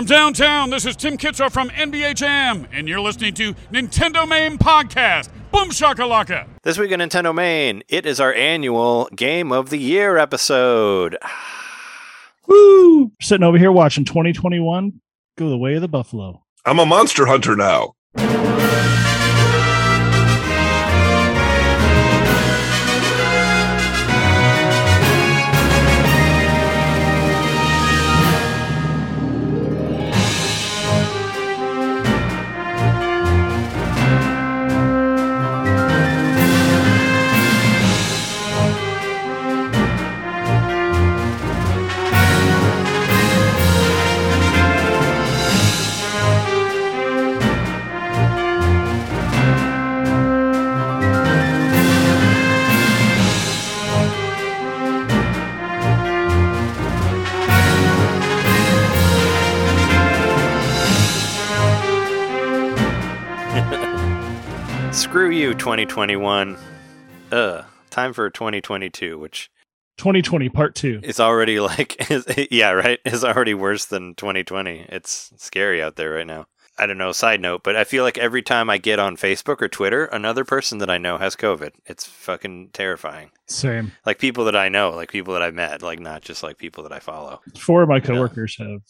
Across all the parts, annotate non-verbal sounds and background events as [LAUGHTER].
From downtown, this is Tim Kitzrow from NBA Jam, and you're listening to Nintendo Main Podcast. Boom shakalaka! This week on Nintendo Main, it is our annual Game of the Year episode. [SIGHS] Woo! Sitting over here watching 2021 go the way of the buffalo. I'm a monster hunter now. Screw you, 2021. Ugh. Time for 2022, which 2020 part two. It's already like, [LAUGHS] is, yeah, right? Is already worse than 2020. It's scary out there right now. I don't know, side note, but I feel like every time I get on Facebook or Twitter, another person that I know has COVID. It's fucking terrifying. Same. Like people that I know, like people that I've met, like not just like people that I follow. Four of my coworkers have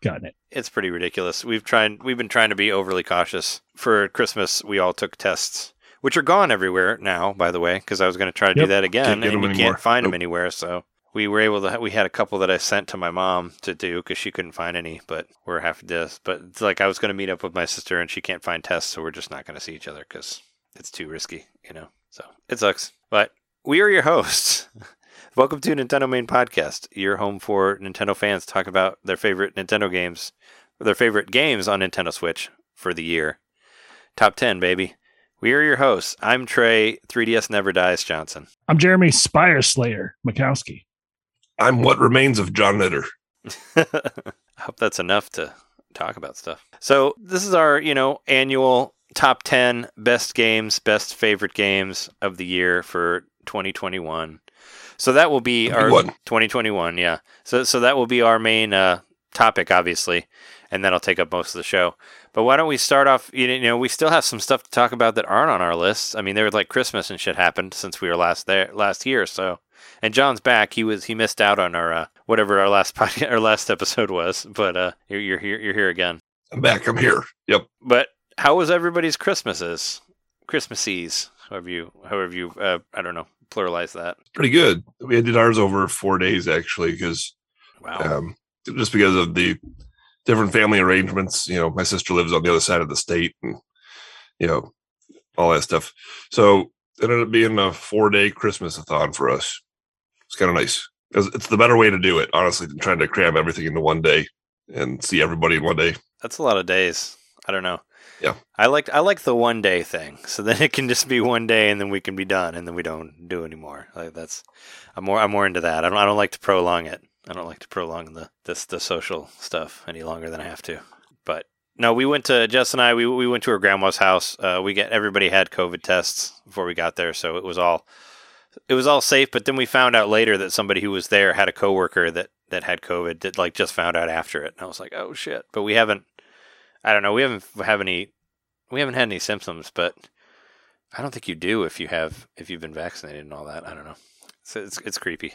gotten it. It's pretty ridiculous. We've tried we've been trying to be overly cautious. For Christmas, we all took tests, which are gone everywhere now, by the way, because I was going to try to do that again, and you anymore. can't find them anywhere. So we were able to. We had a couple that I sent to my mom to do because she couldn't find any, but we're having to. But it's like I was going to meet up with my sister, and she can't find tests, so we're just not going to see each other because it's too risky, you know. So it sucks, but we are your hosts. [LAUGHS] Welcome to Nintendo Main Podcast, your home for Nintendo fans talking about their favorite Nintendo games, their favorite games on Nintendo Switch for the year. Top 10, baby. We are your hosts. I'm Trey, 3DS Never Dies Johnson. I'm Jeremy Spire Slayer Mikowski. I'm what remains of John Knitter. I [LAUGHS] hope that's enough to talk about stuff. So, this is our, you know, annual top 10 best games, best favorite games of the year for 2021. So that will be our 2021, yeah. So so that will be our main uh, topic obviously, and that'll take up most of the show. But why don't we start off, you know, we still have some stuff to talk about that aren't on our list. I mean, there was like Christmas and shit happened since we were last there last year, so and John's back. He was he missed out on our uh, whatever our last [LAUGHS] podcast, our last episode was, but uh, you're you're here you're here again. I'm back. I'm here. Yep. But how was everybody's Christmases, Christmases, however you however you uh, I don't know pluralize that. Pretty good. We did ours over four days actually, because Wow. um, just because of the different family arrangements. You know, my sister lives on the other side of the state, and you know, all that stuff. So it ended up being a four day Christmas-a-thon for us. It's kind of nice. 'Cause It's the better way to do it, honestly, than trying to cram everything into one day and see everybody in one day. That's a lot of days. I don't know. Yeah. I like I like the one day thing. [LAUGHS] So then it can just be one day and then we can be done and then we don't do anymore. Like that's I'm more I'm more into that. I don't I don't like to prolong it. I don't like to prolong the this the social stuff any longer than I have to. But no, we went to Jess and I we we went to her grandma's house. Uh, we get everybody had COVID tests before we got there, so it was all it was all safe, but then we found out later that somebody who was there had a coworker that that had COVID that like just found out after it. And I was like, "Oh shit." But we haven't I don't know. We haven't have any. We haven't had any symptoms, but I don't think you do if you have if you've been vaccinated and all that. I don't know. So it's it's creepy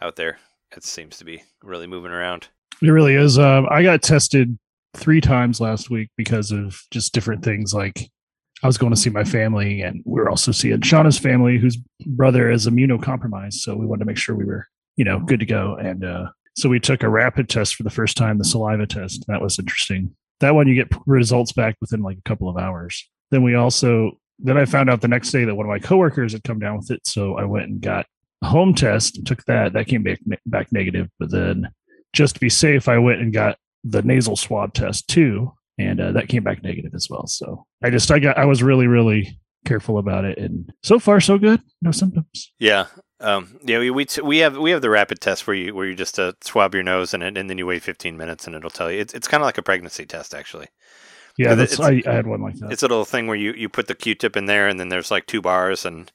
out there. It seems to be really moving around. It really is. Um, I got tested three times last week because of just different things. Like I was going to see my family, and we were also seeing Shauna's family, whose brother is immunocompromised. So we wanted to make sure we were, you know, good to go. And uh, so we took a rapid test for the first time, the saliva test. That was interesting. That one you get results back within like a couple of hours. Then we also then I found out the next day that one of my coworkers had come down with it. So I went and got a home test and took that. That came back back negative. But then just to be safe, I went and got the nasal swab test too, and uh, that came back negative as well. So I just I got I was really really careful about it, and so far so good, no symptoms. Yeah. Um, yeah, we we, t- we have we have the rapid test where you where you just uh, swab your nose and it, and then you wait 15 minutes and it'll tell you. It's it's kind of like a pregnancy test actually. Yeah, Yeah, that's I, I had one like that. It's a little thing where you, you put the Q-tip in there and then there's like two bars and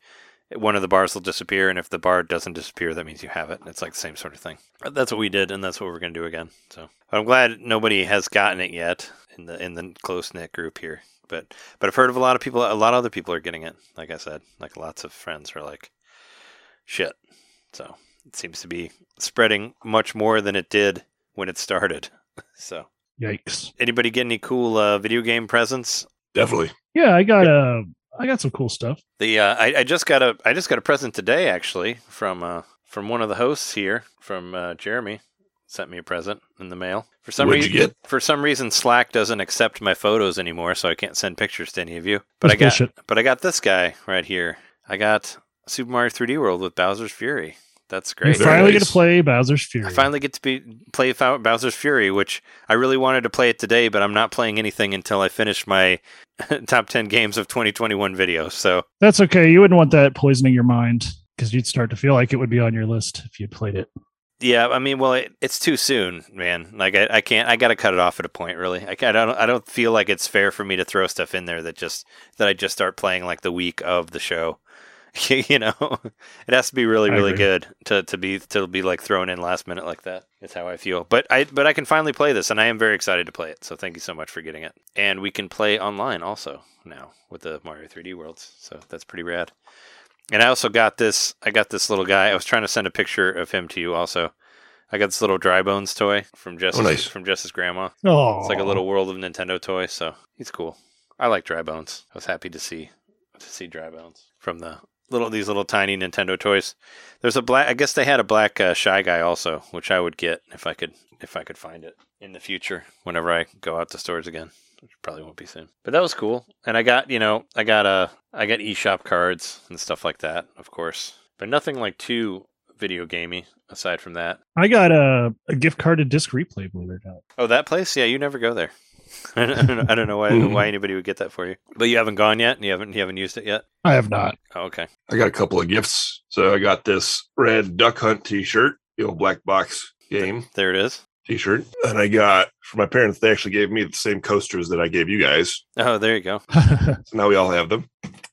one of the bars will disappear, and if the bar doesn't disappear, that means you have it. It's like the same sort of thing. That's what we did, and that's what we're gonna do again. So I'm glad nobody has gotten it yet in the in the close knit group here. But but I've heard of a lot of people. A lot of other people are getting it. Like I said, like lots of friends are like, shit. So it seems to be spreading much more than it did when it started. [LAUGHS] So Yikes. anybody get any cool uh, video game presents? Definitely. Yeah, I got uh I got some cool stuff. The uh, I, I just got a I just got a present today actually from uh, from one of the hosts here from uh, Jeremy sent me a present in the mail. For some What'd you reason, get? for some reason, Slack doesn't accept my photos anymore, so I can't send pictures to any of you. But I got bullshit. but I got this guy right here. I got Super Mario 3D World with Bowser's Fury. That's great. Very finally nice. get to play Bowser's Fury. I finally get to be play Bowser's Fury, which I really wanted to play it today, but I'm not playing anything until I finish my [LAUGHS] top 10 games of 2021 video. So That's okay. You wouldn't want that poisoning your mind because you'd start to feel like it would be on your list if you played it. Yeah, I mean, well, it, it's too soon, man. Like, I, I can't. I got to cut it off at a point. Really, I, I don't. I don't feel like it's fair for me to throw stuff in there that just that I just start playing like the week of the show. [LAUGHS] you know, it has to be really, really good to, to be to be like thrown in last minute like that. It's how I feel. But I but I can finally play this, and I am very excited to play it. So thank you so much for getting it. And we can play online also now with the Mario 3D Worlds. So that's pretty rad. And I also got this. I got this little guy. I was trying to send a picture of him to you also. I got this little dry bones toy from Jess's Oh, nice. from Jess's grandma. Oh, It's like a little World of Nintendo toy, so he's cool. I like dry bones. I was happy to see to see dry bones from the little these little tiny Nintendo toys. There's a black. I guess they had a black uh, shy guy also, which I would get if I could if I could find it in the future whenever I go out to stores again. Which probably won't be soon. But that was cool. And I got you know I got uh, I got eShop cards and stuff like that, of course. But nothing like too video gamey aside from that. I got a, a gift card to Disc Replay, believe it or not. Oh, that place? Yeah, you never go there. [LAUGHS] I don't know, I don't know why why anybody would get that for you. But you haven't gone yet. And you haven't you haven't used it yet. I have not. Oh, okay. I got a couple of gifts. So I got this red Duck Hunt T-shirt, the old black box game There it is. T-shirt, and I got for my parents. They actually gave me the same coasters that I gave you guys. Oh, there you go. [LAUGHS] So now we all have them.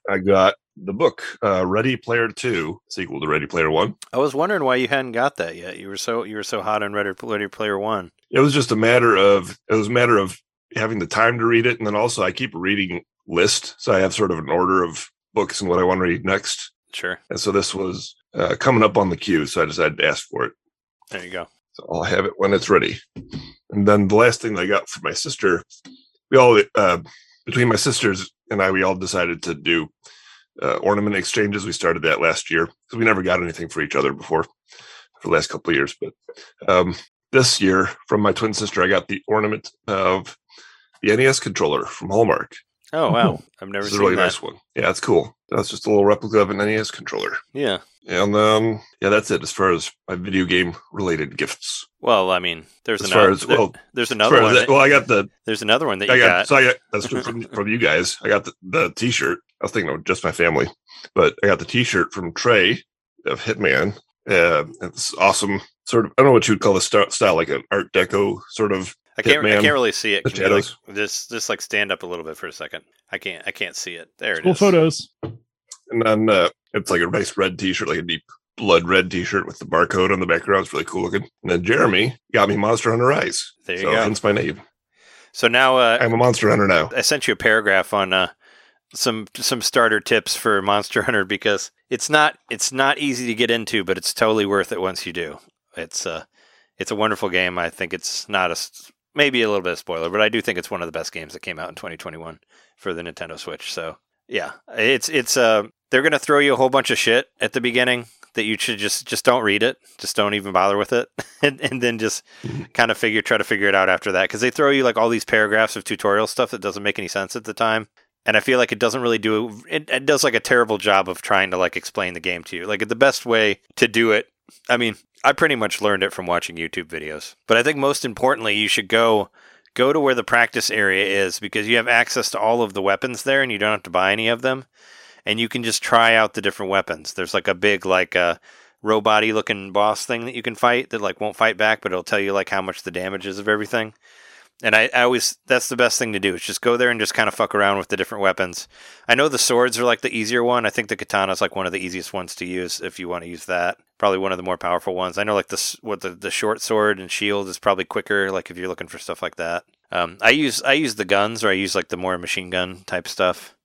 I got the book uh, Ready Player Two, sequel to Ready Player One. I was wondering why you hadn't got that yet. You were so you were so hot on Ready, Ready Player One. It was just a matter of it was a matter of having the time to read it, and then also I keep a reading list, so I have sort of an order of books and what I want to read next. Sure. And so this was uh, coming up on the queue, so I decided to ask for it. There you go. So I'll have it when it's ready. And then the last thing I got for my sister, we all uh, between my sisters and I, we all decided to do uh, ornament exchanges. We started that last year because we never got anything for each other before for the last couple of years. But um, this year, from my twin sister, I got the ornament of the NES controller from Hallmark. Oh wow. I've never It's a seen really that. nice one. Yeah, it's cool. That's just a little replica of an NES controller. Yeah. And um, yeah, that's it as far as my video game related gifts. Well, I mean, there's As far another. as- there- well, there's As another far one. that- that- well, I got the there's another one that I got, got. so I got that's from, from you guys. I got the, the t-shirt. I was thinking of just my family, but I got the t-shirt from Trey of Hitman. Uh, it's awesome. Sort of, I don't know what you would call this style, style like an Art Deco sort of. I can't. I can't really see it. the Can you, like, just just like stand up a little bit for a second. I can't. I can't see it. There it cool is. photos. And then uh, it's like a nice red t-shirt, like a deep blood red t-shirt with the barcode on the background. It's really cool looking. And then Jeremy got me Monster Hunter Rise. There you so go. hence my name. So now uh, I'm a Monster Hunter now. I sent you a paragraph on uh, some some starter tips for Monster Hunter because it's not it's not easy to get into, but it's totally worth it once you do. It's uh it's a wonderful game. I think it's not a maybe a little bit of spoiler, but I do think it's one of the best games that came out in 2021 for the Nintendo Switch. So yeah, it's it's uh they're gonna throw you a whole bunch of shit at the beginning that you should just just don't read it, just don't even bother with it, [LAUGHS] and, and then just kind of figure try to figure it out after that because they throw you like all these paragraphs of tutorial stuff that doesn't make any sense at the time. And I feel like it doesn't really do it. It does like a terrible job of trying to like explain the game to you. Like the best way to do it. I mean, I pretty much learned it from watching YouTube videos. But I think most importantly, you should go go to where the practice area is because you have access to all of the weapons there, and you don't have to buy any of them. And you can just try out the different weapons. There's like a big like uh, robot-y looking boss thing that you can fight that like won't fight back, but it'll tell you like how much the damage is of everything. And I, I always that's the best thing to do is just go there and just kind of fuck around with the different weapons. I know the swords are like the easier one. I think the katana is like one of the easiest ones to use if you want to use that. Probably one of the more powerful ones. I know like this what the, the short sword and shield is probably quicker. Like if you're looking for stuff like that. Um, I use I use the guns or I use like the more machine gun type stuff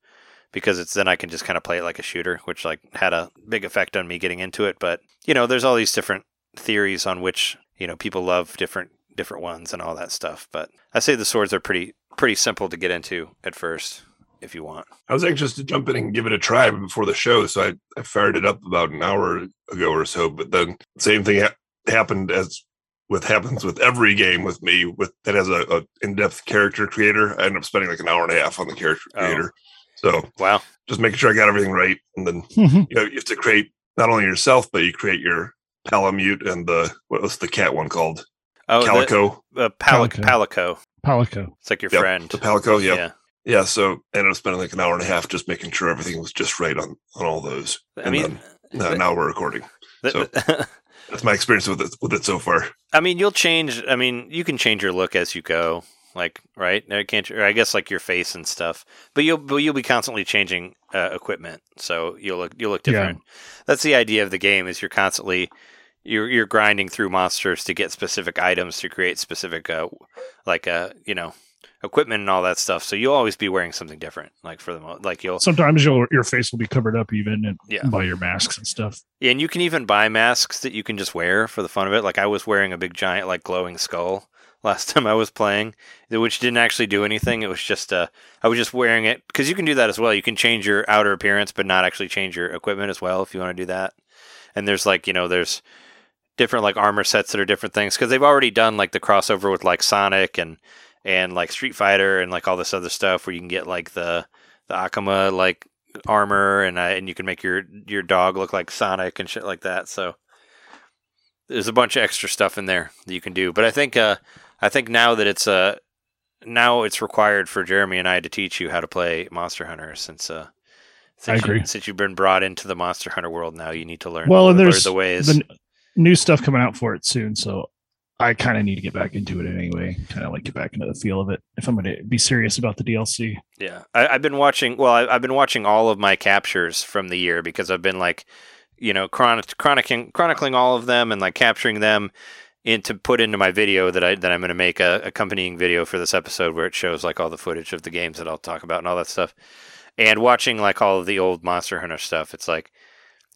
because it's then I can just kind of play it like a shooter, which like had a big effect on me getting into it. But you know, there's all these different theories on which you know people love different different ones and all that stuff. But I say the swords are pretty pretty simple to get into at first if you want. I was anxious to jump in and give it a try before the show, so I, I fired it up about an hour ago or so. But then same thing ha- happened as with happens with every game with me with that has a, a in-depth character creator. I end up spending like an hour and a half on the character Oh. creator. So Wow. just making sure I got everything right, and then [LAUGHS] Mhm. you know you have to create not only yourself, but you create your Palamute and the what was the cat one called Oh, Calico. the uh, Palico. Calico. Palico. Palico. It's like your Yep, friend. the Palico, yeah. Yeah. Yeah, so I ended up spending like an hour and a half just making sure everything was just right on on all those. I And mean, Uh, now we're recording. th- so- [LAUGHS] That's my experience with it with it so far. I mean, you'll change. I mean, you can change your look as you go. Like, right? I can't. Or I guess like your face and stuff. But you'll but you'll be constantly changing uh, equipment, so you'll look you'll look Yeah. different. That's the idea of the game. Is you're constantly you're you're grinding through monsters to get specific items to create specific uh like uh you know equipment and all that stuff. So you'll always be wearing something different. Like for the mo- like you'll Sometimes your your face will be covered up even and Yeah. by your masks and stuff. Yeah, and you can even buy masks that you can just wear for the fun of it. Like I was wearing a big giant like glowing skull [LAUGHS] last time I was playing, which didn't actually do anything. It was just uh I was just wearing it because you can do that as well. You can change your outer appearance but not actually change your equipment as well if you want to do that. And there's like, you know, there's different like armor sets that are different things because they've already done like the crossover with like Sonic and and like Street Fighter and like all this other stuff where you can get like the the Akuma like armor and uh, and you can make your your dog look like Sonic and shit like that. So there's a bunch of extra stuff in there that you can do. But I think uh I think now that it's uh now it's required for Jeremy and I to teach you how to play Monster Hunter since uh since. You, since you've been brought into the Monster Hunter world now you need to learn Well, and there's the ways. the new stuff coming out for it soon, so I kind of need to get back into it anyway. Kind of like get back into the feel of it if I'm going to be serious about the DLC. Yeah, I, I've been watching. Well, I, I've been watching all of my captures from the year because I've been like, you know, chronic, chronicling chronicling all of them and like capturing them into put into my video that I that I'm going to make a accompanying video for this episode where it shows like all the footage of the games that I'll talk about and all that stuff. And watching like all of the old Monster Hunter stuff, it's like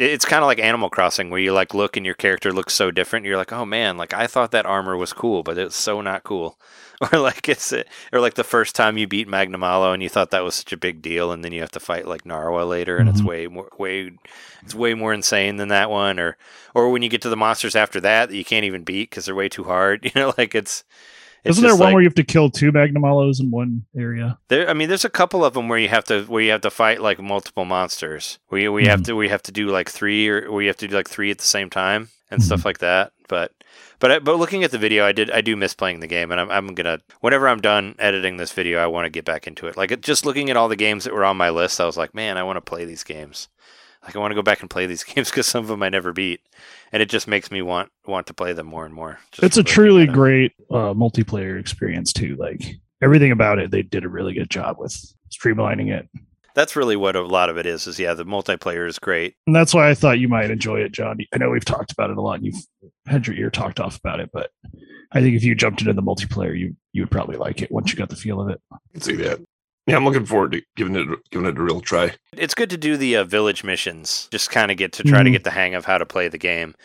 it's kind of like Animal Crossing where you like look and your character looks so different. You're like, oh man, like I thought that armor was cool, but it's so not cool. [LAUGHS] Or like it's or like the first time you beat Magnamalo and you thought that was such a big deal, and then you have to fight like Narwa later, and it's Mhm. way more way it's way more insane than that one. Or or when you get to the monsters after that that you can't even beat because they're way too hard. [LAUGHS] You know, like it's. It's Isn't there one like- where you have to kill two Magnamalos in one area? there, I mean, there's a couple of them where you have to where you have to fight like multiple monsters. Where you, we have hmm. to we have to do like three or we have to do like three at the same time and hmm. stuff like that. But but I, but looking at the video, I did I do miss playing the game, and I'm I'm gonna whenever I'm done editing this video, I want to get back into it. Like it- just looking at all the games that were on my list, I was like, man, I want to play these games. Like I want to go back and play these [LAUGHS] games because some of them I never beat, and it just makes me want want to play them more and more. just it's a truly great uh, multiplayer experience too. Like everything about it, they did a really good job with streamlining it, That's really what a lot of it is. Is yeah, the multiplayer is great. and that's why I thought you might enjoy it, John. I know we've talked about it a lot, and you've had your ear talked off about it, but I think if you jumped into the multiplayer, you you would probably like it once you got the feel of it. I can see that. Yeah, I'm looking forward to giving it giving it a real try. It's good to do the uh, village missions, just kind of get to try to Mhm. get the hang of how to play the game.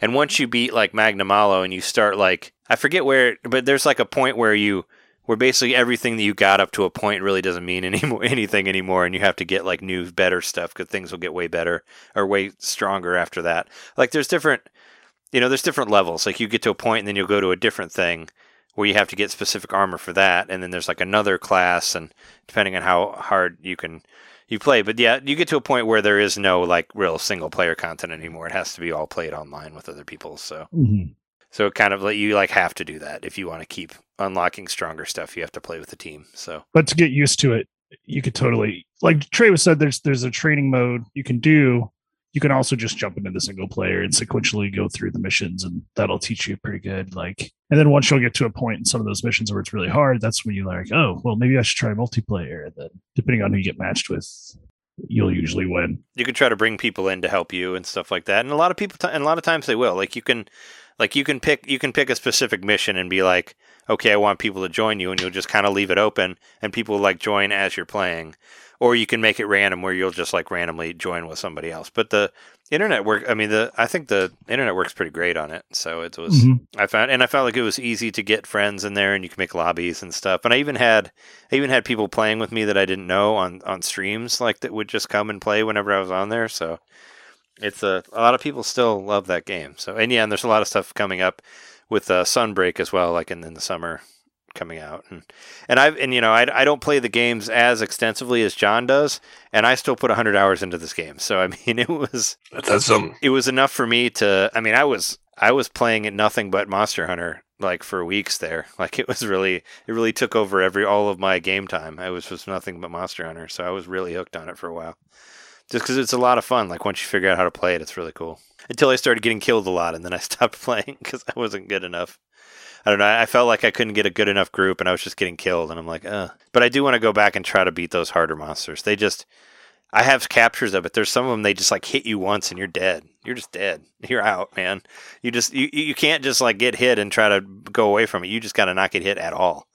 And once you beat like Magnamalo and you start like I forget where, but there's like a point where you where basically everything that you got up to a point really doesn't mean anymore [LAUGHS] anything anymore, and you have to get like new, better stuff because things will get way better or way stronger after that. Like there's different, you know, there's different levels. Like you get to a point and then you'll go to a different thing where you have to get specific armor for that, and then there's like another class, and depending on how hard you can you play. But yeah, you get to a point where there is no like real single player content anymore. It has to be all played online with other people. So mm-hmm. so it kind of like you like have to do that if you want to keep unlocking stronger stuff. You have to play with the team. So But to get used to it, you could totally like Trey was said. There's there's a training mode you can do. You can also just jump into the single player and sequentially go through the missions, and that'll teach you pretty good. Like, and then once you'll get to a point in some of those missions where it's really hard, that's when you're like, oh, well, maybe I should try multiplayer. And then depending on who you get matched with, you'll usually win. You could try to bring people in to help you and stuff like that, and a lot of people, t- and a lot of times they will. Like you can, like you can pick, you can pick a specific mission and be like, okay, I want people to join you, and you'll just kind of leave it open, and people like join as you're playing. Or you can make it random where you'll just like randomly join with somebody else. But the internet work, I mean, the I think the internet works pretty great on it. So it was, Mhm. I found, and I felt like it was easy to get friends in there, and you can make lobbies and stuff. And I even had, I even had people playing with me that I didn't know on on streams, like that would just come and play whenever I was on there. So it's a a lot of people still love that game. So and yeah, and there's a lot of stuff coming up with uh, Sunbreak as well, like in, in the summer coming out. And and I've and you know I, I don't play the games as extensively as John does, and I still put 100 hours into this game. So I [LAUGHS] mean, it was That's something. it was enough for me to. I mean, I was I was playing it nothing but Monster Hunter like for weeks there. [LAUGHS] Like it was really it really took over every all of my game time. I was just nothing but Monster Hunter, so I was really hooked on it for a while. Just because it's a lot of fun. Like once you figure out how to play it, it's really cool. Until I started getting killed a lot, and then I [LAUGHS] stopped playing because I wasn't good enough. I don't know. I felt like I couldn't get a good enough group, and I was just getting killed. And I'm like, uh. But I do want to go back and try to beat those harder monsters. They just, I have captures of it. There's some of them they just like hit you once and you're dead. You're just dead. [LAUGHS] You're out, man. You just you you can't just like get hit and try to go away from it. You just got to not get hit at all.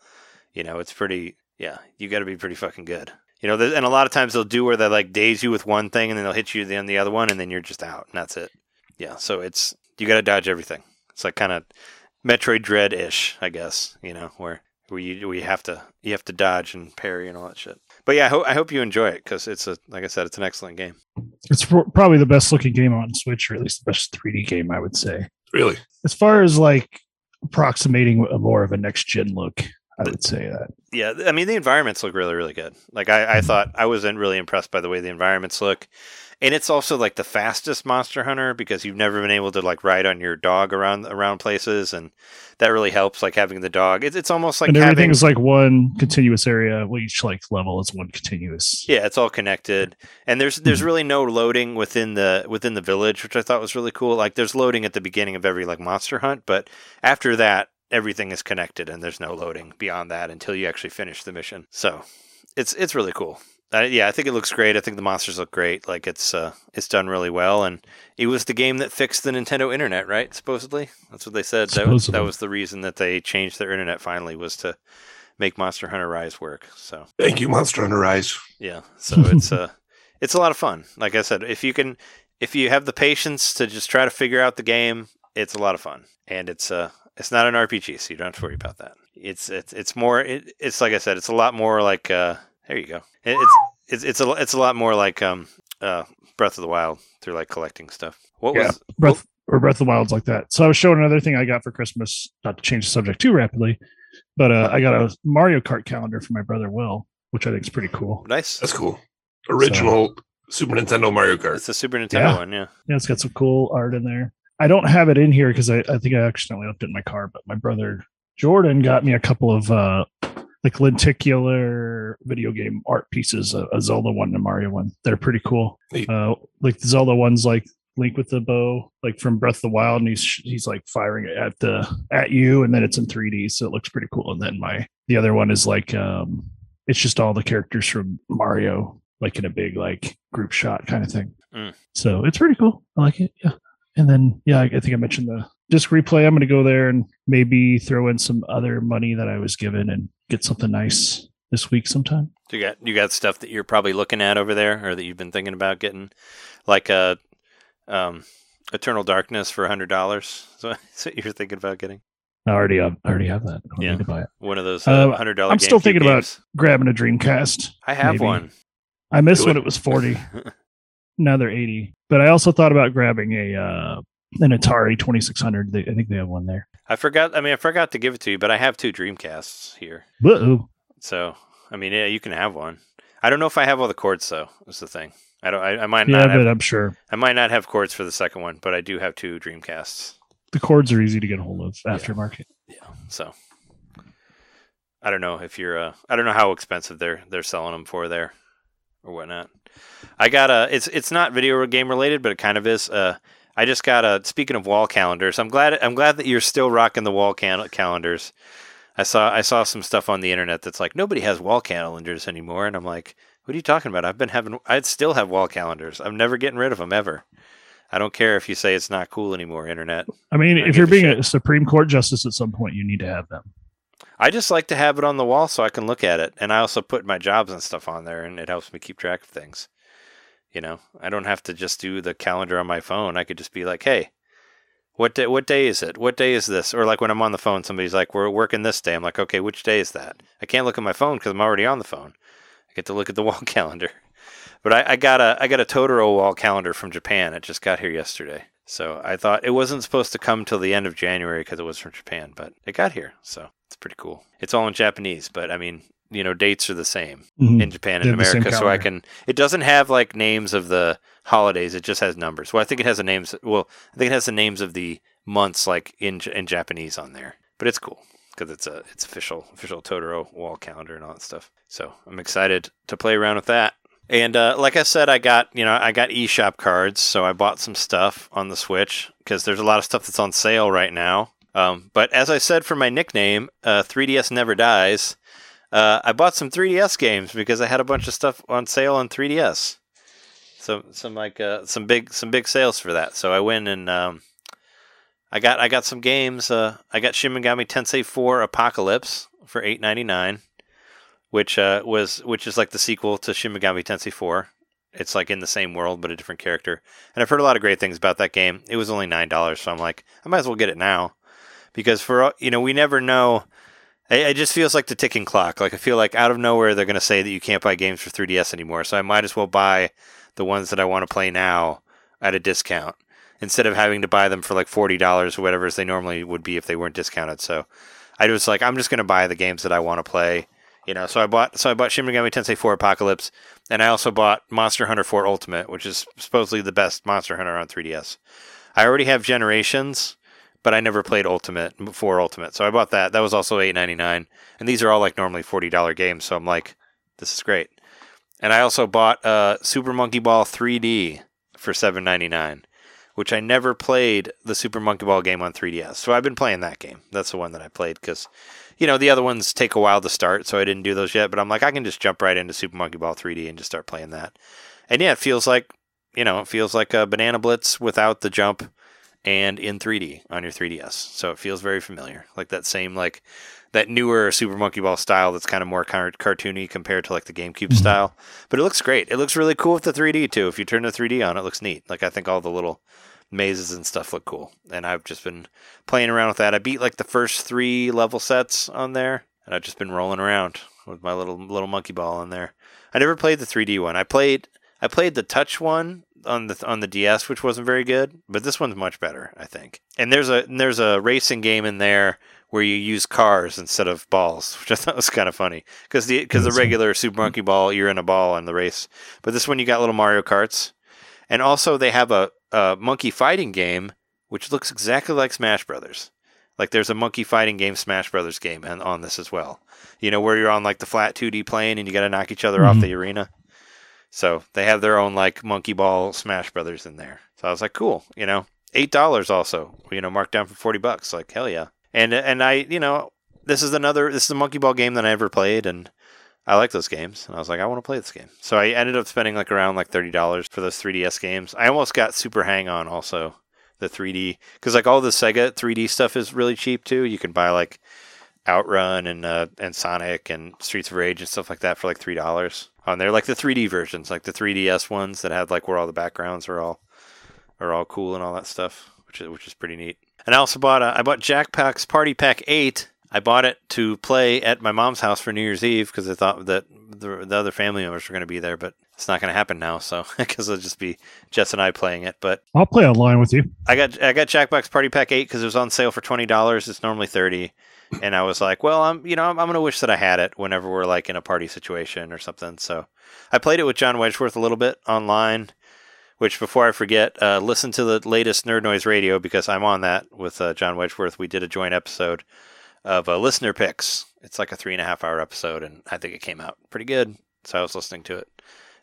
You know, it's pretty. Yeah, you got to be pretty fucking good. You know, and a lot of times they'll do where they like daze you with one thing and then they'll hit you on the other one and then you're just out and that's it. Yeah, so it's you got to dodge everything. It's like kind of Metroid Dread ish, I guess. You know, where where you where have to you have to dodge and parry and all that shit. But yeah, I, ho- I hope you enjoy it because it's a like I said, it's an excellent game. It's pro- probably the best looking game on Switch, or at least the best 3D game, I would say. Really? As far as like approximating a more of a next gen look, I would say that. Yeah, I mean the environments look really really good. Like I, I mm-hmm. thought I wasn't really impressed by the way the environments look. And it's also like the fastest Monster Hunter because you've never been able to like ride on your dog around around places, and that really helps. Like having the dog, it's it's almost like and everything having is like one continuous area. Well, each like level is one continuous. Yeah, it's all connected, and there's there's mm-hmm. really no loading within the within the village, which I thought was really cool. Like there's loading at the beginning of every like monster hunt, but after that, everything is connected, and there's no loading beyond that until you actually finish the mission. So it's it's really cool. Uh, yeah, I think it looks great. I think the monsters look great. Like it's uh, it's done really well, and it was the game that fixed the Nintendo Internet, right? Supposedly, that's what they said. That was, that was the reason that they changed their internet finally was to make Monster Hunter Rise work. So Thank you, Monster Hunter Rise. yeah, so it's uh [LAUGHS] it's a lot of fun. Like I said, if you can if you have the patience to just try to figure out the game, it's a lot of fun. And it's uh it's not an RPG, so you don't have to worry about that. It's it's it's more it, it's like I said, it's a lot more like uh there you go. It, it's it's it's a it's a lot more like um uh Breath of the Wild through like collecting stuff. What Yeah. was Breath or Breath of the Wild's like that. So I was showing another thing I got for Christmas, not to change the subject too rapidly, but uh, I got a Mario Kart calendar for my brother Will, which I think is pretty cool. nice? That's cool. Original Super Nintendo Mario Kart. It's the Super Nintendo Yeah. one, yeah. Yeah, it's got some cool art in there. I don't have it in here because I, I think I accidentally left it in my car, but my brother Jordan got me a couple of uh like lenticular video game art pieces, a, a Zelda one and a Mario one. They're pretty cool. Uh like the Zelda one's like Link with the bow, like from Breath of the Wild, and he's he's like firing it at the at you, and then it's in 3D, so it looks pretty cool. And then my the other one is like um it's just all the characters from Mario, like in a big like group shot kind of thing. Mm. So it's pretty cool. I like it. Yeah. And then yeah, I, think I mentioned the disc replay. I'm gonna go there and maybe throw in some other money that I was given and get something nice this week sometime. So you got you got stuff that you're probably looking at over there, or that you've been thinking about getting, like a um, Eternal Darkness for hundred dollars. [LAUGHS] So that's what you're thinking about getting I already uh, I already have that. I Yeah. need to buy it. one of those Uh, uh, hundred dollar. I'm still thinking about- Grabbing a Dreamcast. I have maybe. one. I missed when it. it was 40. [LAUGHS] now they're 80. But I also thought about grabbing a uh an Atari 2600. They, I think they have one there. I forgot. I mean, I forgot to give it to you, but I have two Dreamcasts here. Whoa. So I mean, yeah, you can have one. I don't know if I have all the cords though. Is the thing. I don't. I, I might Yeah, not. but Have, I'm sure I might not have cords for the second one, but I do have two Dreamcasts. the cords are easy to get a hold of aftermarket. Yeah. So I don't know if you're. Uh, I don't know how expensive they're they're selling them for there. or whatnot. I got a. It's it's not video game related, but it kind of is. Uh, I just got a. Speaking of wall calendars, I'm glad. I'm glad that you're still rocking the wall cal- calendars. I saw I saw some stuff on the internet that's like nobody has wall calendars anymore, and I'm like, what are you talking about? I've been having. I'd still have wall calendars. I'm never getting rid of them ever. I don't care if you say it's not cool anymore, internet. I mean, I if you're being shit. a Supreme Court justice at some point, you need to have them. I just like to have it on the wall so I can look at it, and I also put my jobs and stuff on there, and it helps me keep track of things. You know, I don't have to just do the calendar on my phone. I could just be like, "Hey, what day? What day is it? What day is this?" Or like when I'm on the phone, somebody's like, "We're working this day." I'm like, "Okay, which day is that?" I can't look at my phone because I'm already on the phone. I get to look at the [LAUGHS] wall calendar. But I, I got a I got a Totoro wall calendar from Japan. It just got here yesterday. So I thought it wasn't supposed to come till the end of January because it was from Japan, but it got here. So it's pretty cool. It's all in Japanese, but I mean, you know, dates are the same Mhm. in Japan and America. So I can. It doesn't have like names of the holidays. It just has numbers. Well, I think it has the names. Well, I think it has the names of the months like in in Japanese on there. But it's cool because it's a it's official official Totoro wall calendar and all that stuff. So I'm excited to play around with that. And uh, like I said, I got you know I got eShop cards, so I bought some stuff on the Switch because there's a lot of stuff that's on sale right now. Um, but as I said for my nickname, uh, 3DS never dies. Uh, I bought some 3DS games because I had a bunch of stuff on sale on 3DS. So some like uh, some big some big sales for that. So I went and um, I got I got some games. Uh, I got Shin Megami Tensei 4 Apocalypse for 8.99, which uh, was which is like the sequel to Shin Megami Tensei 4. It's like in the same world but a different character. And I've heard a lot of great things about that game. It was only nine dollars, so I'm like, I might as well get it now because for you know we never know. It just feels like the ticking clock. Like I feel like out of nowhere they're going to say that you can't buy games for 3DS anymore. So I might as well buy the ones that I want to play now at a discount instead of having to buy them for like forty dollars or whatever as they normally would be if they weren't discounted. So I was like, I'm just going to buy the games that I want to play. You know, so I bought so I bought Shin Megami Tensei 4 Apocalypse, and I also bought Monster Hunter 4 Ultimate, which is supposedly the best Monster Hunter on 3DS. I already have Generations, but I never played Ultimate before Ultimate, so I bought that. That was also eight ninety nine, and these are all like normally forty dollar games. So I'm like, this is great. And I also bought uh, Super Monkey Ball 3D for seven ninety nine, which I never played the Super Monkey Ball game on 3DS. So I've been playing that game. That's the one that I played because, you know, the other ones take a while to start, so I didn't do those yet. But I'm like, I can just jump right into Super Monkey Ball 3D and just start playing that. And yeah, it feels like, you know, it feels like a Banana Blitz without the jump and in 3D on your 3DS. So it feels very familiar, like that same like that newer Super Monkey Ball style that's kind of more car- cartoony compared to like the GameCube Mhm. style. But it looks great. It looks really cool with the 3D too. If you turn the 3D on, it looks neat. Like I think all the little mazes and stuff look cool. And I've just been playing around with that. I beat like the first three level sets on there, and I've just been rolling around with my little little monkey ball on there. I never played the 3D one. I played I played the touch one on the on the DS, which wasn't very good, but this one's much better, I think. And there's a and there's a racing game in there where you use cars instead of balls, [LAUGHS] which I thought was kind of funny because the because the regular Super Monkey Ball you're in a ball in the race, but this one you got little Mario Karts, and also they have a, a monkey fighting game which looks exactly like Smash Brothers. Like there's a monkey fighting game, Smash Brothers game, and on this as well. You know where you're on like the flat 2D plane and you got to knock each other off Mhm. the arena. So they have their own like monkey ball Smash Brothers in there. So I was like, cool. You know, eight dollars also. You know, marked down for forty bucks. Like hell yeah. And and I you know this is another this is a monkey ball game that I ever played and. I like those games, and I was like, I want to play this game. So I ended up spending like around like thirty dollars for those 3DS games. I almost got Super Hang On also, the 3D, because like all the Sega 3D stuff is really cheap too. You can buy like Outrun and uh, and Sonic and Streets of Rage and stuff like that for like three dollars on there. Like the 3D versions, like the 3DS ones that had like where all the backgrounds are all are all cool and all that stuff, which is which is pretty neat. And I also bought uh, I bought Jackbox Party Pack Eight. I bought it to play at my mom's house for New Year's Eve because I thought that the, the other family members were going to be there, but it's not going to happen now. So [LAUGHS] because it'll just be Jess and I playing it. But I'll play online with you. I got I got Jackbox Party Pack Eight because it was on sale for twenty dollars. It's normally thirty, and I was like, well, I'm you know I'm, I'm gonna wish that I had it whenever we're like in a party situation or something. So I played it with John Wedgeworth a little bit online. Which before I forget, uh, listen to the latest Nerd Noise Radio because I'm on that with uh, John Wedgeworth. We did a joint episode of uh, listener picks. It's like a three and a half hour episode, and I think it came out pretty good. So I was listening to it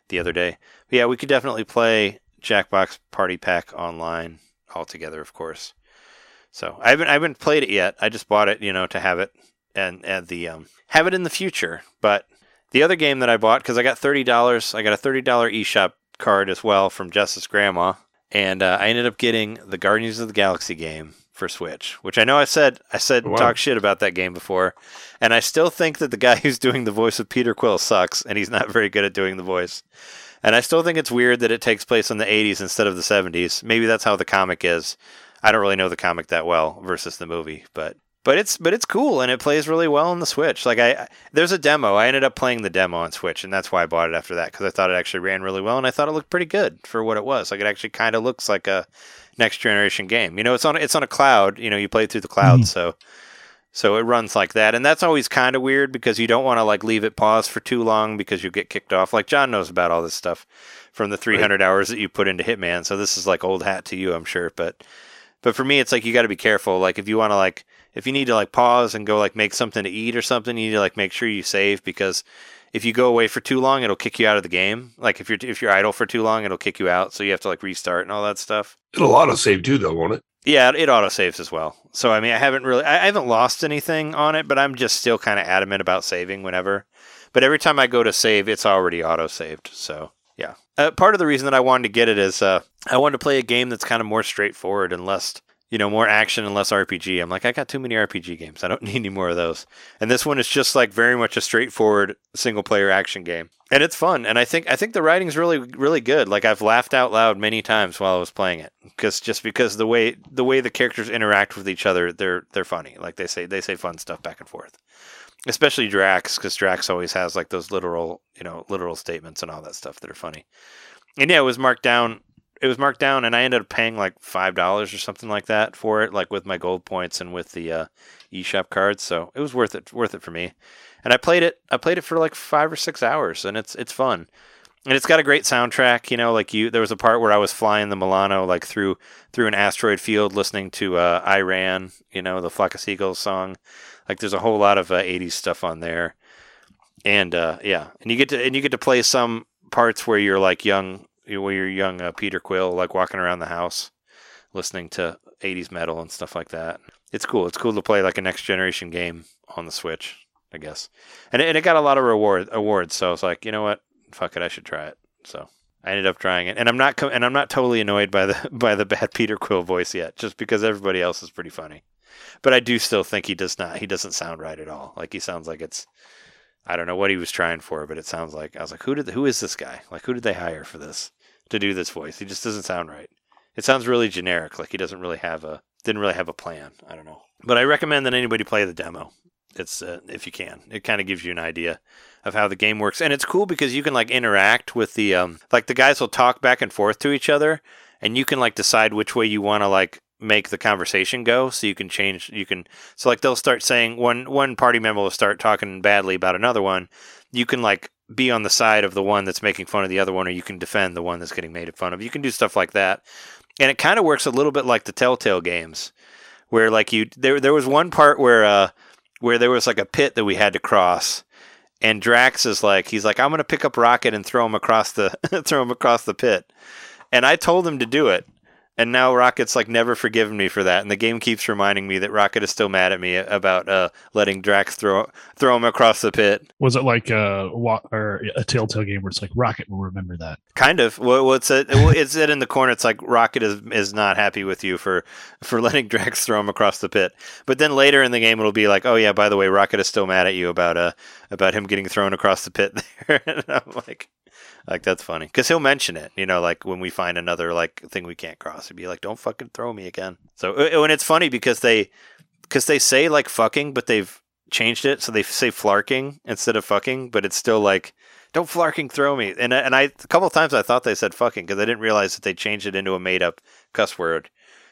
the other day. But yeah, we could definitely play Jackbox Party Pack online all together, of course. So I haven't I haven't played it yet. I just bought it, you know, to have it and and the um have it in the future. But the other game that I bought because I got thirty dollars, I got a thirty dollar eShop card as well from Jess's Grandma, and uh, I ended up getting the Guardians of the Galaxy game for Switch, which I know I said I said Wow. talk shit about that game before, and I still think that the guy [LAUGHS] who's doing the voice of Peter Quill sucks, and he's not very good at doing the voice. And I still think it's weird that it takes place in the 80s instead of the 70s. Maybe that's how the comic is. I don't really know the comic that well versus the movie, but but it's but it's cool and it plays really well on the Switch. Like I, I there's a demo. I ended up playing the demo on Switch, and that's why I bought it after that because I thought it actually ran really well, and I thought it looked pretty good for what it was. Like it actually kind of looks like a next generation game. You know, it's on it's on a cloud. You know, you play through the cloud, Mhm. so so it runs like that, and that's always kind of weird because you don't want to like leave it paused for too long because you get kicked off. Like John knows about all this stuff from the 300 hours that you put into Hitman, so this is like old hat to you, I'm sure. But but for me, it's like you got to be careful. Like if you want to like if you need to like pause and go like make something to eat or something, you need to like make sure you save because if you go away for too long, it'll kick you out of the game. Like if you're if you're idle for too long, it'll kick you out. So you have to like restart and all that stuff. It'll auto save too, though, won't it? Yeah, it auto saves as well. So I mean, I haven't really, I I haven't lost anything on it, but I'm just still kind of adamant about saving whenever. But every time I go to save, it's already auto saved. So yeah, uh, part of the reason that I wanted to get it is uh, I wanted to play a game that's kind of more straightforward and less, you know, more action and less RPG. I'm like, I got too many RPG games. I don't [LAUGHS] need any more of those. And this one is just like very much a straightforward single player action game. And it's fun, and I think I think the writing's really really good. Like I've laughed out loud many times while I was playing it, because just because the way the way the characters interact with each other, they're they're funny. Like they say they say fun stuff back and forth. Especially Drax, because Drax always has like those literal you know literal statements and all that stuff that are funny. And yeah, it was marked down. It was marked down, and I ended up paying like five dollars or something like that for it, like with my gold points and with the uh, eShop cards. So it was worth it, worth it for me. And I played it. I played it for like five or six hours, and it's it's fun. And it's got a great soundtrack. You know, like you, there was a part where I was flying the Milano like through through an asteroid field, listening to uh, "I Ran." You know, the Flock of Seagulls song. Like, there's a whole lot of uh, '80s stuff on there. And uh, yeah, and you get to and you get to play some parts where you're like young, where you're young uh, Peter Quill, like walking around the house, listening to '80s metal and stuff like that. It's cool. It's cool to play like a next generation game on the Switch, I guess. And it, and it got a lot of reward awards, so I was like, you know what, fuck it, I should try it. So I ended up trying it, and I'm not and I'm not totally annoyed by the [LAUGHS] by the bad Peter Quill voice yet, just because everybody else is pretty funny. But I do still think he does not. He doesn't sound right at all. Like he sounds like it's. I don't know what he was trying for, but it sounds like I was like, who did who is this guy? Like who did they hire for this to do this voice? He just doesn't sound right. It sounds really generic. Like he doesn't really have a didn't really have a plan. I don't know. But I recommend that anybody play the demo. It's uh, if you can. It kind of gives you an idea of how the game works, and it's cool because you can like interact with the um like the guys will talk back and forth to each other, and you can like decide which way you want to like make the conversation go so you can change you can so like they'll start saying one one party member will start talking badly about another one. You can like be on the side of the one that's making fun of the other one or you can defend the one that's getting made fun of. You can do stuff like that. And it kind of works a little bit like the telltale games where like you there there was one part where uh where there was like a pit that we had to cross. And Drax is like he's like I'm going to pick up Rocket and throw him across the [LAUGHS] throw him across the pit. And I told him to do it and now Rocket's like never forgiven me for that, and the game keeps reminding me that Rocket is still mad at me about uh, letting Drax throw throw him across the pit. Was it like a or a Telltale game where it's like Rocket will remember that? Kind of. Well, what's it? It's it in the corner. It's like Rocket is is not happy with you for for [LAUGHS] letting Drax throw him across the pit. But then later in the game, it'll be like, oh yeah, by the way, Rocket is still mad at you about uh about him getting thrown across the pit [LAUGHS] there. and I'm like. Like that's funny because he'll mention it, you know, like when we find another like thing we can't cross, he'd be like, "Don't fucking throw me again." So, uh, and it's funny because they, because they say like fucking, but they've changed it, so they say flarking instead of fucking, but it's still like, "Don't flarking throw me." And and I a couple of times I thought they said fucking because I didn't realize that they changed it into a made up cuss word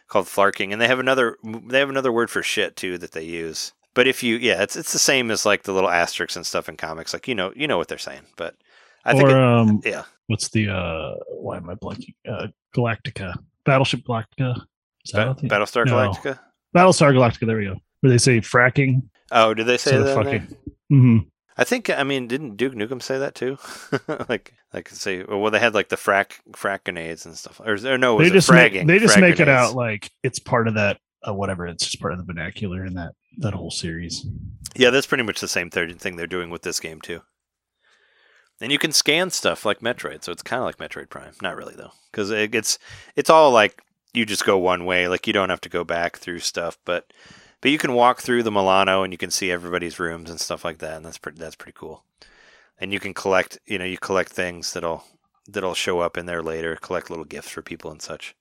called flarking, and they have another they have another word for shit too that they use. But if you, yeah, it's it's the same as like the little asterisks and stuff in comics, like you know you know what they're saying, but. I think or it, um, yeah. what's the uh? Why am I blanking? Uh, Galactica, Battleship Galactica. Ba- Battlestar No. Galactica. Battlestar Galactica. There we go. Where they say fracking Oh, did they say that? of in there? fucking. hmm I think I mean didn't Duke Nukem say that too? [LAUGHS] like like say well they had like the frack frack grenades and stuff or, or no was They just make, they just frag make it out like it's part of that uh, whatever. It's just part of the vernacular in that that whole series. Yeah, that's pretty much the same third thing they're doing with this game too. And you can scan stuff like Metroid, so it's kind of like Metroid Prime. Not really though, because it, it's it's all like you just go one way. Like you don't have to go back through stuff, but but you can walk through the Milano and you can see everybody's rooms and stuff like that, and that's pretty that's pretty cool. And you can collect, you know, you collect things that'll that'll show up in there later. Collect little gifts for people and such,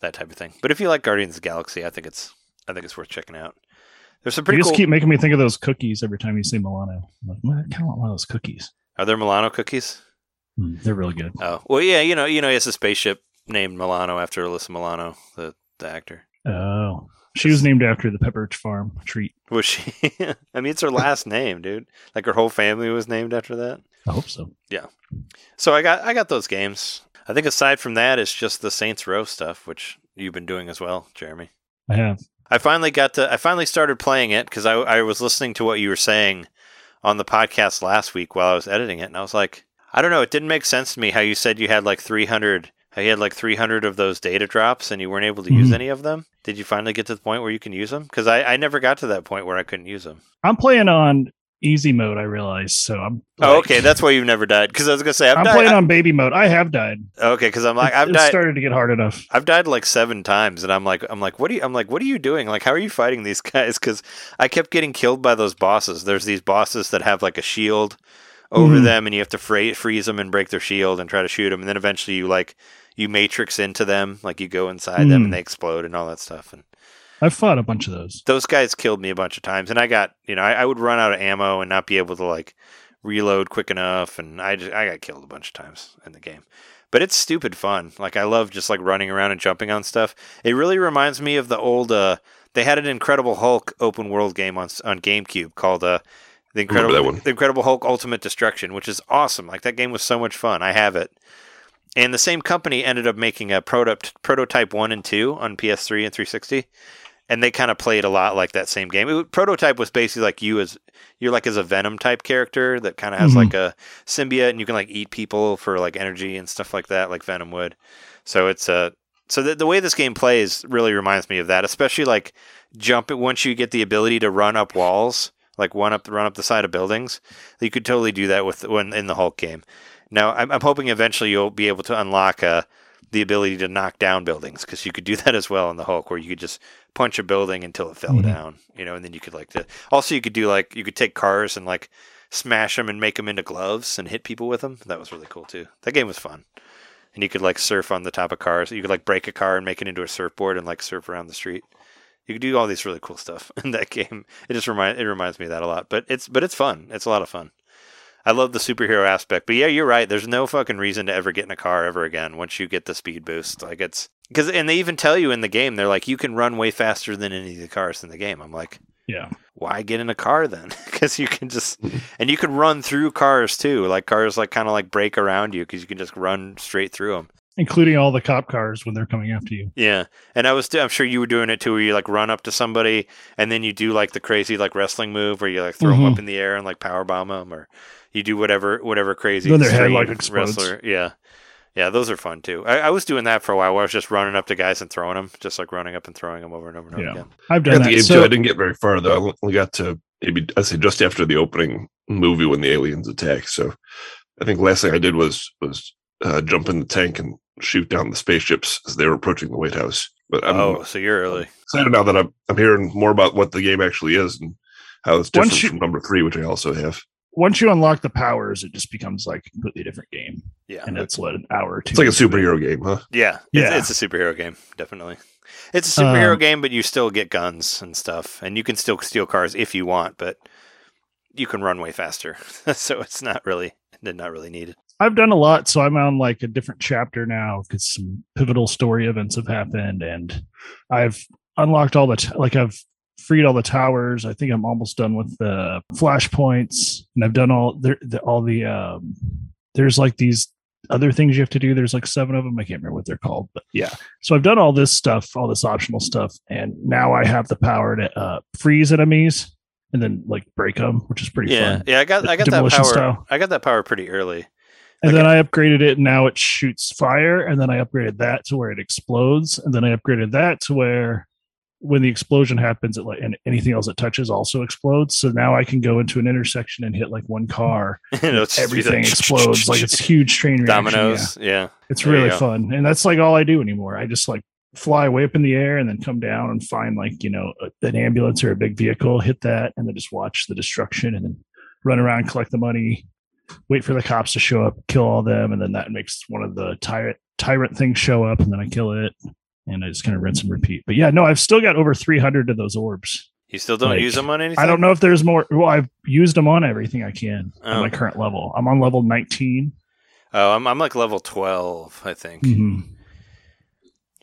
that type of thing. But if you like Guardians of the Galaxy, I think it's I think it's worth checking out. There's some You just cool. keep making me think of those cookies every time you say Milano. I'm like, I kind of want one of those cookies. Are there Milano cookies? Mm, they're really good. Oh well, yeah, you know, you know, he has a spaceship named Milano after Alyssa Milano, the the actor. Oh, she was named after the Pepperidge Farm treat. Was she? [LAUGHS] I mean, it's her last [LAUGHS] name, dude. Like her whole family was named after that. I hope so. Yeah. So I got I got those games. I think aside from that, it's just the Saints Row stuff, which you've been doing as well, Jeremy. I have. I finally got to. I finally started playing it because I I was listening to what you were saying on the podcast last week while I was editing it, and I was like, I don't know. It didn't make sense to me how you said you had like 300. How you had like 300 of those data drops and you weren't able to use Mhm. any of them. Did you finally get to the point where you can use them? Because I, I never got to that point where I couldn't use them. I'm playing on easy mode. I realize. So I'm. Oh, okay. That's why you've never died. Because I was gonna say I've I'm died. playing on baby mode. I have died. okay, because I'm like I've it died. started to get hard enough. I've died like seven times, and I'm like, I'm like, what are you? I'm like, what are you doing? Like, how are you fighting these [LAUGHS] guys? Because I kept getting killed by those bosses. There's these bosses that have like a shield over Mhm. them, and you have to fra- freeze them and break their shield and try to shoot them, and then eventually you like you matrix into them, like you go inside them Mhm. and they explode and all that stuff. And I've fought a bunch of those. those guys killed me a bunch of times, and I got you know I, I would run out of ammo and not be able to like reload quick enough, and I just I got killed a bunch of times in the game. But it's stupid fun. Like I love just like running around and jumping on stuff. It really reminds me of the old. uh They had an Incredible Hulk open world game on on GameCube called uh the Incredible one. the Incredible Hulk Ultimate Destruction, which is awesome. Like that game was so much fun. I have it. And the same company ended up making a prototype prototype one and two on PS3 and 360 and they kind of played a lot like that same game. It, prototype was basically like you as you're like as a Venom type character that kind of has Mhm. like a symbiote, and you can like eat people for like energy and stuff like that, like Venom would. So it's a so the, the way this game plays really reminds me of that, especially like jump once you get the ability to run up walls, like one up run up the side of buildings. You could totally do that with when in the Hulk game. Now I'm, I'm hoping eventually you'll be able to unlock uh, the ability to knock down buildings because you could do [LAUGHS] that as well in the Hulk, where you could just punch a building until it fell Mhm. down, you know, and then you could like the, also you could do like you could take cars and like smash them and make them into gloves and hit people with them. That was really cool too. That game was fun, and you could like surf on the top of cars. You could like break a car and make it into a surfboard and like surf around the street. You could do all these really cool stuff [LAUGHS] in that game. It just remind it reminds me of that a lot. But it's but it's fun. It's a lot of fun. I love the superhero aspect. But yeah, you're right. There's no fucking reason to ever get in a car ever again once you get the speed boost. Like it's because and they even tell you in the game they're like you can run way faster than any of the cars in the game. I'm like, Yeah. why get in a car then? [LAUGHS] Because you can just and you can run through cars too. Like cars like kind of like break around you because you can just run straight through them. Including all the cop cars when they're coming after you. Yeah, and I was I'm sure you were doing it too, where you like run up to somebody and then you do like the crazy like wrestling move where you like throw them Mhm. up in the air and like power bomb them, or you do whatever whatever crazy Then their head, like, explodes. wrestler. Yeah, yeah, those are fun too. I, I was doing that for a while, where I was just running up to guys and throwing them, just like running up and throwing them over and over and over again. I've I done got the that. game So, too. I didn't get very far though. I only got to maybe I say just after the opening movie when the aliens attack. So I think last thing I did was was uh, jump in the tank and shoot down the spaceships as they were approaching the White House. But I'm oh, so you're early. excited now that I'm I'm hearing more about what the game actually is and how it's different you- from number three, which I also have. once you unlock the powers, it just becomes like a completely different game. Yeah, And it's what an hour or two. It's like a superhero game, huh? yeah, Yeah. It's, it's a superhero game, definitely. It's a superhero Um, game, but you still get guns and stuff, and you can still steal cars if you want, but you can run way faster. [LAUGHS] so it's not really, not really needed. I've done a lot, so I'm on like a different chapter now because some pivotal story events have happened, and I've unlocked all the t- like I've freed all the towers. I think I'm almost done with the flashpoints, and I've done all there the, all the um. There's like these other things you have to do. There's like seven of them. I can't remember what they're called, but yeah. So I've done all this stuff, all this optional stuff, and now I have the power to uh, freeze enemies and then like break them, which is pretty Yeah, fun. yeah. I got I got that power. style. I got that power pretty early. And Okay. then I upgraded it, and now it shoots fire. And then I upgraded that to where it explodes. And then I upgraded that to where when the explosion happens, it like and anything else it touches also explodes. So now I can go into an intersection and hit like one car, [LAUGHS] everything like- [LAUGHS] explodes like it's huge train reaction. Yeah. dominoes. Yeah. It's There really fun, and that's like all I do anymore. I just like fly way up in the air and then come down and find like you know a- an ambulance or a big vehicle, hit that, and then just watch the destruction, and then run around, collect the money, wait for the cops to show up, kill all them, and then that makes one of the tyrant tyrant things show up, and then I kill it, and I just kind of rinse and repeat. But yeah, no, I've still got over three hundred of those orbs. You still don't Like, use them on anything. I don't know if there's more. Well, I've used them on everything I can Oh. on my current level. I'm on level 19. Oh, I'm I'm like level twelve, I think. Mhm.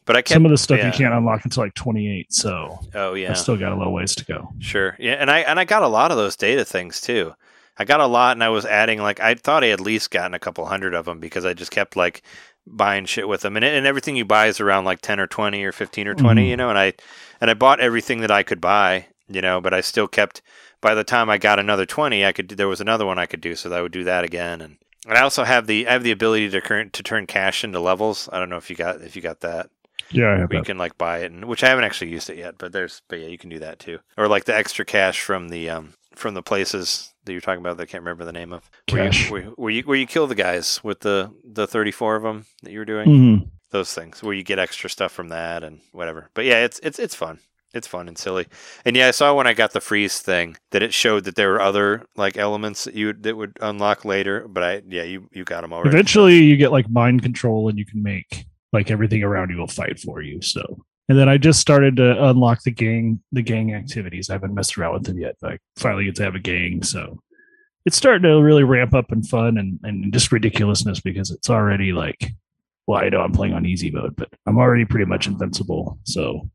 But I kept Some of the stuff yeah. you can't unlock until like 28. So Oh yeah. I've still got a little ways to go. Sure. Yeah, and I and I got a lot of those data things too. I got a lot, and I was adding like I thought I had at least gotten a couple hundred of them because I just kept like buying shit with them, and and everything you buy is around like ten or twenty or fifteen or 20 Mhm. you know. And I and I bought everything that I could buy, you know, but I still kept. By the time I got another twenty, I could there was another one I could do, so I would do that again. And, and I also have the I have the ability to current to turn cash into levels. I don't know if you got if you got that Yeah, I have where you can like buy it, and which I haven't actually used it yet, but there's but yeah, you can do that too, or like the extra cash from the um from the places that you're talking about that I can't remember the name of. Where you, where, where you where you kill the guys with the the 34 of them that you were doing. Mhm. Those things where you get extra stuff from that and whatever. But yeah, it's it's it's fun. It's fun and silly. And yeah, I saw when I got the freeze thing that it showed that there were other like elements that you would, that would unlock later. But I yeah, you you got them already. Eventually, you get like mind control, and you can make like everything around you will fight for you. So, and then I just started to unlock the gang, the gang activities. I haven't messed around with them yet, but I finally get to have a gang. So, it's starting to really ramp up in fun and and just ridiculousness because it's already like, well, I know I'm playing on easy mode, but I'm already pretty much invincible. So,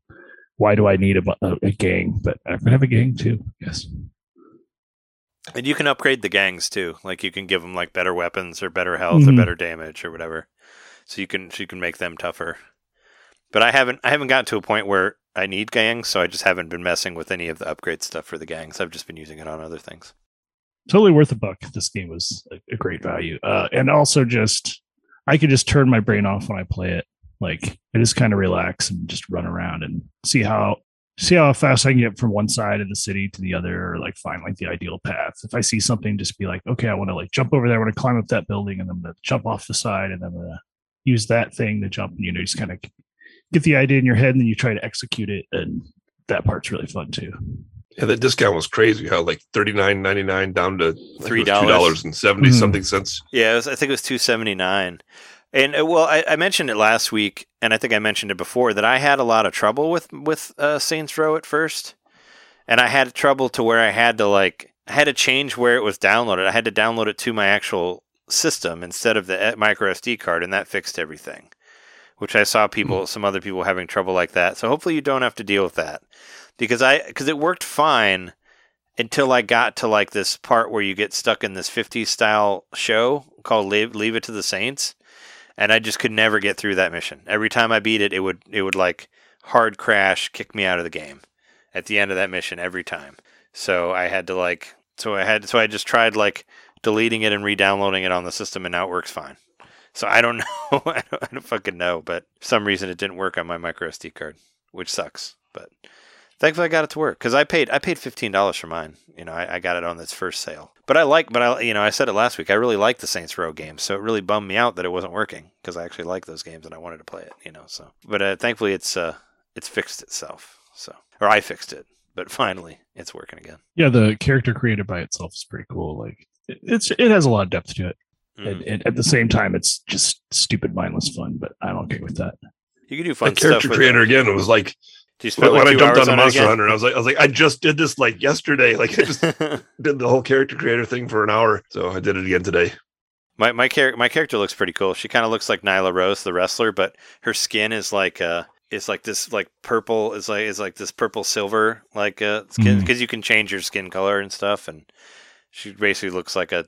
why do I need a, a, a gang? But I can have a gang too. Yes. And you can upgrade the gangs too. Like you can give them like better weapons or better health Mhm. or better damage or whatever. So you can so you can make them tougher. But I haven't I haven't gotten to a point where I need gangs, so I just haven't been messing with any of the upgrade stuff for the gangs. I've just been using it on other things. totally worth a buck. This game was a, great value, uh, and also just I could just turn my brain off when I play it. Like I just kind of relax and just run around and see how see how fast I can get from one side of the city to the other, or like find like the ideal path. If I see something, just be like, okay, I want to like jump over there, I want to climb up that building, and then I'm gonna jump off the side, and then I'm gonna use that thing to jump. And you know, just kind of get the idea in your head, and then you try to execute it, and that part's really fun too. Yeah, that discount was crazy. How like thirty nine ninety nine down to $3. dollars and 70 Mhm. something cents. Yeah, it was, I think it was two seventy nine. And uh, well, I, I mentioned it last week, and I think I mentioned it before that I had a lot of trouble with with uh, Saints Row at first, and I had trouble to where I had to like I had to change where it was downloaded. I had to download it to my actual system instead of the uh, micro SD card, and that fixed everything. Which I saw people, mm-hmm. some other people having trouble like that. So hopefully you don't have to deal with that, because I because it worked fine until I got to like this part where you get stuck in this 50s style show called Leave, Leave It to the Saints, and I just could never get through that mission. Every time I beat it, it would it would like hard crash, kick me out of the game at the end of that mission every time. So I had to like so I had so I just tried like deleting it and re-downloading it on the system, and now it works fine. So I don't [LAUGHS] know, I don't, I don't fucking know, but for some reason it didn't work on my micro SD card, which sucks. But thankfully I got it to work because I paid I paid fifteen dollars for mine. You know, I, I got it on its first sale. But I like, but I you know I said it last week. I really like the Saints Row games, so it really bummed me out that it wasn't working because I actually like those games and I wanted to play it. You know, so but uh, thankfully it's uh it's fixed itself. So or I fixed it, but [LAUGHS] finally it's working again. Yeah, the character created by itself is pretty cool. Like it's it has a lot of depth to it. Mhm. and, and at the same time it's just stupid mindless fun but i'm okay with that You can do fun That character stuff. creator again it was like spend when, like I jumped hours on a Monster? Hunter, I was like, I was like, I just did this like yesterday. [LAUGHS] Like I just [LAUGHS] did the whole character creator thing for an hour. So I did it again today. My my char- my character looks pretty cool. She kind of looks like Nyla Rose, the wrestler, but her skin is like uh is like this like purple is like is like this purple silver like uh skin Mm. because you can change your skin color and stuff, and she basically looks like a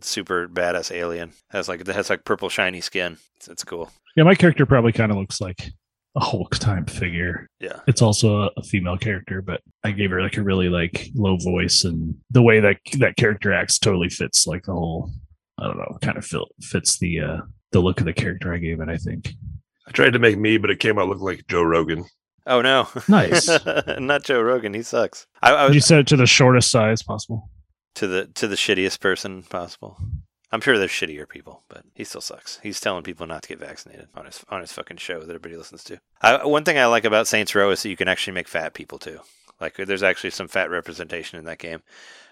super badass alien. Has like has like purple shiny skin. It's, it's cool. yeah my character probably kind of looks like a Hulk type figure. Yeah. It's also a, a female character, but I gave her like a really like low voice, and the way that that character acts totally fits like the whole. I don't know, kind of fit, fits the uh the look of the character I gave it. I think. I tried to make me, but it came out looking like Joe Rogan. Oh no. Nice. [LAUGHS] Not Joe Rogan. He sucks. I, I Did you was set it to the shortest size possible? To the to the shittiest person possible. I'm sure there's shittier people, but he still sucks. He's telling people not to get vaccinated on his on his fucking show that everybody listens to. I, one thing I like about Saints Row is that you can actually make fat people too. Like there's actually some fat representation in that game.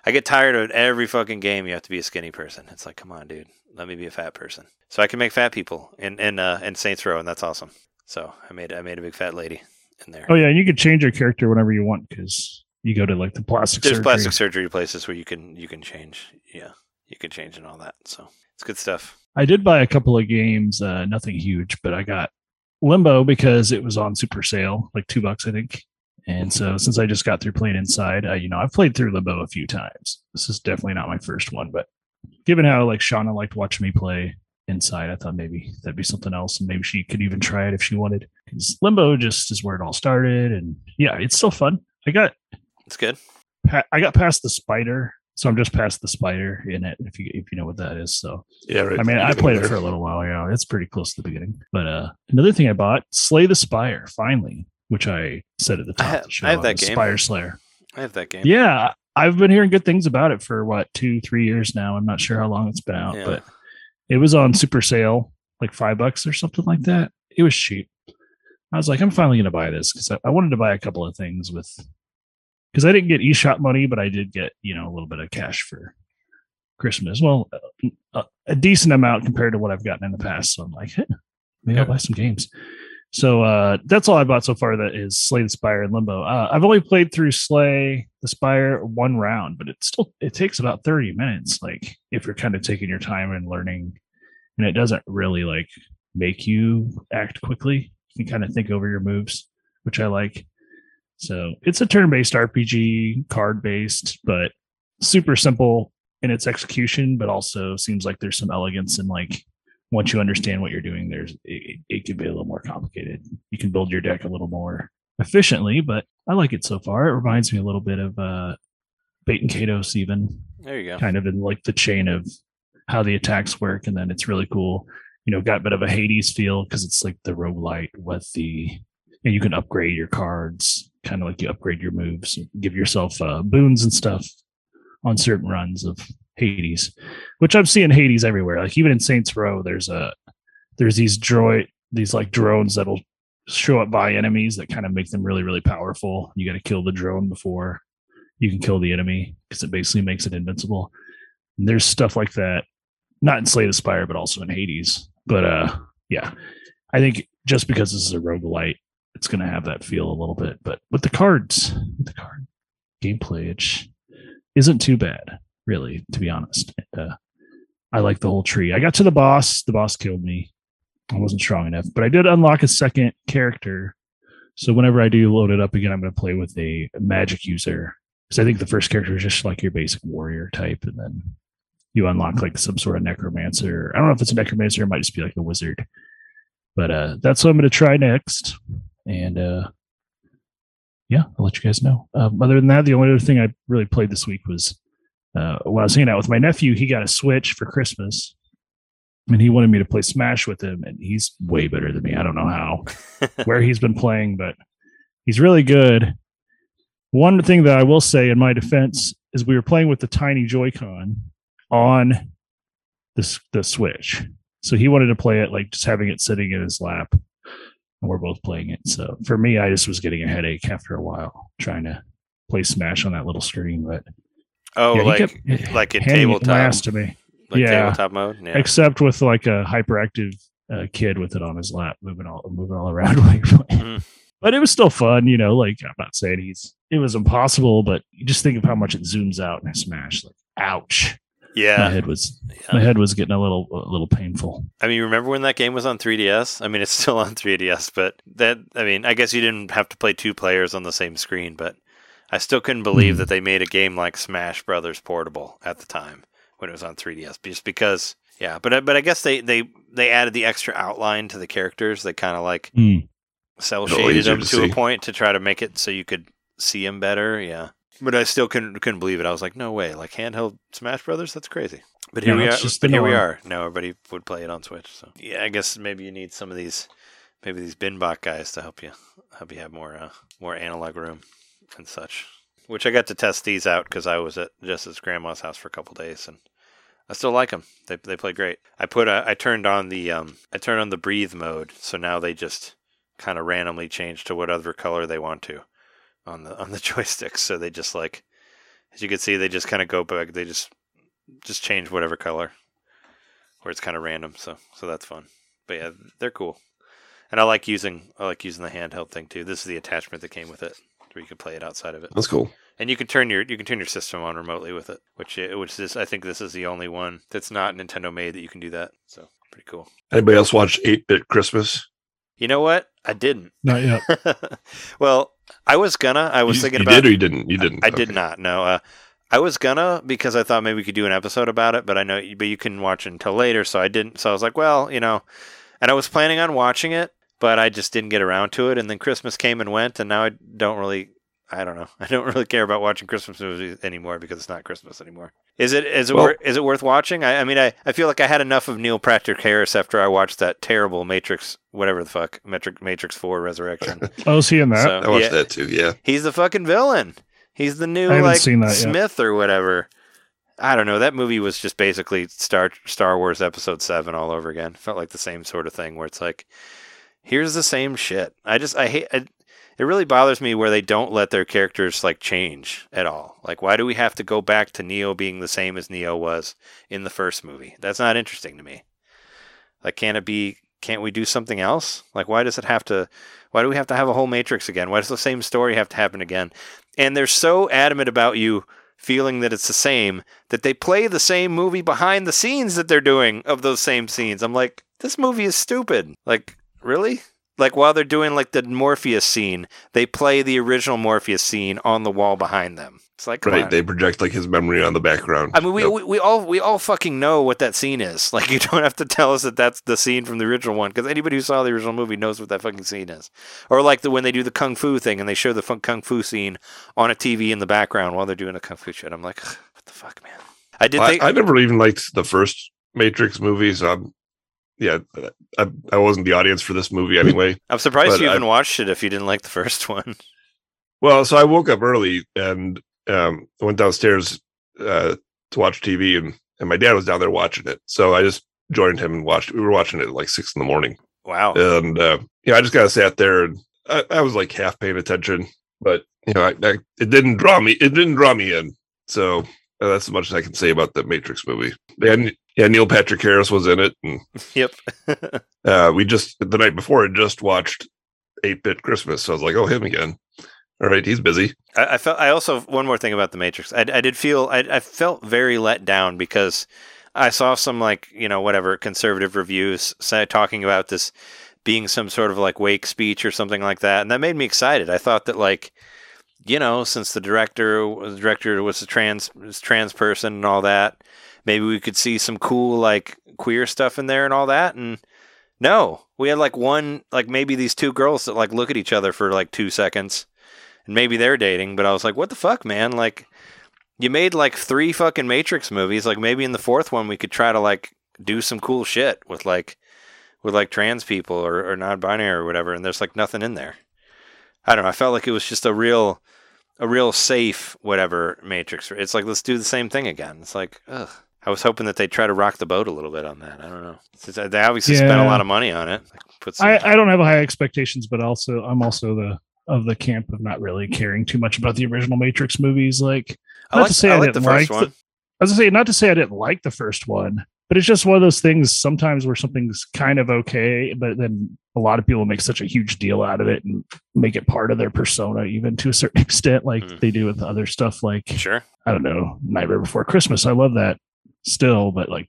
I get tired of every fucking game you have to be a skinny person. It's like, come on, dude, let me be a fat person. So I can make fat people in in uh, in Saints Row, and that's awesome. So I made I made a big fat lady in there. Oh yeah, and you can change your character whenever you want because you go to like the plastic There's surgery. plastic surgery places where you can you can change. Yeah, you can change and all that. So it's good stuff. I did buy a couple of games, uh, nothing huge, but I got Limbo because it was on super sale, like two bucks, I think. And so since I just got through playing inside, uh, you know, I've played through Limbo a few times. This is definitely not my first one, but given how like Shauna liked watching me play inside, I thought maybe that'd be something else, and maybe she could even try it if she wanted. Because Limbo just is where it all started, and yeah, it's still fun. I got It's good. pa- I got past the spider, so I'm just past the spider in it. If you if you know what that is, so Yeah, right. I mean, I played it for a little while. Yeah, it's pretty close to the beginning. But uh another thing I bought, Slay the Spire, finally, which I said at the top I of have- the show. I have that game. Spire Slayer. I have that game. Yeah, I've been hearing good things about it for what two, three years now. I'm not sure how long it's been out, Yeah. but it was on super sale, like five bucks or something like that. It was cheap. I was like, I'm finally going to buy this because I, I wanted to buy a couple of things with because I didn't get eShop money, but I did get you know a little bit of cash for Christmas. Well, a, a decent amount compared to what I've gotten in the past. So I'm like, hey, maybe I'll buy some games. So uh, that's all I bought so far. That is Slay the Spire and Limbo. Uh, I've only played through Slay the Spire one round, but it still it takes about thirty minutes. Like if you're kind of taking your time and learning, and it doesn't really like make you act quickly. You can kind of think over your moves, which I like. So it's a turn-based RPG, card-based, but super simple in its execution, but also seems like there's some elegance in like once you understand what you're doing, there's it, it can be a little more complicated. You can build your deck a little more efficiently, but I like it so far. It reminds me a little bit of uh Baten Kaitos even There you go. kind of in like the chain of how the attacks work, and then it's really cool. You know, got a bit of a Hades feel because it's like the roguelite with the and you can upgrade your cards, kind of like you upgrade your moves, give yourself uh, boons and stuff on certain runs of Hades, which I'm seeing Hades everywhere. Like even in Saints Row, there's a there's these droid these like drones that'll show up by enemies that kind of make them really really powerful. You got to kill the drone before you can kill the enemy because it basically makes it invincible. And there's stuff like that, not in Slay the Spire, but also in Hades. But uh, yeah, I think just because this is a roguelite, it's going to have that feel a little bit. But with the cards, with the card gameplay, it isn't too bad, really, to be honest. Uh, I like the whole tree. I got to the boss. The boss killed me. I wasn't strong enough, but I did unlock a second character. So whenever I do load it up again, I'm going to play with a magic user because I think the first character is just like your basic warrior type, and then you unlock like some sort of necromancer. I don't know if it's a necromancer; it might just be like a wizard. But uh, that's what I'm going to try next, and uh, yeah, I'll let you guys know. Um, other than that, the only other thing I really played this week was uh, when I was hanging out with my nephew. He got a Switch for Christmas, and he wanted me to play Smash with him, and he's way better than me. I don't know how [LAUGHS] where he's been playing, but he's really good. One thing that I will say in my defense is we were playing with the tiny Joy-Con on the the Switch, so he wanted to play it like just having it sitting in his lap, and we're both playing it. So for me, I just was getting a headache after a while trying to play Smash on that little screen. But oh, yeah, like kept like in tabletop, to me, like yeah. tabletop mode. Yeah. except with like a hyperactive uh, kid with it on his lap, moving all moving all around [LAUGHS] while you're playing. Mhm. But it was still fun, you know. Like I'm not saying he's it was impossible, but you just think of how much it zooms out in a Smash. Like, ouch! My head was yeah. my head was getting a little a little painful. I mean, remember when that game was on 3DS? I mean, it's [LAUGHS] still on 3DS, but that I mean, I guess you didn't have to play two players on the same screen, but I still couldn't believe Hmm. that they made a game like Smash Brothers Portable at the time when it was on 3DS, just because. Yeah, but I- but I guess they they they added the extra outline to the characters. They kind of like Mm. cell shaded them to to a point to try to make it so you could see them better. Yeah, but I still couldn't couldn't believe it. I was like, no way! Like handheld Smash Brothers, that's crazy. But here Yeah, we are. But here we are. Now everybody would play it on Switch. So yeah, I guess maybe you need some of these, maybe these Binbok guys to help you help you have more uh, more analog room and such. Which I got to test these out because I was at Jess's grandma's house for a couple days and. I still like them. They they play great. I put a, I turned on the um I turned on the breathe mode, so now they just kind of randomly change to whatever color they want to on the on the [LAUGHS] joysticks. So they just like as you can see, they just kind of go back. They just just change whatever color, where it's kind of random. So so that's fun. But yeah, they're cool. And I like using I like using the handheld thing too. This is the attachment that came with it, where you can play it outside of it. That's cool. And you can turn your you can turn your system on remotely with it, which which is I think this is the only one that's not Nintendo made that you can do that. So pretty cool. Anybody else watch 8 Bit Christmas? You know what? I didn't. Not yet. [LAUGHS] well, I was gonna. I was you, thinking you about. did or you didn't? You didn't. I did Okay. not. No. Uh, I was gonna because I thought maybe we could do an episode about it, but I know, but you can watch it until later, so I didn't. So I was like, well, you know, and I was planning on watching it, but I just didn't get around to it. And then Christmas came and went, and now I don't really. I don't know. [LAUGHS] I don't really care about watching Christmas movies anymore because it's not Christmas anymore. Is it? Is it? Well- wor- is it worth watching? I, I mean, I, I feel like I had enough of Neil Patrick Harris after I watched that terrible Matrix, whatever the fuck, Matrix Matrix Four Resurrection. [LAUGHS] Oh, seeing that. So- I watched Yeah. that too. Yeah. He's the fucking villain. He's the new like seen that yet. Smith or whatever. I don't know. That movie was just basically Star Star Wars Episode Seven all over again. Felt like the same sort of thing where it's like, here's the same shit. I just I hate. I, it really bothers me where they don't let their characters like change at all. Like, why do we have to go back to Neo being the same as Neo was in the first movie? That's not interesting to me. Like, can it be? Can't we do something else? Like, why does it have to? Why do we have to have a whole Matrix again? Why does the same story have to happen again? And they're so adamant about you feeling that it's the same that they play the same movie behind the scenes that they're doing of those same scenes. I'm like, this movie is stupid. Like, really? Like while they're doing like the Morpheus scene, they play the original Morpheus scene on the wall behind them. It's like, Right. on. They project like his memory on the background. I mean, we, Yep. we, we all we all fucking know what that scene is. [LAUGHS] Like, you don't have to tell us that that's the scene from the original one because anybody who saw the original movie knows what that fucking scene is. Or like the when they do the kung fu thing and they show the fun- kung fu scene on a TV in the background while they're doing a kung fu shit. I'm like, what the fuck, man? I did I, think I never even liked the first Matrix movies. Um, yeah, I, I wasn't the audience for this movie anyway. I'm surprised you I- even watched it if you didn't like the first [LAUGHS] one. well, so I woke up early and um, went downstairs uh, to watch TV, and, and my dad was down there watching it. So I just joined him and watched. We were watching it at like six in the morning, Wow. and uh, yeah, I just kind of sat there and I, I was like half paying attention, but you know, I, I, it didn't draw me. It didn't draw me in. So uh, that's as much as I can say about the Matrix movie. And yeah, Neil Patrick Harris was in it, and [LAUGHS] Yep. [LAUGHS] uh, we just the night before had just watched Eight Bit Christmas. So I was like, oh, him again. All right, he's busy. I, I felt. I also one more thing about the Matrix. I, I did feel. I, I felt very let down because I saw some like you know whatever conservative reviews talking about this being some sort of like wake speech or something like that, and that made me excited. I thought that like you know since the director the director was a trans trans person and all that, maybe we could see some cool like queer stuff in there and all that and. No, we had like one, like maybe these two girls that like look at each other for like two seconds, and maybe they're dating, but I was like, what the fuck, man? Like, you made like three fucking Matrix movies. Like, maybe in the fourth one we could try to like do some cool shit with like with like trans people or, or non-binary or whatever. And there's like nothing in there. I don't know. I felt like it was just a real a real safe whatever Matrix. It's like let's do the same thing again. It's like ugh. I was hoping that they'd try to rock the boat a little bit on that. I don't know. Since They obviously spent a lot of money on it. Like, some, I, I don't have high expectations, but also I'm also the of the camp of not really caring too much about the original Matrix movies. Like, I not like, to say I I like didn't first like one. the- as I say, not to say I didn't like the first one, but it's just one of those things sometimes where something's kind of okay, but then a lot of people make such a huge deal out of it and make it part of their persona, even to a certain [LAUGHS] extent, like Mhm. they do with other stuff. Like, Sure. I don't know, Nightmare Before Christmas. I love that still, but like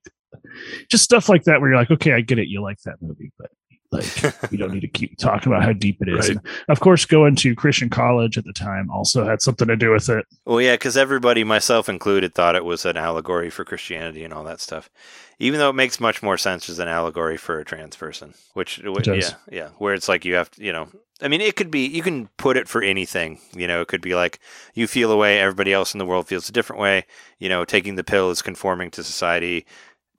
just stuff like that where you're like, okay, I get it, you like that movie, but like [LAUGHS] you don't need to keep talking about how deep it is. Right. Of course, going to Christian college at the time also had something to do with it. Well, yeah, because everybody, myself included, thought it was an allegory for Christianity and all that stuff. Even though it makes much more sense as an allegory for a trans person, which, yeah, yeah, where it's like you have, to, you know, I mean, it could be, you can put it for anything. You know, it could be like you feel a way, everybody else in the world feels a different way. You know, taking the pill is conforming to society,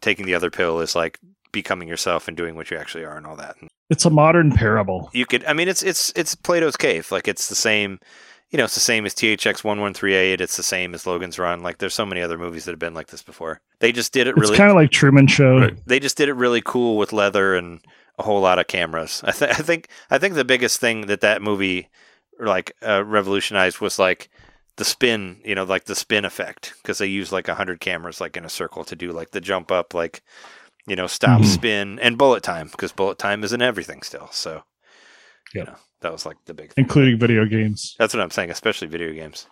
taking the other pill is like becoming yourself and doing what you actually are and all that. And It's a modern parable. you could, I mean, it's, it's, it's Plato's Cave. Like it's the same, you know, it's the same as THX one one three eight. It's the same as Logan's Run. Like there's so many other movies that have been like this before. They just did it It's really, kind of like Truman Show. Right. they just did it really cool with leather and a whole lot of cameras. I, th- I think I think the biggest thing that that movie like uh, revolutionized was like the spin, you know, like the spin effect because they used like a hundred cameras like in a circle to do like the jump up, like you know, stop, Mhm. spin, and bullet time because bullet time isn't everything still. So, you know, that was like the big thing. including video games. That's what I'm saying, especially video games.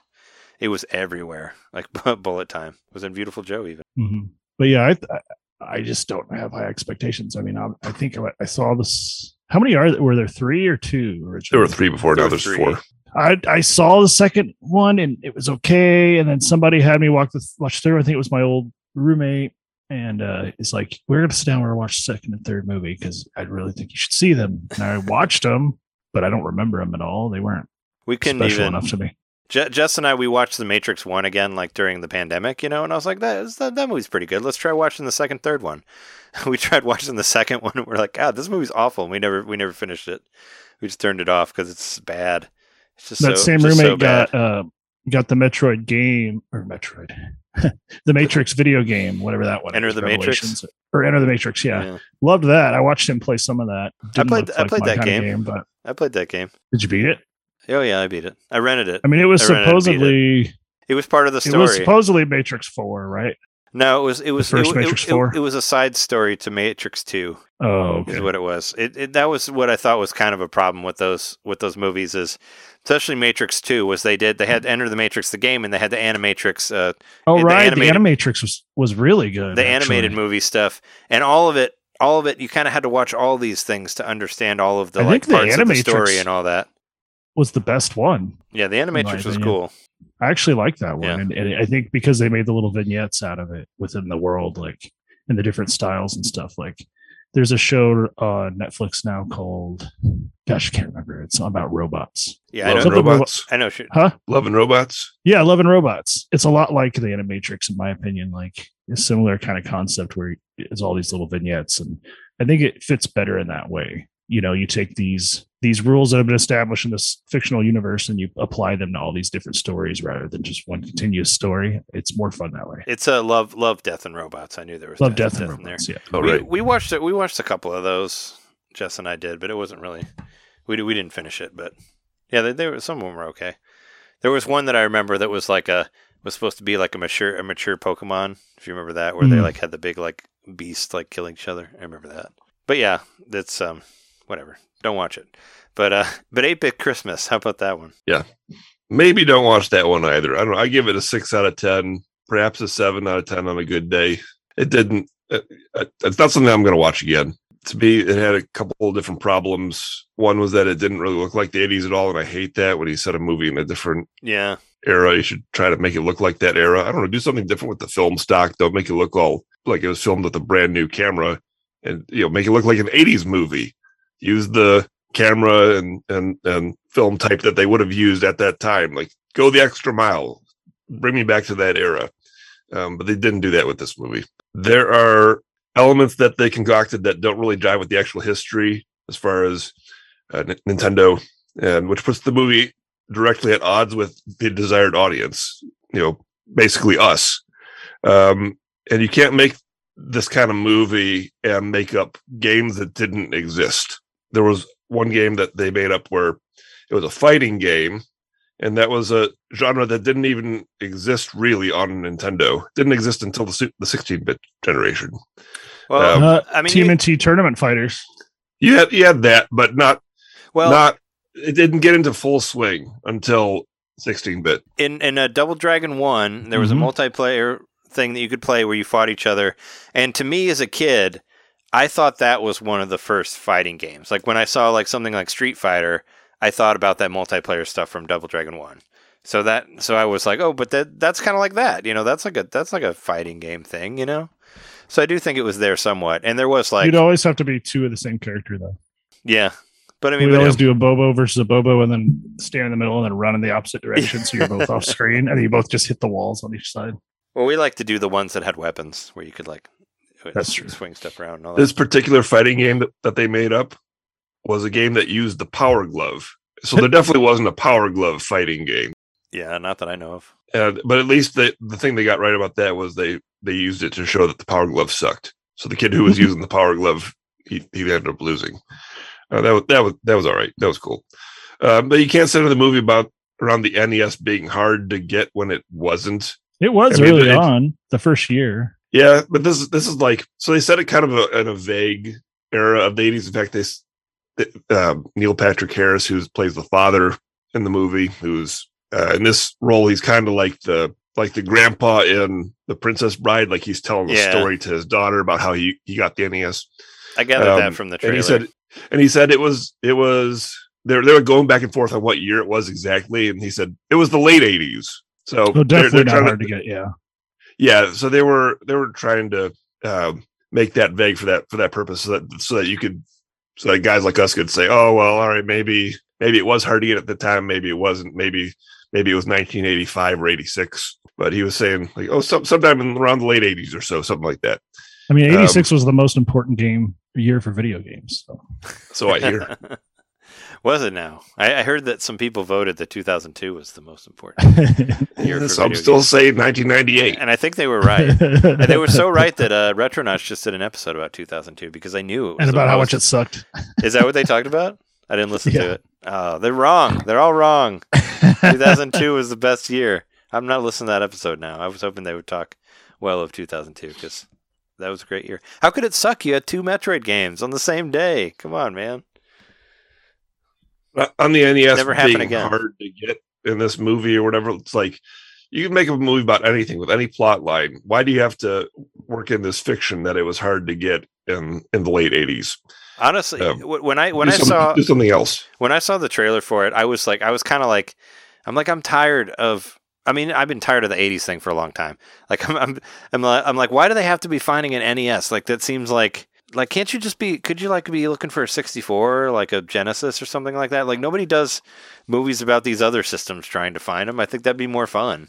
It was everywhere. Like [LAUGHS] bullet time it was in Viewtiful Joe even. Mm-hmm. But yeah, I, I I just don't have high expectations. I mean, I, I think I, I saw this. How many are there? Were there three or two Originally? There were three before. There Now there's three. four. I I saw the second one and it was okay, and then somebody had me walk the watch through. I think it was my old roommate, and uh, it's like we're gonna sit down. We're gonna watch the second and third movie because I really think you should see them. And I watched them, but I don't remember them at all. They weren't We couldn't special even enough to me. Je- Jess and I we watched The Matrix one again like during the pandemic, you know, and I was like, that is- that, that movie's pretty good. Let's try watching the second, third one. [LAUGHS] we tried watching the second one, and we're like, God, this movie's awful. And we never we never finished it. We just turned it off because it's bad. It's just that so, same just roommate bad. got uh, got the Metroid game or Metroid, [LAUGHS] the Matrix video game, whatever that one. Enter is, the Matrix? Or Enter the Matrix. Yeah. loved that. I watched him play some of that. Didn't played- look I played that kinda game. but I played that game. did you beat it? Oh yeah, I beat it. I rented it. I mean, it was I rented it it. supposedly It was part of the story. it was supposedly Matrix Four, right? no, it was it was first it, Matrix it, 4? It, it was a side story to Matrix Two. Oh, is what it was. It, it that was what I thought was kind of a problem with those with those movies is especially Matrix Two was they did they had Enter the Matrix the game and they had the Animatrix uh, oh, the right. animated- the Animatrix was was really good. the animated movie stuff and all of it all of it you kind of had to watch all these things to understand all of the I like think the parts of the story and all that. was the best one. Yeah, the Animatrix was cool. I actually like that one, Yeah. and, and I think because they made the little vignettes out of it within the world, like in the different styles and stuff. Like, there's a show on Netflix now called, gosh, I can't remember. It's about robots. Yeah, I know. and Something robots. I know. shit. Huh? Love and robots. Yeah, Love and Robots. It's a lot like the Animatrix, in my opinion. Like a similar kind of concept where it's all these little vignettes, and I think it fits better in that way. You know, you take these these rules that have been established in this fictional universe and you apply them to all these different stories rather than just one continuous story. It's more fun that way. It's a love, love, death, and robots. I knew there was Love, death, Death, and death in there. Robots. Yeah. Oh, we, right. we watched it. We watched a couple of those. Jess and I did, but it wasn't really. We we didn't finish it, but yeah, they, they were some of them were okay. There was one that I remember that was like a was supposed to be like a mature a mature Pokemon. If you remember that, where they Mm. like had the big like beast like killing each other. I remember that. But yeah, that's um whatever. Don't watch it. But uh [LAUGHS] but eight bit Christmas. How about that one? Yeah, maybe don't watch that one either. I don't know. I give it a six out of ten, perhaps a seven out of ten on a good day. It didn't. It, it- it's not something I'm going to watch again. To me, it had a couple of different problems. One was that it didn't really look like the 80s at all, and I hate that when you set a movie in a different Yeah. era. You should try to make it look like that era. I don't know. Do something different with the film stock. Don't make it look all like it was filmed with a brand new camera, and you know, make it look like an 80s movie. Use the camera and and and film type that they would have used at that time. Like go the extra mile. Bring me back to that era. Um, but they didn't do that with this movie. There are elements that they concocted that don't really jive with the actual history as far as uh, N- Nintendo, and which puts the movie directly at odds with the desired audience. You know, basically us. Um, and you can't make this kind of movie and make up games that didn't exist. There was one game that they made up where it was a fighting game, and that was a genre that didn't even exist really on Nintendo. Didn't exist until the the 16-bit generation. Well, Um, Uh, I mean, you- TMNT tournament fighters. You had you had that, but not well, not. It didn't get into full swing until 16-bit. in in a Double Dragon One, there was Mhm. a multiplayer thing that you could play where you fought each other. And to me, as a kid, I thought that was one of the first fighting games. Like when I saw like something like Street Fighter, I thought about that multiplayer stuff from Double Dragon One. So that so I was like, oh, but that that's kind of like that, you know. That's like a that's like a fighting game thing, you know. So I do think it was there somewhat, and there was like You'd always have to be two of the same character though. yeah, But I mean, we always do a Bobo versus a Bobo and then stand in the middle and then run in the opposite direction. so you're both off [LAUGHS] screen and you both just hit the walls on each side. well, we like to do the ones that had weapons where you could like That's s- true. swing stuff around. And all that. This particular fighting game that, that they made up was a game that used the power glove. So there [LAUGHS] definitely wasn't a power glove fighting game. yeah, not that I know of. And but at least the the thing they got right about that was they they used it to show that the power glove sucked. So the kid who was [LAUGHS] using the power glove, he he ended up losing. Uh, that was that was that was all right. That was cool. Um, but you can't say to the movie about around the NES being hard to get when it wasn't. It was I mean, early it- on, the first year. Yeah, but this is this is like so they said it kind of a, in a vague era of the eighties. In fact, they s- uh, Neil Patrick Harris, who plays the father in the movie, who's uh, in this role, he's kind of like the like the grandpa in The Princess Bride, like he's telling a Yeah. story to his daughter about how he he got the NES. I gathered Um, that from the trailer. And trailer. he said, and he said it was it was they were, they were going back and forth on what year it was exactly, and he said it was the late eighties. So Oh, they're- definitely they're not trying hard to get. Yeah. Yeah so they were they were trying to um, make that vague for that for that purpose so that so that you could so that guys like us could say oh well all right maybe maybe it was hard to get at the time maybe it wasn't maybe maybe it was 1985 or 86 but he was saying like oh some, sometime in around the late 80s or so something like that I mean, Um, 86 was the most important game year for video games. So. so i hear [LAUGHS] was it now? I, I heard that some people voted that 2002 was the most important [LAUGHS] year for some video still games. say 1998 and I think they were right. [LAUGHS] And they were so right that uh, Retronauts just did an episode about 2002 because they knew it was and about how much it sucked. Is that what they talked about? I didn't listen Yeah. to it. Oh, they're wrong. They're all wrong. 2002 was the best year. I'm not listening to that episode now. I was hoping they would talk well of 2002 because that was a great year. How could it suck? You had two Metroid games on the same day. Come on, man. Uh, on the nes Never happen being again. hard to get in this movie or whatever it's like you can make a movie about anything with any plot line why do you have to work in this fiction that it was hard to get in in the late 80s Honestly, Um, when I when I saw something else when I saw the trailer for it, I was like, I was kind of like, I'm like, I'm tired of. I mean, I've been tired of the '80s thing for a long time. Like, [LAUGHS] I'm, I'm, I'm, like, I'm like, why do they have to be finding an NES? Like, that seems like, like, can't you just be? Could you like be looking for a 64, like a Genesis or something like that? Like, nobody does movies about these other systems trying to find them. I think that'd be more fun.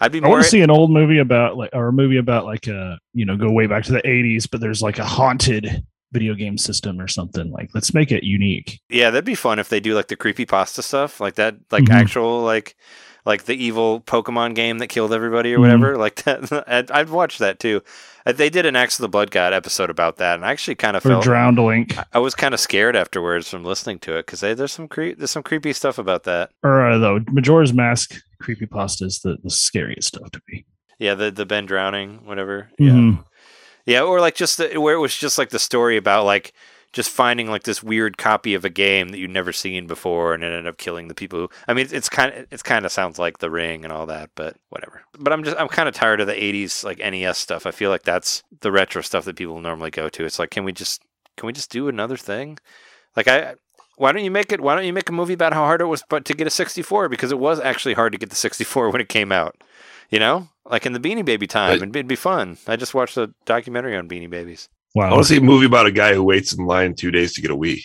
I'd be I more. want to see an old movie about like, or a movie about like a, you know, go way back to the 80s, but there's like a haunted video game system or something. Like, let's make it unique. Yeah, that'd be fun if they do like the creepy pasta stuff, like that, like Mhm. actual like like the evil Pokemon game that killed everybody or whatever. Like [LAUGHS] that, I'd, I'd watch that too. Uh, They did an Axe of the Blood God episode about that, and I actually kind of Or felt Drowned Link, I- I was kind of scared afterwards from listening to it because there's some cre- there's some creepy stuff about that. or uh, though Majora's Mask creepypasta is the, the scariest stuff to me. Yeah, the the Ben drowning, whatever. Yeah, Mhm. yeah, or like just the, where it was just like the story about like just finding like this weird copy of a game that you'd never seen before, and it ended up killing the people. Who, I mean, it's kind of it's kind of sounds like The Ring and all that, but whatever. But I'm just I'm kind of tired of the '80s like NES stuff. I feel like that's the retro stuff that people normally go to. It's like, can we just can we just do another thing? Like I. Why don't you make it? Why don't you make a movie about how hard it was but to get a 64? Because it was actually hard to get the 64 when it came out. You know, like in the Beanie Baby time, and it'd be fun. I just watched a documentary on Beanie Babies. I want to see a movie about a guy who waits in line two days to get a wii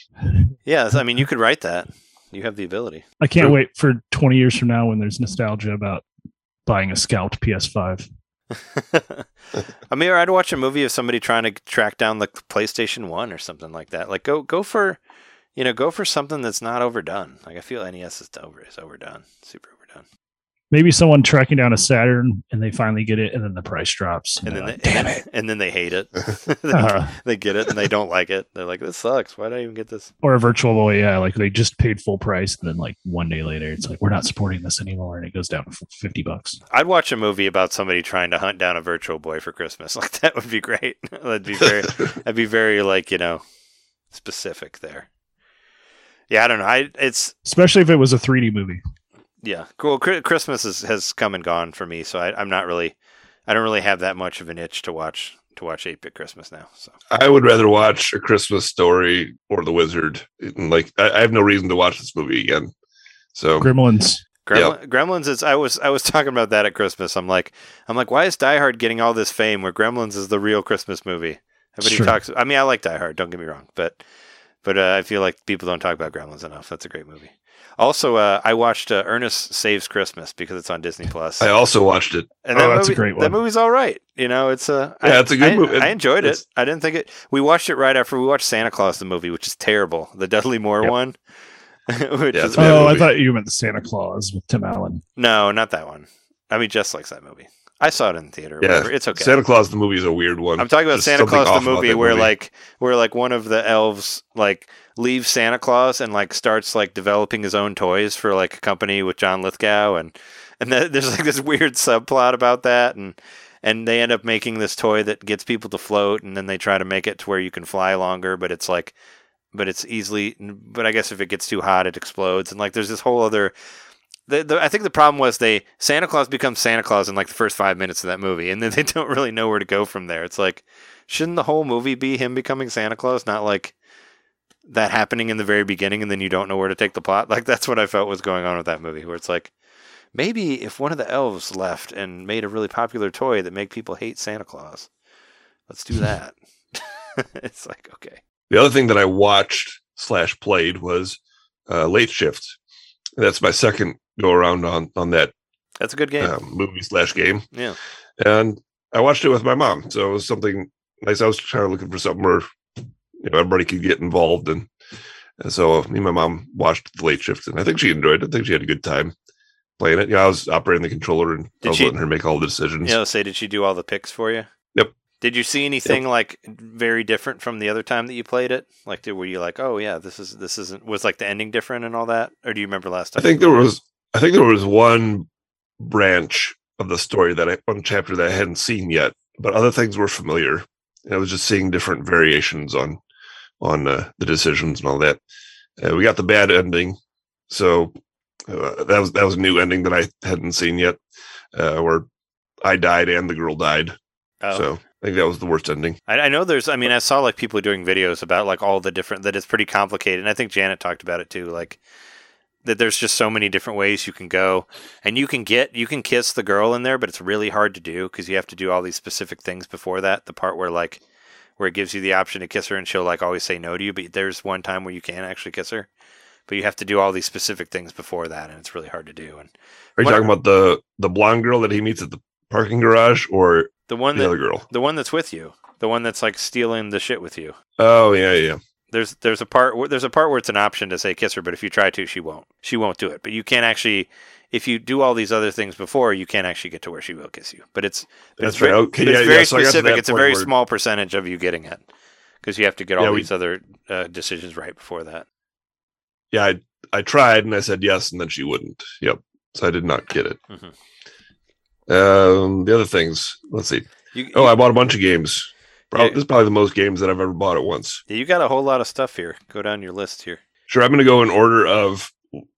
Yeah, I mean, you could write that. You have the ability. I can't True. wait for 20 years from now when there's nostalgia about buying a scalped PS5. I mean, or I'd watch a movie of somebody trying to track down the PlayStation One or something like that. Like, go go for, you know, go for something that's not overdone. Like, I feel NES is over is overdone, super overdone. Maybe someone tracking down a Saturn and they finally get it, and then the price drops. And then, they're they, damn it. and then they hate it. they, [LAUGHS] [LAUGHS] Uh, they get it and they don't like it. They're like, this sucks. Why did I even get this? or a virtual boy, yeah, like they just paid full price, and then like one day later, it's like we're not supporting this anymore, and it goes down to fifty bucks. I'd watch a movie about somebody trying to hunt down a virtual boy for Christmas. [LAUGHS] Like that would be great. That'd be very I'd be very like, you know, specific there. Yeah, I don't know. I it's Especially if it was a 3D movie. Yeah. Cool. Christmas is, has come and gone for me, so I, I'm not really I don't really have that much of an itch to watch to watch 8-bit Christmas now. So i would rather watch a christmas story or the wizard And, like I, I have no reason to watch this movie again so Gremlins. Gremlin, Gremlins is I was I was talking about that at Christmas. I'm like I'm like why is Die Hard getting all this fame where Gremlins is the real Christmas movie? Everybody Sure. talks I mean I like Die Hard, don't get me wrong, but But uh, I feel like people don't talk about Gremlins enough. That's a great movie. Also, uh, I watched uh, Ernest Saves Christmas because it's on Disney Plus. I also watched it. And Oh, that that's a movie, great That movie's all right. You know, it's a Yeah, I- it's a good I- movie. I enjoyed it. I didn't think it. We watched it right after we watched Santa Claus the movie, which is terrible. The Dudley Moore Yep. one. [LAUGHS] which Yeah, is, it's a bad Oh, I thought you meant the Santa Claus with Tim Allen. no, not that one. I mean, Jess likes that movie. I saw it in the theater. Yeah, Whatever. It's okay. Santa Claus the movie is a weird one. I'm talking about Just Santa Claus the movie where movie. like where like one of the elves like leaves Santa Claus and like starts like developing his own toys for like a company with John Lithgow and and th- [LAUGHS] there's like this weird subplot about that and and they end up making this toy that gets people to float and then they try to make it to where you can fly longer but it's like but it's easily but I guess if it gets too hot it explodes and like there's this whole other the, the, I think the problem was they Santa Claus becomes Santa Claus in like the first five minutes of that movie, and then they [LAUGHS] don't really know where to go from there. It's like, shouldn't the whole movie be him becoming Santa Claus, not like that happening in the very beginning, and then you don't know where to take the plot? Like that's what I felt was going on with that movie, where it's like, maybe if one of the elves left and made a really popular toy that make people hate Santa Claus, let's do that. [LAUGHS] [LAUGHS] it's like okay, The other thing that I watched slash played was uh, Late Shift. That's my second go around on on that that's a good game. um, movie slash game, yeah, and I watched it with my mom. So it was something nice. I was kind of looking for something where you know everybody could get involved, and, and so me and my mom watched the Late Shift, and I think she enjoyed it. I think she had a good time playing it. Yeah, I was operating the controller and Did I was she- letting her make all the decisions. yeah. Let's say, did she do all the picks for you? Yep. Did you see anything like very different from the other time that you played it? Like, did, were you like, oh yeah, this is this isn't was like the ending different and all that, or do you remember last time? I think there was I think there was one branch of the story that I one chapter that I hadn't seen yet, but other things were familiar. And I was just seeing different variations on on uh, the decisions and all that. Uh, we got the bad ending, so uh, that was that was a new ending that I hadn't seen yet, uh, where I died and the girl died. Oh. So I think that was the worst ending. I, I know there's. I mean, I saw like people doing videos about like all the different that it's pretty complicated, and I think Janet talked about it too. Like that, there's just so many different ways you can go, and you can get you can kiss the girl in there, but it's really hard to do because you have to do all these specific things before that. The part where like where it gives you the option to kiss her, and she'll like always say no to you, but there's one time where you can actually kiss her, but you have to do all these specific things before that, and it's really hard to do. And Are you What- talking about the the blonde girl that he meets at the parking garage, or the one the that other girl? the one that's with you, the one that's like stealing the shit with you. Oh yeah, yeah. There's there's a part where there's a part where it's an option to say kiss her, but if you try to, she won't. She won't do it. But you can't actually, if you do all these other things before, you can't actually get to where she will kiss you. But it's but That's it's very, right. Okay, but it's yeah, very yeah, so specific. It's a very where- small percentage of you getting it because you have to get all Yeah, we- these other uh, decisions right before that. yeah, I I tried and I said yes, and then she wouldn't. Yep. So I did not get it. Mhm. Um, the other things. Let's see. You, Oh, you, I bought a bunch of games. Prob- Yeah. This is probably the most games that I've ever bought at once. you got a whole lot of stuff here. Go down your list here. Sure, I'm going to go in order of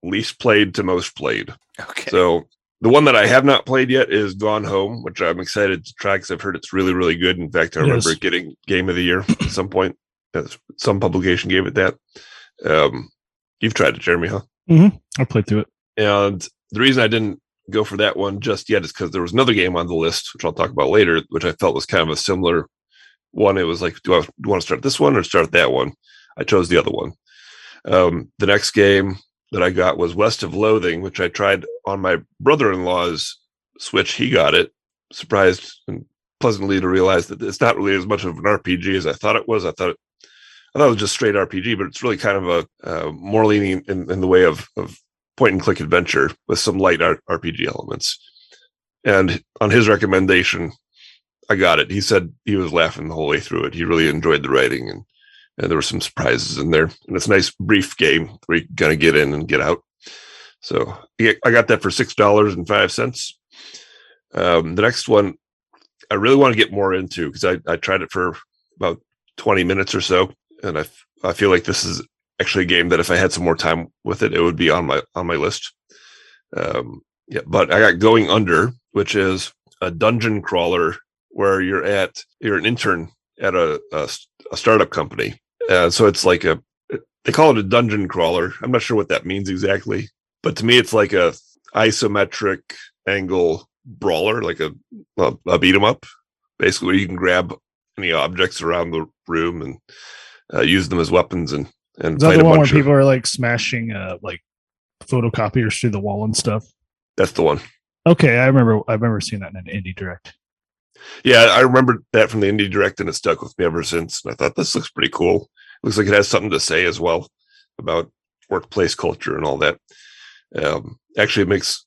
least played to most played. Okay. So the one that I have not played yet is Gone Home, which I'm excited to try because I've heard it's really, really good. In fact, I remember Yes. it getting Game of the Year at some point. Uh, Some publication gave it that. Um, you've tried it, Jeremy, huh? I played through it. And the reason I didn't go for that one just yet is because there was another game on the list, which I'll talk about later, which I felt was kind of a similar one. It was like, do I want to start this one or start that one? I chose the other one. Um, the next game that I got was West of Loathing, which I tried on my brother in law's Switch. He got it. Surprised and pleasantly to realize that it's not really as much of an RPG as I thought it was. I thought it, I thought it was just straight RPG, but it's really kind of a uh, more leaning in, in the way of, of point and click adventure with some light R- RPG elements. And on his recommendation, I got it. He said he was laughing the whole way through it. He really enjoyed the writing and, and there were some surprises in there. And it's a nice brief game where you kind of get in and get out. So yeah, I got that for six dollars and five cents. Um, the next one I really want to get more into because I, I tried it for about 20 minutes or so. And I, f- I feel like this is actually a game that if I had some more time with it, it would be on my on my list. Um, yeah, but I got Going Under, which is a dungeon crawler where you're at you're an intern at a a startup company. Uh, so it's like a they call it a dungeon crawler. I'm not sure what that means exactly, but to me, it's like a isometric angle brawler, like a a, a beat 'em up, basically where you can grab any objects around the room and uh, use them as weapons and and Is that the one where of- people are like smashing uh like photocopiers through the wall and stuff? That's the one. Okay, I remember. I remember seeing that in an indie direct. Yeah, I remember that from the indie direct, and it stuck with me ever since. And I thought this looks pretty cool. It Looks like it has something to say as well about workplace culture and all that. Um, actually, it makes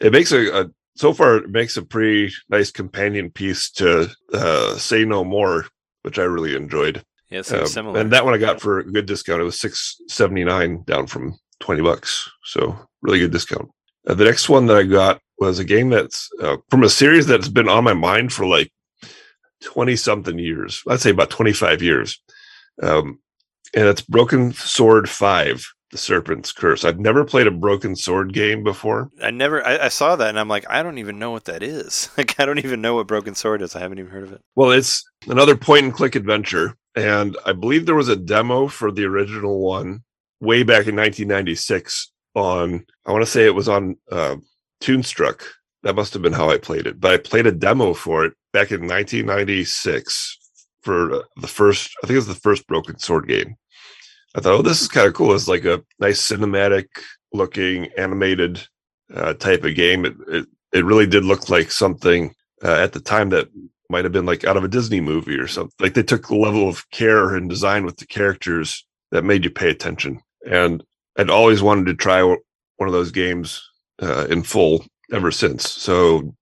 it makes a, a so far it makes a pretty nice companion piece to uh, "Say No More," which I really enjoyed. Yeah, Um, similar. And that one I got for a good discount. It was six seventy nine, down from twenty bucks. So really good discount. Uh, the next one that I got was a game that's uh, from a series that's been on my mind for like twenty something years. I'd say about twenty five years. Um, and it's Broken Sword Five: The Serpent's Curse. I've never played a Broken Sword game before. I never. I, I saw that and I'm like, I don't even know what that is. [LAUGHS] Like, I don't even know what Broken Sword is. I haven't even heard of it. Well, it's another point and click adventure. And I believe there was a demo for the original one way back in 1996 on, I want to say it was on uh, Toonstruck. That must have been how I played it. But I played a demo for it back in 1996 for uh, the first, I think it was the first Broken Sword game. I thought, oh, this is kind of cool. It's like a nice cinematic looking animated uh, type of game. It, it, it really did look like something uh, at the time that might have been like out of a Disney movie or something. Like they took a level of care and design with the characters that made you pay attention. And I'd always wanted to try one of those games uh, in full ever since. So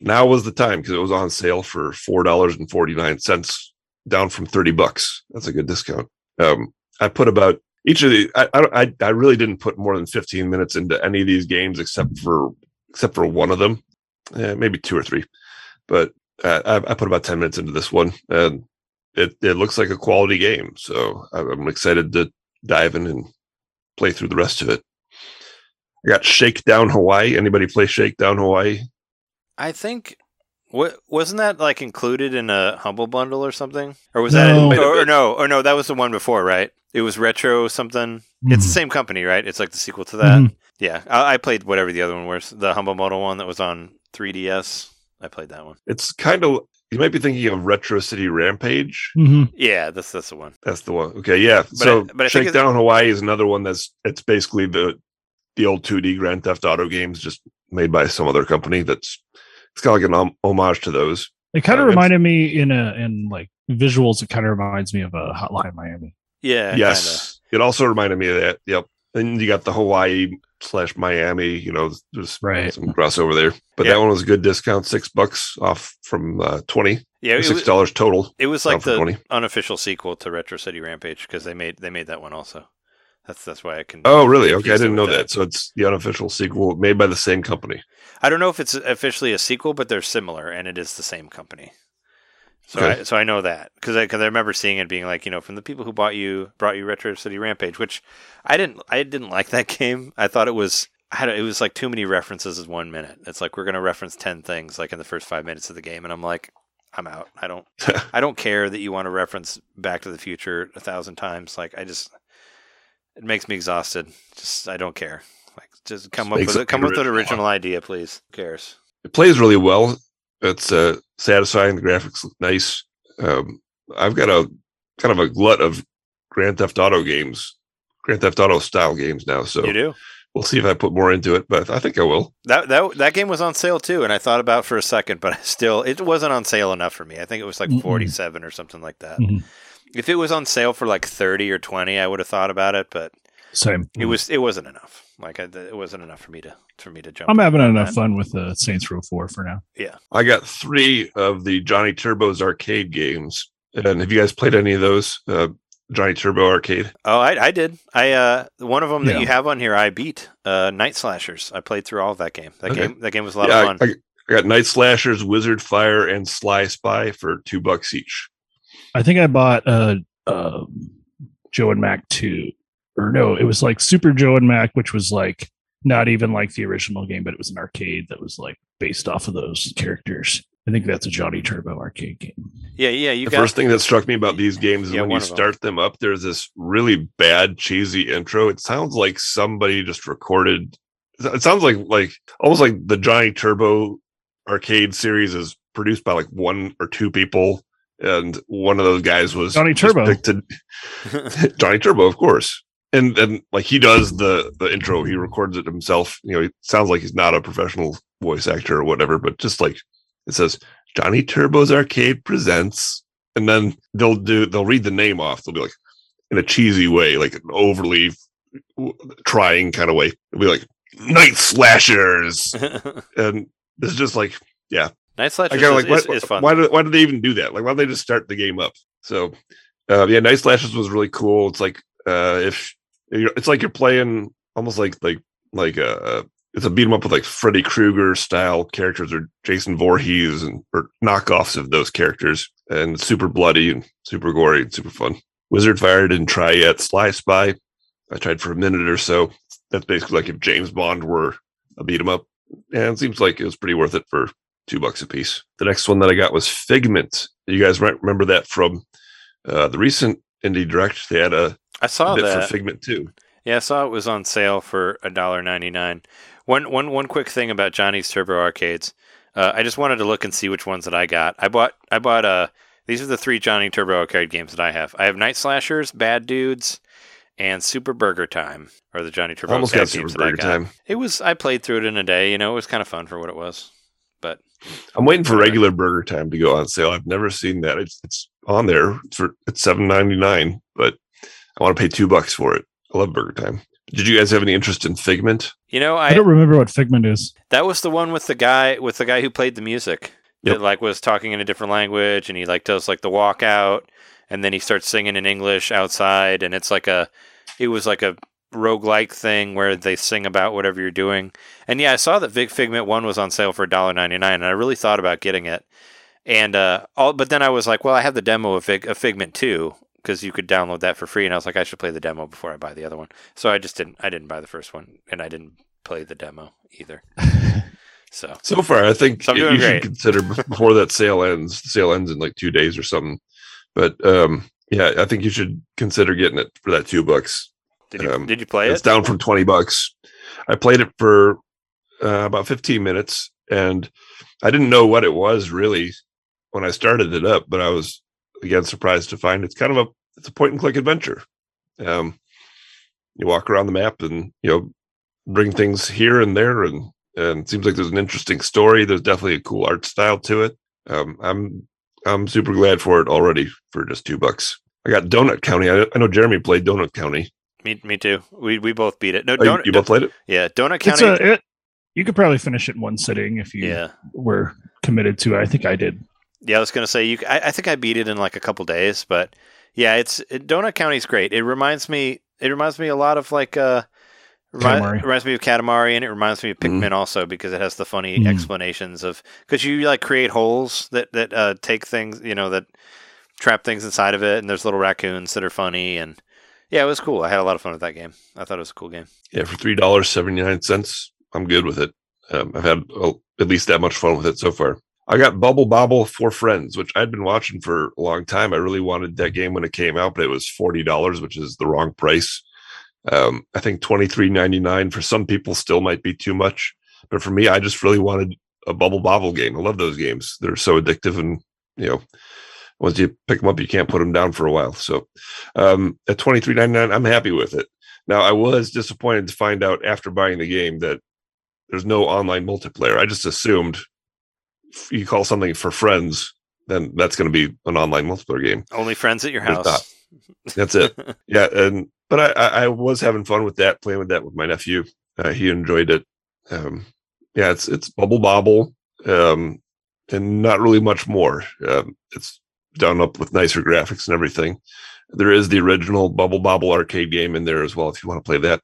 now was the time because it was on sale for four dollars and forty nine cents, down from thirty bucks. That's a good discount. Um, I put about each of the. I, I I really didn't put more than fifteen minutes into any of these games except for except for one of them, eh, maybe two or three. But uh, I, I put about 10 minutes into this one and it, it looks like a quality game. So I'm excited to dive in and play through the rest of it. I got Shakedown Hawaii. Anybody play Shakedown Hawaii? I think. What wasn't that like included in a humble bundle or something? Or was No. that or, or no? Or no, that was the one before, right? It was retro something. It's the same company, right? It's like the sequel to that. Mhm. Yeah, I, I played whatever the other one was. The humble bundle one that was on 3DS. I played that one. It's kind of, you might be thinking of Retro City Rampage. Mhm. Yeah, that's that's the one. That's the one. Okay, yeah. I- so but I think Shakedown Hawaii is another one that's it's basically the the old 2D Grand Theft Auto games, just made by some other company. That's it's kind of like an hom- homage to those. It kind of it's- reminded me in a in like visuals. It kind of reminds me of a Hotline Miami. Yeah. yes, it also reminded me of that. Yep. And you got the Hawaii slash Miami. You know, there's Right. some crossover there. But Yeah. that one was a good discount, six bucks off from uh, twenty. Yeah, six dollars total. it was like the 20. unofficial sequel to Retro City Rampage because they made they made that one also. That's that's why I can. Oh, really? Okay, I didn't know with that. So it's the unofficial sequel made by the same company. I don't know if it's officially a sequel, but they're similar, and it is the same company. So, Okay. I, so I know that because I, cause I remember seeing it being like you know from the people who bought you brought you Retro City Rampage, which I didn't I didn't like that [LAUGHS] game. I thought it was I had it was like too many references in one minute. It's like we're gonna reference ten things like in the first five minutes of the game, and I'm like I'm out. I don't [LAUGHS] I don't care that you want to reference Back to the Future a thousand times. Like I just it makes me exhausted. Just I don't care. Like just come up with it it. Come up with an original. original idea, please. Who cares? it plays really well. It's uh, satisfying. The graphics look nice. Um, I've got a kind of a glut of Grand Theft Auto games, Grand Theft Auto style games now. So You do. we'll see if I put more into it, but I think I will. That that that game was on sale too, and I thought about it for a second, but I [LAUGHS] still it wasn't on sale enough for me. I think it was like Mm-mm. forty seven or something like that. Mhm. If it was on sale for like thirty or twenty, I would have thought about it, but Same. it was it wasn't enough. Like I, it wasn't enough for me to for me to jump. I'm having enough that. fun with uh, Saints Row 4 for now. Yeah, I got three of the Johnny Turbo's arcade games. And have you guys played any of those? Uh, Johnny Turbo Arcade? Oh, I, I did. I uh one of them that you have on here, I beat. Uh, Night Slashers. I played through all of that game. That Okay. game that game was a lot Yeah, of fun. I, I got Night Slashers, Wizard Fire, and Sly Spy for two bucks each. I think I bought uh, uh, Joe and Mac 2. Or no, it was like Super Joe and Mac, which was like not even like the original game, but it was an arcade that was like based off of those characters. I think that's a Johnny Turbo arcade game. yeah, yeah. You the got first thing that struck me about these games is Yeah, when you one of them. start them up, there's this really bad, cheesy intro. It sounds like somebody just recorded. It sounds like like almost like the Johnny Turbo arcade series is produced by like one or two people and one of those guys was Johnny Turbo. to- [LAUGHS] Johnny Turbo, of course. And then like he does the the intro, he records it himself. You know, it sounds like he's not a professional voice actor or whatever, but just like it says, Johnny Turbo's Arcade presents, and then they'll do they'll read the name off. They'll be like in a cheesy way, like an overly trying kind of way. It'll be like Night Slashers, [LAUGHS] and it's just like Night Slashers I kind of is, like is, why, is fun. why did why did they even do that? Like why don't they just start the game up? So uh, yeah, Night Slashers was really cool. It's like uh, if you're, it's like you're playing almost like like like a it's a beat 'em up with like Freddy Krueger style characters or Jason Voorhees and or knockoffs of those characters, and super bloody and super gory and super fun. Wizard Fire didn't try yet. Sly Spy, I tried for a minute or so. That's basically like if James Bond were a beat 'em up, and it seems like it was pretty worth it for two bucks a piece. The next one that I got was Figment. You guys might remember that from uh, the recent Indie Direct. They had a, I saw bit that. for Figment too. Yeah, I saw it was on sale for a dollar ninety nine. One one one quick thing about Johnny's Turbo Arcades. Uh, I just wanted to look and see which ones that I got. I bought I bought uh these are the three Johnny Turbo Arcade games that I have. I have Night Slashers, Bad Dudes, and Super Burger Time, or the Johnny Turbo Almost Arcade got Super games that I Burger got. Time. It was I played through it in a day. You know, it was kind of fun for what it was. But I'm waiting for regular Burger Time to go on sale. I've never seen that. It's it's on there it's for it's seven ninety nine, but I want to pay two bucks for it. I love Burger Time. Did you guys have any interest in Figment? you know, I I don't remember what Figment is. that was the one with the guy with the guy who played the music. Yep. That like was talking in a different language and he like does like the walkout and then he starts singing in English outside and it's like a it was like a roguelike thing where they sing about whatever you're doing. And yeah, I saw that Vic Figment 1 was on sale for $1.99 and I really thought about getting it. And uh all but then I was like, well, I have the demo of, Fig, of Figment 2 because you could download that for free and I was like I should play the demo before I buy the other one. So I just didn't I didn't buy the first one and I didn't play the demo either. [LAUGHS] So So far, I think So you doing should consider before that sale ends. The sale ends in like two days or something. But um, yeah, I think you should consider getting it for that two bucks. Did you Um, did you play It's it? It's down from 20 bucks. I played it for uh, about 15 minutes and I didn't know what it was really when I started it up, but I was again surprised to find it's kind of a it's a point and click adventure. Um, you walk around the map and you know bring things here and there and and it seems like there's an interesting story. There's definitely a cool art style to it. Um, I'm I'm super glad for it already for just two bucks. I got Donut County. I, I know Jeremy played Donut County. Me, me too. We we both beat it. No, Oh, you, don't. you both played it? yeah, Donut It's County. a, it, you could probably finish it in one sitting if you yeah, were committed to it. I think I did. yeah. I was gonna say you. I, I think I beat it in like a couple days, but yeah, it's it, Donut County's great. It reminds me. It reminds me a lot of like uh. remi- Katamari. reminds me of Katamari, and it reminds me of Mhm. Pikmin also because it has the funny Mhm. explanations of because you like create holes that that uh, take things, you know, that trap things inside of it, and there's little raccoons that are funny, and yeah, it was cool. I had a lot of fun with that game. I thought it was a cool game. Yeah, for three dollars seventy nine cents, I'm good with it. Um, I've had well, at least that much fun with it so far. I got Bubble Bobble for Friends, which I'd been watching for a long time. I really wanted that game when it came out, but it was forty dollars, which is the wrong price. Um, I think twenty three ninety nine for some people still might be too much, but for me, I just really wanted a Bubble Bobble game. I love those games; they're so addictive, and you know, once you pick them up, you can't put them down for a while. So, um, at twenty three ninety nine, I'm happy with it. Now, I was disappointed to find out after buying the game that there's no online multiplayer. I just assumed if you call something for friends, then that's going to be an online multiplayer game. Only friends at your house. That's it. [LAUGHS] yeah, and but I, I, I was having fun with that, playing with that with my nephew. Uh, he enjoyed it. Um, yeah, it's it's bubble bobble, um, and not really much more. Um, it's done up with nicer graphics and everything. There is the original Bubble Bobble arcade game in there as well if you want to play that.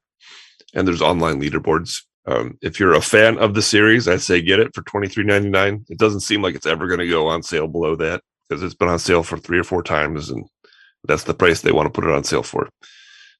And there's online leaderboards. Um, if you're a fan of the series, I'd say get it for twenty three ninety nine. It doesn't seem like it's ever going to go on sale below that because it's been on sale for three or four times, and that's the price they want to put it on sale for.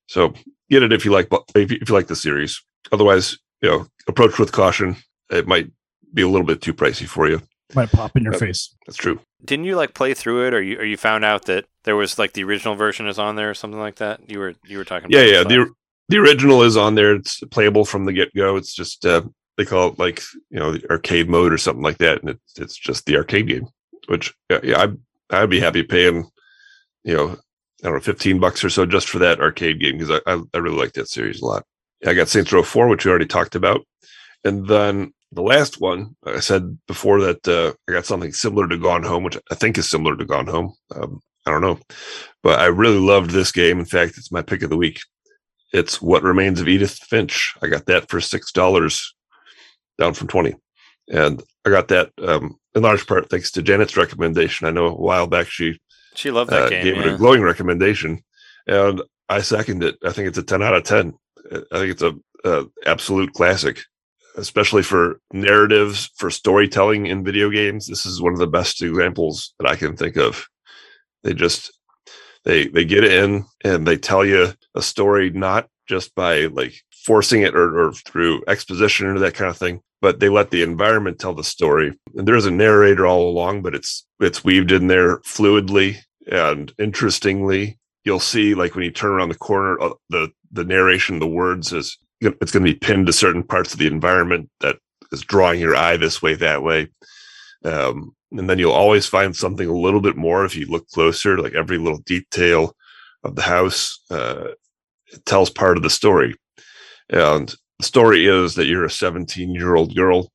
So get it if you like if you, if you like the series. Otherwise, you know, approach with caution. It might be a little bit too pricey for you. Might pop in your Yep. face. That's true. Didn't you like play through it, or you or you found out that there was like the original version is on there or something like that? You were you were talking. Yeah, about yeah. The the original is on there. It's playable from the get go. It's just uh, they call it like you know the arcade mode or something like that, and it's it's just the arcade game. Which yeah, I I'd be happy paying, you know, I don't know, 15 bucks or so just for that arcade game because I, I, I really like that series a lot. I got Saints Row 4, which we already talked about. And then the last one, I said before that uh, I got something similar to Gone Home, which I think is similar to Gone Home. Um, I don't know, but I really loved this game. In fact, it's my pick of the week. It's What Remains of Edith Finch. I got that for six dollars, down from twenty, and I got that um, in large part thanks to Janet's recommendation. I know a while back she She loved that uh, game. gave it a glowing recommendation, and I second it. I think it's a ten out of ten. I think it's a, a absolute classic, especially for narratives for storytelling in video games. This is one of the best examples that I can think of. They just they they get in and they tell you a story not just by like forcing it or, or through exposition or that kind of thing but they let the environment tell the story and there's a narrator all along but it's it's weaved in there fluidly and interestingly you'll see like when you turn around the corner uh, the the narration the words is it's going to be pinned to certain parts of the environment that is drawing your eye this way that way. Um, and then you'll always find something a little bit more if you look closer like every little detail of the house uh, tells part of the story. And the story is that you're a 17 year old girl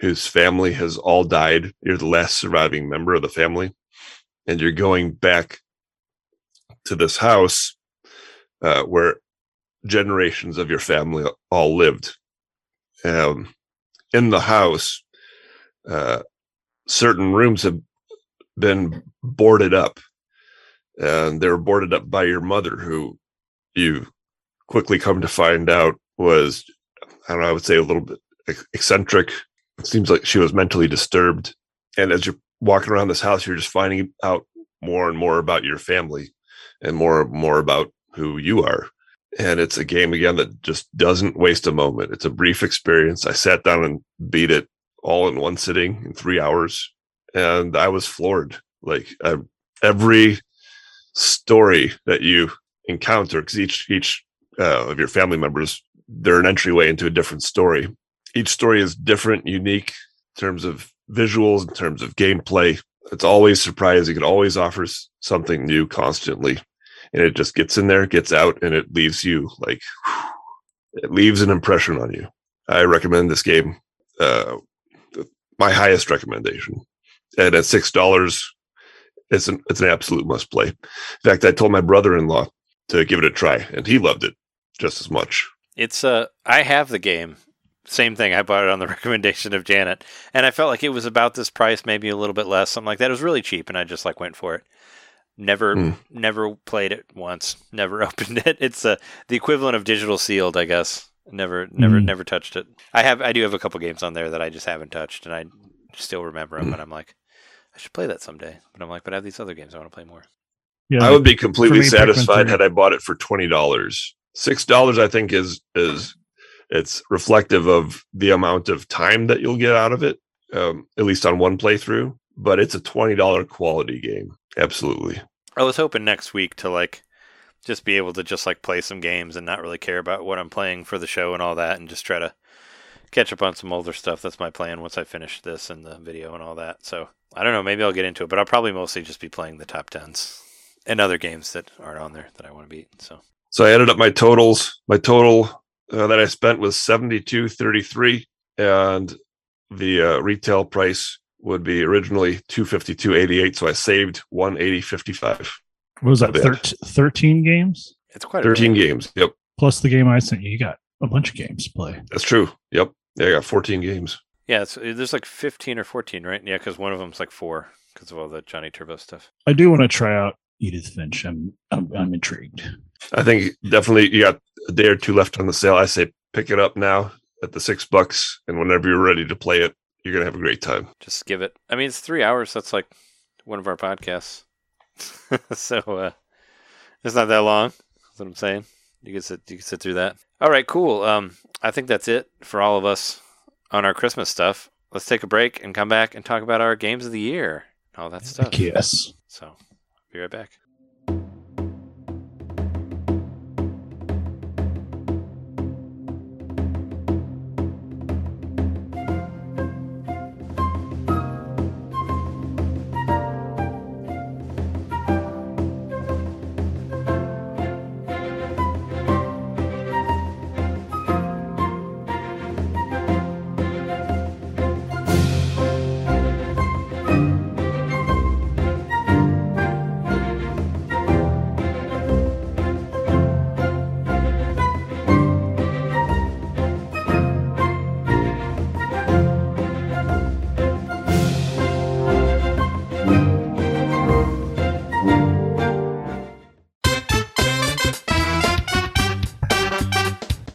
whose family has all died. You're the last surviving member of the family. And you're going back to this house uh, where generations of your family all lived um, in the house uh, certain rooms have been boarded up and they were boarded up by your mother who you quickly come to find out was i don't know i would say a little bit eccentric. It seems like she was mentally disturbed. And as you're walking around this house you're just finding out more and more about your family and more and more about who you are and it's a game again that just doesn't waste a moment. It's a brief experience. I sat down and beat it all in one sitting in three hours and i was floored. Like I, every story that you encounter because each each uh, of your family members they're an entryway into a different story. Each story is different unique in terms of visuals in terms of gameplay. It's always surprising. It always offers something new constantly and it just gets in there gets out and it leaves you like [SIGHS] it leaves an impression on you i recommend this game uh my highest recommendation and at six dollars it's an it's an absolute must play in fact i told my brother-in-law to give it a try and he loved it just as much It's uh I have the game. Same thing. I bought it on the [LAUGHS] recommendation of Janet, and I felt like it was about this price, maybe a little bit less, something like that. It was really cheap, and I just like went for it. Never, Hmm. never played it once. Never [LAUGHS] opened it. It's uh, the equivalent of digital sealed, I guess. Never, never, Hmm. never touched it. I have, I do have a couple games on there that I just haven't touched, and I still remember them. Hmm. And I'm like, I should play that someday. But I'm like, but I have these other games I want to play more. Yeah, i would be completely me, satisfied had i bought it for $20 $6 i think is is it's reflective of the amount of time that you'll get out of it um, at least on one playthrough but it's a $20 quality game absolutely I was hoping next week to like just be able to just like play some games and not really care about what I'm playing for the show and all that and just try to catch up on some older stuff. That's my plan once I finish this and the video and all that. So I don't know, maybe I'll get into it, but I'll probably mostly just be playing the top tens and other games that aren't on there that I want to beat. So So I added up my totals. My total uh, that I spent was seventy two thirty three, and the uh, retail price would be originally two fifty two eighty eight. So I saved one eighty fifty five. what was that? bad. Thirt- Thirteen games it's quite Thirteen bit. games. Yep, plus the game I sent you. You got a bunch of games to play. that's true. Yep, yeah, I got fourteen games. Yeah, it's, there's like 15 or 14, right? Yeah, because one of them's like four because of all the Johnny Turbo stuff. I do want to try out Edith Finch. I'm I'm, I'm intrigued. I think definitely you got a day or two left on the sale. I say pick it up now at the six bucks, and whenever you're ready to play it, you're gonna have a great time. just give it. I mean, it's three hours. That's like one of our podcasts. [LAUGHS] so uh, it's not that long. That's what I'm saying. You can sit. You can sit through that. All right, cool. Um, I think that's it for all of us on our Christmas stuff. Let's take a break and come back and talk about our games of the year, all that stuff. Yes. So, be right back.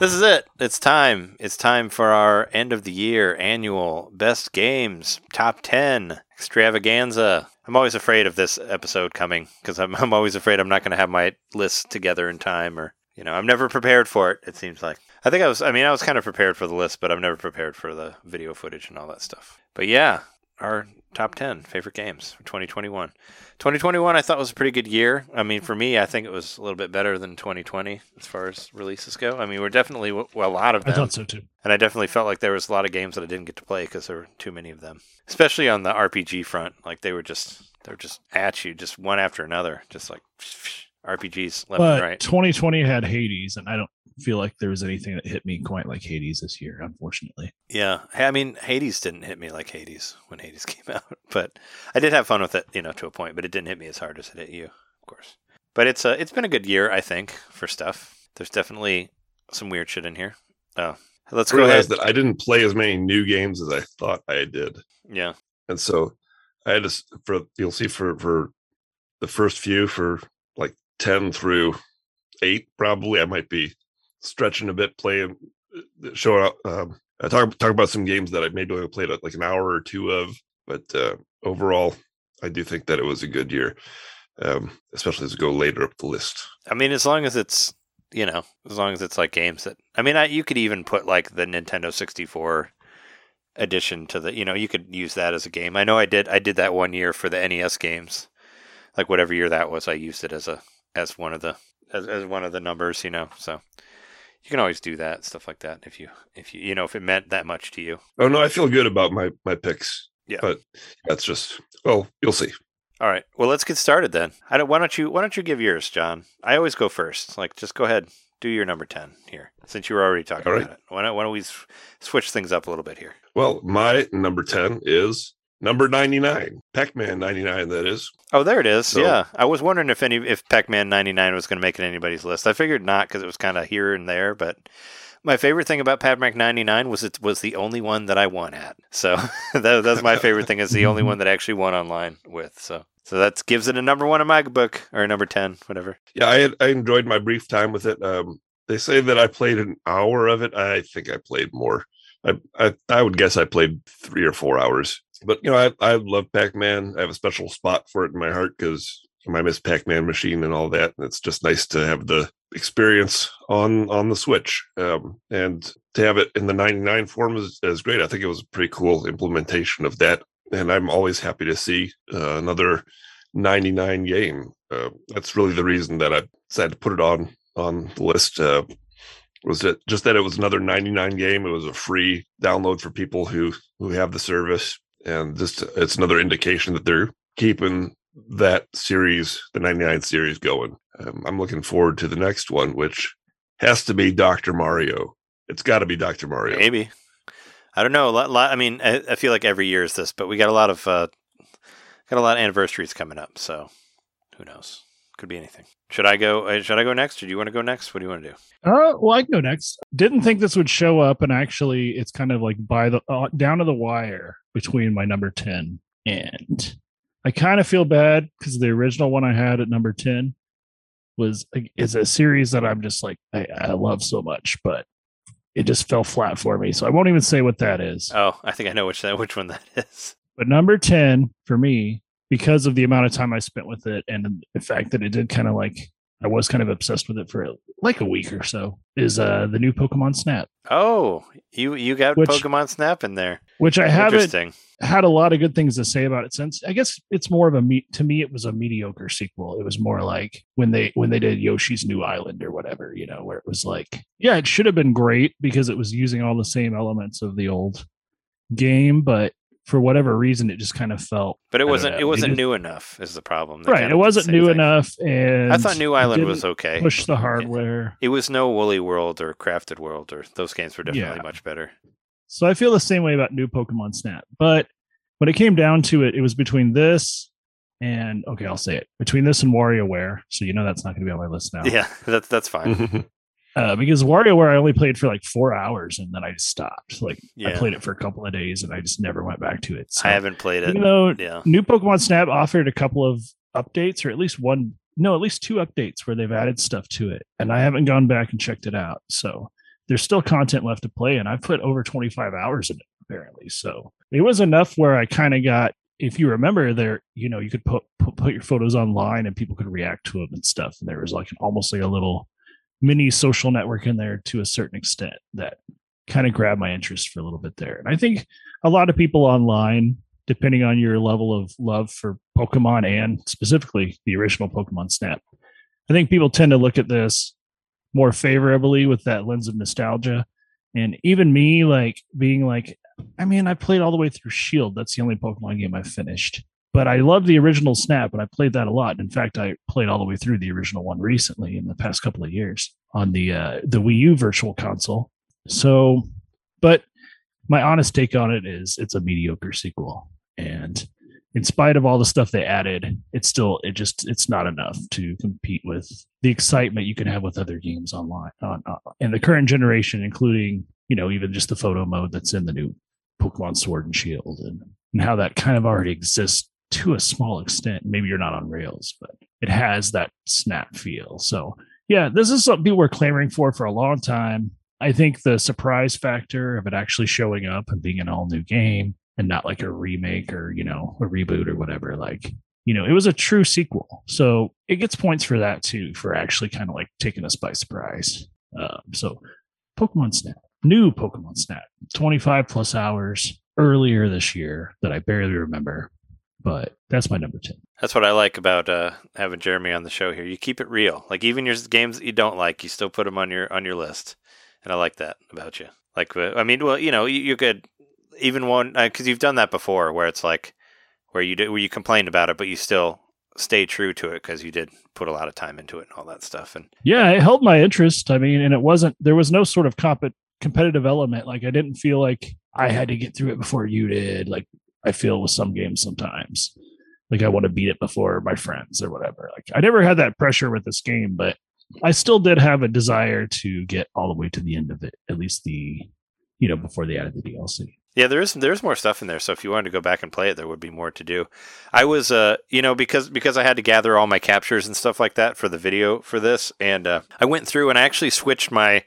This is it. It's time. It's time for our end of the year annual best games top 10 extravaganza. I'm always afraid of this episode coming because I'm, I'm always afraid I'm not going to have my list together in time or, you know, I'm never prepared for it, it seems like. I think I was, I mean, I was kind of prepared for the list, but I'm never prepared for the video footage and all that stuff. But yeah, our top 10 favorite games for 2021. 2021 I thought was a pretty good year. I mean, for me, I think it was a little bit better than 2020 as far as releases go. I mean, we're definitely well, a lot of them. I thought so too. And I definitely felt like there was a lot of games that I didn't get to play because there were too many of them, especially on the RPG front. Like they were just they were just at you, just one after another, just like [SNIFFS] RPGs left But and right. 2020 had Hades, and I don't feel like there was anything that hit me quite like Hades this year, unfortunately. Yeah, I mean Hades didn't hit me like Hades when Hades [LAUGHS] came out, but I did have fun with it, you know, to a point. But it didn't hit me as hard as it hit you, of course. But it's a it's been a good year, I think, for stuff. There's definitely some weird shit in here. Oh, let's I go ahead. realized that I didn't play as many new games as I thought I did. Yeah, and so I had to for you'll see for for the first few for like ten through eight probably I might be stretching a bit playing uh, showing up um I talk talk about some games that I maybe only played uh, like an hour or two of but uh overall I do think that it was a good year um especially as we go later up the list I mean, as long as it's you know, as long as it's like games that I mean, I, you could even put like the Nintendo 64 addition to the you know you could use that as a game. I know I did I did that one year for the NES games, like whatever year that was. I used it as a as one of the as, as one of the numbers, you know. So you can always do that stuff like that if you if you you know if it meant that much to you. oh no I feel good about my my picks Yeah. but that's just well you'll see All right, well let's get started then. I don't, why don't you why don't you give yours, John? I always go first. Like just go ahead, do your number ten here since you were already talking All right. about it. Why don't why don't we switch things up a little bit here? Well, my number 10 is number 99, Pac Man 99, that is. Oh, there it is. So- yeah, I was wondering if any if Pac-Man '99 was going to make it anybody's list. I figured not because it was kind of here and there. But my favorite thing about Pac-Man '99 was it was the only one that I won at. So [LAUGHS] that, that's my favorite thing is the only one that I actually won online with. So so that gives it a number one in my book or a number ten, whatever. Yeah, I, had, I enjoyed my brief time with it. Um, they say that I played an hour of it. I think I played more. I, I, I would guess I played three or four hours. But, you know, I, I love Pac Man. I have a special spot for it in my heart because my Miss Pac-Man machine and all that. And it's just nice to have the experience on on the Switch, um, and to have it in the 99 form is, is great. I think it was a pretty cool implementation of that, and I'm always happy to see uh, another 99 game. Uh, that's really the reason that I decided to put it on on the list. Uh, was it just that it was another 99 game? It was a free download for people who who have the service, and just it's another indication that they're keeping that series, the 99 series, going. Um, I'm looking forward to the next one, which has to be Dr. Mario. It's got to be Dr. Mario. Maybe. I don't know. A lot, lot, I mean, I, I, feel like every year is this, but we got a lot of uh, got a lot of anniversaries coming up, so who knows? Could be anything. Should I go? Uh, should I go next, or do you want to go next? What do you want to do? Uh, well, I can go next. Didn't think this would show up, and actually, it's kind of like by the uh, down to the wire between my number ten and I kind of feel bad because the original one I had at number 10 was is a series that I'm just like I, I, love so much, but it just fell flat for me. So I won't even say what that is. Oh, I think I know which which one that [LAUGHS] is. But number 10 for me, because of the amount of time I spent with it and the fact that it did kind of like I was kind of obsessed with it for like a week or so. Is uh the new Pokemon Snap? Oh, you you got which, Pokemon Snap in there, which I haven't had a lot of good things to say about it since. I guess it's more of a me to me. It was a mediocre sequel. It was more like when they when they did Yoshi's New Island or whatever, you know, where it was like, yeah, it should have been great because it was using all the same elements of the old game, but for whatever reason, it just kind of felt. But it wasn't. Know, it wasn't new enough. Is the problem? They right. It wasn't new thing. enough, and I thought New Island was okay. Push the hardware. It, it, was no Woolly World or Crafted World, or those games were definitely yeah. much better. So I feel the same way about new Pokemon Snap. But when it came down to it, it was between this and okay, I'll say it between this and WarioWare. So you know that's not going to be on my list now. Yeah, [LAUGHS] that's that's fine. [LAUGHS] uh, because WarioWare I only played for like four hours and then I just stopped. Like yeah. I played it for a couple of days and I just never went back to it. So, I haven't played it. You know, yeah. new Pokemon Snap offered a couple of updates or at least one, no, at least two updates where they've added stuff to it, and I haven't gone back and checked it out. So there's still content left to play, and I've put over 25 hours in it apparently. So it was enough where I kind of got if you remember there, you know, you could put, put, put your photos online and people could react to them and stuff. And there was like almost like a little mini social network in there to a certain extent that kind of grabbed my interest for a little bit there. And I think a lot of people online, depending on your level of love for Pokemon and specifically the original Pokemon Snap, I think people tend to look at this more favorably with that lens of nostalgia. And even me, like being like, I mean, I played all the way through Shield. That's the only Pokemon game I've finished. But I love the original Snap, and I played that a lot. In fact, I played all the way through the original one recently in the past couple of years on the uh, the Wii U Virtual Console. So, but my honest take on it is it's a mediocre sequel, and in spite of all the stuff they added, it's still it just it's not enough to compete with the excitement you can have with other games online on, on the current generation, including you know even just the photo mode that's in the new Pokemon Sword and Shield, and and how that kind of already exists to a small extent. Maybe you're not on rails, but it has that snap feel. So yeah, this is something people were clamoring for for a long time. I think the surprise factor of it actually showing up and being an all new game and not like a remake or, you know, a reboot or whatever, like, you know, it was a true sequel. So it gets points for that too, for actually kind of like taking us by surprise. Um, so Pokemon Snap, new Pokemon Snap, 25 plus hours earlier this year that I barely remember but that's my number 10 that's what i like about uh, having jeremy on the show here. You keep it real. Like even your games that you don't like you still put them on your on your list. And i like that about you. Like uh, i mean well you know you, you could even one because uh, you've done that before where it's like where you did where you complained about it but you still stay true to it because you did put a lot of time into it and all that stuff. And yeah it held my interest. I mean and it wasn't there was no sort of comp- competitive element. Like i didn't feel like i had to get through it before you did. Like I feel with some games sometimes. Like I want to beat it before my friends or whatever. Like I never had that pressure with this game, but I still did have a desire to get all the way to the end of it, at least the, you know, before they added the DLC. Yeah, there is there's more stuff in there. So if you wanted to go back and play it, there would be more to do. I was, uh, you know, because because I had to gather all my captures and stuff like that for the video for this, and uh, I went through and I actually switched my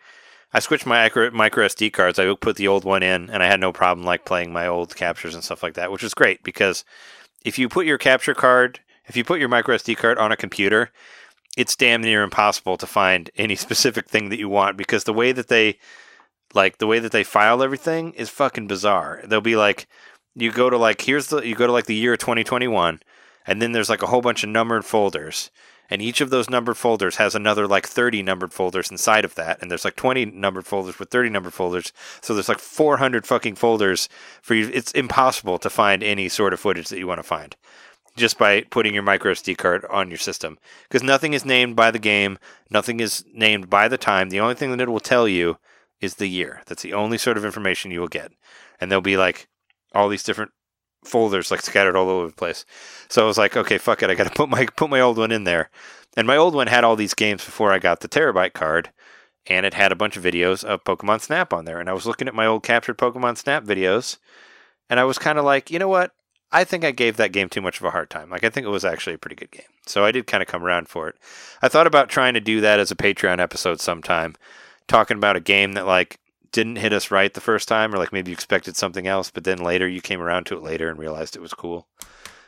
I switched my micro SD cards. I put the old one in, and I had no problem like playing my old captures and stuff like that, which is great because if you put your capture card if you put your micro SD card on a computer, it's damn near impossible to find [LAUGHS] any specific thing that you want because the way that they like the way that they file everything is fucking bizarre. They'll be like you go to like here's the you go to like the year 2021 and then there's like a whole bunch of numbered folders and each of those numbered folders has another like 30 numbered folders inside of that. And there's like 20 numbered folders with 30 numbered folders. So there's like 400 fucking folders for you. It's impossible to find any sort of footage that you want to find just by putting your micro SD card on your system. Because nothing is named by the game. Nothing is named by the time. The only thing that it will tell you is the year. That's the only sort of information you will get. And there'll be like all these different folders like scattered all over the place. So I was like, okay, fuck it, I got to [LAUGHS] put my put my old one in there. And my old one had all these games before I got the terabyte card, and it had a bunch of videos of Pokemon Snap on there. And I was looking at my old captured Pokemon Snap videos, and I was kind of like, you know what? I think I gave that game too much of a hard time. Like I think it was actually a pretty good game. So I did kind of come around for it. I thought about trying to do that as a Patreon episode sometime, talking about a game that like didn't hit us right the first time, or like maybe you expected something else, but then later you came around to it later and realized it was cool.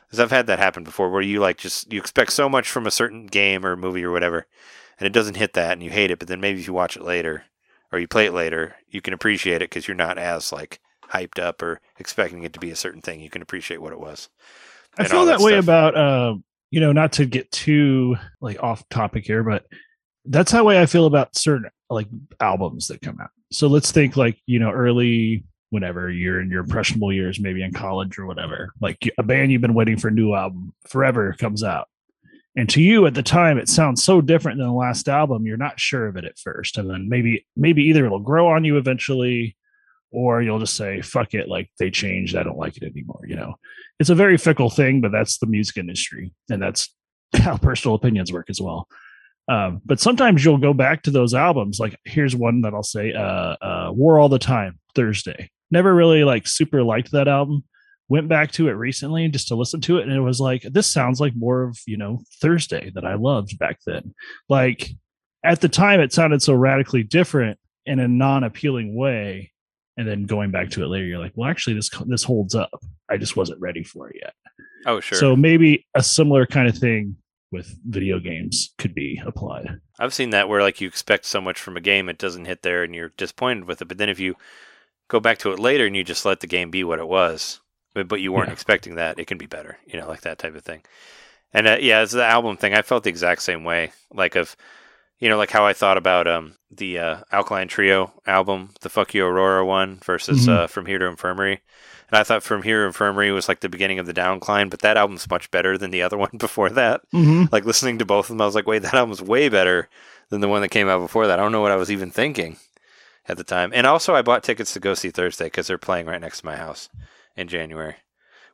Because I've had that happen before, where you like just you expect so much from a certain game or movie or whatever, and it doesn't hit that, and you hate it. But then maybe if you watch it later or you play it later, you can appreciate it because you're not as like hyped up or expecting it to be a certain thing. You can appreciate what it was. I feel that, that way stuff. about uh, you know, not to get too like off topic here, but that's how way I feel about certain like albums that come out. So let's think like, you know, early whenever you're in your impressionable years, maybe in college or whatever. Like a band you've been waiting for a new album forever comes out. And to you at the time it sounds so different than the last album, you're not sure of it at first. And then maybe maybe either it'll grow on you eventually or you'll just say fuck it like they changed i don't like it anymore you know it's a very fickle thing but that's the music industry and that's [LAUGHS] how personal opinions work as well um, but sometimes you'll go back to those albums like here's one that i'll say uh, uh war all the time thursday. Never really like super liked that album. Went back to it recently just to listen to it and it was like this sounds like more of you know thursday that i loved back then. Like at the time it sounded so radically different in a non-appealing way and then going back to it later you're like well actually this this holds up. I just wasn't ready for it yet. Oh sure. so maybe a similar kind of thing with video games could be applied I've seen that where like you expect so much from a game, it doesn't hit there, and you're disappointed with it. But then if you go back to it later and you just let the game be what it was, but, but you weren't Yeah. expecting that, it can be better. You know, like that type of thing. And uh, yeah, it's the album thing. I felt the exact same way. Like of, you know, like how I thought about um the uh, Alkaline Trio album, the Fuck You Aurora one versus Mhm. uh, From Here to Infirmary. And I thought From Here Infirmary was like the beginning of the downcline, but that album's much better than the other [LAUGHS] one before that mm-hmm. like listening to both of them, I was like, wait, that album's way better than the one that came out before that. I don't know what I was even thinking at the time. And also, I bought tickets to go see Thursday because they're playing right next to my house in January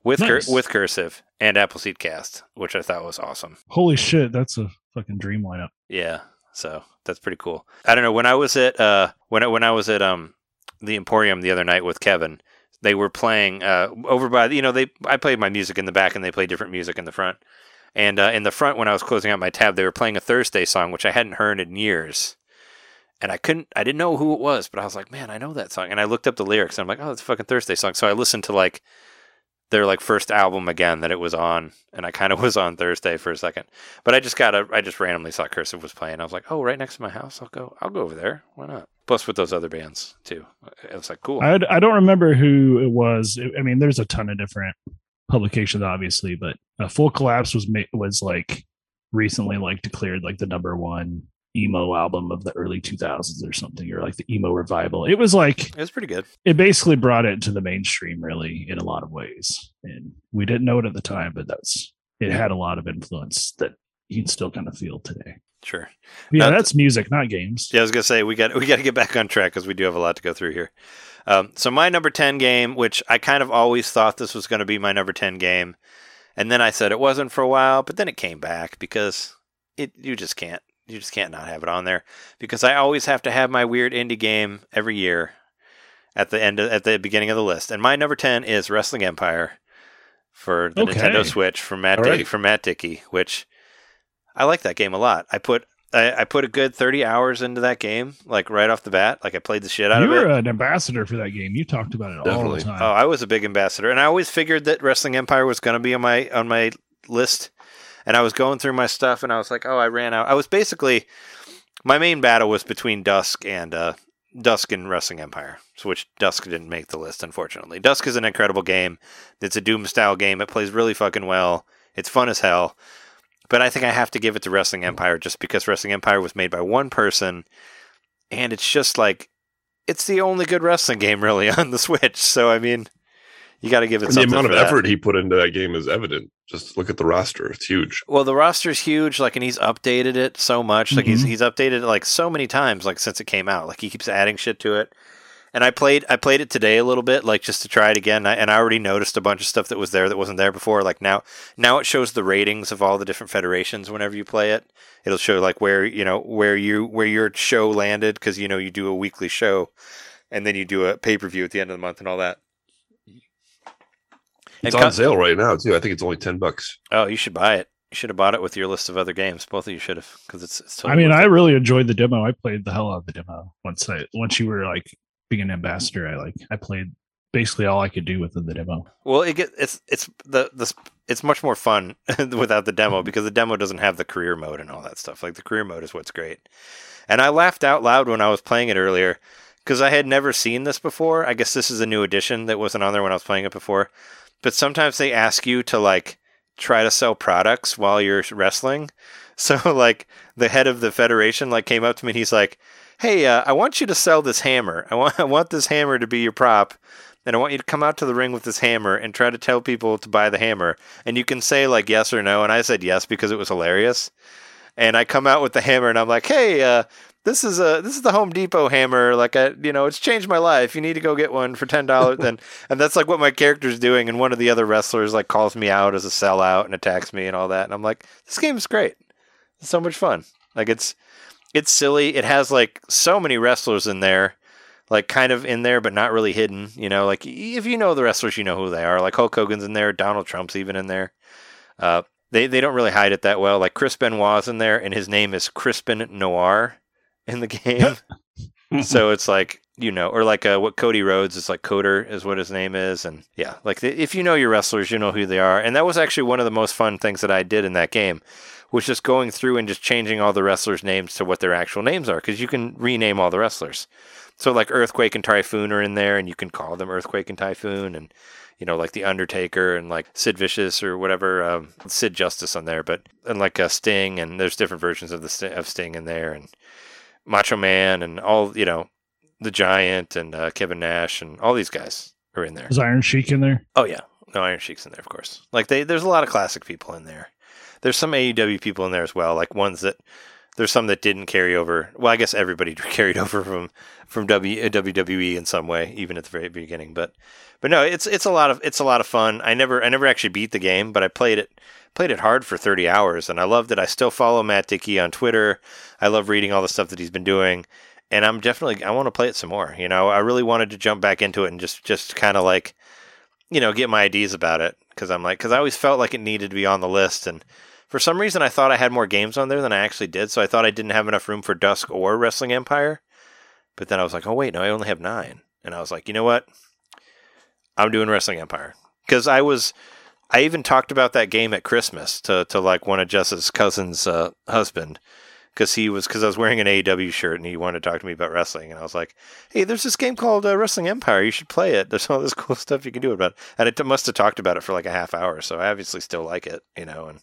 with cur- with cursive and Appleseed Cast, which I thought was awesome. holy shit that's a fucking dream lineup Yeah, so that's pretty cool. I don't know when I was at uh when I, when I was at um the Emporium the other night with Kevin, they were playing uh over by you know they I played my music in the back and they played different music in the front. And uh, in the front when I was closing out my tab, they were playing a Thursday song which I hadn't heard in years. And I couldn't I didn't know who it was, but I was like, "Man, I know that song." And I looked up the lyrics and I'm like, "Oh, it's a fucking Thursday song." So I listened to like their like first album again that it was on and I kind of [LAUGHS] was on Thursday for a second. But I just got a, I just randomly saw Cursive was playing. I was like, oh, right next to my house. I'll go, I'll go over there. Why not? Plus with those other bands too. It was like, cool. I, I don't remember who it was i mean there's a ton of different publications obviously but uh, full collapse was ma- was like recently like declared like the number one emo album of the early 2000s or something or like the emo revival it was like it was pretty good. it basically brought it to the mainstream really in a lot of ways and we didn't know it at the time but that's it had a lot of influence that you can still kind of feel today Sure. yeah Now- that's music not games Yeah, I was gonna say we got we got to get back on track because we do have a lot to go through here. Um, so my number ten game, which I kind of always thought this was going to be my number ten game, and then I said it wasn't for a while, but then it came back because it you just can't you just can't not have it on there because I always have to have my weird indie game every year at the end of, at the beginning of the list, and my number ten is Wrestling Empire for the Okay. Nintendo Switch from Matt All Dick, right. from Mat Dickie, which I like that game a lot. I put I, I put a good thirty hours into that game, like right off the bat. Like I played the shit out you of it. You were an ambassador for that game you talked about it all the time Oh, I was a big ambassador, and I always figured that Wrestling Empire was going to be on my on my list. and I was going through my stuff, and I was like, oh, I ran out. I was basically my main battle was between Dusk and uh, Dusk and Wrestling Empire, so which Dusk didn't make the list, unfortunately. Dusk is an incredible game. It's a Doom style game. It plays really fucking well. It's fun as hell. But I think I have to give it to Wrestling Empire just because Wrestling Empire was made by one person, and it's just like it's the only good wrestling [LAUGHS] game really on the Switch. So I mean, you got to give it the amount of that. effort he put into that game is evident. Just look at the roster; it's huge. Well, the roster's huge, like, and he's updated it so much. Like, he's Mhm. he's updated it like so many times, like since it came out. Like, he keeps adding shit to it. And I played I played it today a little bit, like just to try it again. I, and I already noticed a bunch of stuff that was there that wasn't there before. Like now, now it shows the ratings of all the different federations whenever you play it. It'll show like where you know where you where your show landed because you know you do a weekly show, and then you do a pay per view at the end of the month and all that. It's And on co- sale right now too. I think it's only ten bucks. Oh, you should buy it. You should have bought it with your list of other games. Both of you should have, because it's. it's totally I mean, I it. really enjoyed the demo. I played the hell out of the demo once I once you were like being an ambassador. I like I played basically all I could do within the demo. Well, it gets it's it's the the it's much more fun [LAUGHS] without the demo mm-hmm. because the demo doesn't have the career mode and all that stuff. Like the career mode is what's great. And I laughed out loud when I was playing it earlier because I had never seen this before. I guess this is a new addition that wasn't on there when I was playing it before. But sometimes they ask you to like try to sell products while you're wrestling. [LAUGHS] So like the head of the federation like came up to me and he's like, "Hey, uh, I want you to sell this hammer. I want [LAUGHS] I want this hammer to be your prop." and I want you to come out to the ring with this hammer and try to tell people to buy the hammer. And you can say like yes or no. And I said yes because it was hilarious. And I come out with the hammer and I'm like, hey, uh, this is a this is the Home Depot hammer. Like I, you know, it's changed my life. You need to go get one for ten dollars. [LAUGHS] and and that's like what my character's doing. And one of the other wrestlers like calls me out as a sellout and attacks me and all that. And I'm like, this game is great. It's so much fun. Like it's it's silly. It has like so many wrestlers in there like kind of in there but not really hidden you know? Like if you know the wrestlers you know who they are. Like hulk hogan's in there. Donald trump's even in there. Uh, they, they don't really hide it that well. Like chris benoit's in there and his name is crispin noir in the game. [LAUGHS] So it's like you know or like uh, what cody rhodes is like coder is what his name is and yeah like the, if you know your wrestlers you know who they are. And that was actually one of the most fun things that i did in that game was just going through and just changing all the wrestlers names to what their actual names are because you can rename all the wrestlers so like Earthquake and Typhoon are in there, and you can call them Earthquake and Typhoon, and you know like the Undertaker and like Sid Vicious or whatever, um, Sid Justice on there, but and like uh, Sting, and there's different versions of the St- of Sting in there, and Macho Man, and all you know, the Giant and uh, Kevin Nash, and all these guys are in there. Is Iron Sheik in there? Oh yeah, no Iron Sheik's in there, of course. Like they, there's a lot of classic people in there. There's some AEW people in there as well, like ones that there's some that didn't carry over. Well, I guess everybody [LAUGHS] carried over from from w, uh, WWE in some way, even at the very beginning. But but no, it's it's a lot of it's a lot of fun. I never I never actually beat the game, but I played it played it hard for 30 hours, and I loved it. I still follow Mat Dickie on Twitter. I love reading all the stuff that he's been doing, and I'm definitely I want to play it some more. You know, I really wanted to jump back into it and just just kind of like you know get my ideas about it because I'm like because I always felt like it needed to be on the list and. For some reason, I thought I had more games on there than I actually did, so I thought I didn't have enough room for Dusk or Wrestling Empire. But then I was like, oh, wait, no, I only have nine. And I was like, you know what? I'm doing Wrestling Empire. Because I was, I even talked about that game at Christmas to, to like one of Jess's cousin's uh, husband. Because he was, because I was wearing an AEW shirt and he wanted to talk to me about wrestling. And I was like, hey, there's this game called uh, Wrestling Empire. You should play it. There's all this cool stuff you can do about it. And I t- must have talked about it for like a half hour. So I obviously still like it, you know. And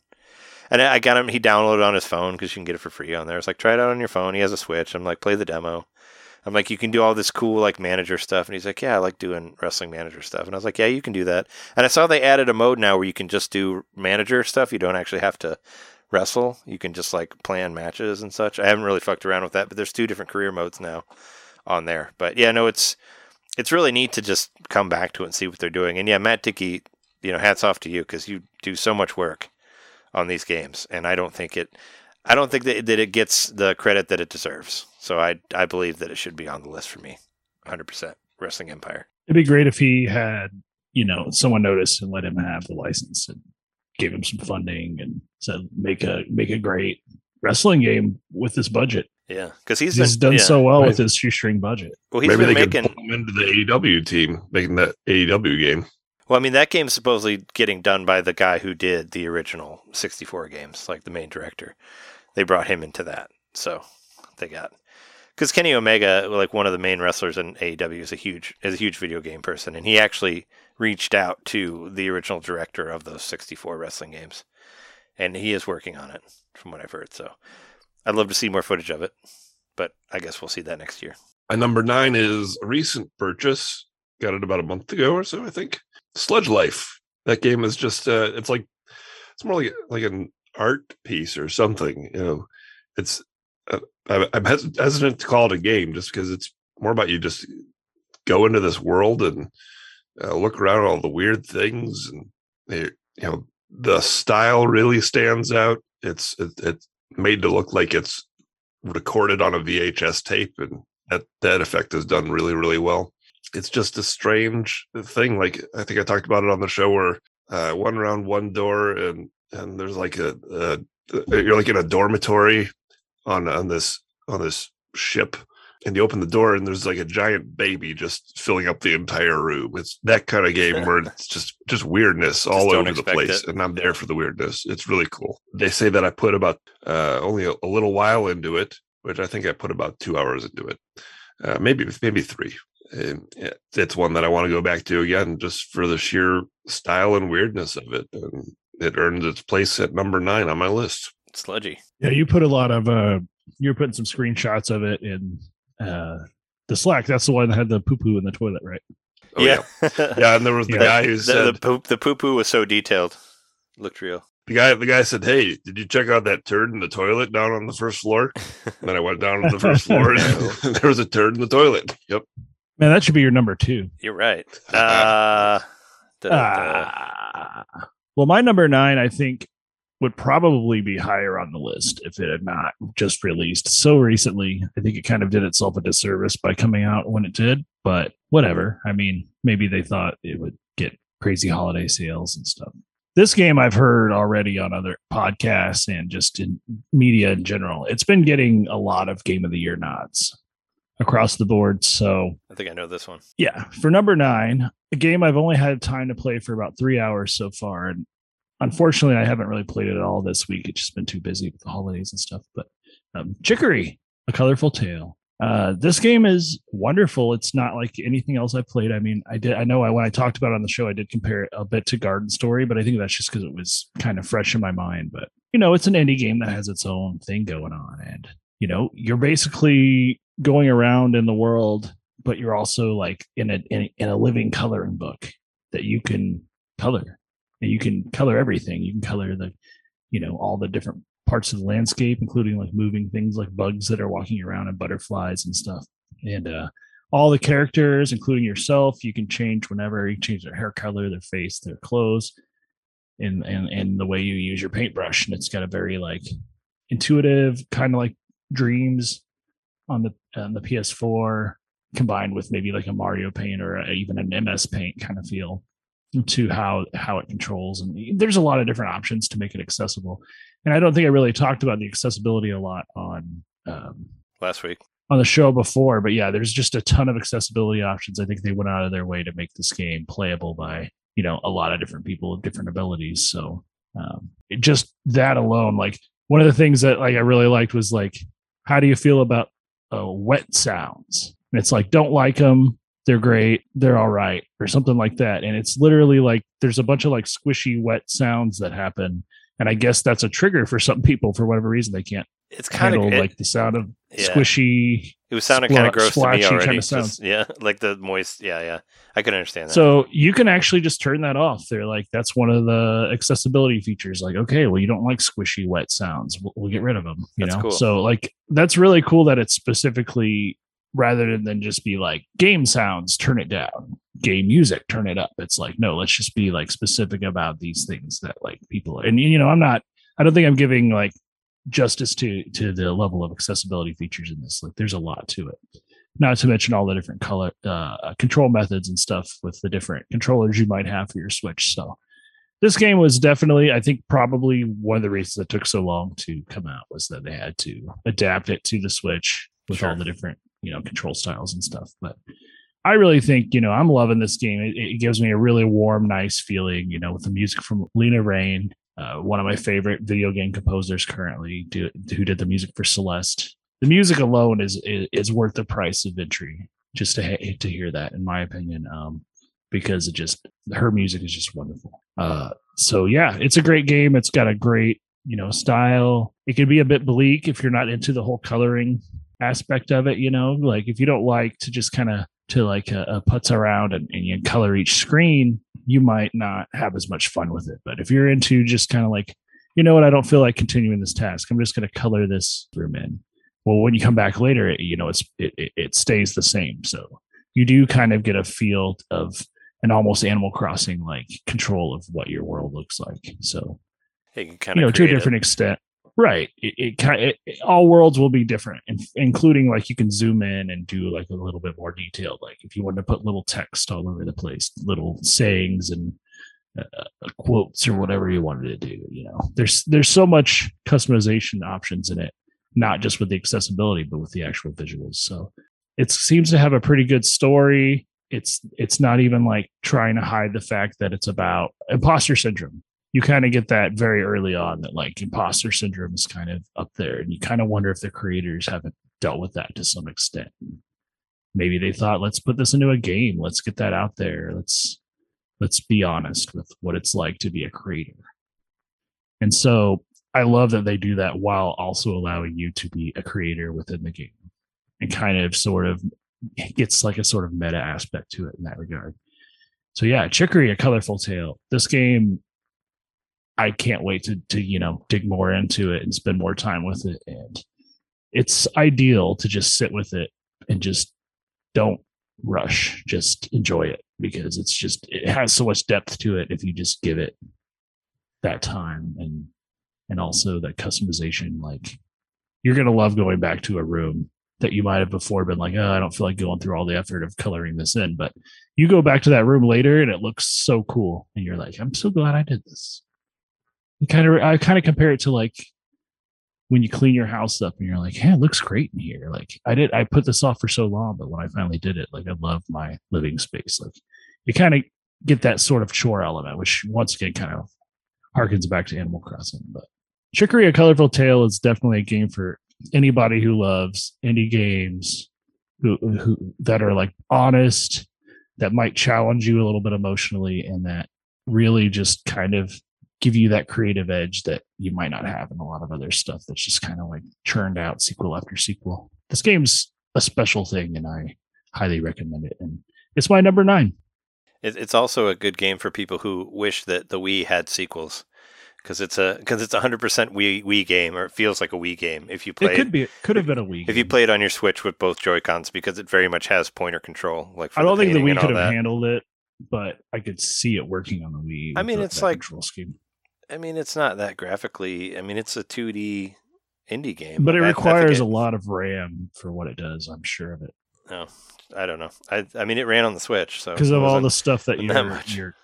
and I got him. He downloaded on his phone because you can get it for free on there. It's like try it out on your phone. He has a Switch. I'm like play the demo. I'm like you can do all this cool like manager stuff, and he's like yeah I like doing wrestling manager stuff. And I was like yeah you can do that. And I saw they added a mode now where you can just do manager stuff. You don't actually have to wrestle. You can just like plan matches and such. I haven't really fucked around with that, but there's two different career modes now on there. But yeah, no, it's it's really neat to just come back to it and see what they're doing. And yeah, Mat Dickie, you know, hats off to you because you do so much work on these games, and I don't think it, I don't think that, that it gets the credit that it deserves. So I I believe that it should be on the list for me, 100. percent Wrestling Empire. It'd be great if he had, you know, someone noticed and let him have the license and gave him some funding and said make a make a great wrestling game with this budget. Yeah, because he's, He's been, done yeah. so well with his shoestring budget. Well, he's Maybe been they making. could pull him into the AEW team, making that AEW game. Well, I mean, that game's supposedly getting done by the guy who did the original 64 games, like the main director. They brought him into that. So they got because Kenny Omega, like one of the main wrestlers in AEW, is a huge is a huge video game person, and he actually reached out to the original director of those 64 wrestling games, and he is working on it, from what I've heard. So I'd love to see more footage of it, but I guess we'll see that next year. My number nine is a recent purchase. Got it about a month ago or so, I think. Sludge Life. That game is just uh it's like it's more like like an art piece or something. You know, it's uh, I'm hes- hesitant to call it a game just because it's more about you just go into this world and uh, look around all the weird things and they, you know the style really stands out. It's it, it's made to look like it's recorded on a VHS tape and that that effect is done really really well it's just a strange thing like i think i talked about it on the show where uh one around one door and and there's like a, a you're like in a dormitory on on this on this ship and you open the door and there's like a giant baby just filling up the entire room. It's that kind of game where [LAUGHS] it's just just weirdness all over the place it. and i'm there for the weirdness. It's really cool. They say that i put about uh only a, a little while into it which i think i put about two hours into it. Uh, maybe maybe three it's one that i want to go back to again just for the sheer style and weirdness of it and it earned its place at number nine on my list Sludgy. Yeah, you put a lot of uh you're putting some screenshots of it in uh the Slack. That's the one that had the poo poo in the toilet, right? oh yeah yeah and there was the Yeah. guy who [LAUGHS] the, said the poop the poo poo was so detailed. Looked real. the guy the guy said hey did you check out that turd in the toilet down on the first floor and then i went down to the first floor [LAUGHS] and [LAUGHS] there was a turd in the toilet yep Man, that should be your number two. You're right. Uh, [LAUGHS] Ah. well, my number nine, I think, would probably be higher on the list if it had not just released so recently. I think it kind of did itself a disservice by coming out when it did, but whatever. I mean, maybe they thought it would get crazy holiday sales and stuff. This game I've heard already on other podcasts and just in media in general. It's been getting a lot of game of the year nods across the board. So I think I know this one. yeah, for number nine, a game I've only had time to play for about three hours so far, and unfortunately, I haven't really played it at all this week. It's just been too busy with the holidays and stuff. But um, Chicory, a colorful tale. Uh, this game is wonderful. It's not like anything else I played. I mean, I did. I know I, when I talked about it on the show, I did compare it a bit to Garden Story, but I think that's just because it was kind of fresh in my mind. But you know, it's an indie game that has its own thing going on, and you know, you're basically going around in the world but you're also like in a in, in a living coloring book that you can color. And you can color everything. You can color the you know all the different parts of the landscape including like moving things like bugs that are walking around and butterflies and stuff. And uh all the characters including yourself you can change whenever. You change their hair color their face their clothes and and and the way you use your paintbrush. And it's got a very like intuitive kind of like dreams on the on the PS4 combined with maybe like a Mario Paint or a, even an MS Paint kind of feel to how how it controls. And there's a lot of different options to make it accessible. And I don't think I really talked about the accessibility a lot on um, Last week. on the show before, but yeah, there's just a ton of accessibility options. I think they went out of their way to make this game playable by you know a lot of different people with different abilities. So um, it just that alone, like one of the things that like I really liked was like, how do you feel about uh, wet sounds? And it's like, don't like them. They're great. They're all right, or something like that. And it's literally like there's a bunch of like squishy wet sounds that happen. And I guess that's a trigger for some people for whatever reason they can't It's kind of like the sound of yeah. squishy It was sounding kind of gross to me already. [LAUGHS] kinda Just- yeah, like the moist. Yeah, yeah. I can understand that. So you can actually just turn that off. They're like, that's one of the accessibility features. Like, okay, well, you don't like squishy, wet sounds. We'll, we'll get rid of them. You That's know, cool. so like that's really cool that it's specifically rather than just be like game sounds, turn it down. Game music, turn it up. It's like no, let's just be like specific about these things that like people. And you know, I'm not. I don't think I'm giving like justice to to the level of accessibility features in this. Like, there's a lot to it not to mention all the different color uh, control methods and stuff with the different controllers you might have for your switch so this game was definitely i think probably one of the reasons it took so long to come out was that they had to adapt it to the switch with all the different you know control styles and stuff but I really think, you know, I'm loving this game. It, it gives me a really warm, nice feeling, you know, with the music from Lena Raine, uh, one of my favorite video game composers currently, do, who did the music for Celeste. The music alone is, is is worth the price of entry. Just to ha- to hear that, in my opinion, um, because it just her music is just wonderful. Uh, so yeah, it's a great game. It's got a great you know style. It can be a bit bleak if you're not into the whole coloring aspect of it. You know, like if you don't like to just kind of to like uh, uh, putz around and, and you color each screen, you might not have as much fun with it. But if you're into just kind of like, you know what, I don't feel like continuing this task. I'm just going to color this room in. Well, when you come back later, it, you know, it's it, it, it stays the same. So you do kind of get a feel of an almost Animal Crossing like control of what your world looks like. So You can kind you know, to a different extent. Right. It, it it, all worlds will be different, in, including like you can zoom in and do like a little bit more detailed. Like if you wanted to put little text all over the place, little sayings and uh, uh, quotes or whatever you wanted to do. You know, there's there's so much customization options in it, not just with the accessibility, but with the actual visuals. So it seems to have a pretty good story. It's it's not even like trying to hide the fact that it's about imposter syndrome you kind of get that very early on that like imposter syndrome is kind of up there and you kind of wonder if the creators haven't dealt with that to some extent. Maybe they thought let's put this into a game. Let's get that out there. Let's let's be honest with what it's like to be a creator. And so i love that they do that while also allowing you to be a creator within the game. And kind of sort of gets like a sort of meta aspect to it in that regard. So yeah chicory a colorful tale. This game I can't wait to to you know dig more into it and spend more time with it. And it's ideal to just sit with it and just don't rush. Just enjoy it because it's just it has so much depth to it if you just give it that time and and also that customization. Like you're gonna love going back to a room that you might have before been like, oh, I don't feel like going through all the effort of coloring this in. But you go back to that room later and it looks so cool. And you're like, I'm so glad I did this kind of I kind of compare it to like when you clean your house up and you're like, yeah, it looks great in here. Like I did, I put this off for so long, but when I finally did it, like I love my living space. Like you kind of get that sort of chore element, which once again kind of harkens back to Animal Crossing. But Chicory: A Colorful Tale is definitely a game for anybody who loves indie games, who, who that are like honest, that might challenge you a little bit emotionally, and that really just kind of give you that creative edge that you might not have in a lot of other stuff that's just kind of like churned out sequel after sequel. This game's a special thing and I highly recommend it. And it's my number nine. It's also a good game for people who wish that the Wii had sequels because it's a because it's a hundred percent Wii Wii game or it feels like a Wii game if you play It could be, it could have been a Wii. if you game. play it on your Switch with both Joy Cons because it very much has pointer control. Like for I don't think the Wii could have that. handled it, but I could see it working on the Wii. I mean, it's like- control scheme. I mean, it's not that graphically. I mean, it's a 2D indie game, but it I- I requires a lot of RAM for what it does. I'm sure of it No, I don't know. I I mean, it ran on the Switch, so because of all the stuff that [LAUGHS] you're that you're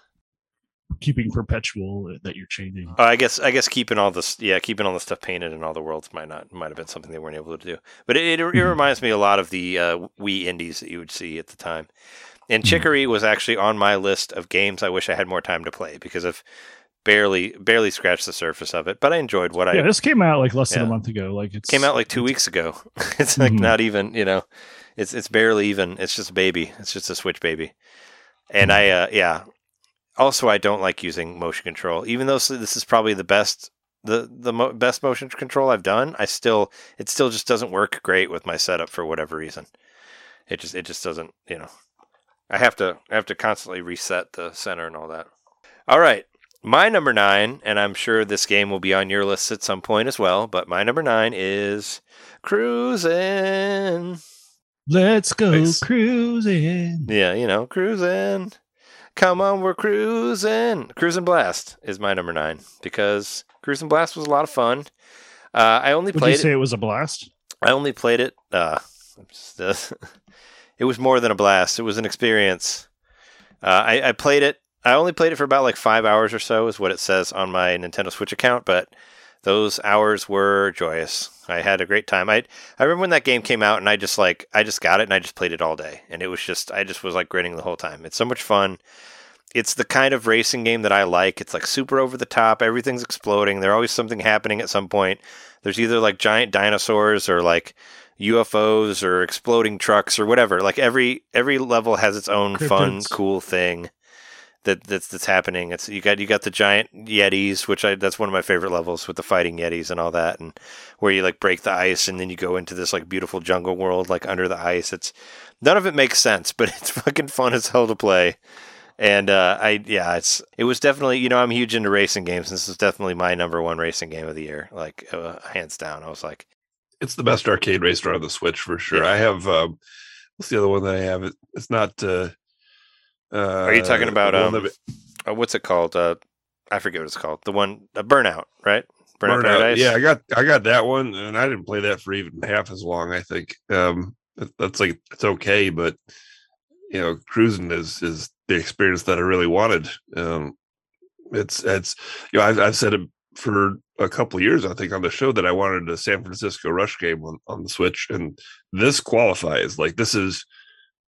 keeping perpetual that you're changing. Oh, I guess I guess keeping all this, yeah, keeping all the stuff painted in all the worlds might not might have been something they weren't able to do. But it it, it Mhm. reminds me a lot of the uh, Wii indies that you would see at the time. And Mhm. Chicory was actually on my list of games I wish I had more time to play because I've barely barely scratched the surface of it. But I enjoyed what I yeah, this came out like less than a month ago. Like it came out like two weeks ago. [LAUGHS] it's like Mhm. not even you know, it's it's barely even. It's just a baby. It's just a Switch baby. And I uh, yeah. Also, I don't like using motion control, even though this is probably the best the the mo- best motion control I've done. I still it still just doesn't work great with my setup for whatever reason. It just it just doesn't you know. I have to I have to constantly reset the center and all that. All right. My number nine, and I'm sure this game will be on your list at some point as well, but my number nine is Cruising. Let's go cruising. Yeah, you know, cruising. Come on, we're cruising. Cruis'n Blast is my number nine because Cruis'n Blast was a lot of fun. Uh, I only Would you played say it. it was a blast? I only played it. Uh, just, uh, [LAUGHS] it was more than a blast. It was an experience. Uh, I, I played it. I only played it for about like five hours or so, is what it says on my Nintendo Switch account. But those hours were joyous. I had a great time. I I remember when that game came out and I just like I just got it and I just played it all day and it was just I just was like grinning the whole time. It's so much fun. It's the kind of racing game that I like. It's like super over the top. Everything's exploding. There's always something happening at some point. There's either like giant dinosaurs or like UFOs or exploding trucks or whatever. Like every every level has its own fun, cool thing that that's that's happening. It's you got you got the giant yetis, which I that's one of my favorite levels with the fighting yetis and all that, and where you like break the ice and then you go into this like beautiful jungle world like under the ice. It's none of it makes sense, [LAUGHS] but it's fucking fun as hell to play. And uh, I yeah, it's it was definitely you know I'm huge into racing games. This is definitely my number one racing game of the year, like uh, hands down. I was like, It's the best arcade racer on the Switch for sure. Yeah. I have um, what's the other one that I have? It, it's not. Uh, uh, Are you talking about, um, uh, what's it called? Uh, I forget what it's called. The one uh, Burnout, right? Burnout. Paradise? Yeah, I got I got that one, and I didn't play that for even half as long. I think um, that- that's like it's okay, but you know, cruising is is the experience that I really wanted. Um, it's it's you know I've, I've said it for a couple of years I think on the show that I wanted a San Francisco Rush game on, on the Switch, and this qualifies. Like this is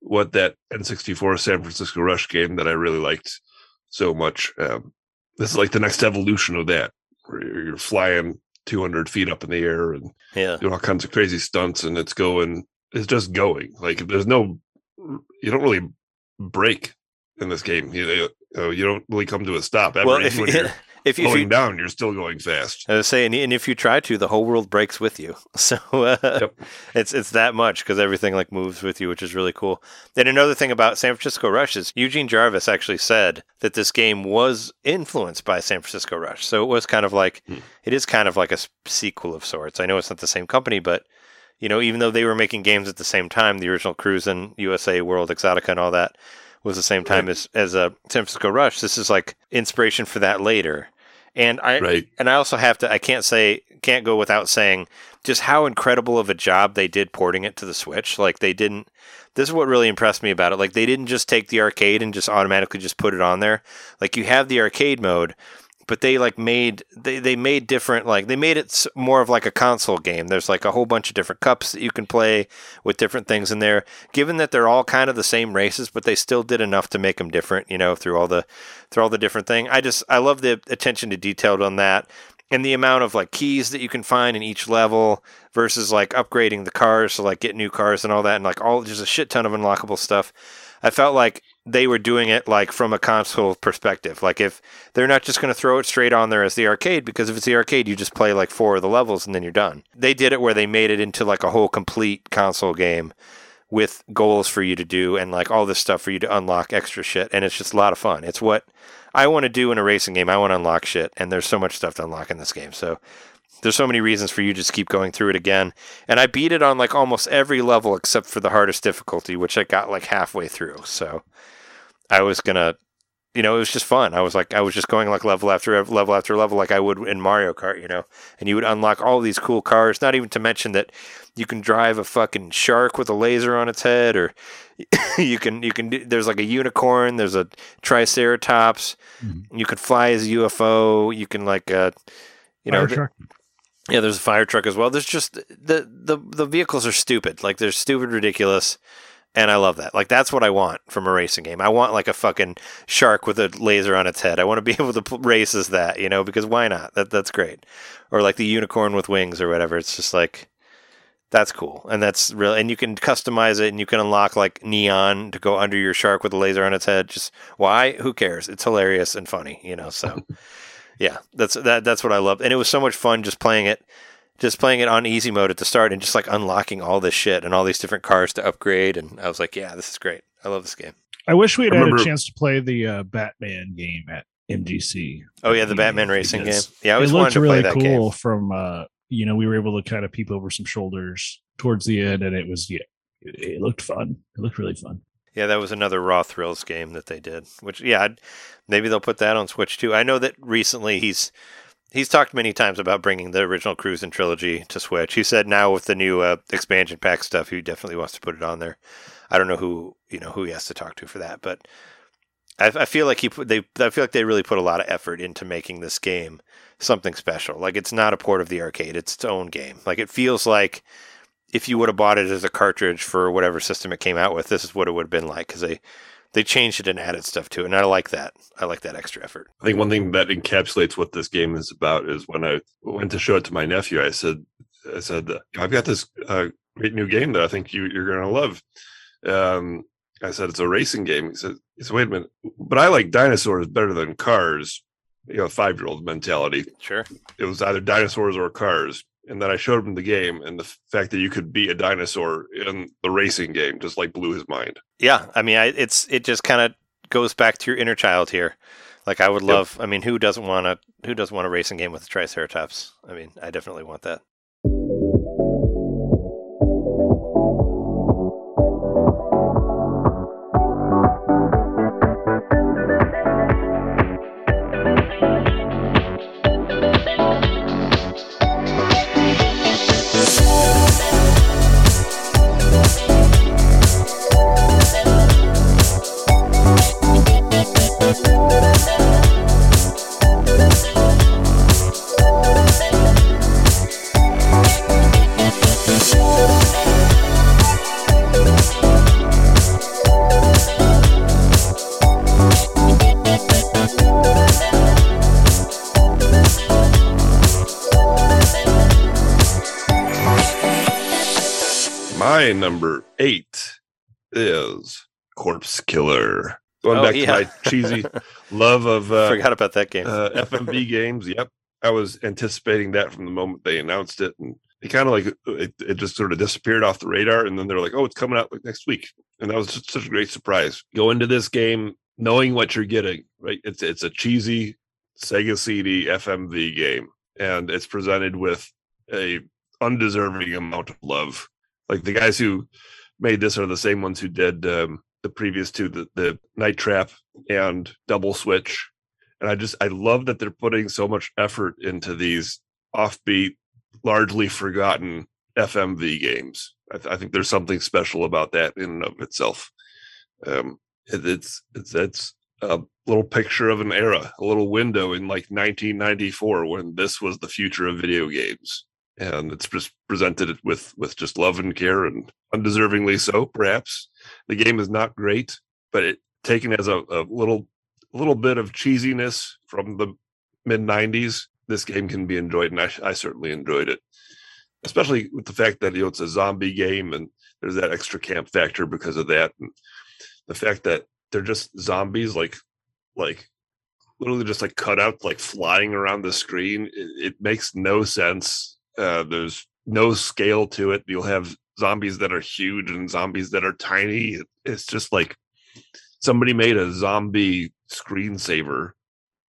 what that N64 San Francisco Rush game that I really liked so much. Um, this is like the next evolution of that, where you're flying 200 feet up in the air and Yeah. doing all kinds of crazy stunts, and it's going, it's just going. Like there's no, you don't really break in this game. You, you know, you don't really come to a stop. Ever. Well, if you're if you, if slowing you down, you're still going fast. I was saying, and if you try to, the whole world breaks with you. [LAUGHS] So uh, Yep. it's it's that much because everything like moves with you, which is really cool. And another thing about San Francisco Rush is Eugene Jarvis actually said that this game was influenced by San Francisco Rush. So it was kind of like Hmm. it is kind of like a sequel of sorts. I know it's not the same company, but you know, even though they were making games at the same time, the original Cruis'n USA, World Exotica, and all that was the same time as as a San Francisco Rush. This is like inspiration for that later. And I Right. and I also have to I can't say can't go without saying just how incredible of a job they did porting it to the Switch. Like they didn't this is what really impressed me about it. Like they didn't just take the arcade and just automatically just put it on there. Like you have the arcade mode, but they like made they, they made different like they made it more of like a console game. There's like a whole bunch of different cups that you can play with different things in there. Given that they're all kind of the same races, but they still did enough to make them different, you know, through all the through all the different thing. I just I love the attention to detail on that and the amount of like keys that you can find in each level versus like upgrading the cars to like get new cars and all that and like all just a shit ton of unlockable stuff. I felt like they were doing it like from a console perspective. Like if they're not just going to throw it straight on there as the arcade because if it's the arcade you just play like four of the levels and then you're done. They did it where they made it into like a whole complete console game with goals for you to do and like all this stuff for you to unlock extra shit and it's just a lot of fun. It's what I want to do in a racing game. I want to unlock shit and there's so much stuff to unlock in this game. So there's so many reasons for you to just keep going through it again. And I beat it on like almost every level except for the hardest difficulty, which I got like halfway through. So I was gonna you know, it was just fun. I was like, I was just going like level after level after level, like I would in Mario Kart, you know. And you would unlock all these cool cars. Not even to mention that you can drive a fucking shark with a laser on its head, or [LAUGHS] you can you can do, there's like a unicorn, there's a triceratops. Mhm. You can fly as a UFO. You can like, uh, you know, Fire th- truck. yeah, there's a fire truck as well. There's just the the the vehicles are stupid. Like they're stupid, ridiculous, and I love that. Like that's what I want from a racing game. I want like a fucking shark with a laser on its head. I want to be [LAUGHS] able to race as that, you know, because why not? That that's great. Or like the unicorn with wings or whatever. It's just like that's cool, and that's real. And you can customize it, and you can unlock like neon to go under your shark with a laser on its head. Just why? Who cares? It's hilarious and funny, you know. So. [LAUGHS] Yeah, that's that. That's what I love. and it was so much fun just playing it, just playing it on easy mode at the start, and just like unlocking all this shit and all these different cars to upgrade. And I was like, yeah, this is great. I love this game. I wish we had I had a chance to play the uh, Batman game at MGC. Oh yeah, the Yeah, Batman racing game. Yeah, I it always wanted looked to really play that cool game. from uh you know we were able to kind of peep over some shoulders towards the end and it was yeah it, it looked fun it looked really fun Yeah, that was another Raw Thrills game that they did. Which yeah, I'd, maybe they'll put that on Switch too. I know that recently he's he's talked many times about bringing the original Cruis'n trilogy to Switch. He said now with the new uh, expansion pack stuff, he definitely wants to put it on there. I don't know who you know who he has to talk to for that, but I, I feel like he put they. I feel like they really put a lot of effort into making this game something special. Like it's not a port of the arcade; it's its own game. Like it feels like if you would have bought it as a cartridge for whatever system it came out with, this is what it would have been like because they they changed it and added stuff to it, and I like that. I like that extra effort. I think one thing that encapsulates what this game is about is when I went to show it to my nephew, I said, I said, I've got this uh, great new game that I think you, you're going to love. Um, I said, it's a racing game. He said, he said, wait a minute, but I like dinosaurs better than cars. You know, five year old mentality. Sure. It was either dinosaurs or cars. And then I showed him the game, and the fact that you could be a dinosaur in the racing game just like blew his mind. Yeah, I mean, I, it's it just kind of goes back to your inner child here. Like I would Yep. love. I mean, who doesn't want to? Who doesn't want a racing game with a Triceratops? I mean, I definitely want that. My number eight is Corpse Killer. Going Oh, back yeah. to my cheesy [LAUGHS] love of uh, Forgot about that game. uh, FMV [LAUGHS] games. Yep, I was anticipating that from the moment they announced it, and it kind of like it, it just sort of disappeared off the radar. And then they're like, "Oh, it's coming out like next week," and that was just such a great surprise. Go into this game knowing what you're getting. Right? It's it's a cheesy Sega CD FMV game, and it's presented with a undeserving amount of love. Like the guys who made this are the same ones who did um, the previous two, the, the Night Trap and Double Switch and I just I love that they're putting so much effort into these offbeat, largely forgotten FMV games. I, th- I think there's something special about that in and of itself. Um, it, it's it's it's a little picture of an era, a little window in like 1994 when this was the future of video games, and it's just presented with with just love and care and undeservingly so, perhaps. The game is not great, but it taken as a, a little little bit of cheesiness from the mid 90s this game can be enjoyed and I, I certainly enjoyed it especially with the fact that you know it's a zombie game and there's that extra camp factor because of that and the fact that they're just zombies like like literally just like cut out like flying around the screen it, it makes no sense uh there's no scale to it you'll have zombies that are huge and zombies that are tiny it's just like somebody made a zombie screensaver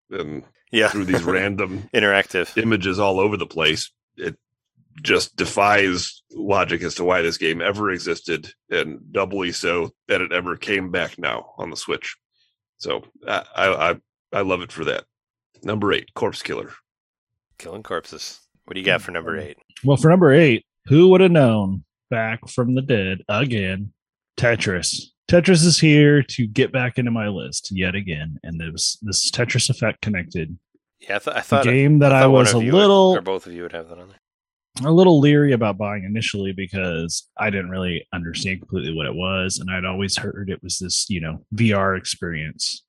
and yeah, through these [LAUGHS] random interactive. images all over the place. It just defies logic as to why this game ever existed, and doubly so that it ever came back now on the Switch. So I I I, I love it for that. Number eight, Corpse Killer. Killing corpses. What do you got for number eight? Well, for number eight, who would have known back from the dead again? Tetris. Tetris is here to get back into my list yet again, and there's this Tetris Effect connected Yeah, I, th- I a thought game that I, one was a you would- little or both of you would have that on there. a little leery about buying initially because I didn't really understand completely what it was, and I'd always heard it was this, you know, VR experience,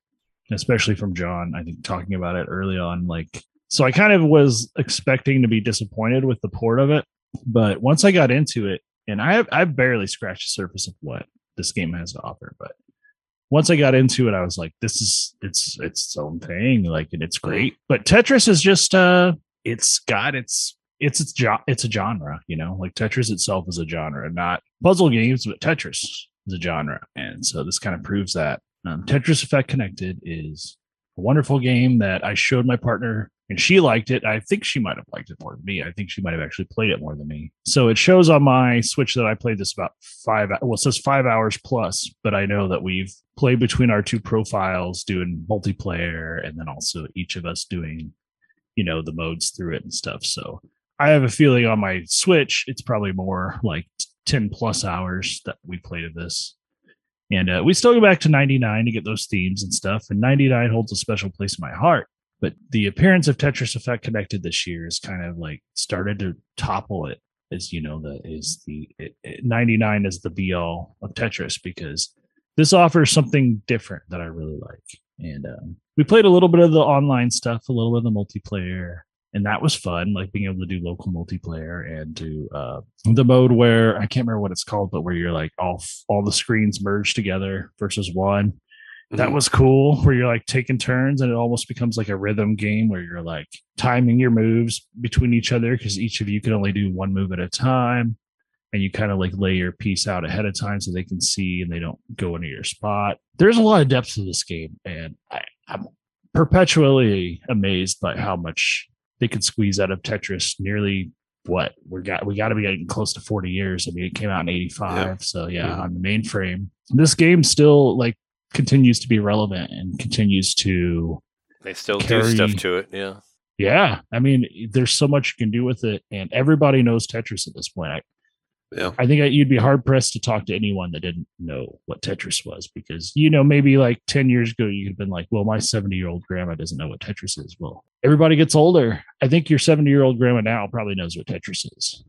especially from John. I think talking about it early on, like, so I kind of was expecting to be disappointed with the port of it, but once I got into it, and I have, I barely scratched the surface of what this game has to offer, but once I got into it, I was like, this is it's it's its own thing, like, and it's great. But Tetris is just uh, it's got its it's it's jo- it's a genre, you know, like Tetris itself is a genre, not puzzle games, but Tetris is a genre, and so this kind of proves that. Um, Tetris Effect Connected is a wonderful game that I showed my partner, and she liked it. I think she might have liked it more than me. I think she might have actually played it more than me. So it shows on my Switch that I played this about five. Well, it says five hours plus, but I know that we've played between our two profiles, doing multiplayer, and then also each of us doing, you know, the modes through it and stuff. So I have a feeling on my Switch, it's probably more like 10 plus hours that we played of this. And uh, we still go back to 99 to get those themes and stuff. And 99 holds a special place in my heart. But the appearance of Tetris Effect Connected this year is kind of like started to topple it. As you know, that is the it, it, 99 is the be all of Tetris because this offers something different that I really like. And um, we played a little bit of the online stuff, a little bit of the multiplayer, and that was fun, like being able to do local multiplayer and do uh, the mode where I can't remember what it's called, but where you're like all all the screens merged together versus one. That Mhm. was cool. Where you're like taking turns, and it almost becomes like a rhythm game where you're like timing your moves between each other because each of you can only do one move at a time and you kind of like lay your piece out ahead of time so they can see and they don't go into your spot. There's a lot of depth to this game, and I, I'm perpetually amazed by how much they could squeeze out of Tetris. Nearly what we got, we got to be getting close to 40 years. I mean, it came out in '85, Yeah. so yeah, Mhm. on the mainframe. This game still like continues to be relevant and continues to They still do stuff to it. Yeah. yeah, I mean, there's so much you can do with it, and everybody knows Tetris at this point. I, Yeah. I think you'd be hard pressed to talk to anyone that didn't know what Tetris was because, you know, maybe like 10 years ago, you could have been like, well, my 70 year old grandma doesn't know what Tetris is. Well, everybody gets older. I think your 70 year old grandma now probably knows what Tetris is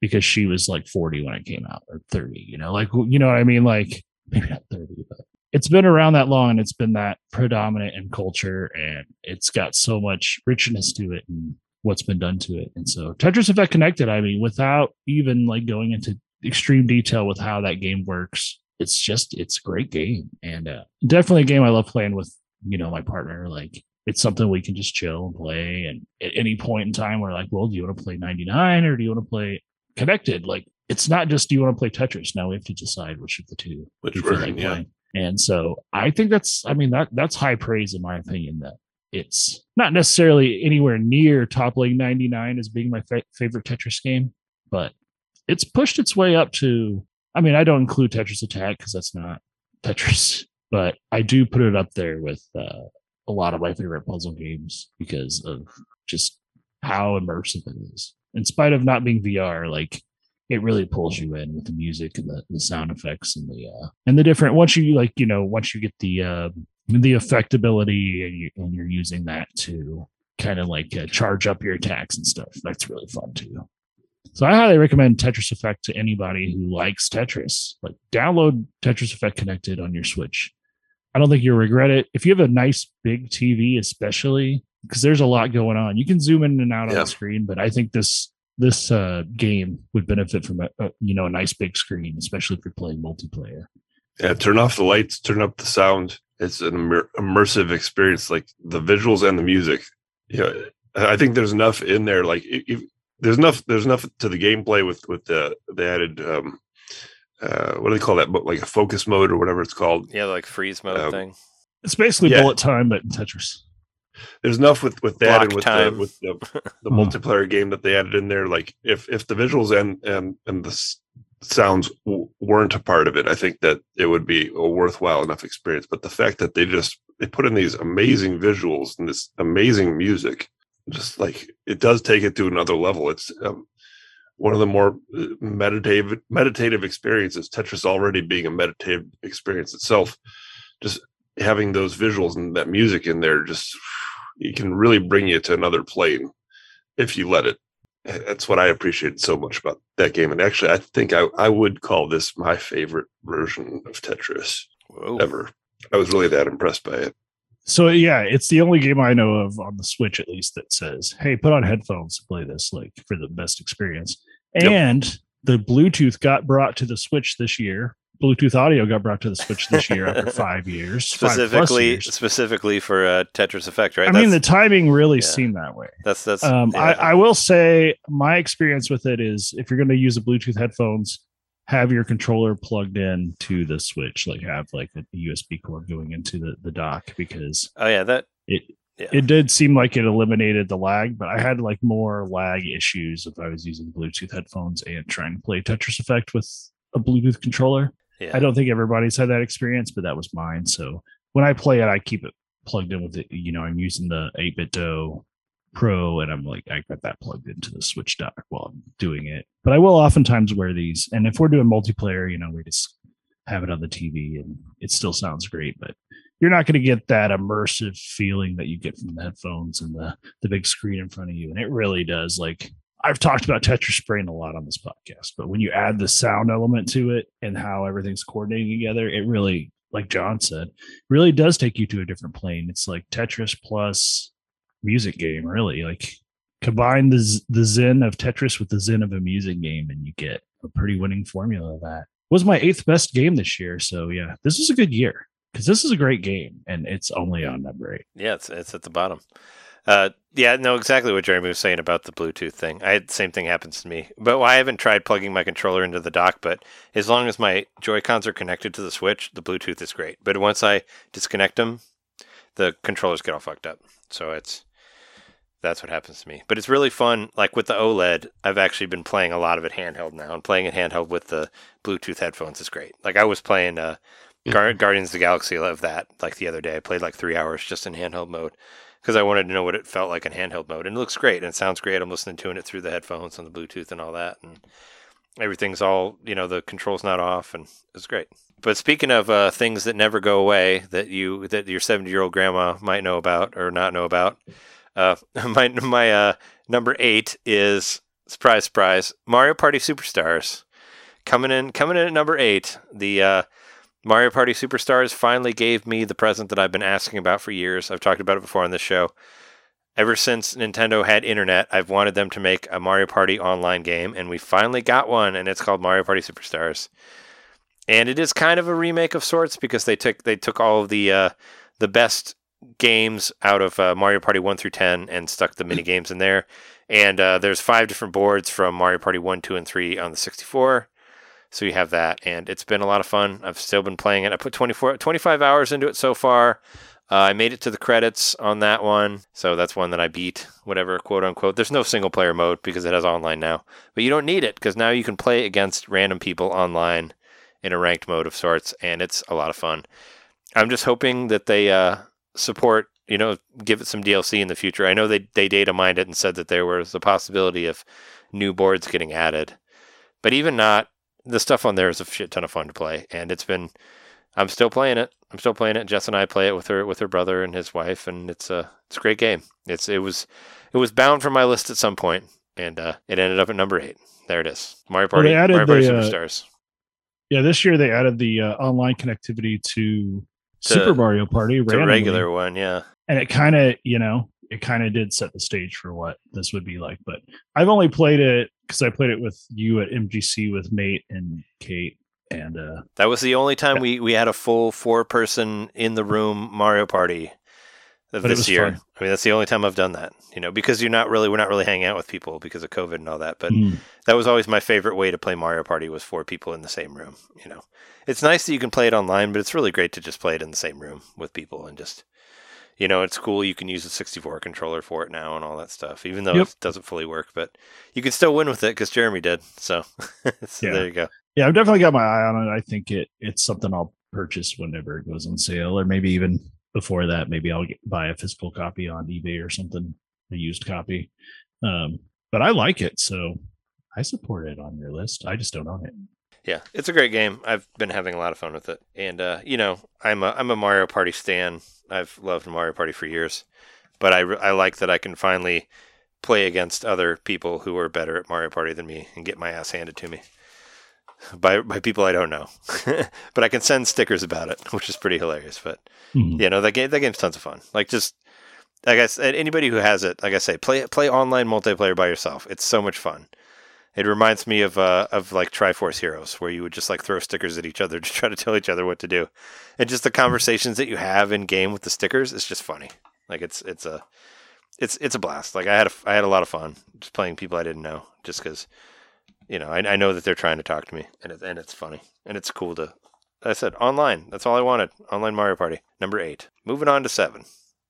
because she was like 40 when it came out or 30, you know, like, you know what I mean? Like, maybe not 30, but it's been around that long and it's been that predominant in culture and it's got so much richness to it and what's been done to it. And so Tetris Effect Connected, I mean, without even like going into extreme detail with how that game works, it's just it's a great game and uh, definitely a game I love playing with, you know, my partner. Like it's something we can just chill and play. And at any point in time, we're like, well, do you want to play 99 or do you want to play Connected? Like it's not just do you want to play Tetris? Now we have to decide which of the two Which version, like yeah. playing. And so I think that's, I mean, that that's high praise in my opinion. That it's not necessarily anywhere near toppling 99 as being my fa- favorite Tetris game, but it's pushed its way up to. I mean, I don't include Tetris Attack because that's not Tetris, [LAUGHS] but I do put it up there with uh, a lot of my favorite puzzle games because of just how immersive it is. In spite of not being VR, like it really pulls you in with the music and the, the sound effects and the uh and the different once you like you know once you get the uh the effectability and, you, and you're using that to kind of like uh, charge up your attacks and stuff that's really fun too. So i highly recommend tetris effect to anybody who likes tetris. Like download tetris effect connected on your switch. I don't think you'll regret it. If you have a nice big tv especially because there's a lot going on. You can zoom in and out on the screen but i think this this uh, game would benefit from a, a you know a nice big screen, especially if you're playing multiplayer. Yeah, turn off the lights, turn up the sound. It's an immer- immersive experience, like the visuals and the music. Yeah, I think there's enough in there. Like, if, if- there's enough. There's enough to the gameplay with with the the added. Um, uh, what do they call that? But like a focus mode or whatever it's called. Yeah, like freeze mode Um, thing. It's basically Yeah. bullet time, but in Tetris. There's enough with with that Block and with time. the with the, [LAUGHS] the multiplayer game that they added in there. Like, if if the visuals and and and the sounds w- weren't a part of it, I think that it would be a worthwhile enough experience. But the fact that they just they put in these amazing visuals and this amazing music, just like it does take it to another level. It's um, one of the more uh, meditative meditative experiences. Tetris already being a meditative experience itself, just having those visuals and that music in there, just it can really bring you to another plane if you let it. That's what I appreciated so much about that game. And actually, I think I, I would call this my favorite version of Tetris Whoa. ever. I was really that impressed by it. So yeah, it's the only game I know of on the Switch at least that says, "Hey, put on headphones to play this like for the best experience." Yep. And the Bluetooth got brought to the Switch this year. Bluetooth audio got brought to the Switch this year after [LAUGHS] five years, five Specifically, years. specifically for uh, Tetris Effect, right? I mean, the timing really yeah. seemed that way. that's that's. Um, yeah. I, I will say my experience with it is if you're going to use a Bluetooth headphones, have your controller plugged in to the switch, like have like a USB cord going into the, the dock because oh yeah, that it Yeah. it did seem like it eliminated the lag, but I had like more lag issues if I was using Bluetooth headphones and trying to play Tetris Effect with a Bluetooth controller. Yeah. I don't think everybody's had that experience, but that was mine. So when I play it, I keep it plugged in with it. You know, I'm using the 8BitDo Pro and I'm like, I got that plugged into the Switch dock while I'm doing it. But I will oftentimes wear these. And if we're doing multiplayer, you know, we just have it on the TV and it still sounds great, but you're not going to get that immersive feeling that you get from the headphones and the the big screen in front of you. And it really does. Like I've talked about Tetris Brain a lot on this podcast, but when you add the sound element to it and how everything's coordinating together, it really, like John said, really does take you to a different plane. It's like Tetris plus music game, really. Like combine the the zen of Tetris with the zen of a music game, and you get a pretty winning formula of that. Was my eighth best game this year, so yeah, this was a good year because this is a great game, and it's only on number eight. Yeah, it's it's at the bottom. Uh, yeah, no, exactly what Jeremy was saying about the Bluetooth thing. I same thing happens to me, but I haven't tried plugging my controller into the dock. But as long as my Joy Cons are connected to the Switch, the Bluetooth is great. But once I disconnect them, the controllers get all fucked up. So it's that's what happens to me. But it's really fun. Like with the OLED, I've actually been playing a lot of it handheld now, and playing it handheld with the Bluetooth headphones is great. Like I was playing uh, Gar- Guardians of the Galaxy of that like the other day. I played like three hours just in handheld mode because I wanted to know what it felt like in handheld mode, and it looks great and it sounds great. I'm listening to it through the headphones and the Bluetooth and all that, and everything's all you know. The controls not off, and it's great. But speaking of uh, things that never go away, that you that your 70 year old grandma might know about or not know about, uh, [LAUGHS] my my uh, number eight is surprise surprise Mario Party Superstars coming in coming in at number eight. The uh, Mario Party Superstars finally gave me the present that I've been asking about for years. I've talked about it before on this show. Ever since Nintendo had internet, I've wanted them to make a Mario Party online game, and we finally got one, and it's called Mario Party Superstars. And it is kind of a remake of sorts because they took they took all of the uh, the best games out of uh, Mario Party one through ten and stuck the mini games in there. And uh, there's five different boards from Mario Party one, two, and three on the 64. So you have that, and it's been a lot of fun. I've still been playing it. I put 24, 25 hours into it so far. Uh, I made it to the credits on that one, so that's one that I beat, whatever, quote unquote. There's no single player mode because it has online now, but you don't need it because now you can play against random people online in a ranked mode of sorts, and it's a lot of fun. I'm just hoping that they uh, support, you know, give it some DLC in the future. I know they they data mined it and said that there was a possibility of new boards getting added, but even not, the stuff on there is a shit ton of fun to play, and it's been. I'm still playing it. I'm still playing it. Jess and I play it with her with her brother and his wife, and it's a it's a great game. It's it was it was bound for my list at some point, and uh, it ended up at number eight. There it is. Mario Party. they added Mario Party the, uh, Yeah, this year they added the uh, online connectivity to, To- Super Mario Party, randomly, regular one, yeah. and it kind of, you know, it kind of did set the stage for what this would be like. But I've only played it because I played it with you at MGC with Mate and Kate, and uh, That was the only time Yeah. we, we had a full four person in the room Mario Party of this year. fun. I mean, that's the only time I've done that. You know, because you're not really we're not really hanging out with people because of COVID and all that. But mm, that was always my favorite way to play Mario Party was four people in the same room. You know, it's nice that you can play it online, but it's really great to just play it in the same room with people and just. You know, it's cool. You can use a 64 controller for it now and all that stuff, even though Yep. it doesn't fully work. But you can still win with it because Jeremy did. So, [LAUGHS] so Yeah. there you go. yeah, I've definitely got my eye on it. I think it it's something I'll purchase whenever it goes on sale, or maybe even before that. Maybe I'll get, buy a physical copy on eBay or something, a used copy. Um, but I like it, so I support it on your list. I just don't own it. Yeah, it's a great game. I've been having a lot of fun with it, and uh, you know, I'm a I'm a Mario Party stan. I've loved Mario Party for years, but I I like that I can finally play against other people who are better at Mario Party than me and get my ass handed to me [LAUGHS] by by people I don't know. [LAUGHS] but I can send stickers about it, [LAUGHS] which is pretty hilarious. But Mhm. yeah, no, that game that game's tons of fun. Like just like I said, anybody who has it, like I say, play play online multiplayer by yourself. It's so much fun. It reminds me of uh, of like Tri Force Heroes, where you would just like throw stickers at each other [LAUGHS] to try to tell each other what to do, and just the conversations that you have in game with the stickers is just funny. Like it's it's a it's it's a blast. Like I had a, I had a lot of fun just playing people I didn't know, just because you know I, I know that they're trying to talk to me, and it, and it's funny and it's cool to. I said online. That's all I wanted. Online Mario Party number eight. Moving on to seven.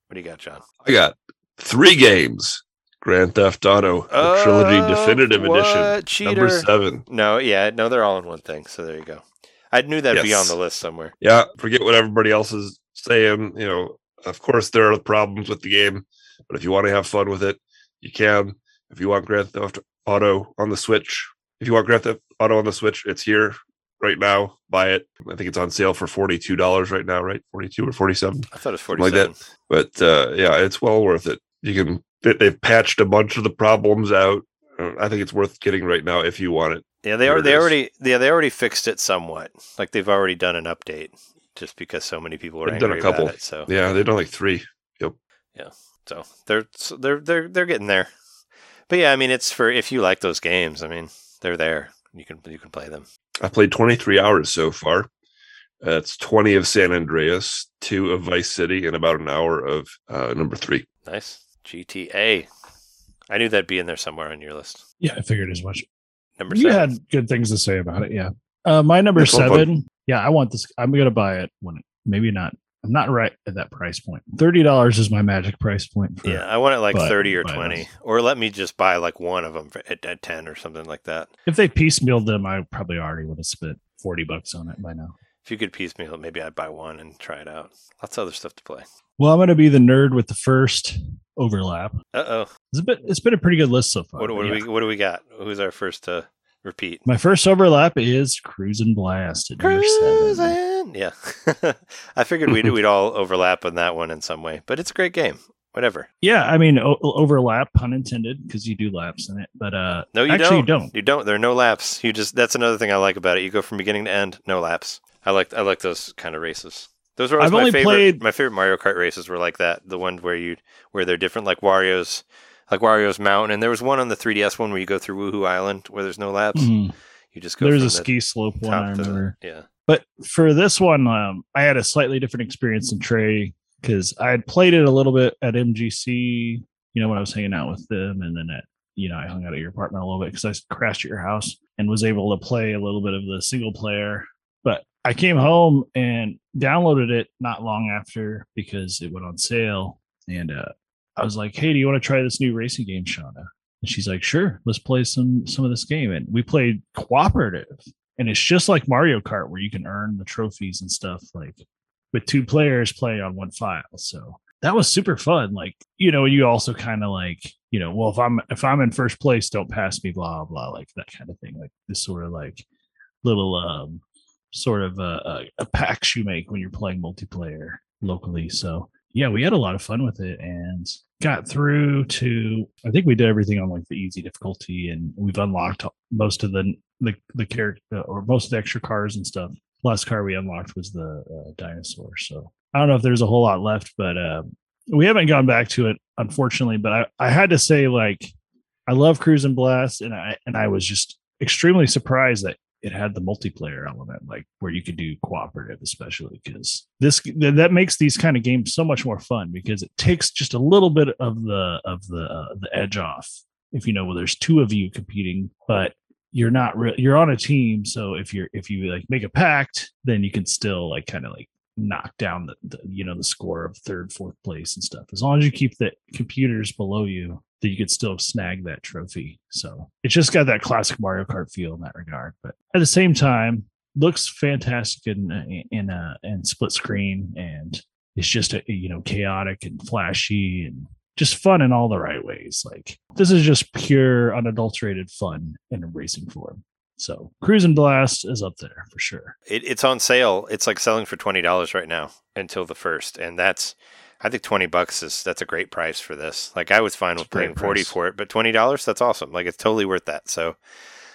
What do you got, John? I got three games. Grand Theft Auto the Trilogy Oh, Definitive what? Edition. Cheater. Number seven. No, yeah, no, they're all in one thing. So there you go. I knew that'd be on the list somewhere. Yeah, forget what everybody else is saying. You know, of course there are problems with the game, but if you want to have fun with it, you can. If you want Grand Theft Auto on the Switch, if you want Grand Theft Auto on the Switch, it's here. right now. Buy it. I think it's on sale for forty two dollars right now. Right, forty two or forty seven. I thought it was Something like that. 47. But uh, yeah, it's well worth it. You can. They- They've patched a bunch of the problems out. Uh, I think it's worth getting right now if you want it. Yeah, they are. They already. Yeah, they already fixed it somewhat. Like they've already done an update, just because so many people were done a couple. it. So Yeah, they've done like three. Yep. Yeah. so they're they're they're they're getting there. But yeah, I mean, it's for if you like those games. I mean, they're there. You can you can play them. I played 23 hours so far. That's 20 of San Andreas, two of Vice City, and about an hour of uh, number three. Nice GTA. I knew that'd be in there somewhere on your list. Yeah, I figured as much. Number You seven. had good things to say about it. Yeah. Uh, my number fun. seven. Yeah, I want this. I'm gonna buy it when maybe not. I'm not right at that price point. Thirty dollars is my magic price point. For, Yeah, I want it like but- thirty or twenty, or let me just buy like one of them for, at, at ten or something like that. If they piecemealed them, I probably already would have spent forty bucks on it by now. If you could piecemeal, it, maybe I'd buy one and try it out. Lots of other stuff to play. Well, I'm gonna be the nerd with the first overlap. Uh oh. It's a bit. It's been a pretty good list so far. What, what but do we what do we got? Who's our first uh, repeat? My first overlap is Cruis'n Blast. Cruising. Yeah, [LAUGHS] I figured we'd [LAUGHS] we'd all overlap on that one in some way, but it's a great game. Whatever. Yeah, I mean o- overlap, pun intended, because you do laps in it. But uh, No, you actually, don't. you don't. You don't. There are no laps. You just that's another thing I like about it. You go from beginning to end, no laps. I like I like those kind of races. Those were I've my only favorite. played- My favorite Mario Kart races were like that. The one where you where they're different, like Wario's, like Wario's Mountain. And there was one on the 3DS one where you go through Wuhu Island where there's no laps. Mhm. You just go. There's a ski slope one. I to the- yeah. But for this one, um, I had a slightly different experience than Trey because I had played it a little bit at MGC, you know, when I was hanging out with them, and then at you know, I hung out at your apartment a little bit because I crashed at your house and was able to play a little bit of the single player. I came home and downloaded it not long after because it went on sale, and uh, I was like, "Hey, do you want to try this new racing game, Shauna?" And she's like, "Sure, let's play some some of this game." And we played cooperative, and it's just like Mario Kart where you can earn the trophies and stuff like with two players playing on one file. So that was super fun. Like, you know, you also kind of like, you know, well, if I'm if I'm in first place, don't pass me, blah blah, like that kind of thing. Like this sort of like little um sort of a, a, packs you make when you're playing multiplayer locally. So yeah, we had a lot of fun with it and got through to I think we did everything on like the easy difficulty and we've unlocked most of the the the character or most of the extra cars and stuff. Last car we unlocked was the uh, dinosaur. So I don't know if there's a whole lot left, but uh, we haven't gone back to it unfortunately. But I I had to say like I love Cruis'n Blast and I and I was just extremely surprised that it had the multiplayer element like where you could do cooperative especially because this that makes these kind of games so much more fun because it takes just a little bit of the of the uh, the edge off if you know well there's two of you competing but you're not re- you're on a team so if you're if you like make a pact then you can still like kind of like knock down the, the you know the score of third fourth place and stuff. As long as you keep the computers below you that you could still snag that trophy. So it's just got that classic mario kart feel in that regard. But at the same time looks fantastic in in uh in split screen and it's just a, you know chaotic and flashy and just fun in all the right ways. Like this is just pure unadulterated fun in a racing form so Cruis'n Blast is up there for sure It, it's on sale. It's like selling for twenty dollars right now until the first, and that's I think twenty bucks is that's a great price for this. Like I was fine with paying forty price. for it, but twenty dollars that's awesome. Like it's totally worth that. So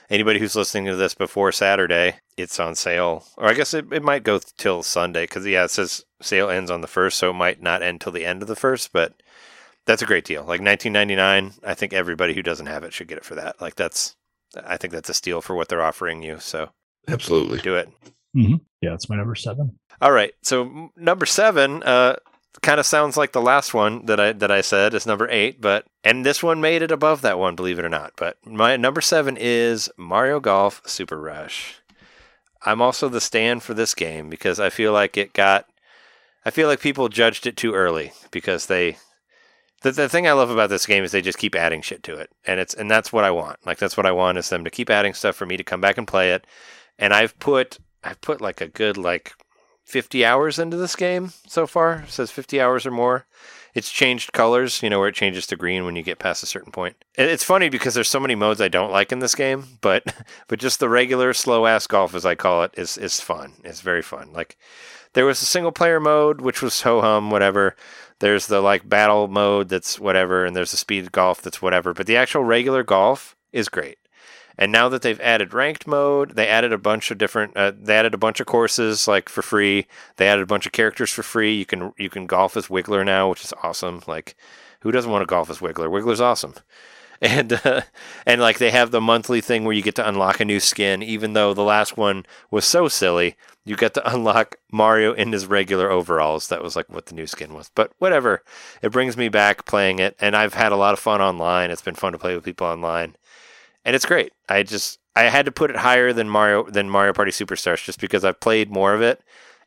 anybody who's listening to this before Saturday, it's on sale, or I guess it, it might go till Sunday because yeah, it says sale ends on the first, so it might not end till the end of the first, but. That's a great deal. Like 19.99, I think everybody who doesn't have it should get it for that. Like that's, I think that's a steal for what they're offering you. So Absolutely. do it. yeah it's my number seven All right. So number seven, uh, kind of sounds like the last one that I that I said is number eight, but and this one made it above that one, believe it or not. But my number seven is Mario Golf Super Rush. I'm also the stand for this game because I feel like it got, I feel like people judged it too early because they. The, the thing I love about this game is they just keep adding shit to it, and it's and that's what I want. Like that's what I want is them to keep adding stuff for me to come back and play it. And I've put I've put like a good like 50 hours into this game so far. It says 50 hours or more. It's changed colors, you know, where it changes to green when you get past a certain point. It's funny because there's so many modes I don't like in this game, but [LAUGHS] but just the regular slow ass golf as I call it is is fun. It's very fun. Like there was a single player mode which was ho hum whatever. There's the like battle mode that's whatever and there's the speed golf that's whatever, but the actual regular golf is great. And now that they've added ranked mode, they added a bunch of different. Uh, they added a bunch of courses like for free. They added a bunch of characters for free. You can you can golf as Wiggler now, which is awesome. Like, who doesn't want to golf as Wiggler? Wiggler's awesome. And uh, and like they have the monthly thing where you get to unlock a new skin. Even though the last one was so silly, you get to [LAUGHS] unlock Mario in his regular overalls. That was like what the new skin was. But whatever, it brings me back playing it, and I've had a lot of fun online. It's been fun to play with people online and it's great. I just I had to put it higher than Mario than Mario Party Superstars just because I've played more of it,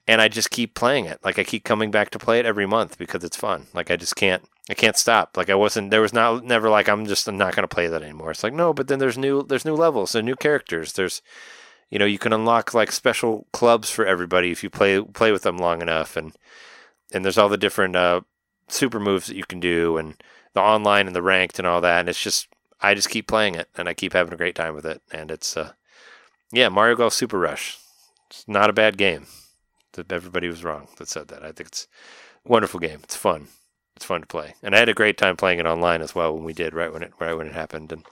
and I just keep playing it. Like I keep coming back to play it every month because it's fun. Like I just can't I can't stop. Like I wasn't there was not never like I'm just not gonna play that anymore. It's like no, but then there's new there's new levels, and new characters. There's you know you can unlock like special clubs for everybody if you play play with them long enough, and and there's all the different uh, super moves that you can do, and the online and the ranked and all that. And it's just I just keep playing it and I keep having a great time with it. And it's, uh, yeah, Mario Golf Super Rush. It's not a bad game. Everybody was wrong that said that. I think it's a wonderful game. It's fun. It's fun to play, and I had a great time playing it online as well when we did right when it right when it happened, and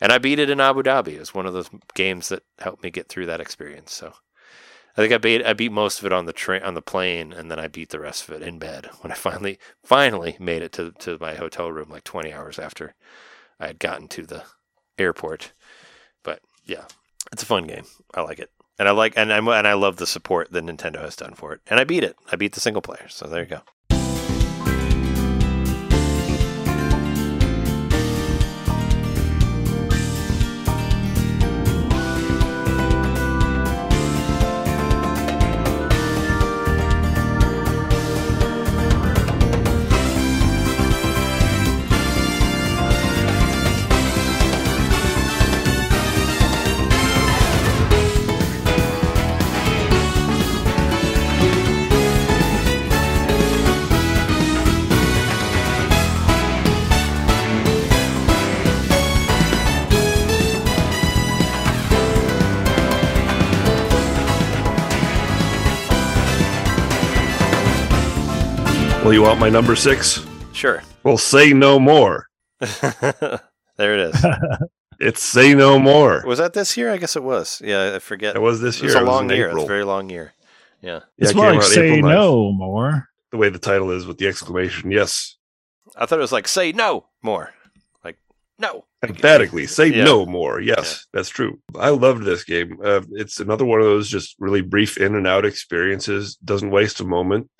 and I beat it in Abu Dhabi. It was one of those games that helped me get through that experience. So I think I beat I beat most of it on the train on the plane, and then I beat the rest of it in bed [LAUGHS] when I finally finally made it to to my hotel room like 20 hours after I had gotten to the airport. But yeah, it's a fun game. I like it, and I like and I and I love the support that Nintendo has done for it. And I beat it. I beat the single player. So there you go. Well, you want my number six? Sure. Well, say no more. [LAUGHS] there it is. [LAUGHS] It's say no more. Was that this year? I guess it was. Yeah, I forget. It was this year. It year. was a It was long in year. It's April. a very long year. Yeah. Yeah, it's it more came like say April 9th. no more. The way the title is with the exclamation, yes. I thought it was like say no more. Like no. Emphatically, say Yeah. no more. Yes, that's true. I loved this game. Uh, it's another one of those just really brief in and out experiences. Doesn't waste a moment,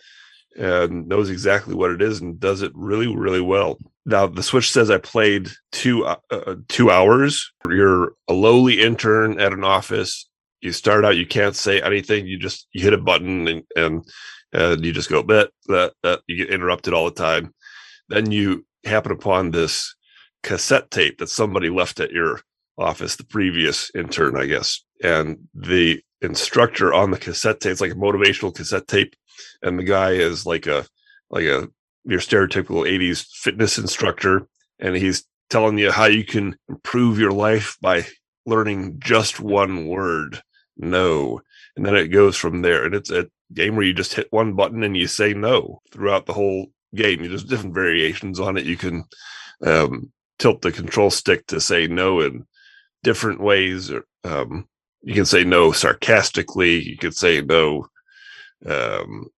and knows exactly what it is and does it really, really well. Now the Switch says I played two uh, uh, two hours. You're a lowly intern at an office. You start out, you can't say anything. You just you hit a button and and, and you just go bet that that you get interrupted all the time. Then you happen upon this cassette tape that somebody left at your office, the previous intern, I guess. And the instructor on the cassette tape, it's like a motivational cassette tape. And the guy is like a like a your stereotypical 80s fitness instructor. And he's telling you how you can improve your life by learning just one word. No. And then it goes from there. And it's a game where you just hit one button and you say no throughout the whole game. There's different variations on it. You can um, tilt the control stick to say no in different ways. Or um, you can say no sarcastically. You could say no, um,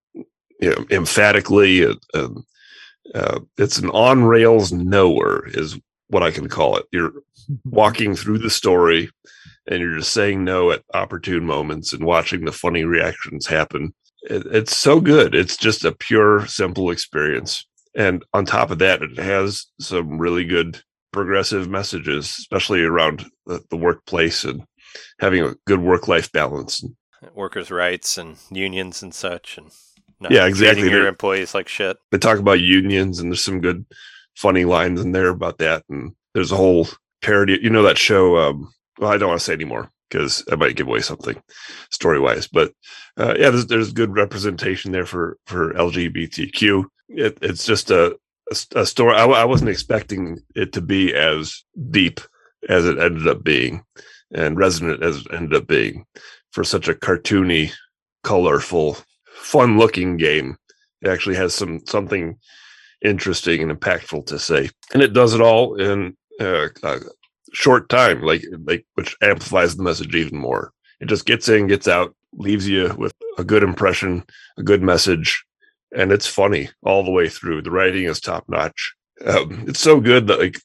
you know, emphatically. Uh, um, uh, it's an on rails knower, is what I can call it. You're [LAUGHS] walking through the story, and you're just saying no at opportune moments and watching the funny reactions happen. It, it's so good. It's just a pure, simple experience. And on top of that, it has some really good progressive messages, especially around the, the workplace and having a good work life balance. Workers' rights and unions and such and not Yeah, exactly. your employees like shit. They talk about unions, and there's some good, funny lines in there about that. And there's a whole parody. You know that show? Um, well, I don't want to say anymore. because I might give away something story wise. But uh, yeah, there's, there's good representation there for for LGBTQ. It, it's just a a, a story. I wasn't expecting it to be as deep as it ended up being, and resonant as it ended up being for such a cartoony, colorful, fun looking game. It actually has some something interesting and impactful to say, and it does it all in uh, a short time, like like which amplifies the message even more. It just gets in, gets out, leaves you with a good impression, a good message, and it's funny all the way through. The writing is top notch. Um, it's so good that like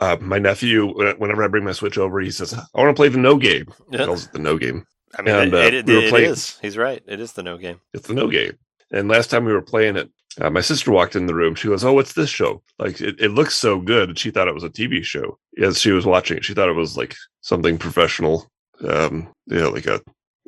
uh, my nephew, whenever I bring my Switch over, he says, "I want to play the No Game." He calls it the No Game. I mean, And, it, uh, it, it, we it playing- is. He's right. It is the no game. It's the No Game. And last time we were playing it, uh, my sister walked in the room. She goes, "Oh, what's this show? Like, it, it looks so good." And she thought it was a TV show. As she was watching it, she thought it was like something professional, um, you know, like a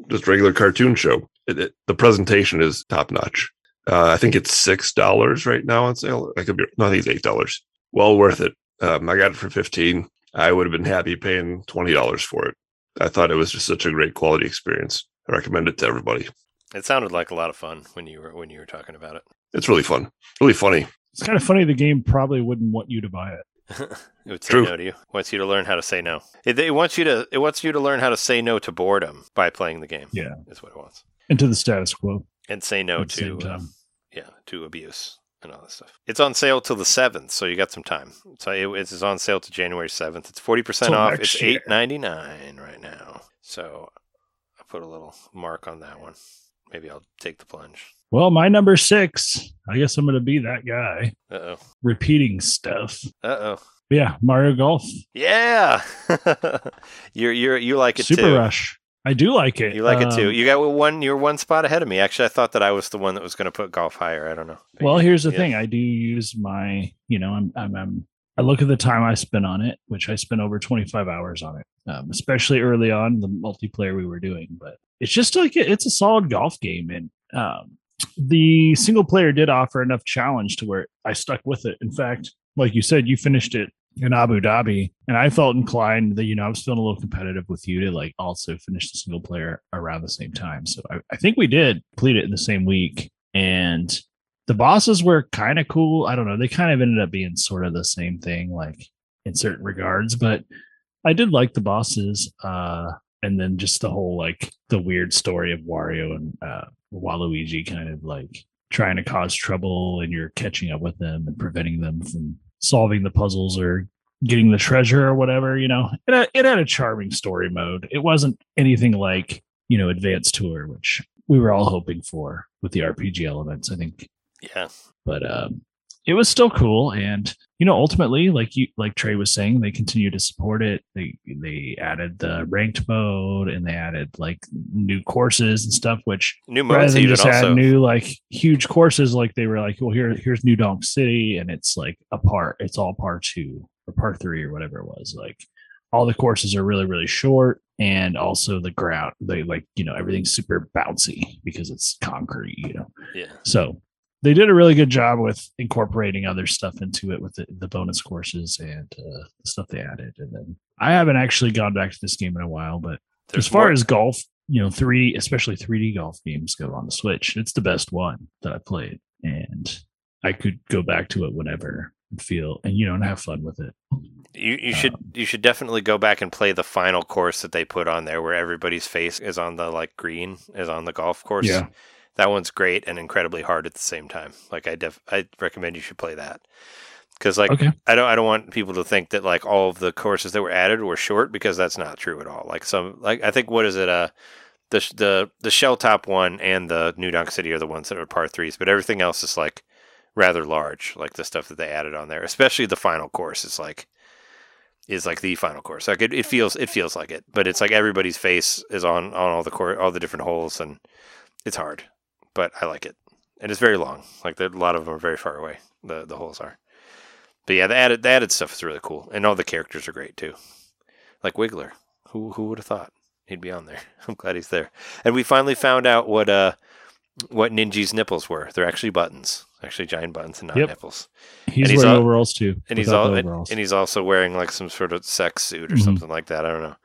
just regular cartoon show. It, it, the presentation is top notch. Uh, I think it's six dollars right now on sale. I could be no, I think it's eight dollars. Well worth it. Um, I got it for fifteen. I would have been happy paying twenty dollars for it. I thought it was just such a great quality experience. I recommend it to everybody. It sounded like a lot of fun when you were when you were talking about it. It's really fun, really funny. It's kind of funny. The game probably wouldn't want you to buy it. [LAUGHS] it would say True. no to you. It wants you to learn how to say no. It, it wants you to it wants you to learn how to say no to boredom by playing the game. Yeah. is what it wants, Into the status quo. and say no at to time. um, yeah to abuse and all that stuff. It's on sale till the seventh, so you got some time. So it, it's on sale to January seventh. It's forty percent off. It's eight ninety nine right now. So I put a little mark on that one. Maybe I'll take the plunge. Well, my number six. I guess I'm going to be that guy Uh oh. repeating stuff. Uh oh. Yeah, Mario Golf, Yeah. [LAUGHS] you're you're you like it Super too. Rush. I do like it. You like it too. Um, You got one. You're one spot ahead of me. Actually, I thought that I was the one that was going to put golf higher. I don't know. But Well, here's the yeah. thing. I do use my, you know, I'm, I'm, I'm, I look at the time I spent on it, which I spent over 25 hours on it, um, especially early on the multiplayer we were doing. But it's just like it's a solid golf game, and um, the single player did offer enough challenge to where I stuck with it. In fact, like you said, you finished it in Abu Dhabi, and I felt inclined that you know I was feeling a little competitive with you to like also finish the single player around the same time. So I, I think we did complete it in the same week, and the bosses were kind of cool. I don't know. They kind of ended up being sort of the same thing, like in certain regards, but I did like the bosses. Uh, and then just the whole like the weird story of Wario and uh, Waluigi kind of like trying to cause trouble and you're catching up with them and preventing them from solving the puzzles or getting the treasure or whatever. You know, it had, it had a charming story mode. It wasn't anything like you know Advanced Tour, which we were all hoping for with the RPG elements. I think Yeah. but um it was still cool and you know ultimately like you like trey was saying they continue to support it they they added the ranked mode and they added like new courses and stuff which New rather modes than even just also. add new like huge courses like they were like well here here's new donk city and it's like a part it's all part two or part three or whatever it was like all the courses are really really short and also the ground they like you know everything's super bouncy because it's concrete you know yeah. so they did a really good job with incorporating other stuff into it with the, the bonus courses and uh, the stuff they added. And then I haven't actually gone back to this game in a while, but There's as far more- as golf, you know, three, especially 3D golf games go on the Switch, it's the best one that I played. And I could go back to it whenever and feel, and you know, and have fun with it. you you should um, you should definitely go back and play the final course that they put on there, where everybody's face is on the like green is on the golf course. Yeah. That one's great and incredibly hard at the same time. Like I def I recommend you should play that. Because like Okay. I don't I don't want people to think that like all of the courses that were added were short because that's not true at all. Like some like I think what is it uh the the the shell top one and the New Donk City are the ones that are par threes, but everything else is like rather large. Like the stuff that they added on there, especially the final course is like is like the final course. Like it, it feels it feels like it, but it's like everybody's face is on on all the cour all the different holes, and it's hard, but I like it, and it's very long. Like a lot of them are very far away. The the holes are, but yeah, the added the added stuff is really cool, and all the characters are great too. Like Wiggler, who who would have thought he'd be on there? [LAUGHS] I'm glad he's there, and we finally found out what uh what Ninji's nipples were. They're actually buttons, actually giant buttons and not Yep. nipples. He's, he's wearing al- overalls too. And he's all and, and he's also wearing like some sort of sex suit or Mhm. something like that. I don't know.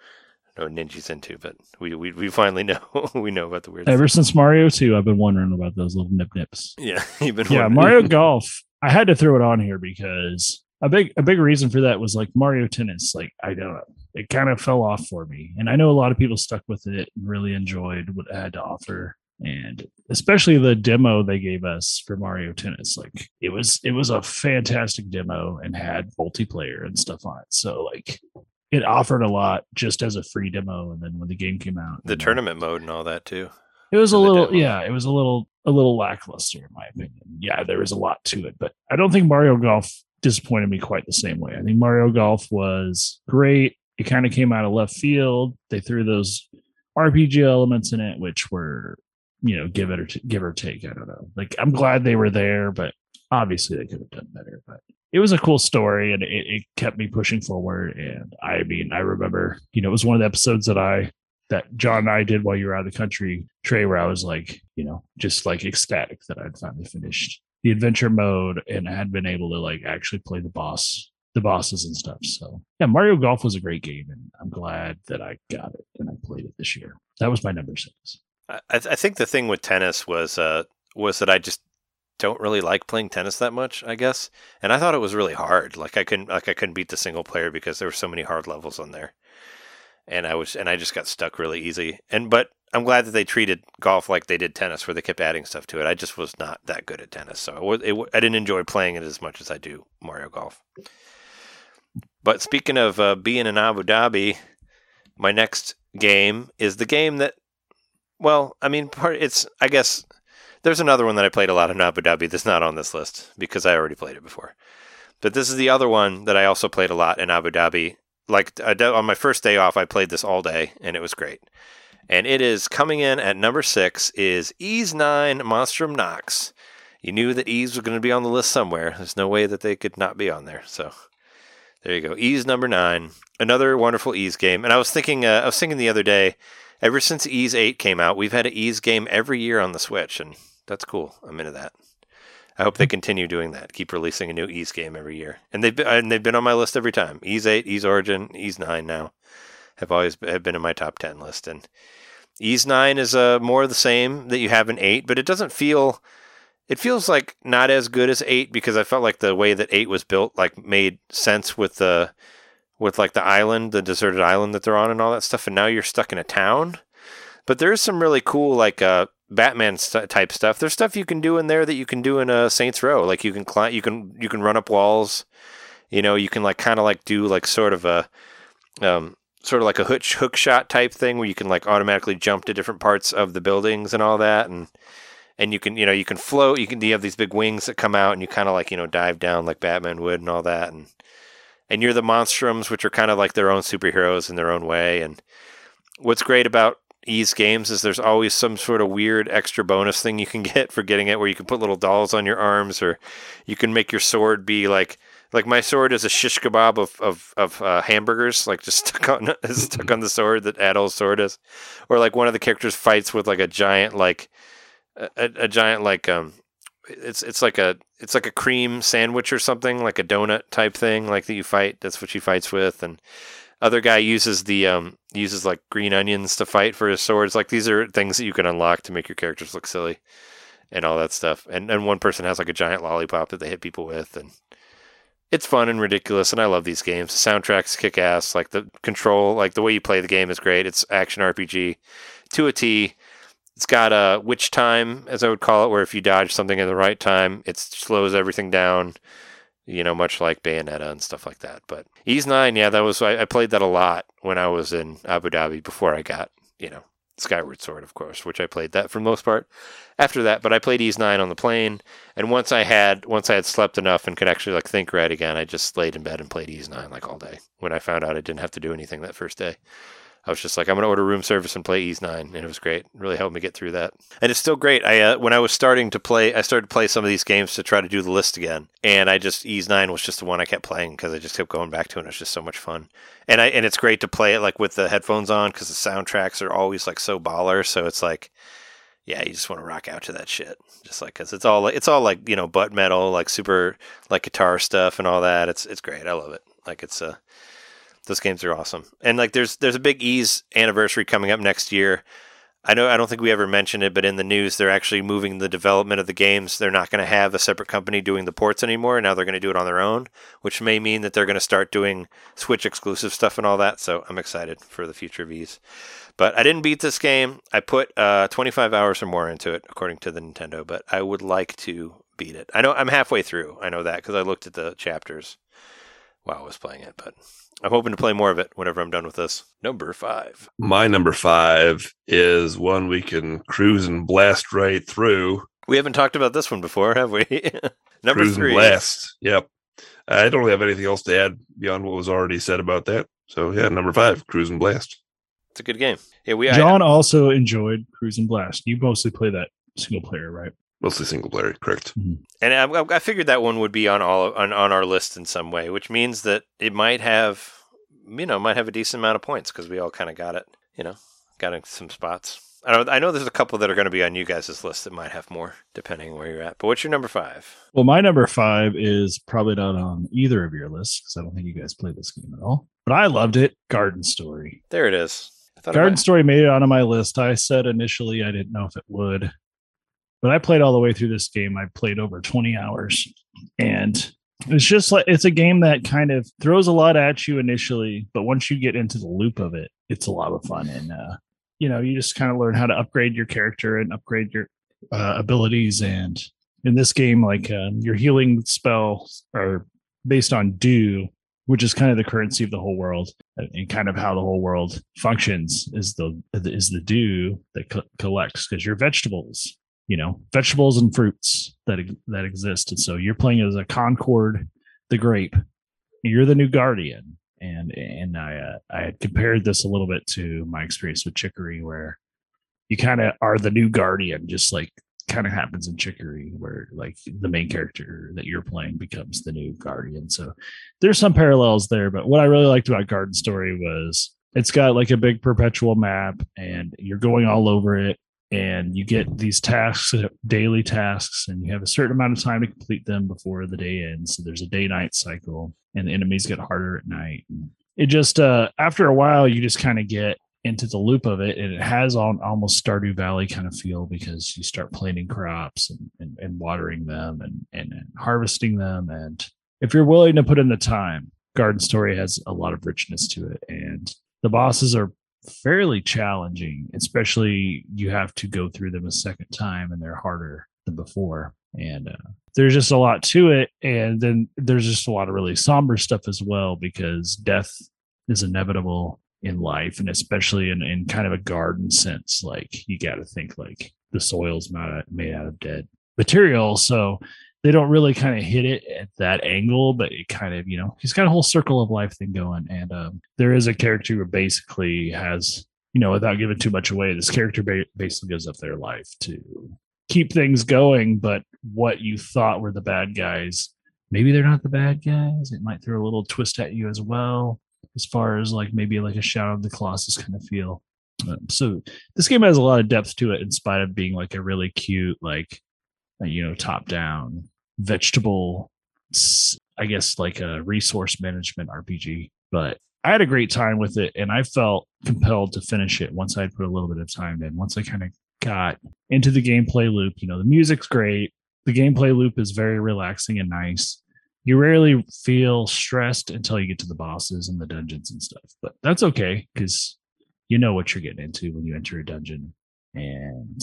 Oh, know Ninja's into, but we we, we finally know [LAUGHS] we know about the weird. Ever since Mario 2, I've been wondering about those little nip nips. yeah, [LAUGHS] you've been Yeah, wondering- Mario [LAUGHS] Golf. I had to throw it on here because a big a big reason for that was like Mario Tennis. Like I don't know, it kind of fell off for me, and I know a lot of people stuck with it and really enjoyed what it had to offer, and especially the demo they gave us for Mario Tennis. Like it was it was a fantastic demo and had multiplayer and stuff on it. So like it offered a lot just as a free demo, and then when the game came out, the you know, tournament mode and all that too. it was a little, yeah, it was a little, a little lackluster in my opinion. Yeah, there was a lot to it, but I don't think Mario Golf disappointed me quite the same way. I think Mario Golf was great. It kind of came out of left field. They threw those RPG elements in it, which were, you know, give it or t- give or take. I don't know. Like I'm glad they were there, but obviously they could have done better. But it was a cool story, and it, it kept me pushing forward. And I mean, I remember, you know, it was one of the episodes that I that John and I did while you were out of the country, Trey, where I was like, you know, just like ecstatic that I'd finally finished the adventure mode and I had been able to like actually play the boss, the bosses and stuff. So yeah, Mario Golf was a great game and I'm glad that I got it and I played it this year. That was my number six. I, I th- I think the thing with tennis was uh was that I just don't really like playing tennis that much, I guess. And I thought it was really hard. Like I couldn't like I couldn't beat the single player because there were so many hard levels on there. And I was and I just got stuck really easy. And but I'm glad that they treated golf like they did tennis where they kept adding stuff to it. I just was not that good at tennis. So it, it, I didn't enjoy playing it as much as I do Mario Golf. But speaking of uh, being in Abu Dhabi, my next game is the game that well, I mean, part it's I guess there's another one that I played a lot in Abu Dhabi that's not on this list because I already played it before. But this is the other one that I also played a lot in Abu Dhabi. Like on my first day off, I played this all day and it was great. And it is coming in at number six is Ys Nine Monstrum Nox. You knew that Ys was going to be on the list somewhere. There's no way that they could not be on there. So there you go. Ys number nine, another wonderful Ys game. And I was thinking, uh, I was thinking the other day, ever since Ys 8 came out, we've had an Ys game every year on the Switch, and that's cool. I'm into that. I hope they continue doing that. Keep releasing a new Ys game every year, and they've been, and they've been on my list every time. Ys 8, Ys Origin, Ys 9 now have always have been in my top 10 list, and Ys 9 is uh, more of the same that you have in 8, but it doesn't feel. It feels like not as good as eight because I felt like the way that eight was built like made sense with the with like the island, the deserted island that they're on and all that stuff. And now you're stuck in a town. But there's some really cool like uh, Batman st- type stuff. There's stuff you can do in there that you can do in a uh, Saints Row. Like you can climb, you can you can run up walls. You know, you can like kind of like do like sort of a um, sort of like a hook hook shot type thing where you can like automatically jump to different parts of the buildings and all that and and you can you know you can float you can you have these big wings that come out and you kind of like you know dive down like batman would and all that and and you're the monstrums which are kind of like their own superheroes in their own way and what's great about Ys games is there's always some sort of weird extra bonus thing you can [LAUGHS] get for getting it where you can put little dolls on your arms or you can make your sword be like like my sword is a shish kebab of of, of uh, hamburgers like just [LAUGHS] stuck on [LAUGHS] stuck on the sword that Adol's sword is. Or like one of the characters fights with like a giant like a, a giant like um it's it's like a it's like a cream sandwich or something like a donut type thing like that you fight that's what she fights with. And other guy uses the um uses like green onions to fight for his swords. Like these are things that you can unlock to make your characters look silly and all that stuff. And and one person has like a giant lollipop that they hit people with and it's fun and ridiculous and i love these games. The soundtracks kick ass like the control like the way you play the game is great. It's action rpg to a t. It's got a witch time, as I would call it, where if you dodge something at the right time, it slows everything down. You know, much like Bayonetta and stuff like that. But Ys Nine, yeah, that was I, I played that a lot when I was in Abu Dhabi before I got you know Skyward Sword, of course, which I played that for the most part. After that, but I played Ys Nine on the plane, and once I had once I had slept enough and could actually like think right again, I just laid in bed and played Ys Nine like all day. When I found out I didn't have to do anything that first day. I was just like, I'm gonna order room service and play Ys Nine, and it was great. It really helped me get through that, and it's still great. I uh, when I was starting to play, I started to play some of these games to try to do the list again, and I just Ys Nine was just the one I kept playing because I just kept going back to it. and It was just so much fun, and I and it's great to play it like with the headphones on because the soundtracks are always like so baller. So it's like, yeah, you just want to rock out to that shit, just like because it's all like it's all like you know butt metal, like super like guitar stuff and all that. It's it's great. I love it. Like it's a those games are awesome. And like, there's there's a big Ys anniversary coming up next year. I know I don't think we ever mentioned it, but in the news, they're actually moving the development of the games. They're not going to have a separate company doing the ports anymore. Now they're going to do it on their own, which may mean that they're going to start doing Switch exclusive stuff and all that. So I'm excited for the future of Ys. But I didn't beat this game. I put uh, 25 hours or more into it, according to the Nintendo. But I would like to beat it. I know I'm halfway through. I know that because I looked at the chapters while I was playing it. But I'm hoping to play more of it whenever I'm done with this. Number five. My number five is one we can cruise and blast right through. We haven't talked about this one before, have we? [LAUGHS] number cruise three. and blast. Yep. I don't really have anything else to add beyond what was already said about that. So yeah, number five, Cruis'n Blast. It's a good game. Yeah, we. I- John also enjoyed Cruis'n Blast. You mostly play that single player, right? Mostly single player, correct? Mm-hmm. And I, I figured that one would be on all on, on our list in some way, which means that it might have, you know, might have a decent amount of points because we all kind of got it, you know, got in some spots. I know, I know there's a couple that are going to be on you guys' list that might have more, depending where you're at. But what's your number five? Well, my number five is probably not on either of your lists because I don't think you guys played this game at all. But I loved it. Garden Story. There it is. I thought it Garden Story made it onto my list. I said initially I didn't know if it would, but I played all the way through this game. I played over 20 hours, and it's just like it's a game that kind of throws a lot at you initially, but once you get into the loop of it, it's a lot of fun. And uh, you know, you just kind of learn how to upgrade your character and upgrade your uh, abilities. And in this game, like um, your healing spells are based on dew, which is kind of the currency of the whole world and- and kind of how the whole world functions is the is the dew that co- collects because you're vegetables you know vegetables and fruits that that exist. And so you're playing as a concord the grape. You're the new guardian. And and i uh, i had compared this a little bit to my experience with chicory where you kind of are the new guardian just like kind of happens in chicory where like the main character that you're playing becomes the new guardian. So there's some parallels there but what i really liked about garden story was it's got like a big perpetual map and you're going all over it and you get these tasks daily tasks and you have a certain amount of time to complete them before the day ends. So there's a day night cycle and the enemies get harder at night. It just uh after a while you just kind of get into the loop of it and it has on almost stardew valley kind of feel because you start planting crops and, and, and watering them and, and and harvesting them. And if you're willing to put in the time garden story has a lot of richness to it and the bosses are fairly challenging especially you have to go through them a second time and they're harder than before. And uh, there's just a lot to it. And then there's just a lot of really somber stuff as well because death is inevitable in life and especially in, in kind of a garden sense. Like you got to think like the soil's out, made out of dead material. So they don't really kind of hit it at that angle but it kind of you know he's got a whole circle of life thing going and um, there is a character who basically has you know without giving too much away this character ba- basically gives up their life to keep things going but what you thought were the bad guys maybe they're not the bad guys. It might throw a little twist at you as well as far as like maybe like a shadow of the colossus kind of feel. Um, so this game has a lot of depth to it in spite of being like a really cute like you know top down vegetable I guess like a resource management rpg but i had a great time with it and i felt compelled to finish it once i'd put a little bit of time in. Once i kind of got into the gameplay loop you know the music's great the gameplay loop is very relaxing and nice. You rarely feel stressed until you get to the bosses and the dungeons and stuff but that's okay because you know what you're getting into when you enter a dungeon. And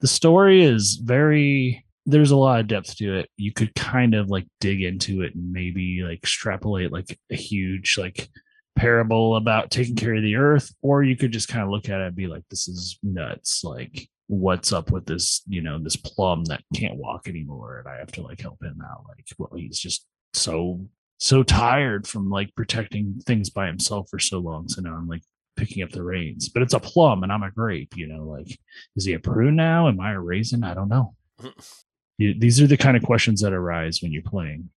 the story is very there's a lot of depth to it. You could kind of like dig into it and maybe like extrapolate like a huge like parable about taking care of the earth or you could just kind of look at it and be like this is nuts. Like what's up with this you know this plum that can't walk anymore and i have to like help him out. Like well he's just so so tired from like protecting things by himself for so long so now i'm like picking up the reins. But it's a plum and i'm a grape you know? Like is he a prune now? Am i a raisin? I don't know [LAUGHS] You- these are the kind of questions that arise when you're playing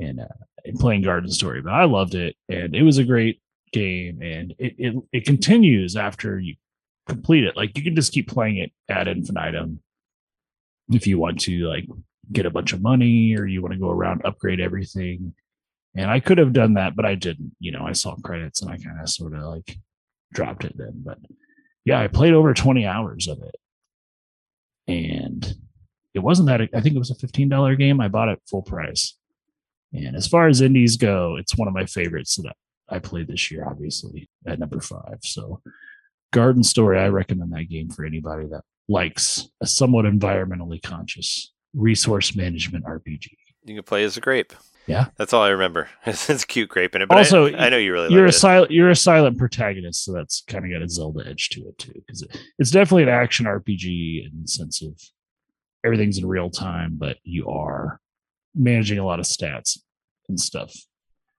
and uh, playing garden story but i loved it and it was a great game and it, it it continues after you complete it like you can just keep playing it ad infinitum if you want to like get a bunch of money or you want to go around upgrade everything And I could have done that, but I didn't. You know, I saw credits and I kind of sort of like dropped it then. But yeah, I played over 20 hours of it. And it wasn't that, I think it was a $15 game. I bought it full price. And as far as indies go, it's one of my favorites that I played this year, obviously, at number five. So, Garden Story, I recommend that game for anybody that likes a somewhat environmentally conscious resource management RPG. You can play as a grape. Yeah. That's all I remember. [LAUGHS] it's cute grape in it. But Also, I, I know you really you're a it. silent you're a silent protagonist, so that's kind of got a Zelda edge to it too. Because it, it's definitely an action RPG in the sense of everything's in real time, but you are managing a lot of stats and stuff.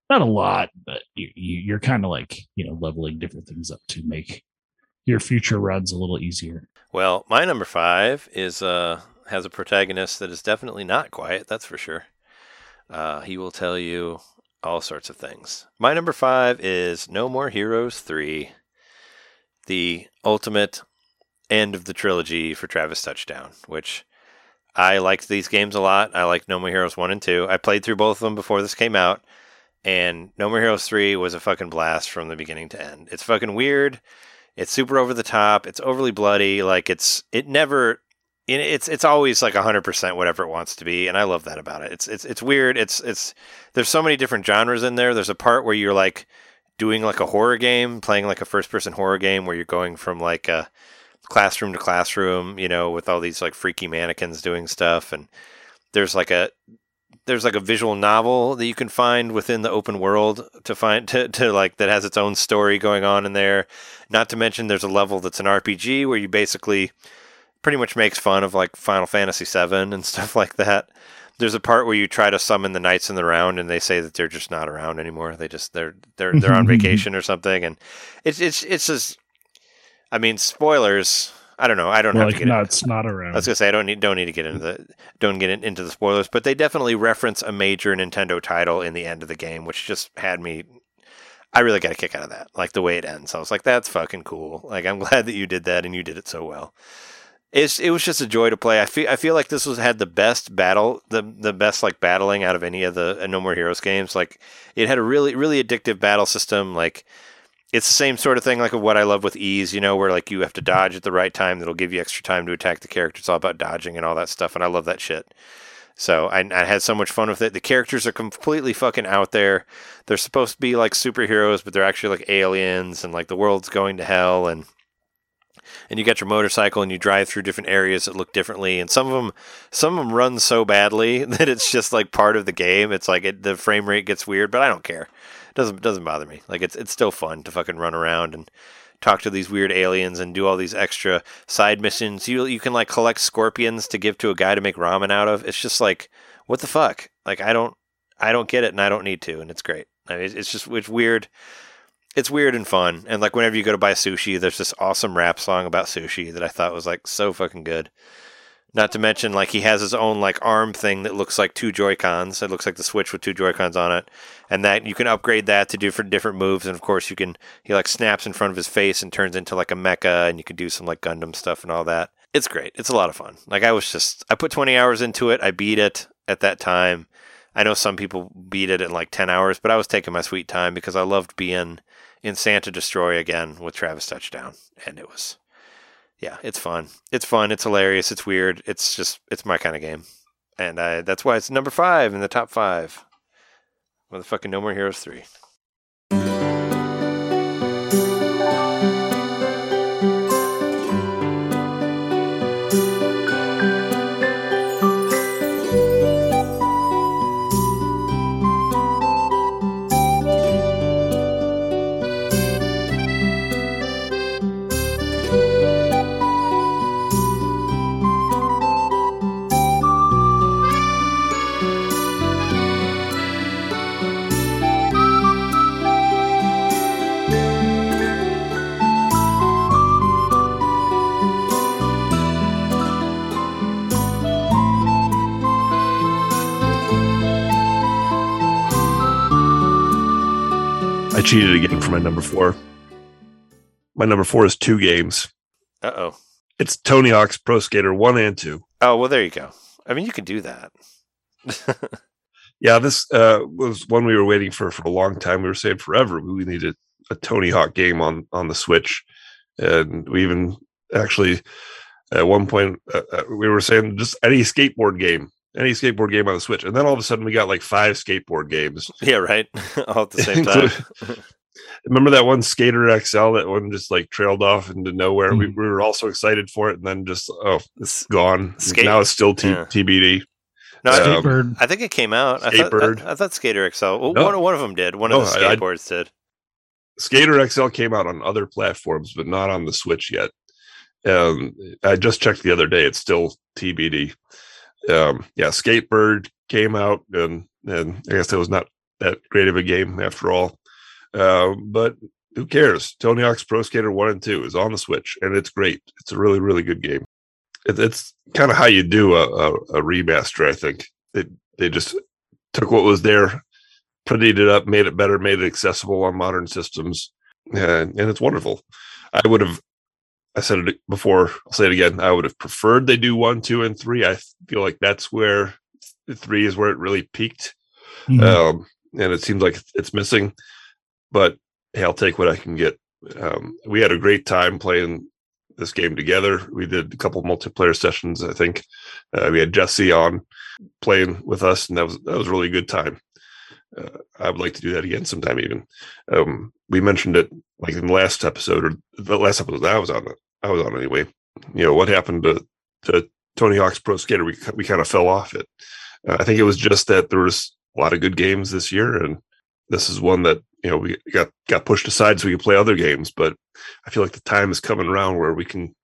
Not a lot, but you, you, you're kind of like you know leveling different things up to make your future runs a little easier. Well, my number five is uh has a protagonist that is definitely not quiet. That's for sure. Uh, he will tell you all sorts of things. My number five is No More Heroes three, the ultimate end of the trilogy for Travis Touchdown, which I liked these games a lot. I liked No More Heroes one and two. I played through both of them before this came out, and No More Heroes three was a fucking blast from the beginning to end. It's fucking weird. It's super over the top. It's overly bloody. Like it's it never. It's it's always like hundred percent whatever it wants to be, and I love that about it. It's it's it's weird. It's it's there's so many different genres in there. There's a part where you're like doing like a horror game, playing like a first person horror game where you're going from like a classroom to classroom, you know, with all these like freaky mannequins doing stuff and there's like a there's like a visual novel that you can find within the open world to find to, to like that has its own story going on in there. Not to mention there's a level that's an RPG where you basically pretty much makes fun of like Final Fantasy VII and [LAUGHS] stuff like that. There's a part where you try to summon the knights in the round and they say that they're just not around anymore. They just they're they're they're on [LAUGHS] vacation or something and it's it's it's just I mean spoilers. I don't know. I don't Well, have to like get into nuts, not around. I was gonna say I don't need don't need to get into the don't get in- into the spoilers, but they definitely reference a major Nintendo title in the end of the game, which just had me. I really got a kick out of that, like the way it ends. I was like, "That's fucking cool!" Like I'm [LAUGHS] glad that you did that and you did it so well. It's it was just a joy to play. I feel I feel like this was had the best battle, the the best like battling out of any of the uh, No More Heroes games. Like it had a really really addictive battle system. Like it's the same sort of thing like what I love with Ys, you know, where like you have to dodge at the right time that'll give you extra time to attack the character. It's all about dodging and all that stuff, and I love that shit. So I, I had so much fun with it. The characters are completely fucking out there. They're supposed to be like superheroes, but they're actually like aliens, and like the world's going to hell, and and you got your motorcycle and you drive through different areas that look differently, and some of them some of them run so badly [LAUGHS] that it's just like part of the game. It's like it, the frame rate gets weird, but I don't care doesn't doesn't bother me. Like it's it's still fun to fucking run around and talk to these weird aliens and do all these extra side missions. You you can like collect scorpions to give to a guy to make ramen out of. It's just like what the fuck? Like I don't I don't get it and I don't need to and it's great. I mean, it's, just it's weird. It's weird and fun. And like whenever you go to buy sushi, there's this awesome rap song about sushi that I thought was like so fucking good. Not to mention, like he has his own like arm thing that looks like two Joy Cons. It looks like the Switch with two Joy Cons on it, and that you can upgrade that to do for different moves. And of course, you can he like snaps in front of his face and turns into like a mecha, and you can do some like Gundam stuff and all that. It's great. It's a lot of fun. Like I was just I put 20 hours into it. I beat it at that time. I know some people beat it in like 10 hours, but I was taking my sweet time because I loved being in Santa Destroy again with Travis Touchdown, and it was yeah, it's fun. It's fun. It's hilarious. It's weird. It's just it's my kind of game, and I, that's why it's number five in the top five. Motherfucking No More Heroes three. Cheated again for my number four. My number four is two games. Uh oh. It's Tony Hawk's Pro Skater 1 and 2. Oh well, there you go. I mean, you can do that. [LAUGHS] Yeah, this uh, was one we were waiting for for a long time. We were saying forever we needed a Tony Hawk game on on the Switch, and we even actually at one point uh, uh, we were saying just any skateboard game, any skateboard game on the Switch, and then all of a sudden we got like five skateboard games. [LAUGHS] Yeah, right. [LAUGHS] All at the same [LAUGHS] time. Remember that one Skater XL? That one just like trailed off into nowhere. We, Mhm. we were all so excited for it, and then just oh, it's gone. Skate- now it's still T- yeah. TBD. No, I, Um, I think it came out. I thought, I, I thought Skater XL. Well, No. one, one of them did. One of No, the I- I- skateboards did. Skater XL came out on other platforms, but not on the Switch yet. Um, I just checked the other day; it's still TBD. Um, yeah, Skatebird came out, and and I guess it was not that great of a game after all. Um, but who cares? Tony Hawk's Pro Skater One and Two is on the Switch, and it's great. It's a really, really good game. It, it's kind of how you do a, a, a remaster. I think they they just took what was there, prettied it up, made it better, made it accessible on modern systems, and, and it's wonderful. I would have, I said it before, I'll say it again. I would have preferred they do one, two, and three. I feel like that's where three is where it really peaked, Mhm. um, and it seems like it's missing. But hey, I'll take what I can get. Um, we had a great time playing this game together. We did a couple multiplayer sessions. I think uh, we had Jesse on playing with us, and that was that was a really good time. Uh, I would like to do that again sometime. Even um, we mentioned it like in the last episode or the last episode that I was on. I was on anyway. You know what happened to to Tony Hawk's Pro Skater? We we kind of fell off it. Uh, I think it was just that there was a lot of good games this year, and this is one that you know we got got pushed aside so we could play other games. But I feel like the time is coming around where we can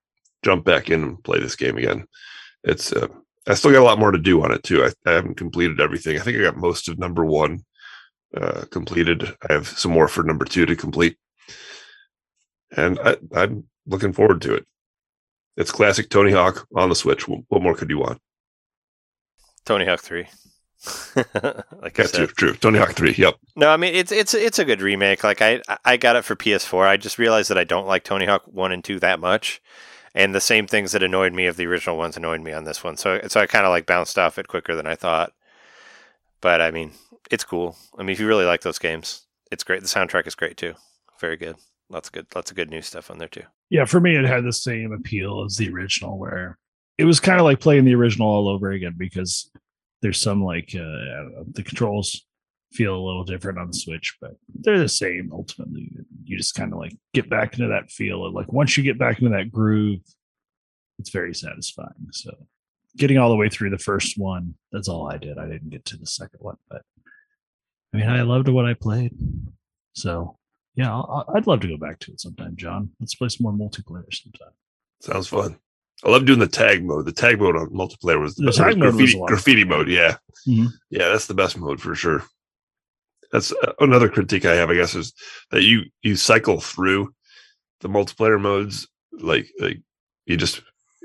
jump back in and play this game again. It's uh, I still got a lot more to do on it too. I, I haven't completed everything. I think I got most of number one uh, completed. I have some more for number two to complete, and I, I'm looking forward to it. It's classic Tony Hawk on the Switch. What, more could you want? Tony Hawk 3. [LAUGHS] like That's true. True. Tony Hawk Three. Yep. No, I mean it's it's it's a good remake. Like I I got it for PS4. I just realized that I don't like Tony Hawk 1 and 2 that much. And the same things that annoyed me of the original ones annoyed me on this one. So so I kind of like bounced off it quicker than I thought. But I mean, it's cool. I mean, if you really like those games, it's great. The soundtrack is great too. Very good. Lots of good lots of good new stuff on there too. yeah, for me, it had the same appeal as the original, where it was kind of like playing the original all over again because there's some like uh, the controls feel a little different on the Switch, but they're the same ultimately. You just kind of like get back into that feel, and like once you get back into that groove, it's very satisfying. So, getting all the way through the first one, that's all I did. I didn't get to the second one, but I mean, I loved what I played. So, yeah, I'll, I'd love to go back to it sometime, John. Let's play some more multiplayer sometime. Sounds fun. I love doing the tag mode. The tag mode on multiplayer was The best. tag mode graffiti, of graffiti mode. Yeah, Mhm. yeah, that's the best mode for sure. That's uh, another critique I have, I guess, is that you you cycle through the multiplayer modes. Like like you just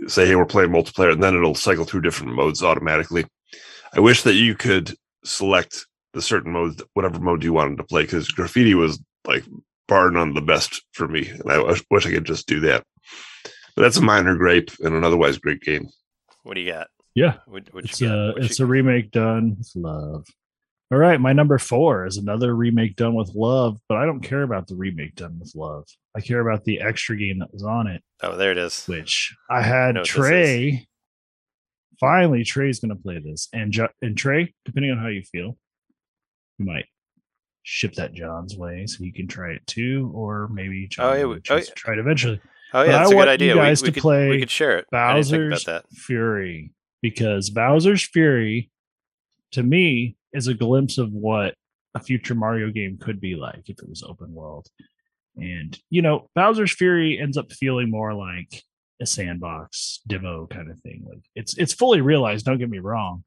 say, "Hey, we're playing multiplayer," and then it'll cycle through different modes automatically. I wish that you could select the certain mode, whatever mode you wanted to play, because graffiti was like bar none the best for me, and I wish- wish I could just do that. But that's a minor gripe and an otherwise great game. What do you got? Yeah, What, what it's you got? a What it's you- a remake done with love. All right, my number four is another remake done with love, but I don't care about the remake done with love. I care about the extra game that was on it, Oh, there it is. which I I had know what this Trey. Finally, Trey's going to play this, and jo- and Trey, depending on how you feel, you might ship that John's way so he can try it too, or maybe John Oh, yeah, we- oh, to try it eventually. Oh yeah, I that's a want good idea. We, guys we to could, play we could share it. I about Bowser's that. Fury because Bowser's Fury to me is a glimpse of what a future Mario game could be like if it was open world. And you know, Bowser's Fury ends up feeling more like a sandbox demo kind of thing. Like it's it's fully realized, don't get me wrong.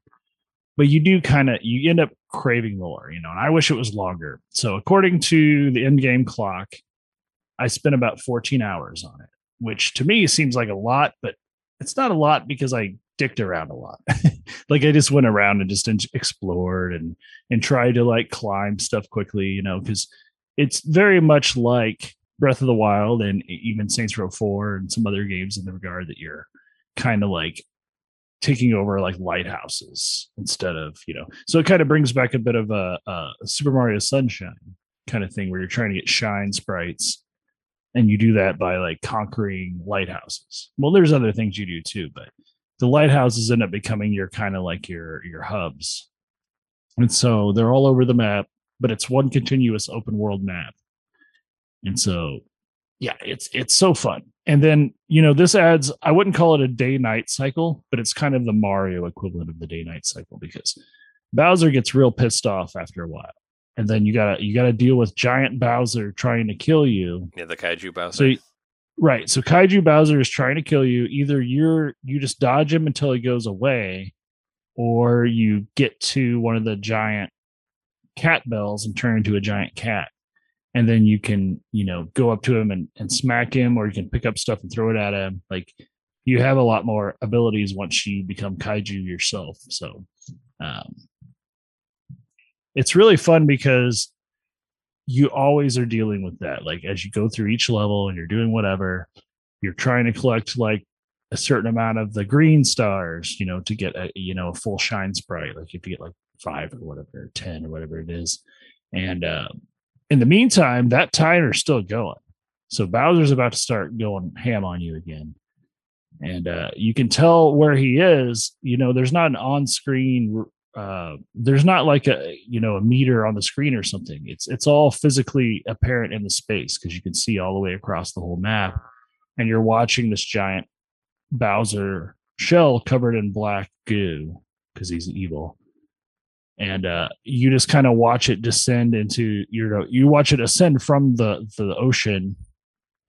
But you do kind of you end up craving more, you know, and I wish it was longer. So according to the in-game clock, I spent about 14 hours on it, which to me seems like a lot, but it's not a lot because I dicked around a lot. [LAUGHS] like I just went around and just explored and and tried to like climb stuff quickly, you know, because it's very much like Breath of the Wild and even Saints Row 4 and some other games in the regard that you're kind of like taking over like lighthouses instead of you know. So it kind of brings back a bit of a, a Super Mario Sunshine kind of thing where you're trying to get shine sprites, and you do that by like conquering lighthouses. Well, there's other things you do too, but the lighthouses end up becoming your kind of like your your hubs, and so they're all over the map. But it's one continuous open world map, and so yeah, it's it's so fun. And then, you know, this adds I wouldn't call it a day night cycle, but it's kind of the Mario equivalent of the day night cycle because Bowser gets real pissed off after a while. And then you gotta you gotta deal with giant Bowser trying to kill you. Yeah, the kaiju Bowser. So right. So Kaiju Bowser is trying to kill you. Either you're you just dodge him until he goes away, or you get to one of the giant cat bells and turn into a giant cat and then you can you know go up to him and, and smack him or you can pick up stuff and throw it at him. Like you have a lot more abilities once you become kaiju yourself. So um, it's really fun because you always are dealing with that. Like as you go through each level and you're doing whatever you're trying to collect like a certain amount of the green stars you know to get a you know a full shine sprite like if you get like five or whatever or ten or whatever it is. And um, in the meantime, that timer's still going. So Bowser's about to start going ham on you again. And uh, you can tell where he is. You know, there's not an on screen, uh, there's not like a, you know, a meter on the screen or something. It's, it's all physically apparent in the space because you can see all the way across the whole map. And you're watching this giant Bowser shell covered in black goo because he's evil and uh, you just kind of watch it descend into you know you watch it ascend from the the ocean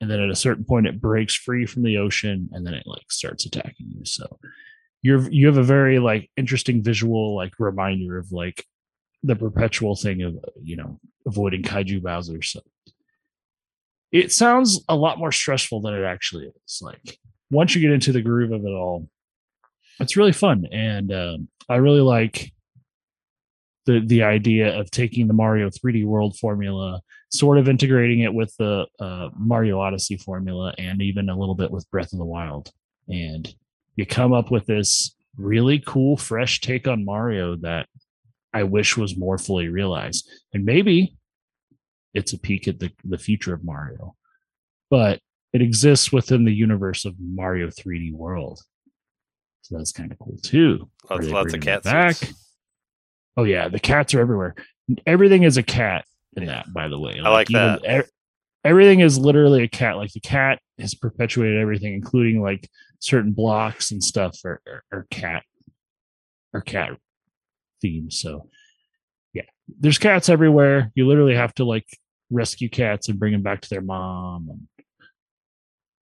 and then at a certain point it breaks free from the ocean and then it like starts attacking you. So you're you have a very like interesting visual like reminder of like the perpetual thing of you know avoiding kaiju bowser. So it sounds a lot more stressful than it actually is. Like once you get into the groove of it all it's really fun and um, i really like the the idea of taking the Mario 3D World formula, sort of integrating it with the uh, Mario Odyssey formula, and even a little bit with Breath of the Wild, and you come up with this really cool, fresh take on Mario that I wish was more fully realized. And maybe it's a peek at the the future of Mario, but it exists within the universe of Mario 3D World. So that's kind of cool too. Lots, lots of cats. Back. Oh yeah, the cats are everywhere. Everything is a cat in that, by the way. I like that. e- everything is literally a cat. Like the cat has perpetuated everything, including like certain blocks and stuff are, are, are cat are cat themes. So yeah, there's cats everywhere. You literally have to like rescue cats and bring them back to their mom, and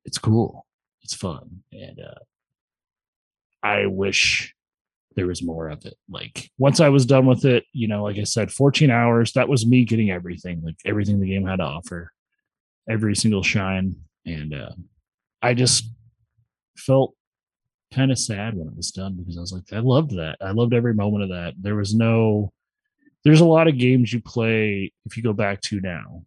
it's cool. It's fun, and uh, I wish there was more of it. Like once I was done with it, you know, like I said, 14 hours, that was me getting everything, like everything the game had to offer, every single shine. And uh, I just felt kind of sad when it was done because I was like, I loved that. I loved every moment of that. There was no, there's a lot of games you play if you go back to now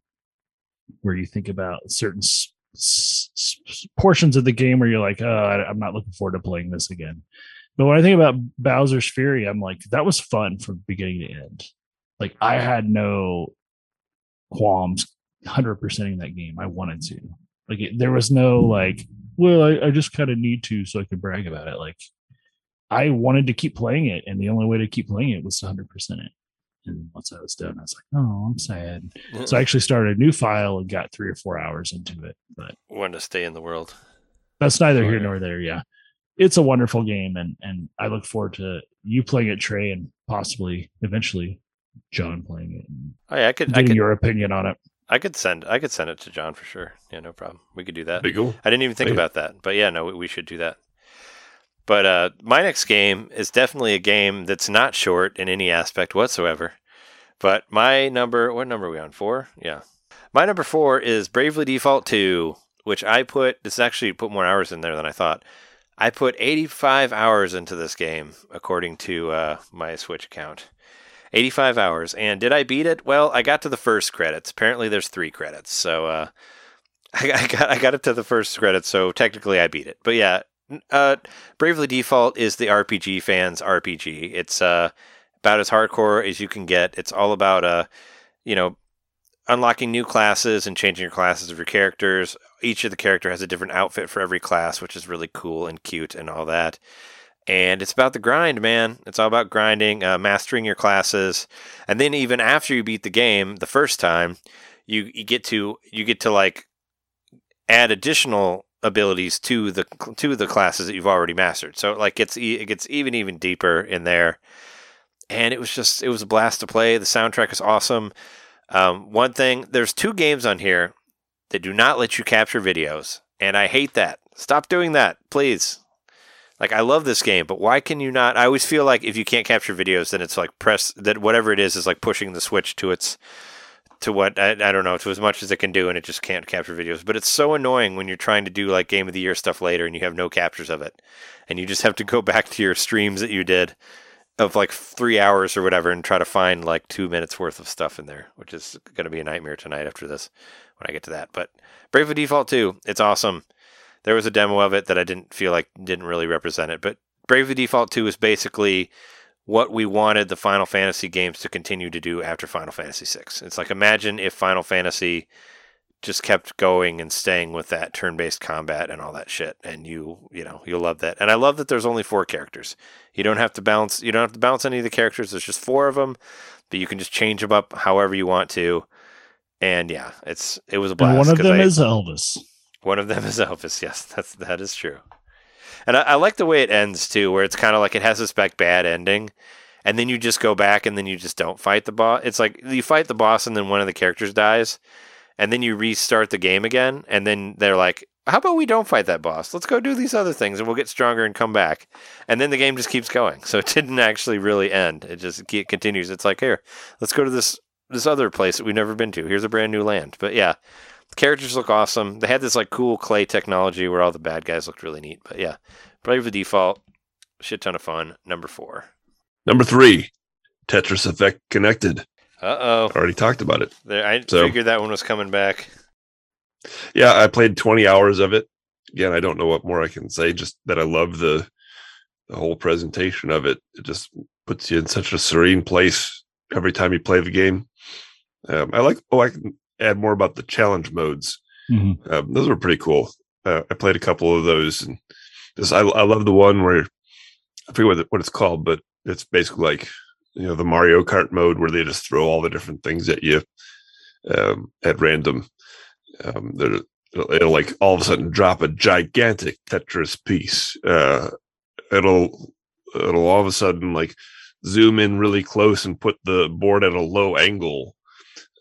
where you think about certain s- s- portions of the game where you're like, oh, I, I'm not looking forward to playing this again. But when I think about Bowser's Fury, I'm like, that was fun from beginning to end. Like I had no qualms 100%ing that game. I wanted to. Like it, there was no like, well, I, I just kind of need to so I could brag about it. Like I wanted to keep playing it, and the only way to keep playing it was to 100% it. And once I was done, I was like, oh, I'm sad. So I actually started a new file and got three or four hours into it. But Want to stay in the world. that's neither here nor there. Yeah, it's a wonderful game, and and I look forward to you playing it, Trey, and possibly eventually John playing it Oh yeah, I could, I could, your opinion on it. I could send, I could send it to John for sure. Yeah, no problem. We could do that. Be cool. I didn't even think Yeah. about that, but yeah, no, we, we should do that. But uh, my next game is definitely a game that's not short in any aspect whatsoever. But my number, what number are we on? Four? Yeah. My number four is Bravely Default 2, which I put, this actually put more hours in there than I thought. I put 85 hours into this game, according to uh, my Switch account. 85 hours. And did I beat it? Well, I got to the first credits. Apparently, there's three credits. So uh, I, [LAUGHS] I got I got it to the first credits, so technically I beat it. But yeah, Uh, Bravely Default is the RPG fans RPG. It's uh, about as hardcore as you can get. It's all about uh, you know, unlocking new classes and changing your classes of your characters. Each of the character has a different outfit for every class, which is really cool and cute and all that. And it's about the grind, man. It's all about grinding, uh, mastering your classes, and then even after you beat the game the first time, you, you get to you get to like add additional abilities to the to the classes that you've already mastered. So like it's it gets even even deeper in there. And it was just it was a blast to play. The soundtrack is awesome. Um, one thing, there's two games on here that do not let you capture videos, and I hate that. Stop doing that, please. Like I love this game, but why can you not? I always feel like if you can't capture videos, then it's like press that whatever it is is like pushing the switch to its to what I, I don't know to as much as it can do, and it just can't capture videos. But it's so annoying when you're trying to do like game of the year stuff later and you have no captures of it, and you just have to go [LAUGHS] back to your streams that you did of like three hours or whatever and try to find like two minutes worth of stuff in there, which is going to be a nightmare tonight after this when I get to that. But Brave Bravely Default 2, it's awesome. There was a demo of it that I didn't feel like didn't really represent it, but Brave Bravely Default 2 is basically what we wanted the Final Fantasy games to continue to do after Final Fantasy 6. It's like imagine if Final Fantasy just kept going and staying with that turn-based combat and all that shit and you you know you'll love that and i love that there's only four characters you don't have to bounce you don't have to bounce any of the characters there's just four of them but you can just change them up however you want to and yeah it's it was a blast And one of them I- is Elvis. one of them is Elvis. Yes, that's that is true. And I, I like the way it ends too, where it's kind of like it has this back bad ending, and then you just go back and then you just don't fight the boss. It's like you fight the boss and then one of the characters dies, and then you restart the game again, and then they're like, "How about we don't fight that boss? Let's go do these other things, and we'll get stronger and come back." And then the game just keeps going. So it didn't actually really end. It just ke- continues. It's like here, let's go to this this other place that we've never been to. Here's a brand new land. But yeah, the characters look awesome. They had this like cool clay technology where all the bad guys looked really neat. But yeah, Bravely Default, shit ton of fun. Number four. Number three, Tetris Effect Connected. Uh oh. Already talked about it. There, I So- figured that one was coming back. Yeah, I played 20 hours of it. Again, I don't know what more I can say, just that I love the the whole presentation of it. It just puts you in such a serene place every time you play the game. Um, I like, oh, I can add more about the challenge modes. Mhm. Um, those were pretty cool. Uh, I played a couple of those, and just I, I love the one where I forget what, it- what it's called, but it's basically like you know the Mario Kart mode where they just throw all the different things at you um, at random. Um, there- it'll, it'll like all of a sudden drop a gigantic Tetris piece. Uh, it'll it'll all of a sudden like zoom in really close and put the board at a low angle.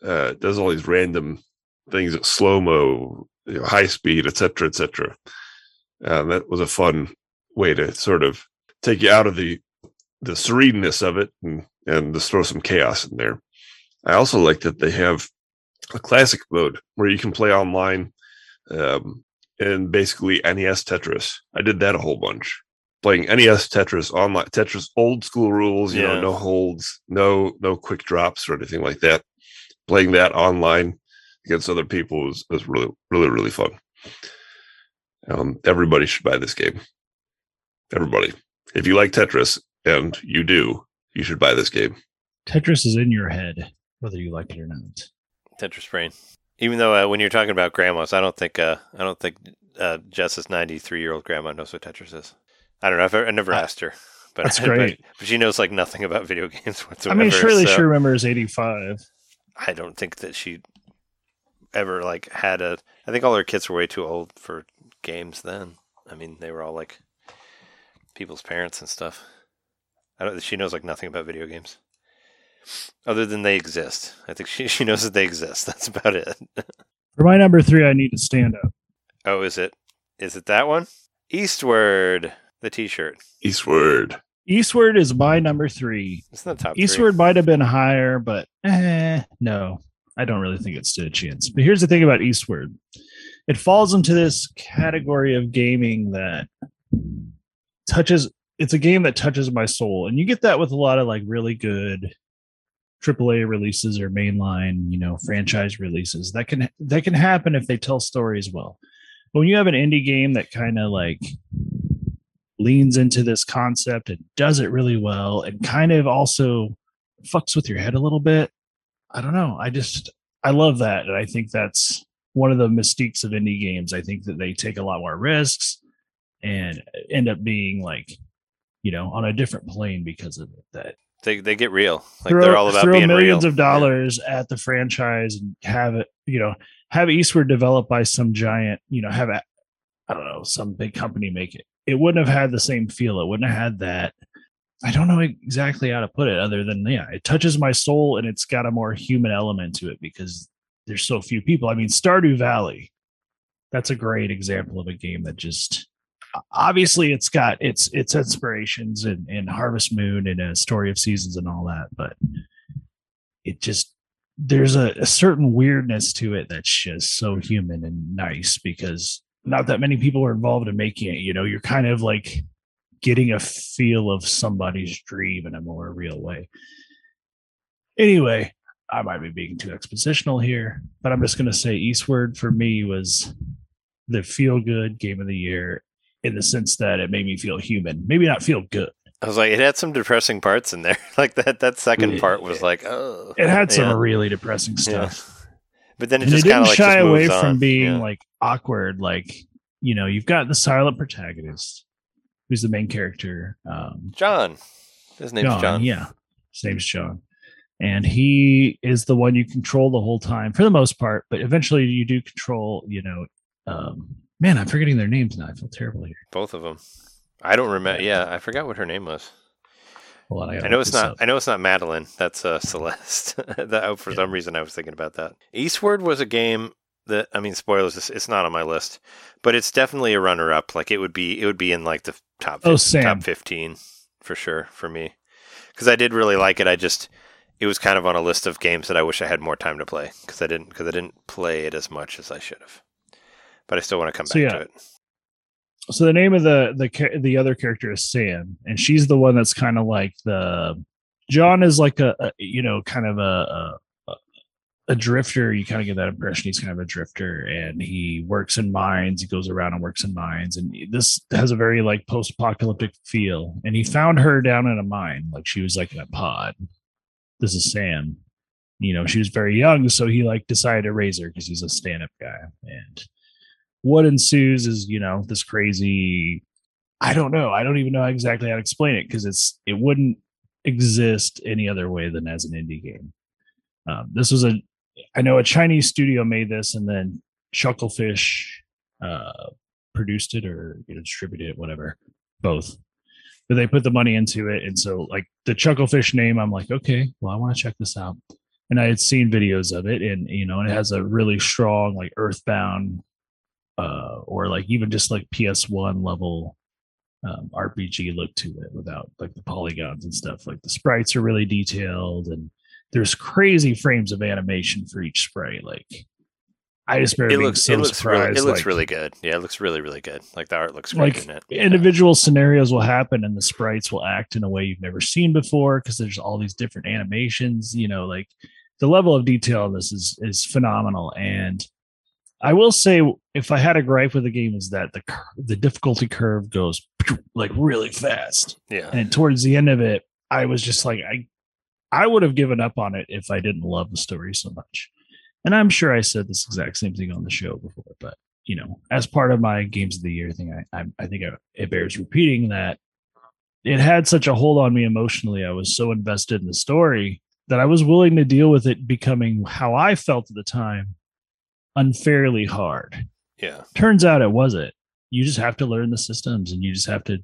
Uh, does all these random things at slow mo, you know, high speed, etc., cetera, et cetera. Uh, that was a fun way to sort of take you out of the the sereneness of it and and just throw some chaos in there. I also like that they have a classic mode where you can play online um, and basically NES Tetris. I did that a whole bunch. Playing NES Tetris online, Tetris old school rules, you Yeah. know, no holds, no no quick drops or anything like that. Playing that online against other people was, was really really really fun. Um, everybody should buy this game. Everybody, if you like Tetris, and you do, you should buy this game. Tetris is in your head, whether you like it or not. Tetris Brain. Even though uh, when you're talking about grandmas, I don't think uh, I don't think uh, Jess's 93 year old grandma knows what Tetris is. I don't know. I've, I never Uh, asked her, but that's [LAUGHS] but- great. But, she knows like nothing about video [LAUGHS] games whatsoever. I mean, surely so she remembers 85. I don't think that she ever like had a. I think all her kids were way too old for games then. I mean, they were all like people's parents and stuff. I don't. She knows like nothing about video games, other than they exist. I think she [LAUGHS] she knows that they exist. That's about it. [LAUGHS] For my number three, I need to stand up. Oh, is it? Is it that one? Eastward, the T-shirt. Eastward. Eastward is my number three. It's not top three. Eastward might have been higher, but eh, no, I don't really think it stood a chance. But here's the thing about Eastward it falls into this category of gaming that touches it's a game that touches my soul. And you get that with a lot of like really good AAA releases or mainline, you know, mm-hmm. franchise releases. That can that can happen if they tell stories well. But when you have an indie game that kind of like leans into this concept and does it really well and kind of also fucks with your head a little bit. I don't know. I just I love that. And I think that's one of the mystiques of indie games. I think that they take a lot more risks and end up being like, you know, on a different plane because of it. That They they get real. Like they're all about throw being millions real. of dollars at the franchise and have it, you know, have Eastward developed by some giant, you know, have a, I don't know, some big company make it. It wouldn't have had the same feel. It wouldn't have had that. I don't know exactly how to put it other than yeah, it touches my soul and it's got a more human element to it because there's so few people. I mean, Stardew Valley, that's a great example of a game that just obviously it's got its its inspirations in, in Harvest Moon and a Story of Seasons and all that, but it just there's a, a certain weirdness to it that's just so human and nice because not that many people are involved in making it. You know, you're kind of like getting a feel of somebody's dream in a more real way. Anyway, I might be being too expositional here, but I'm just going to say Eastward for me was the feel good game of the year in the sense that it made me feel human. Maybe not feel good. I was like, it had some depressing parts in there. [LAUGHS] like that that second part was like, oh, It had some Yeah. really depressing Yeah. stuff. [LAUGHS] But then it And just kind didn't of like shy away moves from being Yeah. like awkward. Like, you know, you've got the silent protagonist who's the main character. Um, John. His name's John, John. Yeah, his name's John, and he is the one you control the whole time for the most part. But eventually, you do control. You know, um, man, I'm forgetting their names now. I feel terrible here. Both of them. I don't remember. Yeah, I forgot what her name was. On, I gotta know it's not. up. I know it's not Madeline. That's uh, [LAUGHS] Celeste. [LAUGHS] that oh, for Yeah. some reason I was thinking about that. Eastward was a game that I mean, spoilers. It's, it's not on my list, but it's definitely a runner-up. Like it would be. It would be in like the top. Oh, 15, Sam. top fifteen for sure for me because I did really like it. I just it was kind of on a list of games that I wish I had more time to play because I didn't because I didn't play it as much as I should have. But I still want to come So, back yeah. to it. so the name of the the the other character is Sam, and she's the one that's kind of like the John is like a, a you know kind of a, a a drifter. You kind of get that impression he's kind of a drifter, and he works in mines. He goes around and works in mines, and this has a very like post apocalyptic feel. And he found her down in a mine, like she was like in a pod. This is Sam. You know, she was very young, so he like decided to raise her because he's a stand up guy, and what ensues is you know this crazy i don't know i don't even know exactly how to explain it because it's it wouldn't exist any other way than as an indie game. Um, this was a i know a chinese studio made this and then chucklefish uh produced it or you know distributed it whatever both. But they put the money into it and so like the chucklefish name i'm like okay well i want to check this out. And i had seen videos of it and you know and it has a really strong like earthbound uh, or like even just like PS1 level um, RPG look to it without like the polygons and stuff. Like the sprites are really detailed and there's crazy frames of animation for each sprite. Like I just remember It being looks. so it looks surprised. really. It looks like, really good. Yeah, it looks really really good. Like the art looks great like in it. Yeah. individual scenarios will happen and the sprites will act in a way you've never seen before because there's all these different animations. You know, like the level of detail in this is is phenomenal and I will say, if I had a gripe with the game, is that the the difficulty curve goes like really fast, Yeah. and towards the end of it, I was just like, I I would have given up on it if I didn't love the story so much. And I'm sure I said this exact same thing on the show before, but you know, as part of my games of the year thing, I I, I think I, it bears repeating that it had such a hold on me emotionally. I was so invested in the story that I was willing to deal with it becoming how I felt at the time unfairly hard. Yeah. Turns out it wasn't. You just have to learn the systems and you just have to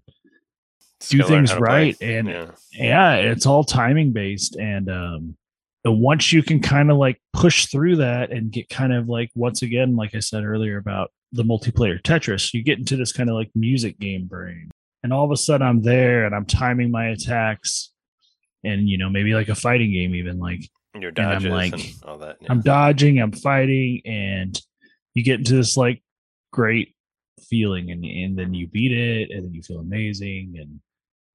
Just do things play. right. And yeah. yeah, it's all timing based. And um and once you can kind of like push through that and get kind of like once again, like I said earlier about the multiplayer Tetris, you get into this kind of like music game brain. And all of a sudden I'm there and I'm timing my attacks and you know, maybe like a fighting game even like your and I'm dodges and, like- all that. Yeah. I'm dodging, I'm fighting, and you get into this like great feeling, and and then you beat it, and then you feel amazing. And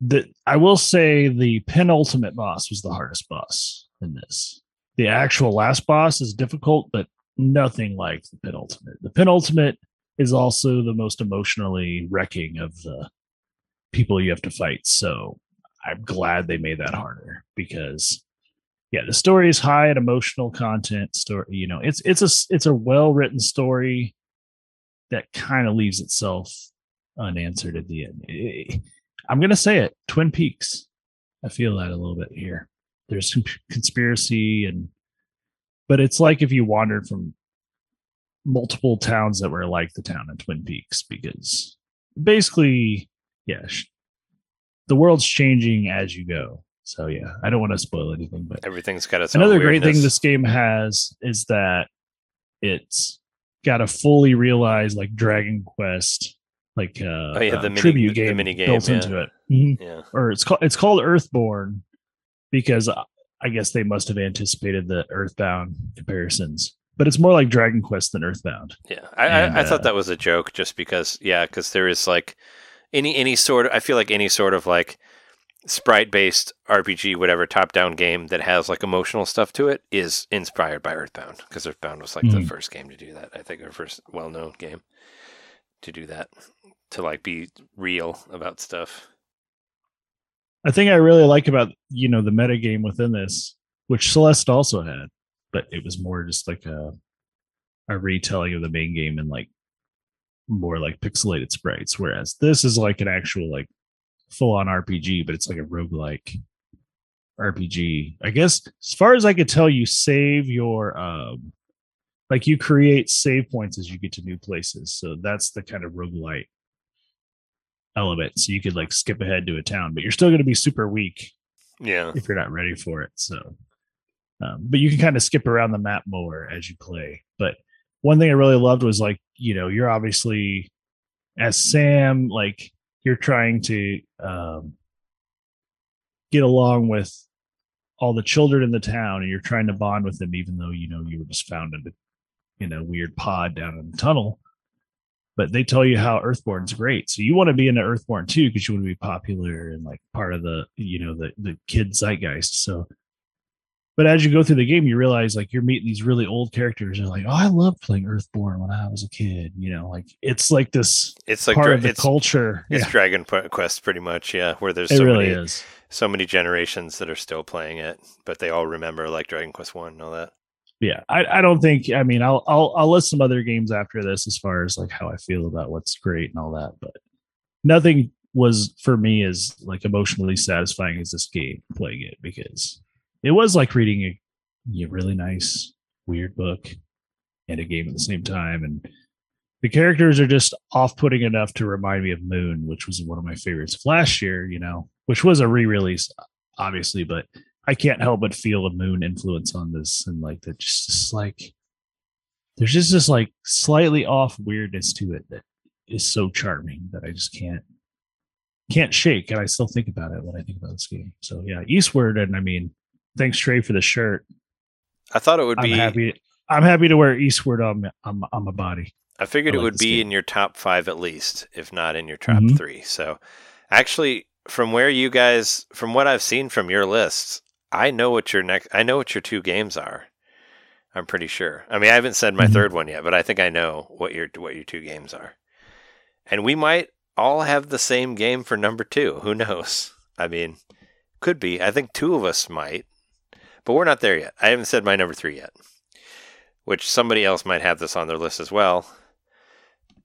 the I will say the penultimate boss was the hardest boss in this. The actual last boss is difficult, but nothing like the penultimate. The penultimate is also the most emotionally wrecking of the people you have to fight. So I'm glad they made that harder because yeah, the story is high in emotional content. Story, you know, it's it's a it's a well written story that kind of leaves itself unanswered at the end. I'm gonna say it, Twin Peaks. I feel that a little bit here. There's some conspiracy and, but it's like if you wandered from multiple towns that were like the town in Twin Peaks because basically, yeah, the world's changing as you go. So yeah, I don't want to spoil anything, but Everything's got its another great thing this game has is that it's got a fully realized like Dragon Quest like uh, Oh, yeah, uh, the mini- tribute the game mini game, built yeah. into it. Mhm. Yeah. Or it's called it's called Earthborn because I- I guess they must have anticipated the Earthbound comparisons. But it's more like Dragon Quest than Earthbound. Yeah, I, And, I, I thought uh, that was a joke, just because. Yeah, because there is like any any sort of. I feel like any sort of like sprite based RPG, whatever top down game that has like emotional stuff to it is inspired by Earthbound because Earthbound was like the Mhm. first game to do that. I think our first well known game to do that to like be real about stuff. I think I really like about you know the meta game within this, which Celeste also had, but it was more just like a a retelling of the main game and like more like pixelated sprites. Whereas this is like an actual like full on RPG, but it's like a roguelike RPG. I guess as far as I could tell, you save your um like you create save points as you get to new places. So that's the kind of roguelite element. So you could like skip ahead to a town, but you're still going to be super weak Yeah, if you're not ready for it. So, um, but you can kind of skip around the map more as you play. But one thing I really loved was like, you know, you're obviously as Sam, like you're trying to um, get along with all the children in the town, and you're trying to bond with them, even though you know you were just found in a in a weird pod down in the tunnel. But they tell you how Earthborn's great, so you want to be into Earthborn too because you want to be popular and like part of the you know the the kid zeitgeist. So, but as you go through the game, you realize like you're meeting these really old characters. And like, oh, I loved playing Earthborn when I was a kid. You know, like it's like this it's like part dra- of the it's culture. it's Yeah, Dragon Quest pretty much. Yeah, where there's it so really many is. so many generations that are still playing it, but they all remember like Dragon Quest One and all that. yeah I, I don't think i mean I'll, I'll i'll list some other games after this as far as like how i feel about what's great and all that but nothing was for me as like emotionally satisfying as this game playing it because it was like reading a, a really nice weird book and a game at the same time and the characters are just off-putting enough to remind me of moon which was one of my favorites of last year you know which was a re-release obviously but I can't help but feel a moon influence on this and like that just, just like there's just this like slightly off weirdness to it that is so charming that I just can't can't shake and I still think about it when I think about this game. So yeah, Eastward and I mean thanks Trey for the shirt. I thought it would I'm be. happy I'm happy to wear Eastward on my, on, on my body. I figured I it like would be game. in your top five at least, if not in your top Mhm. three. So, actually, from where you guys, from what I've seen from your lists, I know what your next. I know what your two games are. I'm pretty sure. I mean, I haven't said my Mhm. third one yet, but I think I know what your what your two games are. And we might all have the same game for number two. Who knows? I mean, could be. I think two of us might, but we're not there yet. I haven't said my number three yet, which somebody else might have this on their list as well.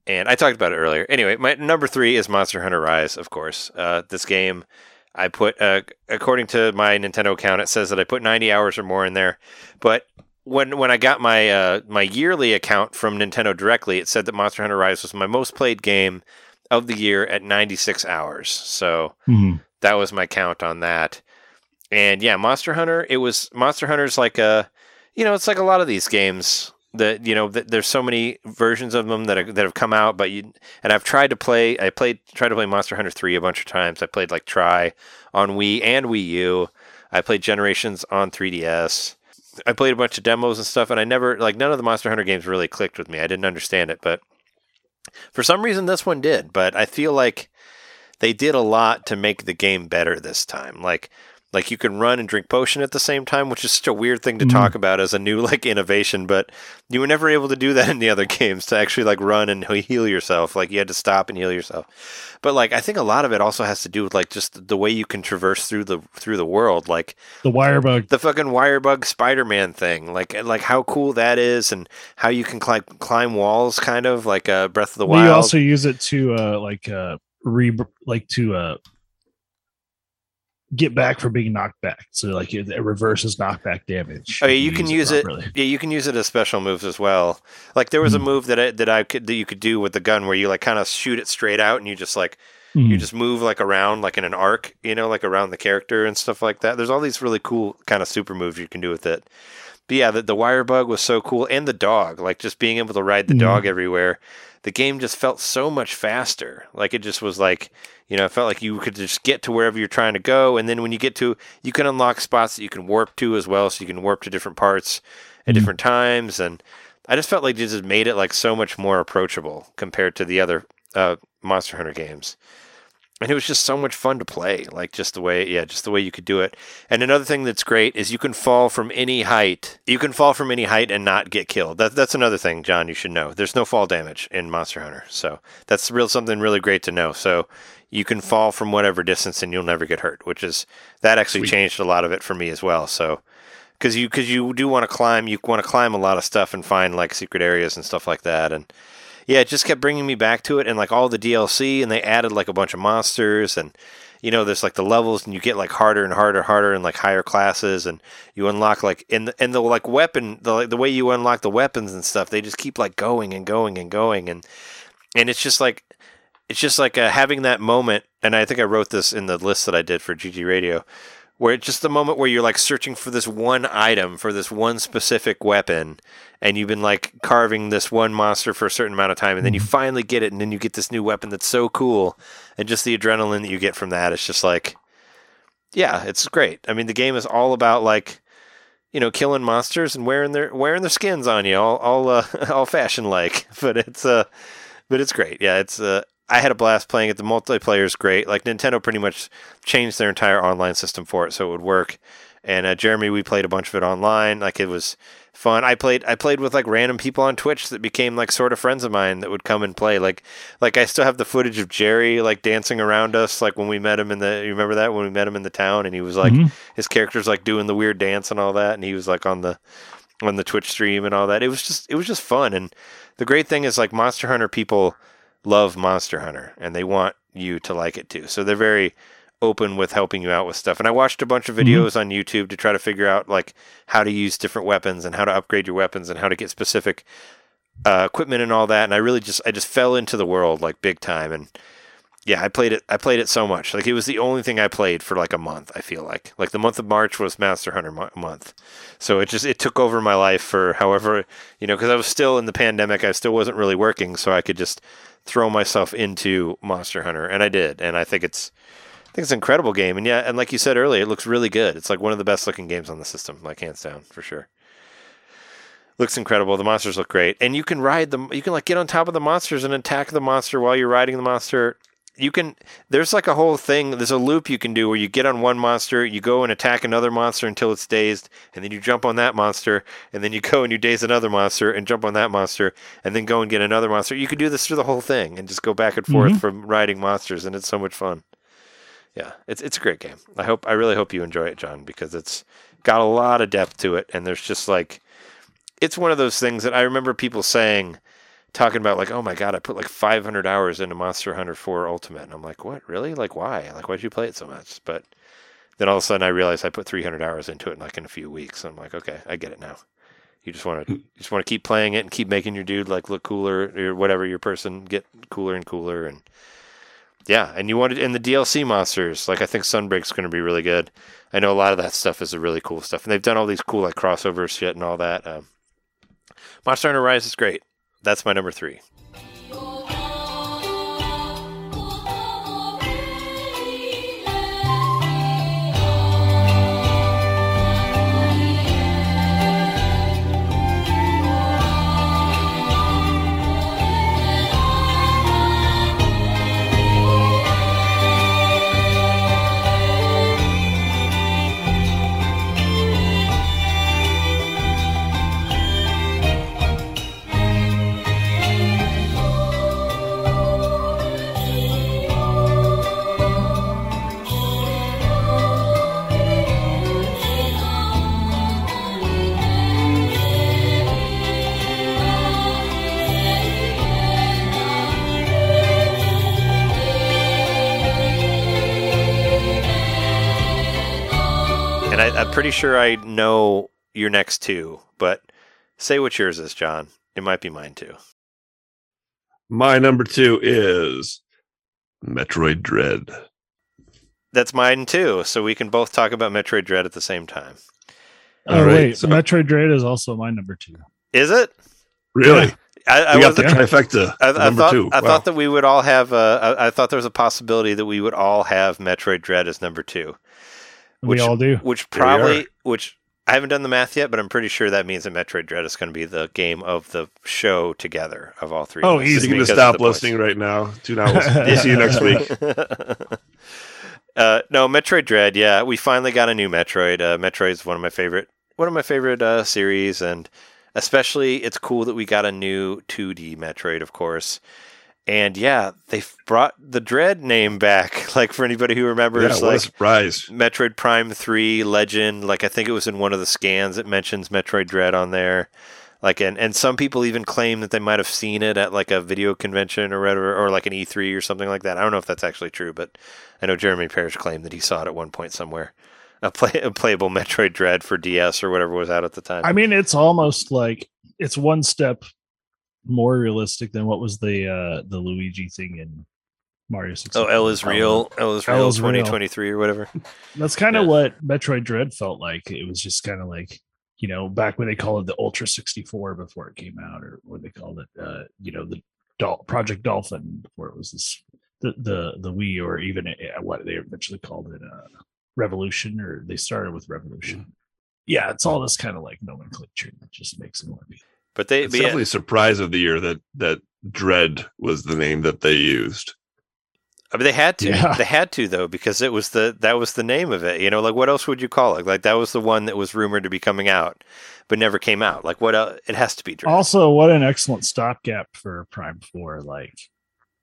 And I talked about it earlier. Anyway, my number three is Monster Hunter Rise, of course. Uh, this game, I put, uh, according to my Nintendo account, it says that I put 90 hours or more in there. But when when I got my uh, my yearly account from Nintendo directly, it said that Monster Hunter Rise was my most played game of the year at 96 hours. So that was my count on that. And yeah, Monster Hunter, it was Monster Hunter's like a, you know, it's like a lot of these games that you know, th- there's so many versions of them that are, that have come out, but you and I've tried to play. I played tried to play Monster Hunter three a bunch of times. I played like Tri on Wii and Wii U. I played Generations on 3DS. I played a bunch of demos and stuff, and I never like none of the Monster Hunter games really clicked with me. I didn't understand it, but for some reason this one did. But I feel like they did a lot to make the game better this time. Like Like you can run and drink potion at the same time, which is such a weird thing to Mhm. talk about as a new [LAUGHS] like innovation, but you were never able to do that in the other [LAUGHS] games to actually like run and heal yourself. Like you had to stop and heal yourself. But like I think a lot of it also has to do with like just the way you can traverse through the through the world. Like The wire bug. the fucking wirebug Spider-Man thing, like like how cool that is, and how you can climb climb walls, kind of like uh, Breath of the Wild. you also use it to uh like uh re like to uh get back from being knocked back. So like it, it reverses knockback damage. Oh, yeah, you can use it. properly. Yeah, you can use it as special moves as well. Like there was a Mhm. move that I, that I could that you could do with the gun where you like kind of shoot it straight out and you just like you Mhm. just move like around like in an arc, you know, like around the character and stuff like that. There's all these really cool kind of super moves you can do with it. But yeah, the, the wire bug was so cool, and the dog, like just being able to ride the Mhm. dog everywhere. The game just felt so much faster. Like it just was like, you know, it felt like you could just get to wherever you're trying to go, and then when you get to, you can unlock spots that you can warp to as well, so you can warp to different parts at Mhm. different times, and I just felt like just made it like so much more approachable compared to the other uh, Monster Hunter games and it was just so much fun to play like just the way yeah just the way you could do it. And another thing that's great is you can fall from any height. You can fall from any height and not get killed. That, that's another thing john you should know. There's no fall damage in monster hunter so that's real something really great to know. So you can fall from whatever distance and you'll never get hurt which is that actually Sweet. changed a lot of it for me as well. So because you because you do want to climb you want to climb a lot of stuff and find like secret areas and stuff like that. And yeah, it just kept bringing me back to it, and like all the DLC, and they added like a bunch of monsters, and you know, there's like the levels, and you get like harder and harder, harder, and like higher classes, and you unlock like in the and the like weapon, the like, the way you unlock the weapons and stuff, they just keep like going and going and going, and and it's just like it's just like uh, having that moment, and I think I wrote this in the list that I did for GG Radio, where it's just the moment where you're like searching for this one item for this one specific weapon and you've been like carving this one monster for a certain amount of time and then you finally get it and then you get this new weapon that's so cool and just the adrenaline that you get from that it's just like yeah it's great. I mean the game is all about like you know killing monsters and wearing their wearing their skins on you all all uh, [LAUGHS] all fashion like [LAUGHS] but it's uh but it's great. Yeah it's uh I had a blast playing it. The multiplayer is great. Like Nintendo pretty much changed their entire online system for it so it would work. And uh, Jeremy, we played a bunch of it online. Like it was fun. I played I played with like random people on Twitch that became like sort of friends of mine that would come and play. Like like I still have the footage of Jerry like dancing around us like when we met him in the you remember that when we met him in the town and he was like Mhm. his character's like doing the weird dance and all that and he was like on the on the Twitch stream and all that. It was just it was just fun and the great thing is like Monster Hunter people love Monster Hunter and they want you to like it too. So they're very open with helping you out with stuff. And I watched a bunch of videos on YouTube to try to figure out like how to use different weapons and how to upgrade your weapons and how to get specific uh, equipment and all that. And I really just I just fell into the world like big time. And yeah, I played it. I played it so much. Like it was the only thing I played for like a month. I feel like like the month of March was Monster Hunter mo- month. So it just it took over my life for however you know because I was still in the pandemic. I still wasn't really working, so I could just throw myself into Monster Hunter, and I did. And I think it's I think it's an incredible game. And yeah, and like you said earlier, it looks really good. It's like one of the best looking games on the system, like hands down for sure. Looks incredible. The monsters look great, and you can ride them. You can like get on top of the monsters and attack the monster while you're riding the monster. You can. There's like a whole thing. There's a loop you can do where you get on one monster, you go and attack another monster until it's dazed, and then you jump on that monster, and then you go and you daze another monster and jump on that monster, and then go and get another monster. You can do this through the whole thing and just go back and forth Mhm. from riding monsters, and it's so much fun. Yeah, it's it's a great game. I hope I really hope you enjoy it, John, because it's got a lot of depth to it, and there's just like it's one of those things that I remember people saying, talking about like, oh my god, I put like 500 hours into Monster Hunter 4 Ultimate, and I'm like, what, really? Like, why? Like, why'd you play it so much? But then all of a sudden, I realized I put 300 hours into it in like in a few weeks. I'm like, okay, I get it now. You just want to you just want to keep playing it and keep making your dude like look cooler or whatever your person get cooler and cooler and yeah, and you wanted and the DLC monsters like I think Sunbreak's going to be really good. I know a lot of that stuff is a really cool stuff, and they've done all these cool like crossover shit and all that. Um, Monster Hunter Rise is great. That's my number three. Pretty sure I know your next two, but say what yours is, John. It might be mine too. My number two is Metroid Dread. That's mine too. So we can both talk about Metroid Dread at the same time. Oh All right, wait, so- Metroid Dread is also my number two. Is it? Really? Yeah. I, I we got the wasn't- trifecta. I, I number thought two. I thought that we would all have. Uh, I, I thought there was a possibility that we would all have Metroid Dread as number two, We Which- all do. which probably which I haven't done the math yet, but I'm pretty sure that means that Metroid Dread is going to be the game of the show together of all three. Oh, of us, So easy. you can because just of stop the points. listening right now. Tune out. We'll, we'll see you next week. [LAUGHS] uh, no, Metroid Dread. Yeah, we finally got a new Metroid. Uh, Metroid's one of my favorite, one of my favorite uh, series, and especially it's cool that we got a new 2D Metroid, of course. And yeah, they brought the Dread name back. [LAUGHS] Like for anybody who Yeah, remembers, what a like surprise. Metroid Prime 3 Legend, like I think it was in one of the scans it mentions Metroid Dread on there. Like and, and some people even claim that they might have seen it at like a video convention or whatever or like an E3 or something like that. I don't know if that's actually true, but I know Jeremy Parish claimed that he saw it at one point somewhere. A, play, a playable Metroid Dread for DS or whatever was out at the time. I mean, it's almost like it's one step more realistic than what was the uh the Luigi thing in Mario 64. oh, L is real. L is L real is real. 2023 or whatever. [LAUGHS] That's kind of Yeah. what Metroid Dread felt like. It was just kind of like, you know, back when they called it the Ultra 64 before it came out, or what they called it, uh, you know, the Dol- Project Dolphin before it was this the the the Wii, or even uh, what they eventually called it, uh, Revolution, or they started with Revolution. Yeah, it's all this kind of like nomenclature that just makes it more. But they It's but yeah, definitely a surprise of the year that that Dread was the name that they used. I mean, they had to. Yeah. They had to though because it was the that was the name of it. You know, like what else would you call it? Like that was the one that was rumored to be coming out, but never came out. Like what? else? It has to be. Dread. Also, what an excellent stopgap for Prime Four. Like,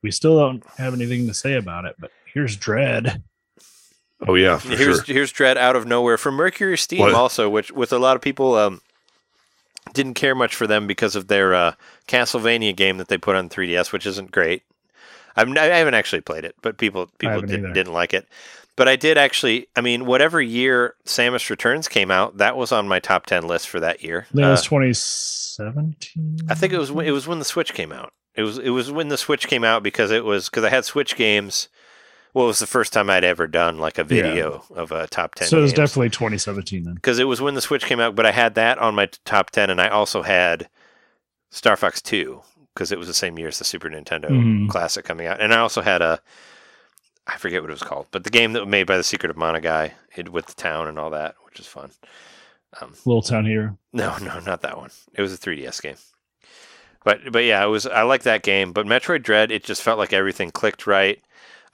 we still don't have anything to say about it, but here's Dread. Oh yeah, for here's sure. here's Dread out of nowhere from MercurySteam What? also, which with a lot of people um didn't care much for them because of their uh, Castlevania game that they put on 3DS, which isn't great. I've, I haven't actually played it, but people people didn't, either. didn't like it. But I did actually. I mean, whatever year Samus Returns came out, that was on my top ten list for that year. That Uh, was 2017. I think it was when, it was when the Switch came out. It was it was when the Switch came out because it was because I had Switch games. Well, it was the first time I'd ever done like a video of a top ten. So it was games definitely 2017 then. because it was when the Switch came out. But I had that on my top ten, and I also had Star Fox Two because it was the same year as the Super Nintendo Mhm. Classic coming out, and I also had a I forget what it was called, but the game that was made by the Secret of Mana guy it, with the town and all that, which is fun. Um, Little Town Hero. [LAUGHS] no, no, not that one. It was a 3DS game. But but yeah, it was I like that game, but Metroid Dread it just felt like everything clicked right.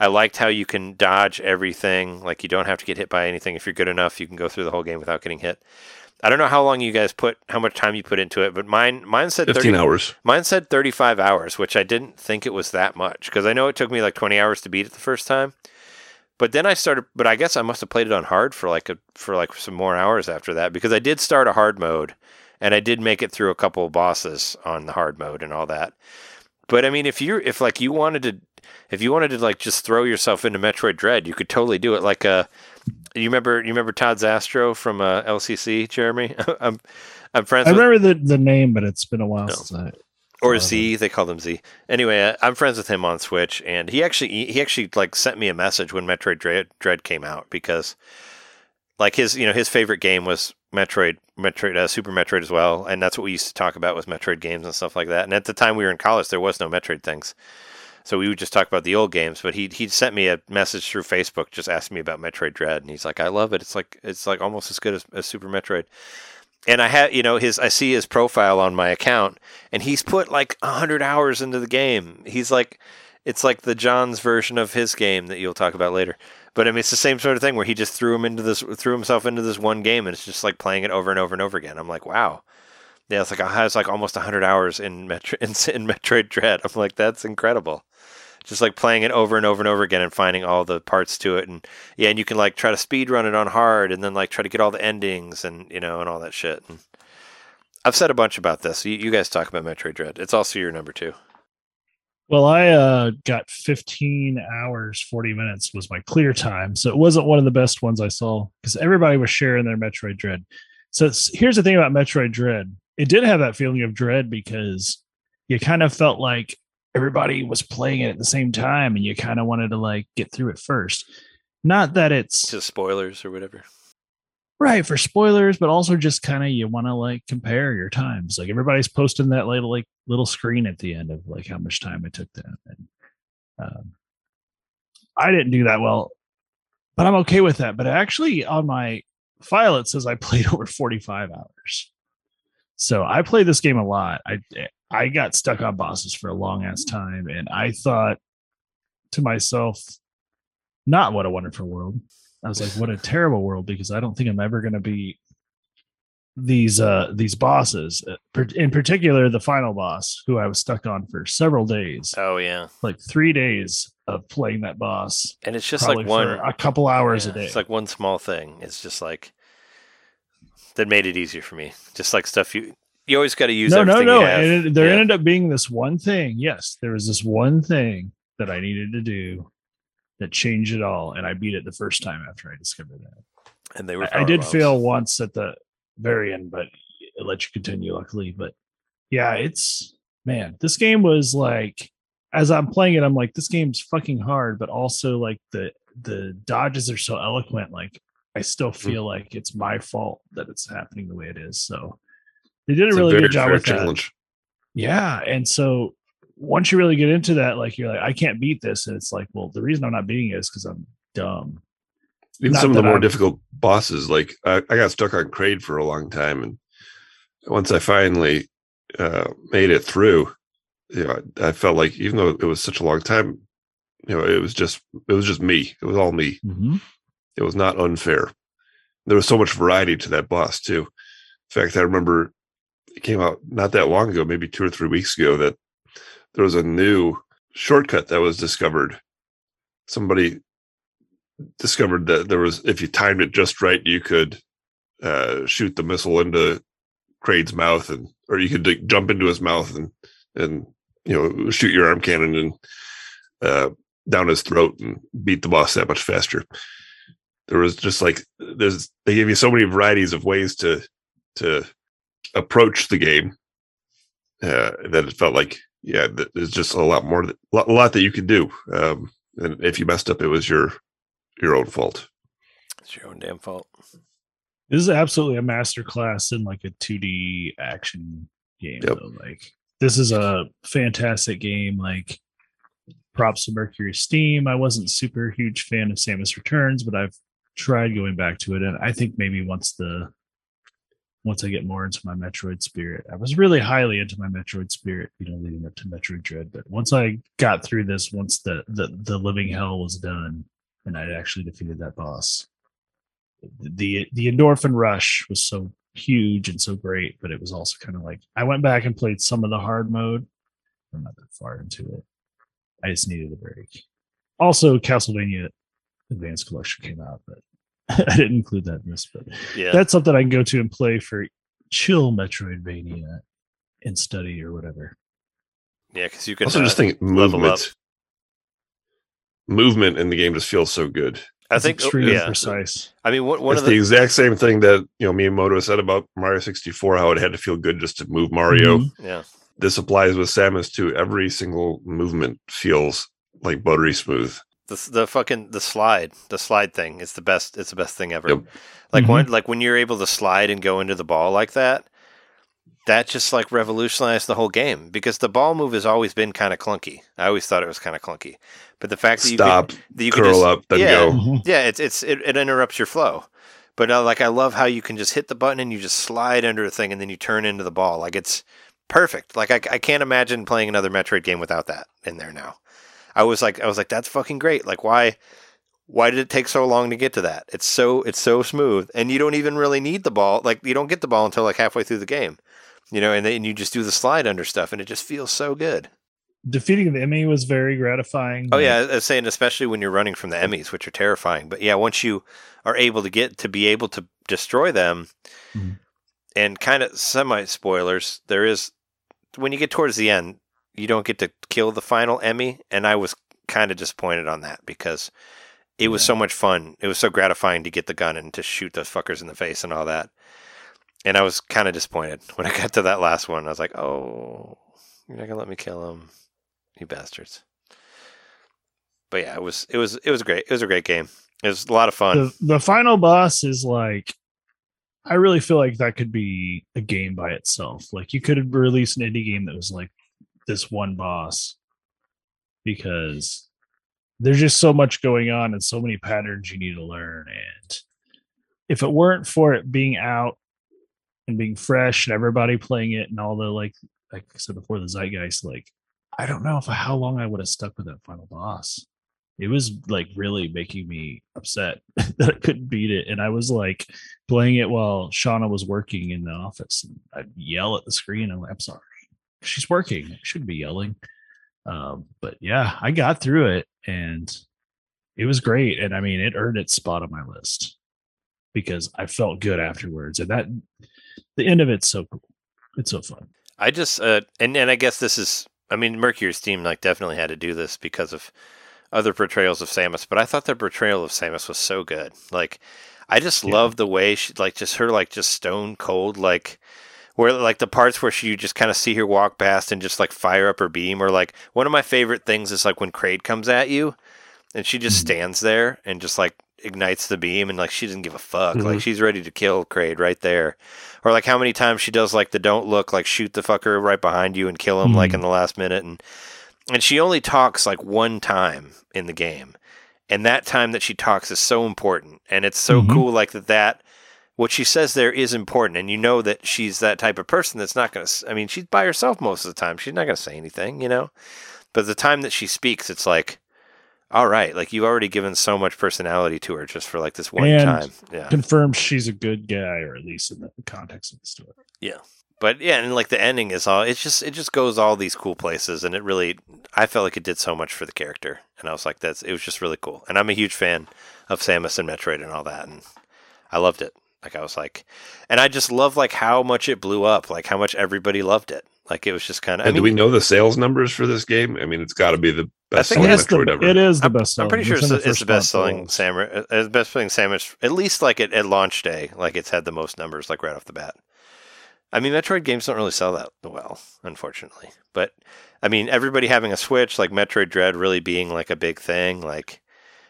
I liked how you can dodge everything, like you don't have to get hit by anything if you're good enough, you can go through the whole game without getting hit. I don't know how long you guys put how much time you put into it, but mine mine said 15 30, hours. Mine said 35 hours, which I didn't think it was that much because I know it took me like 20 hours to beat it the first time. But then I started, but I guess I must have played it on hard for like a for like some more hours after that because I did start a hard mode and I did make it through a couple of bosses on the hard mode and all that. But I mean, if you're if like you wanted to, if you wanted to like just throw yourself into Metroid Dread, you could totally do it. Like uh, you remember you remember Todd Zastro from uh, LCC, Jeremy? [LAUGHS] I'm I'm friends I with remember the, the name, but it's been a while No. since I. or Z. They called him Z. Anyway, uh, I'm friends with him on Switch, and he actually he actually like sent me a message when Metroid Dread, Dread came out because like his you know his favorite game was Metroid Metroid uh, Super Metroid as well, and that's what we used to talk about with Metroid games and stuff like that. And at the time we were in college, there was no Metroid things. So we would just talk about the old games, but he he sent me a message through Facebook just asking me about Metroid Dread, and he's like, "I love it. It's like it's like almost as good as, as Super Metroid." And I had, you know, his I see his profile on my account, and he's put like hundred hours into the game. He's like, it's like the John's version of his game that you'll talk about later. But I mean, it's the same sort of thing where he just threw him into this, threw himself into this one game, and it's just like playing it over and over and over again. I'm like, wow, yeah, it's like I has like almost hundred hours in Metro [LAUGHS] in, in Metroid Dread. I'm like, that's incredible. Just like playing it over and over and over again and finding all the parts to it, and yeah, and you can like try to speed run it on hard, and then like try to get all the endings, and you know, and all that shit. And I've said a bunch about this. You, you guys talk about Metroid Dread. It's also your number two. Well, I uh, got 15 hours, 40 minutes was my clear time. So it wasn't one of the best ones I saw because everybody was sharing their Metroid Dread. So here's the thing about Metroid Dread it did have that feeling of dread because you kind of felt like everybody was playing it at the same time and you kind of wanted to like get through it first. Not that it's Just spoilers or whatever. Right for spoilers, but also just kind of you want to like compare your times. Like everybody's posting that little like little screen at the end of like how much time it took them. And um, I didn't do that well, but I'm okay with that. But actually, on my file it says I [LAUGHS] played over 45 hours. So I played this game a lot. I I got stuck on bosses for a long ass time, and I thought to myself, not what a wonderful world. I was like, what a terrible world because I don't think I'm ever going to be these uh these bosses Uh, in particular the final boss who i was stuck on for several days Oh yeah, like three days of playing that boss and it's just like one a couple hours yeah, a day It's like one small thing. It's just like that made it easier for me. Just like stuff you you always got to use. no no no and it, there Yeah. ended up being this one thing yes there was this one thing that i needed to do that changed it all and i beat it the first time after i discovered that and they were. I, I did fail once at the very end, but it let you continue, luckily. But yeah, it's man, this game was like as I'm playing it, I'm like, this game's fucking hard, but also like the the dodges are so eloquent. Like I still Hmm. feel like it's my fault that it's happening the way it is. So they did a It's really very good job with that. challenge. Yeah. And so once you really get into that, like you're like, I can't beat this. And it's like, well, the reason I'm not beating it is because I'm dumb. Even Not some of the more I'm- difficult bosses, like I, I got stuck on Kraid for a long time, and once I finally uh, made it through, you know, I, I felt like even though it was such a long time, you know, it was just it was just me. It was all me. Mm-hmm. It was not unfair. There was so much variety to that boss too. In fact, I remember it came out not that long ago, maybe two or three weeks ago, that there was a new shortcut that was discovered. Somebody discovered that there was, if you timed it just right, you could uh, shoot the missile into Kraid's mouth, and or you could like, jump into his mouth and and you know shoot your arm cannon and uh, down his throat and beat the boss that much faster. There was just like there's they gave you so many varieties of ways to to approach the game uh, that it felt like yeah, th- there's just a lot more, that, a lot that you can do. Um, and if you messed up, it was your your own fault. It's your own damn fault. This is absolutely a master class in like a 2D action game. Yep. Though. Like this is a fantastic game. Like props to MercurySteam. I wasn't super huge fan of Samus Returns, but I've tried going back to it, and I think maybe once the once I get more into my Metroid spirit, I was really highly into my Metroid spirit, you know, leading up to Metroid Dread. But once I got through this, once the the the living hell was done, and I actually defeated that boss, the the endorphin rush was so huge and so great, but it was also kind of like I went back and played some of the hard mode. I'm not that far into it. I just needed a break. Also, Castlevania Advanced Collection came out, but [LAUGHS] I didn't include that in this. But Yeah, that's something I can go to and play for chill Metroidvania and study or whatever. yeah, because you can also, uh, just think movement. Movement in the game just feels so good. I It's think oh, extremely yeah. precise. I mean, one, one it's of the, the exact same thing that you know Miyamoto said about Mario 64, how it had to feel good just to move Mario. Mhm. yeah. This applies with Samus too. Every single movement feels like buttery smooth. The the fucking the slide the slide thing is the best it's the best thing ever Yep. like Mhm. when like when you're able to slide and go into the ball like that that just like revolutionized the whole game because the ball move has always been kind of clunky i always thought it was kind of clunky but the fact that you Stop, could, that you could curl just- up, then yeah, go. Mhm. yeah it's it's it, it interrupts your flow but uh, like i love how you can just hit the button and you just slide under a thing and then you turn into the ball like it's perfect like I, I can't imagine playing another metroid game without that in there now i was like i was like that's fucking great like why why did it take so long to get to that it's so it's so smooth and you don't even really need the ball like you don't get the ball until like halfway through the game you know and then you just do the slide under stuff and it just feels so good Defeating the Emmy was very gratifying. Oh yeah, I was saying especially when you're running from the Emmys, which are terrifying. But yeah, once you are able to get to be able to destroy them, Mhm. and kind of semi spoilers, there is when you get towards the end, you don't get to kill the final Emmy, and I was kind of disappointed on that because it was so much fun. It was so gratifying to get the gun and to shoot those fuckers in the face and all that. And I was kind of disappointed [LAUGHS] when I got to that last one. I was like, "Oh, you're not gonna let me kill him, you bastards!" But yeah, it was it was it was great. It was a great game. It was a lot of fun. The, the final boss is like, I really feel like that could be a game by itself. Like you could release an indie game that was like this one boss because there's just so much going on and so many patterns you need to learn. And if it weren't for it being out and being fresh and everybody playing it and all the like, like I said before, the zeitgeist, like I don't know if how long I would have stuck with that final boss. It was like really making me upset [LAUGHS] that I couldn't beat it. And I was like playing it while Shauna was working in the office. And I'd yell at the screen. I'm like, I'm sorry. She's working. I shouldn't be yelling. Um, but yeah, I got through it and it was great. And I mean, it earned its spot on my list because I felt good afterwards. And that the end of it's so cool. It's so fun. I just uh, and and I guess this is I mean MercurySteam like definitely had to do this because of other portrayals of Samus, but I thought the portrayal of Samus was so good. Like I just Yeah. love the way she like just her like just stone cold like where like the parts where she you just kind of see her walk past and just like fire up her beam or like one of my favorite things is like when Kraid comes at you and she just Mhm. stands there and just like ignites the beam and like she doesn't give a fuck like Mhm. she's ready to kill Kraid right there or like how many times she does like the don't look like shoot the fucker right behind you and kill him like Mhm. in the last minute and and she only talks like one time in the game and that time that she talks is so important and it's so Mhm. cool like that that what she says there is important and you know that she's that type of person that's not going to i mean she's by herself most of the time. She's not going to say anything you know? But the time that she speaks it's like all right like you've already given so much personality to her just for like this one And time. Yeah. Confirms she's a good guy, or at least in the context of the story. Yeah. But yeah and like the ending is all it's just it just goes all these cool places and it really i felt like it did so much for the character and i was like that's it was just really cool. And i'm a huge fan of samus and metroid and all that and i loved it like i was like and i just love like how much it blew up like how much everybody loved it like it was just kind of i And mean do we know the sales numbers for this game? I mean, it's got to be the best think selling it It's the, Metroid ever. it is the I'm, best. I'm pretty sure selling. it's, the, it's the best selling us. sandwich uh, best selling sandwich at least like at, at launch day like it's had the most numbers like right off the bat I mean, Metroid games don't really sell that well, unfortunately. But I mean, everybody having a Switch, like Metroid Dread, really being like a big thing, like,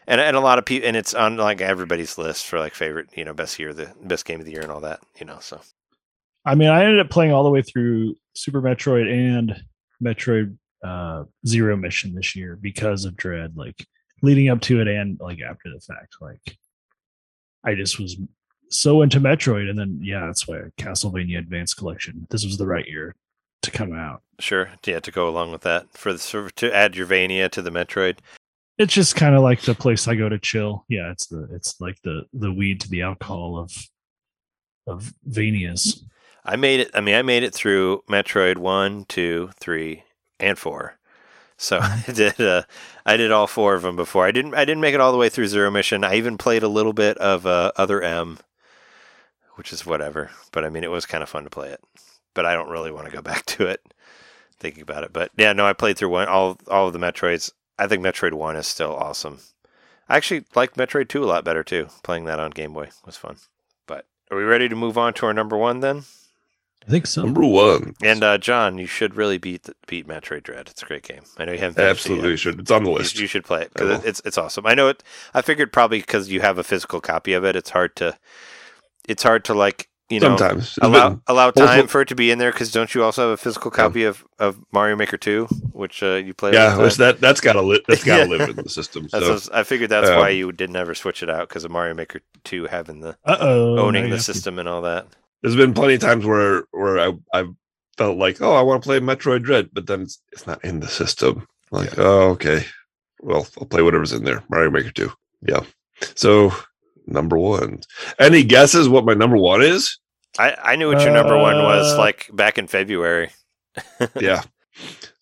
and and a lot of people, and it's on like everybody's list for like favorite, you know, best year, the best game of the year, and all that, you know. So I mean, I ended up playing all the way through Super Metroid and Metroid uh, Zero Mission this year because of Dread. Like leading up to it and like after the fact, like I just was so into Metroid, and then yeah, that's why Castlevania Advanced Collection. This was the right year to come out. sure, yeah, to go along with that for the to add Gervania to the Metroid. It's just kind of like the place I go to chill. Yeah, it's the it's like the the weed to the alcohol of of Vanias. I made it. I mean, I made it through Metroid one, two, three, and four. So [LAUGHS] I did. Uh, I did all four of them before. I didn't. I didn't make it all the way through Zero Mission. I even played a little bit of uh, Other M, which is whatever. But I mean, it was kind of fun to play it. But I don't really want to go back [LAUGHS] to it. Thinking about it, but yeah, no, I played through one all all of the Metroids. I think Metroid One is still awesome. I actually liked Metroid Two a lot better too. Playing that on Game Boy was fun. But are we ready to move on to our number one then? I think so. Number one. And uh, John, you should really beat beat Metroid Dread. It's a great game. I know you haven't. finished it Absolutely yet. should. It's on the list. you should play it because it's it's awesome. I know it. I figured probably because you have a physical copy of it, it's hard to it's hard to like you know Sometimes. It's allow been- allow multiple- time for it to be in there. Because don't you also have a physical copy of, of Mario Maker Two, which uh, you play? yeah, which that that's got to li- that's got to [LAUGHS] Yeah. live in the system. So what- I figured that's um, why you did never switch it out because of Mario Maker Two having the Uh oh, owning the system and all that. there's been plenty of times where where I I felt like oh I want to play Metroid Dread, but then it's, it's not in the system. Like oh okay, well I'll play whatever's in there. Mario Maker Two. Yeah. So number one. Any guesses what my number one is? I, I knew what your number one was Uh, like back in February. [LAUGHS] Yeah.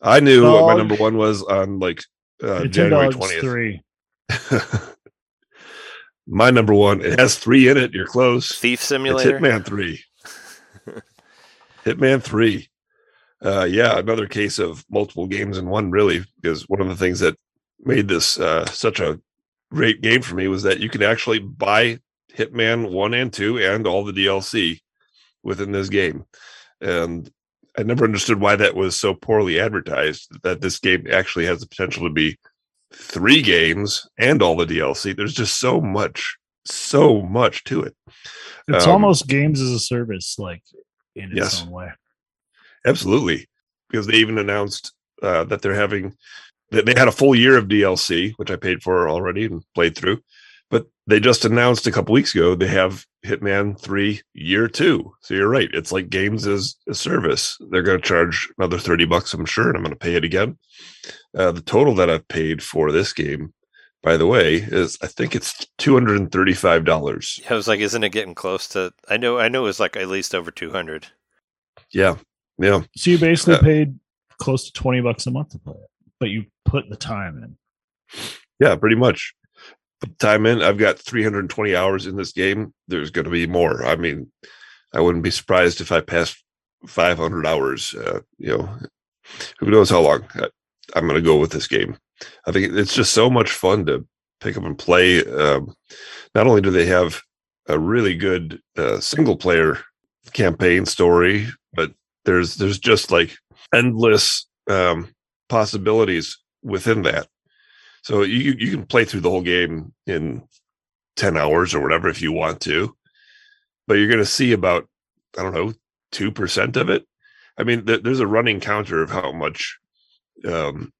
I knew what my number one was on like uh, January Dogs twentieth. Three. [LAUGHS] my number one. It has three in it. You're close. Thief It's Simulator. Hitman Three. [LAUGHS] Hitman Three. Uh, yeah, another case of multiple games in one, really, because one of the things that made this uh, such a great game for me was that you can actually buy Hitman 1 and 2 and all the DLC within this game. And I never understood why that was so poorly advertised that this game actually has the potential to be three games and all the DLC. There's just so much, so much to it. It's Um, almost games as a service, like in its Yes. own way. Absolutely, because they even announced uh, that they're having they had a full year of DLC, which I paid for already and played through. But they just announced a couple weeks ago they have Hitman Three Year Two. So you're right; it's like games as a service. They're going to charge another thirty bucks, I'm sure, and I'm going to pay it again. Uh, the total that I've paid for this game, by the way, is I think it's two hundred and thirty-five dollars. I was like, isn't it getting close to? I know, I know, it was like at least over two hundred. Yeah, yeah. So you basically Uh, paid close to twenty bucks a month to play it, but you put the time in. Yeah, pretty much. Put time in. I've got 320 hours in this game. There's going to be more. I mean, I wouldn't be surprised if I passed 500 hours. Uh, you know, who knows how long I, I'm going to go with this game. I think it's just so much fun to pick up and play. Um, not only do they have a really good uh, single player campaign story, but there's there's just like endless um, possibilities within that. So you you can play through the whole game in 10 hours or whatever if you want to. But you're going to see about I don't know, 2% of it. I mean, th- there's a running counter of how much um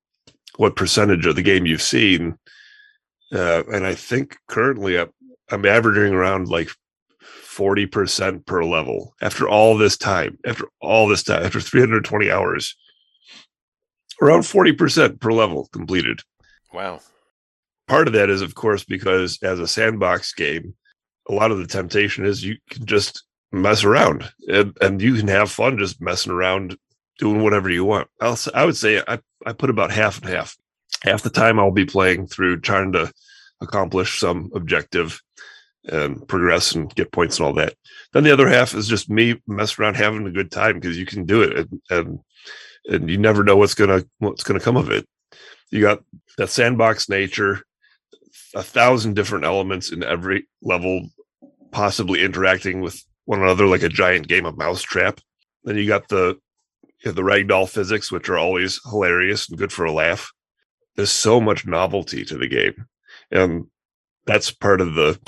what percentage of the game you've seen. Uh, and I think currently I'm, I'm averaging around like 40% per level after all this time, after all this time, after 320 hours, around 40% per level completed. Wow. part of that is of course because as a sandbox game a lot of the temptation is you can just mess around and, and you can have fun just messing around doing whatever you want. I'll, i would say I, I put about half and half. Half the time i'll be playing through trying to accomplish some objective and progress and get points and all that. Then the other half is just me messing around having a good time because you can do it and, and and you never know what's gonna what's gonna come of it you got that sandbox nature, a thousand different elements in every level, possibly interacting with one another like a giant game of mousetrap. Then you got the you have the ragdoll physics, which are always hilarious and good for a laugh. There's so much novelty to the game, and that's part of the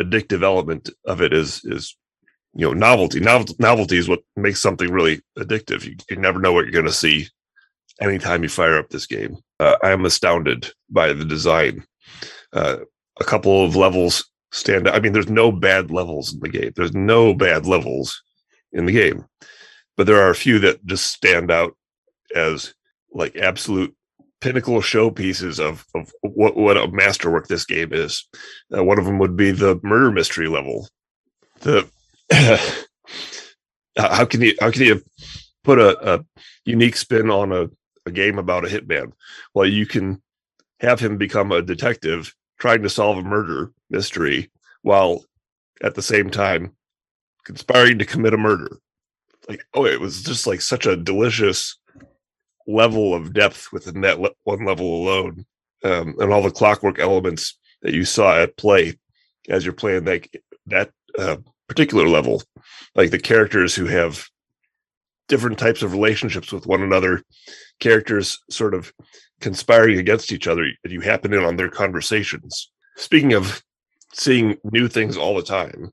addictive element of it. Is is you know novelty. Novelty, novelty is what makes something really addictive. You, you never know what you're going to see anytime you fire up this game. Uh, I am astounded by the design. Uh, a couple of levels stand out. I mean, there's no bad levels in the game. There's no bad levels in the game, but there are a few that just stand out as like absolute pinnacle showpieces of of what what a masterwork this game is. Uh, one of them would be the murder mystery level. The how can you how can you put a, a unique spin on a a game about a hitman. Well, you can have him become a detective trying to solve a murder mystery while at the same time conspiring to commit a murder. Like, oh, it was just like such a delicious level of depth within that le- one level alone, um, and all the clockwork elements that you saw at play as you're playing that that uh, particular level, like the characters who have different types of relationships with one another characters sort of conspiring against each other and you happen in on their conversations. Speaking of seeing new things all the time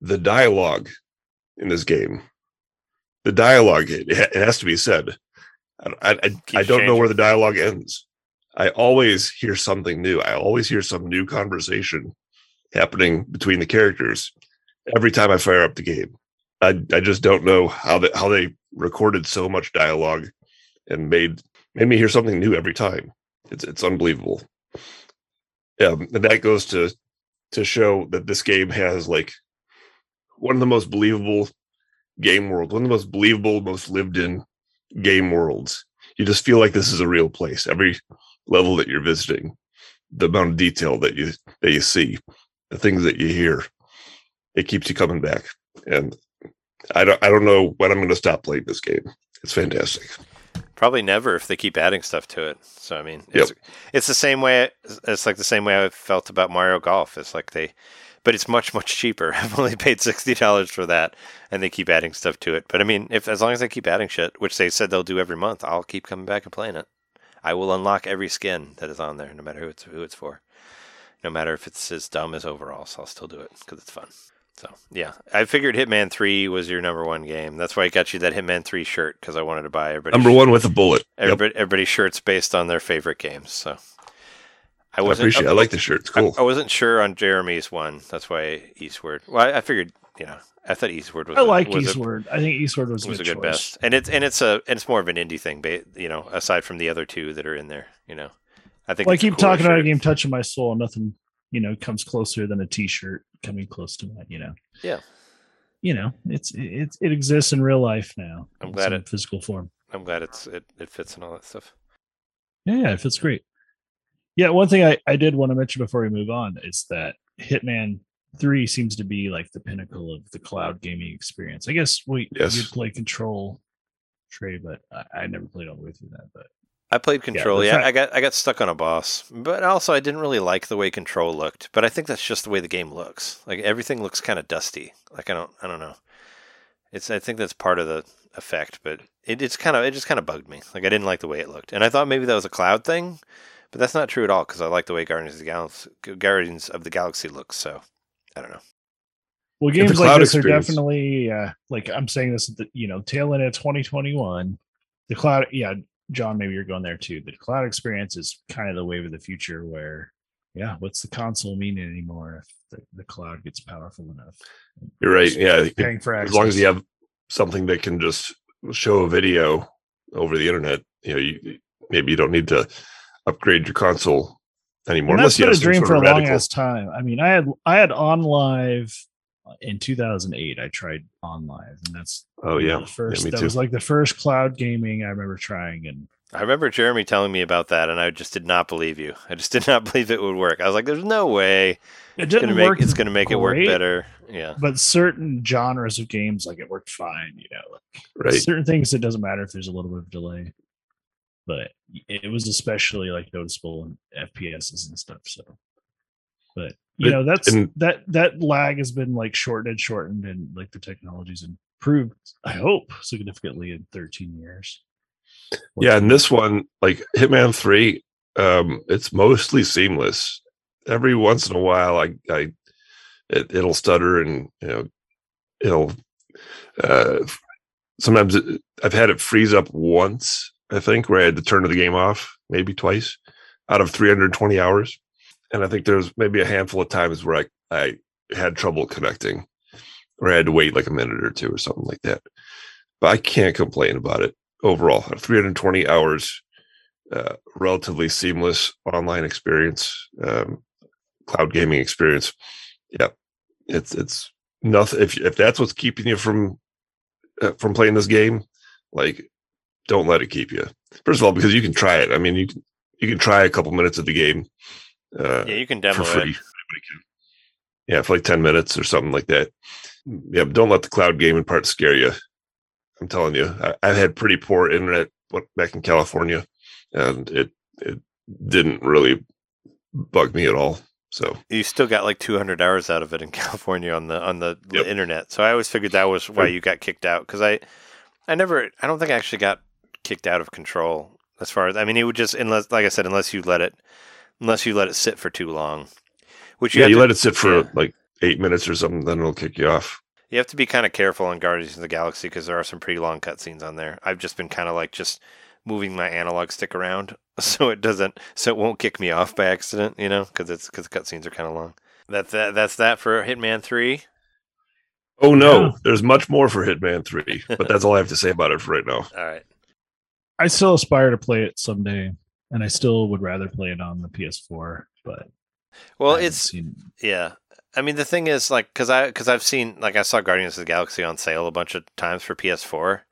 the dialogue in this game the dialogue it, it has to be said. I, I, I- I don't know where the dialogue ends. I always hear something new. I always hear some new conversation happening between the characters every time i fire up the game i, I just don't know how they, how they recorded so much dialogue and made made me hear something new every time. It's it's unbelievable. Yeah, and that goes to to show that this game has like one of the most believable game worlds, one of the most believable, most lived in game worlds. You just feel like this is a real place. Every level that you're visiting, the amount of detail that you that you see, the things that you hear, it keeps you coming back. And I don't I don't know when I'm going to stop playing this game. It's fantastic. Probably never if they keep adding stuff to it. So I mean, it's it's the same way. It's like the same way I felt about Mario Golf. It's like they, but it's much much cheaper. [LAUGHS] I've only paid sixty dollars for that, and they keep adding stuff to it. But I mean, if as long as they keep adding shit, which they said they'll do every month, I'll keep coming back and playing it. I will unlock every skin that is on there, no matter who it's who it's for. No matter if it's as dumb as overalls, I'll still do it because it's fun. So yeah, I figured Hitman Three was your number one game. That's why I got you that Hitman Three shirt because I wanted to buy everybody Number one with a bullet. Yep. everybody, everybody's shirts based on their favorite games. So I I wasn't. appreciate. it. I like the shirt. It's cool. I wasn't sure on Jeremy's one. That's why Eastward. Well, I, I figured. You know, I thought Eastward was. I a- like was Eastward. I think Eastward was, was a a good, good choice. best, and it's and it's a and it's more of an indie thing, ba- you know. Aside from the other two that are in there, you know, I think. Well, I it's a keep cooler talking about a game touching my soul. Nothing, you know, comes closer than a T-shirt coming close to that. You know. Yeah. You know, it's it it exists in real life now. I'm glad some it- physical form. I'm glad it's it, it fits and all that stuff. Yeah, yeah, it fits great. Yeah, one thing I, I did want to mention before we move on is that Hitman 3 seems to be like the pinnacle of the cloud gaming experience. I guess we Yes. you play Control Trey, but I, I never played all the way through that. But I played Control. the Yeah, I got I got stuck on a boss, but also I didn't really like the way Control looked. But I think that's just the way the game looks. Like everything looks kind of dusty. Like I don't I don't know. It's I think that's part of the effect, but it, it's kind of it just kind of bugged me. Like I didn't like the way it looked, and I thought maybe that was a cloud thing, but that's not true at all because I like the way Guardians of the Galaxy Guardians of the Galaxy looks. So I don't know. well, games like this experience- are definitely uh, like I'm saying this at the you know tail end of 2021. The cloud, yeah, John, maybe you're going there too. The cloud experience is kind of the wave of the future where, yeah, what's the console mean anymore if the, the cloud gets powerful enough? You're right. Yeah. Paying for as long as you have something that can just show a video over the internet, you know, you maybe you don't need to upgrade your console anymore. And that's been a dream for a of long radical- ass time. I mean, I had I had OnLive in 2008. I tried OnLive, and that's Oh yeah, the first. yeah, me that too. was like the first cloud gaming I remember trying, and I remember Jeremy telling me about that, and I just did not believe you. I just [LAUGHS] did not believe it would work. I was like, "There's no way it it's didn't gonna make work. it's gonna make it work better." Yeah, But certain genres of games, like it worked fine. You know, like right. certain things, it doesn't matter if there's a little bit of delay. But it was especially like noticeable in FPSs and stuff. So, but you know, that's and- that that lag has been like shortened and shortened, and like the technology's improved. I hope significantly in 13 years. Yeah, and this one, like Hitman Three, um, it's mostly seamless. Every once in a while, I, I, it, it'll stutter, and you know, it'll. Uh, sometimes it, I've had it freeze up once. I think where I had to turn the game off, maybe twice, out of 320 hours, and I think there's maybe a handful of times where I I had trouble connecting, or I had to wait like a minute or two or something like that. But I can't complain about it overall. 320 hours uh, relatively seamless online experience um, cloud gaming experience. Yeah it's it's nothing if if that's what's keeping you from uh, from playing this game like don't let it keep you. First of all because you can try it. I mean you can you can try a couple minutes of the game uh, yeah, you can for demo free it. Yeah for like 10 minutes or something like that yeah but don't let the cloud gaming part scare you i'm telling you I, i've had pretty poor internet back in california and it it didn't really bug me at all so You still got like 200 hours out of it in [LAUGHS] California on the on the, the Yep. internet. So I always figured that was why you got kicked out because I I never I don't think I actually got kicked out of control as far as I mean it would just unless like I said unless you let it unless you let it sit for too long. Which you yeah you to, let it sit for yeah. like eight minutes or something then it'll kick you off You have to be kind of careful on Guardians of the Galaxy because there are some pretty long cutscenes on there. I've just been kind of like just moving my analog stick around [LAUGHS] so it doesn't so it won't kick me off by accident, you know, because it's because cutscenes are kind of long. That's that. That's that for Hitman Three. oh no Yeah. there's much more for hitman 3 but that's all i have to say about it for right now [LAUGHS] All right. I still aspire to play it someday, and I still would rather play it on the PS4. But Well, it's seen, yeah. I mean, the thing is, like, because I because I've seen like I saw Guardians of the Galaxy on sale a bunch of times for PS4,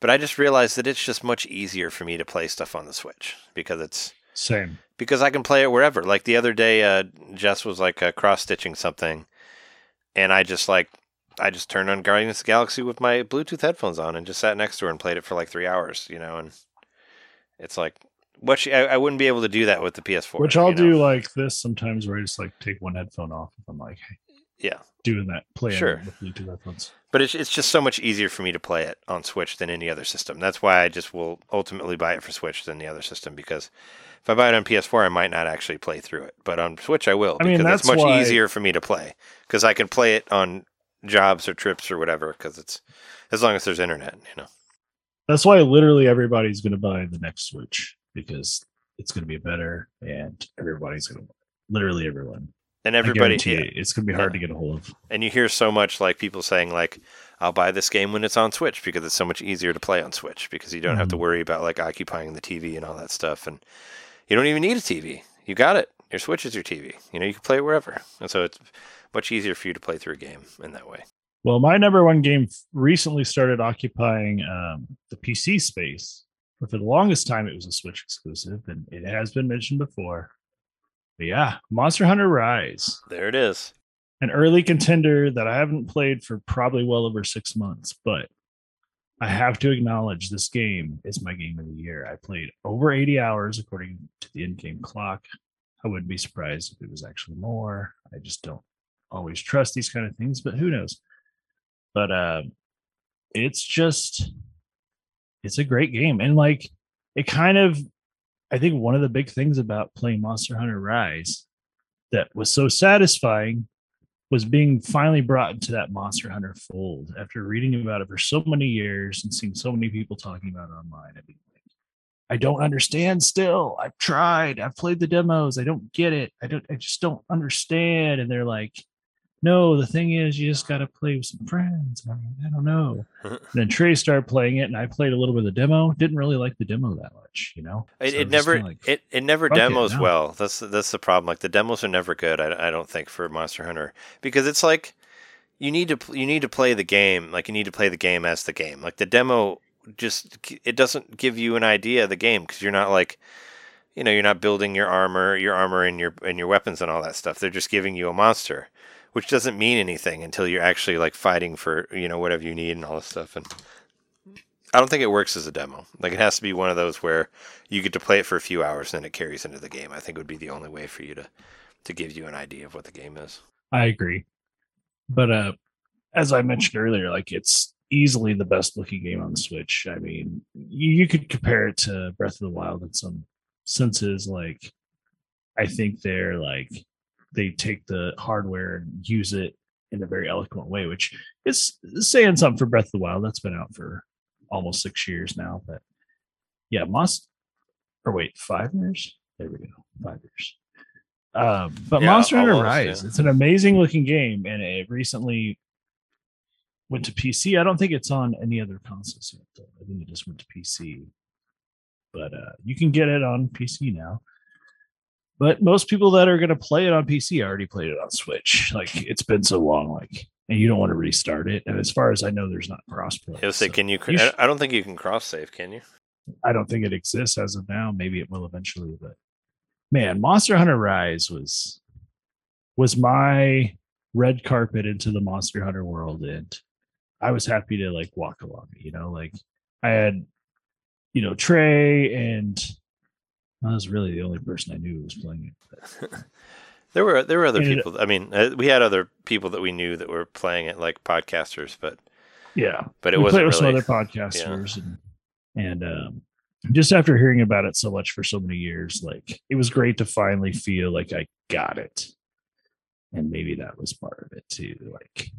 but I just realized that it's just much easier for me to play stuff on the Switch because it's same. because I can play it wherever. Like the other day, uh, Jess was like uh, cross stitching something, and I just like I just turned on Guardians of the Galaxy with my Bluetooth headphones on and just sat next to her and played it for like three hours. You know, and it's like she, I, I wouldn't be able to do that with the PS4. Which I'll you know? do like this sometimes, where I just like take one headphone off if I'm like Yeah, doing that playing Sure. with Bluetooth headphones. but it's it's just so much easier for me to play it on Switch than any other system. That's why I just will ultimately buy it for Switch than the other system because if I buy it on PS4, I might not actually play through it, but on Switch I will I mean, because it's that's much why- easier for me to play because I can play it on jobs or trips or whatever because it's as long as there's internet, you know. That's why literally everybody's going to buy the next Switch because it's going to be better, and everybody's going to literally everyone. And everybody, yeah. you, it's going to be hard to get a hold of. and you hear so much like people saying like i'll buy this game when it's on switch because it's so much easier to play on switch because you don't have to Mhm. worry about like occupying the tv and all that stuff and you don't even need a tv you got it your switch is your tv you know you can play it wherever and so it's much easier for you to play through a game in that way Well, my number one game recently started occupying um, the PC space. But for the longest time, it was a Switch exclusive, and it has been mentioned before. But yeah, Monster Hunter Rise, there it is an early contender that I haven't played for probably well over six months, but I have to acknowledge this game is my game of the year. I played over 80 hours according to the in-game clock. I wouldn't be surprised if it was actually more. I just don't always trust these kind of things, but who knows? But uh it's just it's a great game. And like it kind of I think one of the big things about playing Monster Hunter Rise that was so satisfying was being finally brought into that Monster Hunter fold after reading about it for so many years and seeing so many people talking about it online. I mean, like, I don't understand still. I've tried. I've played the demos. I don't get it. I don't I just don't understand. And they're like, no, the thing is you just gotta play with some friends. I mean, I don't know. [LAUGHS] and then Trey started playing it and I played a little bit of the demo. Didn't really like the demo that much, you know? it, So it never like, it, it never fuck it, demos no. well that's that's the problem like the demos are never good I, I don't think for monster hunter because it's like you need to you need to play the game like you need to play the game as the game like the demo just it doesn't give you an idea of the game because you're not like you know you're not building your armor your armor and your and your weapons and all that stuff they're just giving you a monster which doesn't mean anything until you're actually like fighting for you know whatever you need and all this stuff and I don't think it works as a demo. Like it has to be one of those where you get to play it for a few hours and then it carries into the game. I think would be the only way for you to to give you an idea of what the game is. I agree. But uh as I mentioned earlier, like it's easily the best looking game on the Switch. I mean, you, you could compare it to Breath of the Wild in some senses. Like, I think they're like they take the hardware and use it in a very eloquent way, which is saying something for Breath of the Wild. That's been out for almost six years now. But yeah, must or wait, five years? There we go, five years. Um, but Yeah, Monster Hunter Rise, yeah. it's an amazing looking game, and it recently went to PC. I don't think it's on any other consoles yet. Though. I think it just went to PC. But uh, you can get it on PC now. But most people that are going to play it on PC already played it on Switch. Like it's been so long, like, and you don't want to restart it. And as far as I know, there's not crossplay. It'll say, so can you? you I don't think you can cross save. Can you? I don't think it exists as of now. Maybe it will eventually, but man, Monster Hunter Rise was was my red carpet into the Monster Hunter world, and I was happy to like walk along. You know, like I had, you know, Trey, and I was really the only person I knew who was playing it. [LAUGHS] There were there were other And it- people. I mean, uh, we had other people that we knew that were playing it, like podcasters, but yeah, but it wasn't with really. some other podcasters and and um just after hearing about it so much for so many years like it was great to finally feel like i got it and maybe that was part of it too like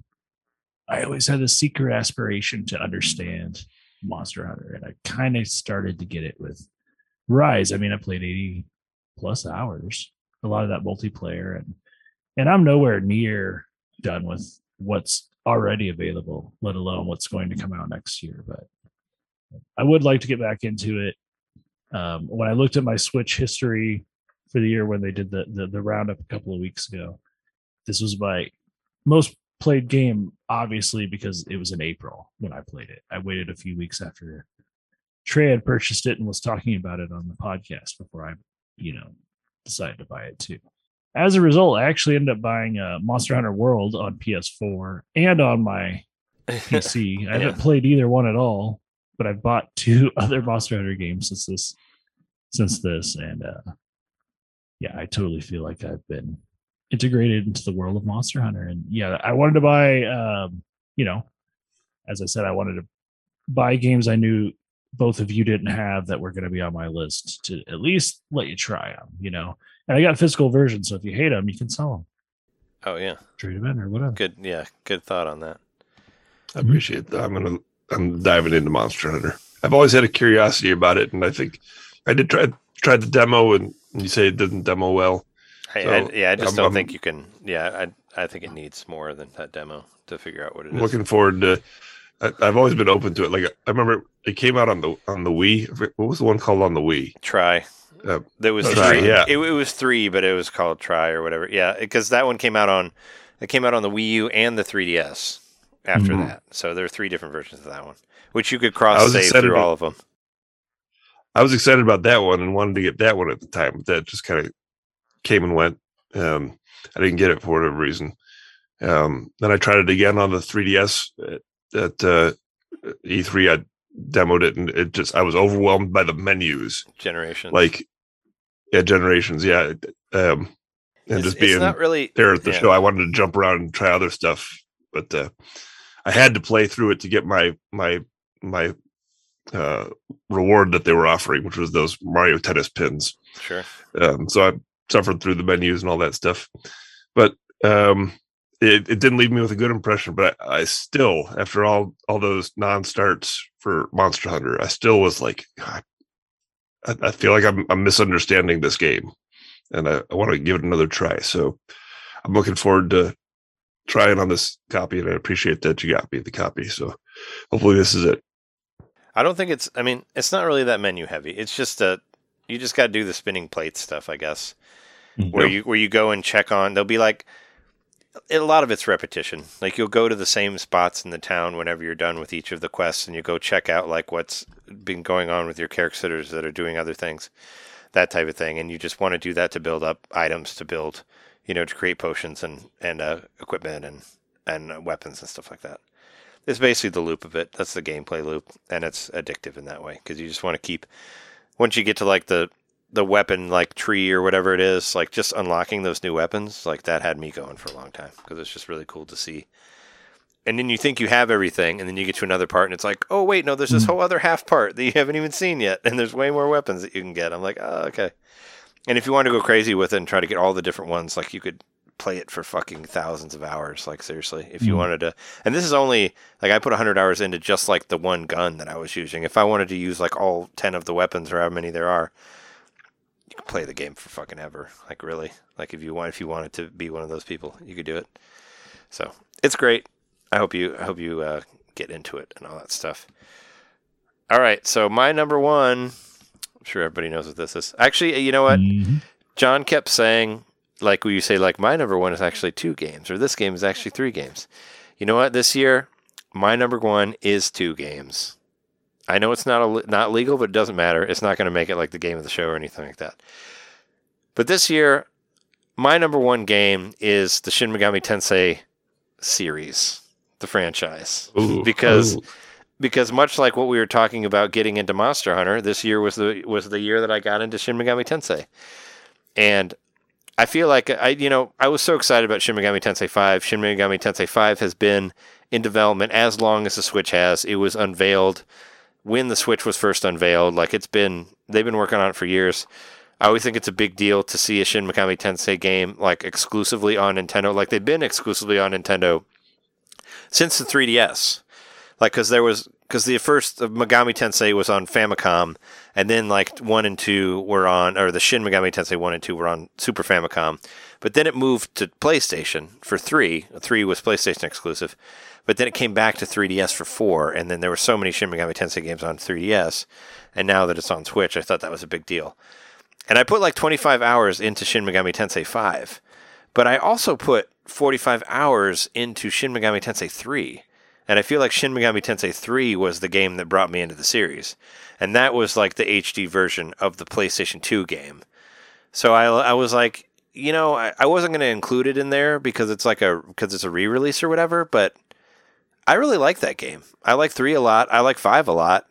i always had a secret aspiration to understand monster hunter and i kind of started to get it with rise i mean i played 80 plus hours a lot of that multiplayer and and i'm nowhere near done with what's already available let alone what's going to come out next year but I would like to get back into it. Um, when I looked at my Switch history for the year when they did the, the the roundup a couple of weeks ago, this was my most played game, obviously because it was in April when I played it. I waited a few weeks after Trey had purchased it and was talking about it on the podcast before I, you know, decided to buy it too. as a result, I actually ended up buying uh, Monster Hunter World on PS4 and on my [LAUGHS] PC. I haven't played either one at all, but I've bought [LAUGHS] two other Monster Hunter games since this since this, and uh, yeah, I totally feel like I've been integrated into the world of Monster Hunter. And yeah, I wanted to buy, um, you know, as I said, I wanted to buy games I knew both of you didn't have that were going to be on my list to at least let you try them, you know. And I got physical versions, so if you hate them, you can sell them, Oh yeah, trade them in or whatever. good. Yeah, good thought on that. I appreciate that. I'm gonna I'm diving into Monster Hunter. I've always had a curiosity about it, and I think I did try tried the demo, and you say it didn't demo well. I, I, yeah, I just I'm- don't I'm- think you can. Yeah, I I think it needs more than that demo to figure out what it I'm is. looking forward to. I, I've always been open to it. Like I remember it came out on the on the Wii. What was the one called on the Wii? Tri. Uh, there was three. yeah. It, it was three, but it was called Tri or whatever. Yeah, because that one came out on it came out on the Wii U and the 3DS after Mhm. that. So there are three different versions of that one, which you could cross save through about- all of them. I was excited about that one and wanted to get that one at the time, but that just kind of came and went. Um, I didn't get it for whatever reason. Um, then I tried it again on the 3DS at, uh, E3. I demoed it and it just I was overwhelmed by the menus, Generations, like yeah, generations, yeah, um, and it's, just being not really there at the yeah. show. I wanted to jump around and try other stuff, but uh, I had to play through it to get my my my uh, reward that they were offering, which was those Mario Tennis pins. Sure. Um, so I suffered through the menus and all that stuff, but um, it, it didn't leave me with a good impression. But I, I still, after all all those non starts for Monster Hunter, I still was like, God, I, I feel like I'm, I'm misunderstanding this game, and I, I want to give it another try. So I'm looking forward to trying on this copy, and I appreciate that you got me the copy. So hopefully this is it. I don't think it's. I mean, it's not really that menu heavy. It's just a. You just got to do the spinning plate stuff, I guess. Mhm. Where Yeah. you where you go and check on. There'll be like. A lot of it's repetition. Like you'll go to the same spots in the town whenever you're done with each of the quests, and you go check out like what's been going on with your characters that are doing other things, that type of thing. And you just want to do that to build up items to build, you know, to create potions and and uh, equipment and and uh, weapons and stuff like that. It's basically the loop of it. That's the gameplay loop, and it's addictive in that way because you just want to keep. Once you get to like the the weapon like tree or whatever it is, like just unlocking those new weapons, like that had me going for a long time because it's just really cool to see. And then you think you have everything, and then you get to another part, and it's like, oh wait, no, there's this Mhm. whole other half part that you [LAUGHS] haven't even seen yet, and there's way more weapons that you can get. I'm like, oh okay. And if you want to go crazy with it and try to get all the different ones, like you could play it for fucking thousands of hours. Like seriously, if you Mhm. wanted to, and this is only like I put hundred hours into just like the one gun that I was using. If I wanted to use like all ten of the weapons or how many there are, you could play the game for fucking ever. Like really, like if you want, if you wanted to be one of those people, you could do it. So it's great. I hope you, I hope you uh, get into it and all that stuff. All right, so my number one. I'm sure everybody knows what this is. Actually, you know what? Mhm. John kept saying, like you say, like my number one is actually two games, or this game is actually three games. You know what? This year, my number one is two games. I know it's not a, not legal, but it doesn't matter. It's not going to make it like the game of the show or anything like that. But this year, my number one game is the Shin Megami Tensei series, the franchise Ooh, because ooh. because much like what we were talking about getting into Monster Hunter, this year was the was the year that I got into Shin Megami Tensei, and I feel like I you know I was so excited about Shin Megami Tensei Five. Shin Megami Tensei Five has been in development as long as the Switch has. It was unveiled when the Switch was first unveiled. Like it's been they've been working on it for years. I always think it's a big deal to see a Shin Megami Tensei game like exclusively on Nintendo, like they've been exclusively on Nintendo since the 3DS like because there was because the first uh, Megami Tensei was on Famicom, and then like one and two were on, or the Shin Megami Tensei one and two were on Super Famicom, but then it moved to PlayStation for three. Three was PlayStation exclusive, but then it came back to 3DS for four, and then there were so many Shin Megami Tensei games on 3DS, and now that it's on Switch, I thought that was a big deal. And I put like 25 hours into Shin Megami Tensei 5, but I also put 45 hours into Shin Megami Tensei 3. And I feel like Shin Megami Tensei 3 was the game that brought me into the series. And that was like the HD version of the PlayStation 2 game. So I, I was like, you know, I, I wasn't going to include it in there because it's like a because it's a re-release or whatever. But I really like that game. I like three a lot. I like five a lot.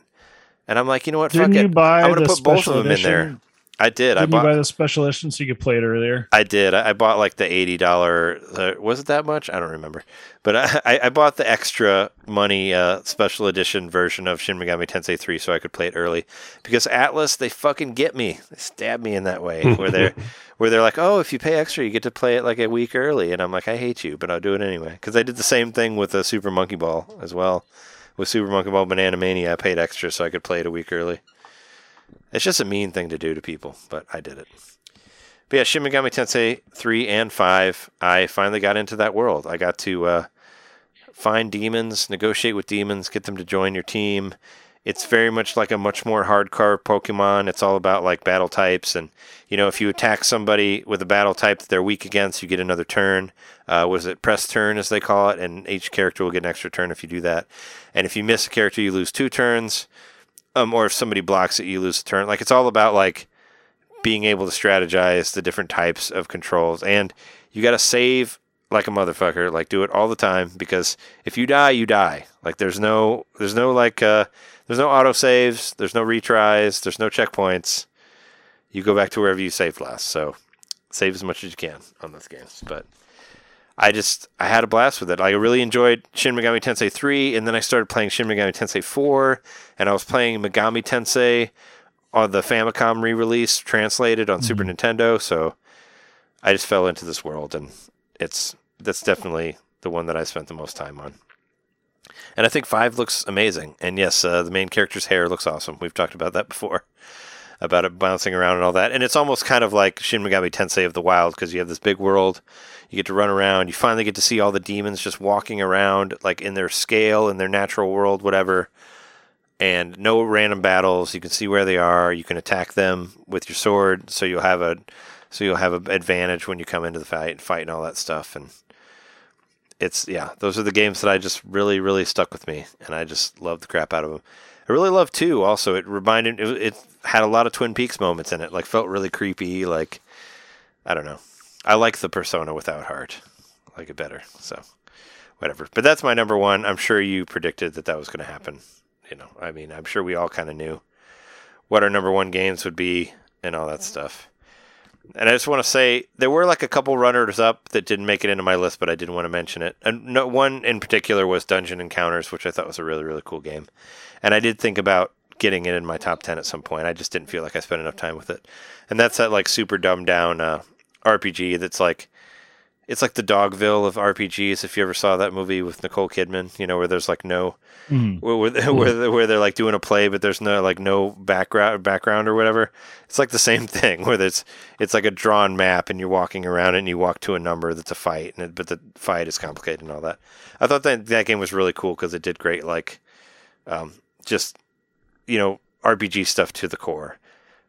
And I'm like, you know what? Didn't Fuck you it. buy I'm gonna the put both of them in there. Edition? I did. I Didn't you bought. buy the special edition so you could play it earlier? I did. I, I bought like the eighty dollar. Uh, was it that much? I don't remember. But I, I, I bought the extra money uh, special edition version of Shin Megami Tensei three so I could play it early. Because Atlus, they fucking get me. They stab me in that way [LAUGHS] where they're where they're like, oh, if you pay extra, you get to play it like a week early, and I'm like, I hate you, but I'll do it anyway. Because I did the same thing with the Super Monkey Ball as well. With Super Monkey Ball Banana Mania, I paid extra so I could play it a week early. It's just a mean thing to do to people, but I did it. But yeah, Shin Megami Tensei 3 and 5, I finally got into that world. I got to uh, find demons, negotiate with demons, get them to join your team. It's very much like a much more hardcore Pokemon. It's all about like battle types. And, you know, if you attack somebody with a battle type that they're weak against, you get another turn. Uh, was it press turn, as they call it? And each character will get an extra turn if you do that. And if you miss a character, you lose two turns. Um, or if somebody blocks it, you lose a turn. Like, it's all about like being able to strategize the different types of controls. And you got to save like a motherfucker, like do it all the time because if you die, you die. Like there's no there's no like uh there's no auto saves, there's no retries, there's no checkpoints. You go back to wherever you saved last. So save as much as you can on those games. But I just I had a blast with it. I really enjoyed Shin Megami Tensei 3 and then I started playing Shin Megami Tensei 4 and I was playing Megami Tensei on the Famicom re-release translated on Super Nintendo, so I just fell into this world and it's that's definitely the one that I spent the most time on. And I think 5 looks amazing. And yes, uh, the main character's hair looks awesome. We've talked about that before. About it bouncing around and all that. And it's almost kind of like Shin Megami Tensei of the Wild because you have this big world. You get to run around. You finally get to see all the demons just walking around, like in their scale, in their natural world, whatever and no random battles. You can see where they are. You can attack them with your sword, so you'll have a so you'll have an advantage when you come into the fight, and fight and all that stuff. And it's yeah, those are the games that I just really really stuck with me, and I just love the crap out of them. I really love two. Also, it reminded it, it had a lot of Twin Peaks moments in it. Like felt really creepy. Like I don't know. I like the Persona without heart. I like it better. So whatever. But that's my number one. I'm sure you predicted that that was going to happen you know, I mean, I'm sure we all kind of knew what our number one games would be and all that stuff. And I just want to say there were like a couple runners up that didn't make it into my list, but I didn't want to mention it. And no one in particular was Dungeon Encounters, which I thought was a really really cool game. And I did think about getting it in my top ten at some point. I just didn't feel like I spent enough time with it. And that's that like super dumbed down uh, RPG that's like it's like the Dogville of RPGs. If you ever saw that movie with Nicole Kidman, you know where there's like no Mm. where, where, [LAUGHS] where, they're, where they're like doing a play, but there's no like no background background or whatever. It's like the same [LAUGHS] thing where it's it's like a drawn map and you're walking around it and you walk to a number that's a fight, and it, but the fight is complicated and all that. I thought that that game was really cool because it did great like um, just you know RPG stuff to the core.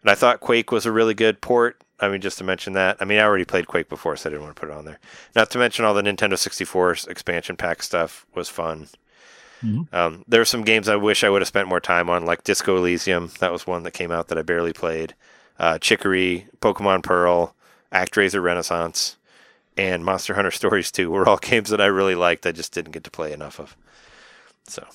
And I thought Quake was a really good port. I mean, just to mention that. I mean, I already played Quake before, so I didn't want to put it on there. Not to mention all the Nintendo 64 expansion pack stuff was fun. Mhm. Um, there are some games I wish I would have spent more time on, like Disco Elysium. That was one that came out that I barely played. Uh, Chicory, Pokemon Pearl, ActRaiser Renaissance, and Monster Hunter Stories 2 were all [LAUGHS] games that I really liked. I just didn't get to play enough of. So,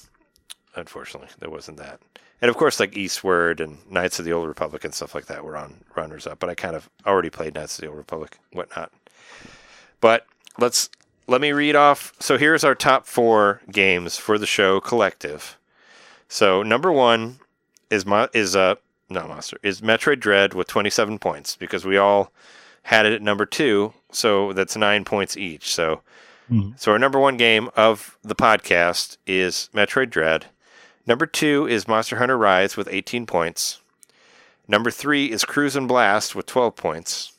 unfortunately, there wasn't that. And of course, like Eastward and Knights of the Old Republic and stuff like that were on runners up. But I kind of already played Knights of the Old Republic, whatnot. But let's let me read off. So here's our top four games for the show collective. So number one is my is uh not Monster is Metroid Dread with 27 points because we all had it at number two. So that's nine points each. So Mhm. so our number one game of the podcast is Metroid Dread. Number two is Monster Hunter Rise with 18 points. Number three is Cruis'n Blast with 12 points.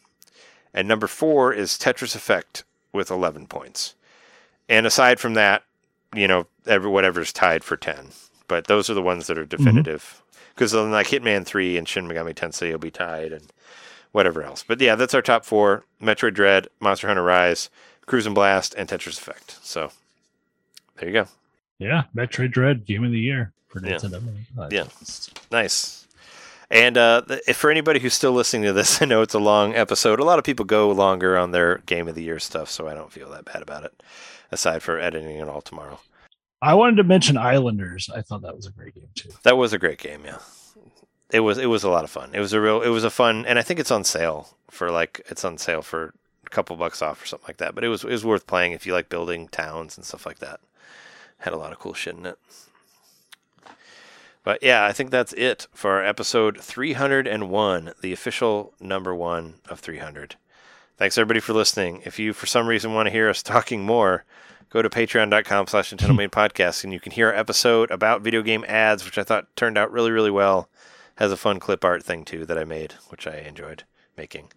And number four is Tetris Effect with 11 points. And aside from that, you know, every, whatever's tied for 10. But those are the ones that are mm-hmm. definitive. Because then, like Hitman 3 and Shin Megami Tensei will be tied and whatever else. But yeah, that's our top four Metroid Dread, Monster Hunter Rise, Cruis'n Blast, and Tetris Effect. So there you go. Yeah, Metroid Dread Game of the Year Yeah. Nintendo. Yeah. Nice. And uh, if for anybody who's still listening to this, [LAUGHS] I know it's a long episode. A lot of people go longer on their game of the year stuff, so I don't feel that bad about it. Aside for editing it all tomorrow, I wanted to mention Islanders. I thought that was a great game too. that was a great game. Yeah, it was. It was a lot of fun. It was a real. It was a fun, and I think it's on sale for like it's on sale for a couple bucks off or something like that. But it was it was worth playing if you like building towns and stuff like that. Had a lot of cool shit in it. But yeah, I think that's it for episode 301, the official number one of 300. Thanks everybody for listening. If you for some reason want to hear us [LAUGHS] talking more, go to patreon.com slash Nintendo Main Podcast and you can hear our episode about video game ads, which I thought turned out really, really well. Has a fun clip art thing too that I made, which I enjoyed making.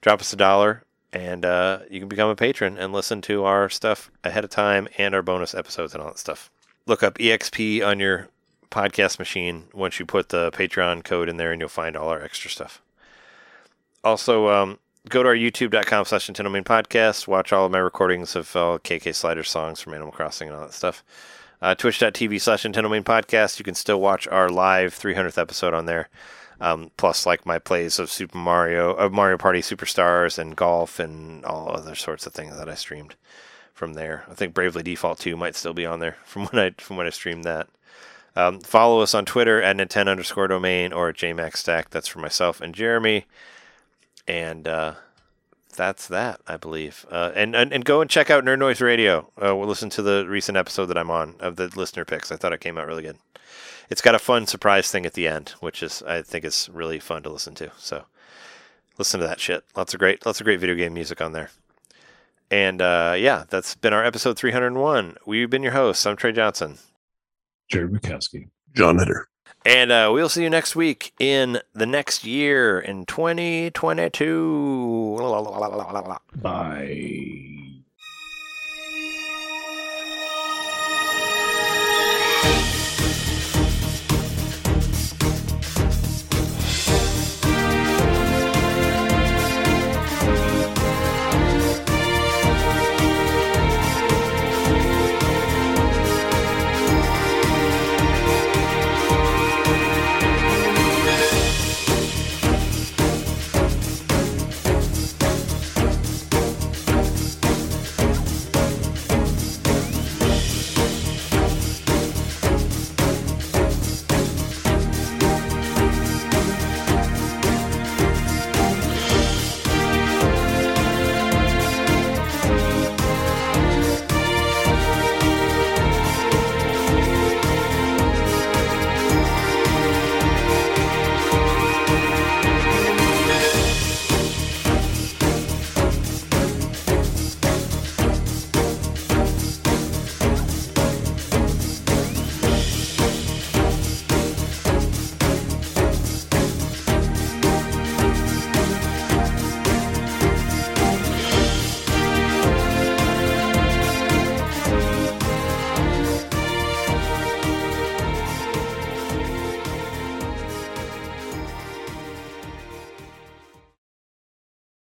Drop us a dollar and uh, you can become a patron and listen to our stuff ahead of time and our bonus episodes and all that stuff. Look up EXP on your podcast machine once you put the Patreon code in there, and you'll find all our extra stuff. Also, um, go to our youtube.com slash Nintendo Main Podcast. Watch all of my recordings of all KK Slider songs from Animal Crossing and all that stuff. Uh, Twitch.tv slash Nintendo Main Podcast. You can still watch our live 300th episode on there. Um, plus, like my plays of Super Mario, of Mario Party Superstars and golf and all other sorts of things that I streamed from there. I think Bravely Default 2 might still be on there from [LAUGHS] when I from when I streamed that. Um, follow us on Twitter at Nintendo underscore domain or at JMaxStack. That's for myself and Jeremy. And uh, that's that, I believe. Uh, and, and and go and check out Nerd Noise Radio. Uh, we'll listen to the recent episode that I'm on of the listener picks. I thought it came out really good. It's got a fun surprise thing at the end, which is I think is really fun to listen to. So listen to that shit. Lots of great, lots of great video game music on there. And uh, yeah, that's been our episode 301. We've been your hosts. I'm Trey Johnson. Jared Bukowski. John Hitter. And uh, we'll see you next week in the next year in 2022. Bye.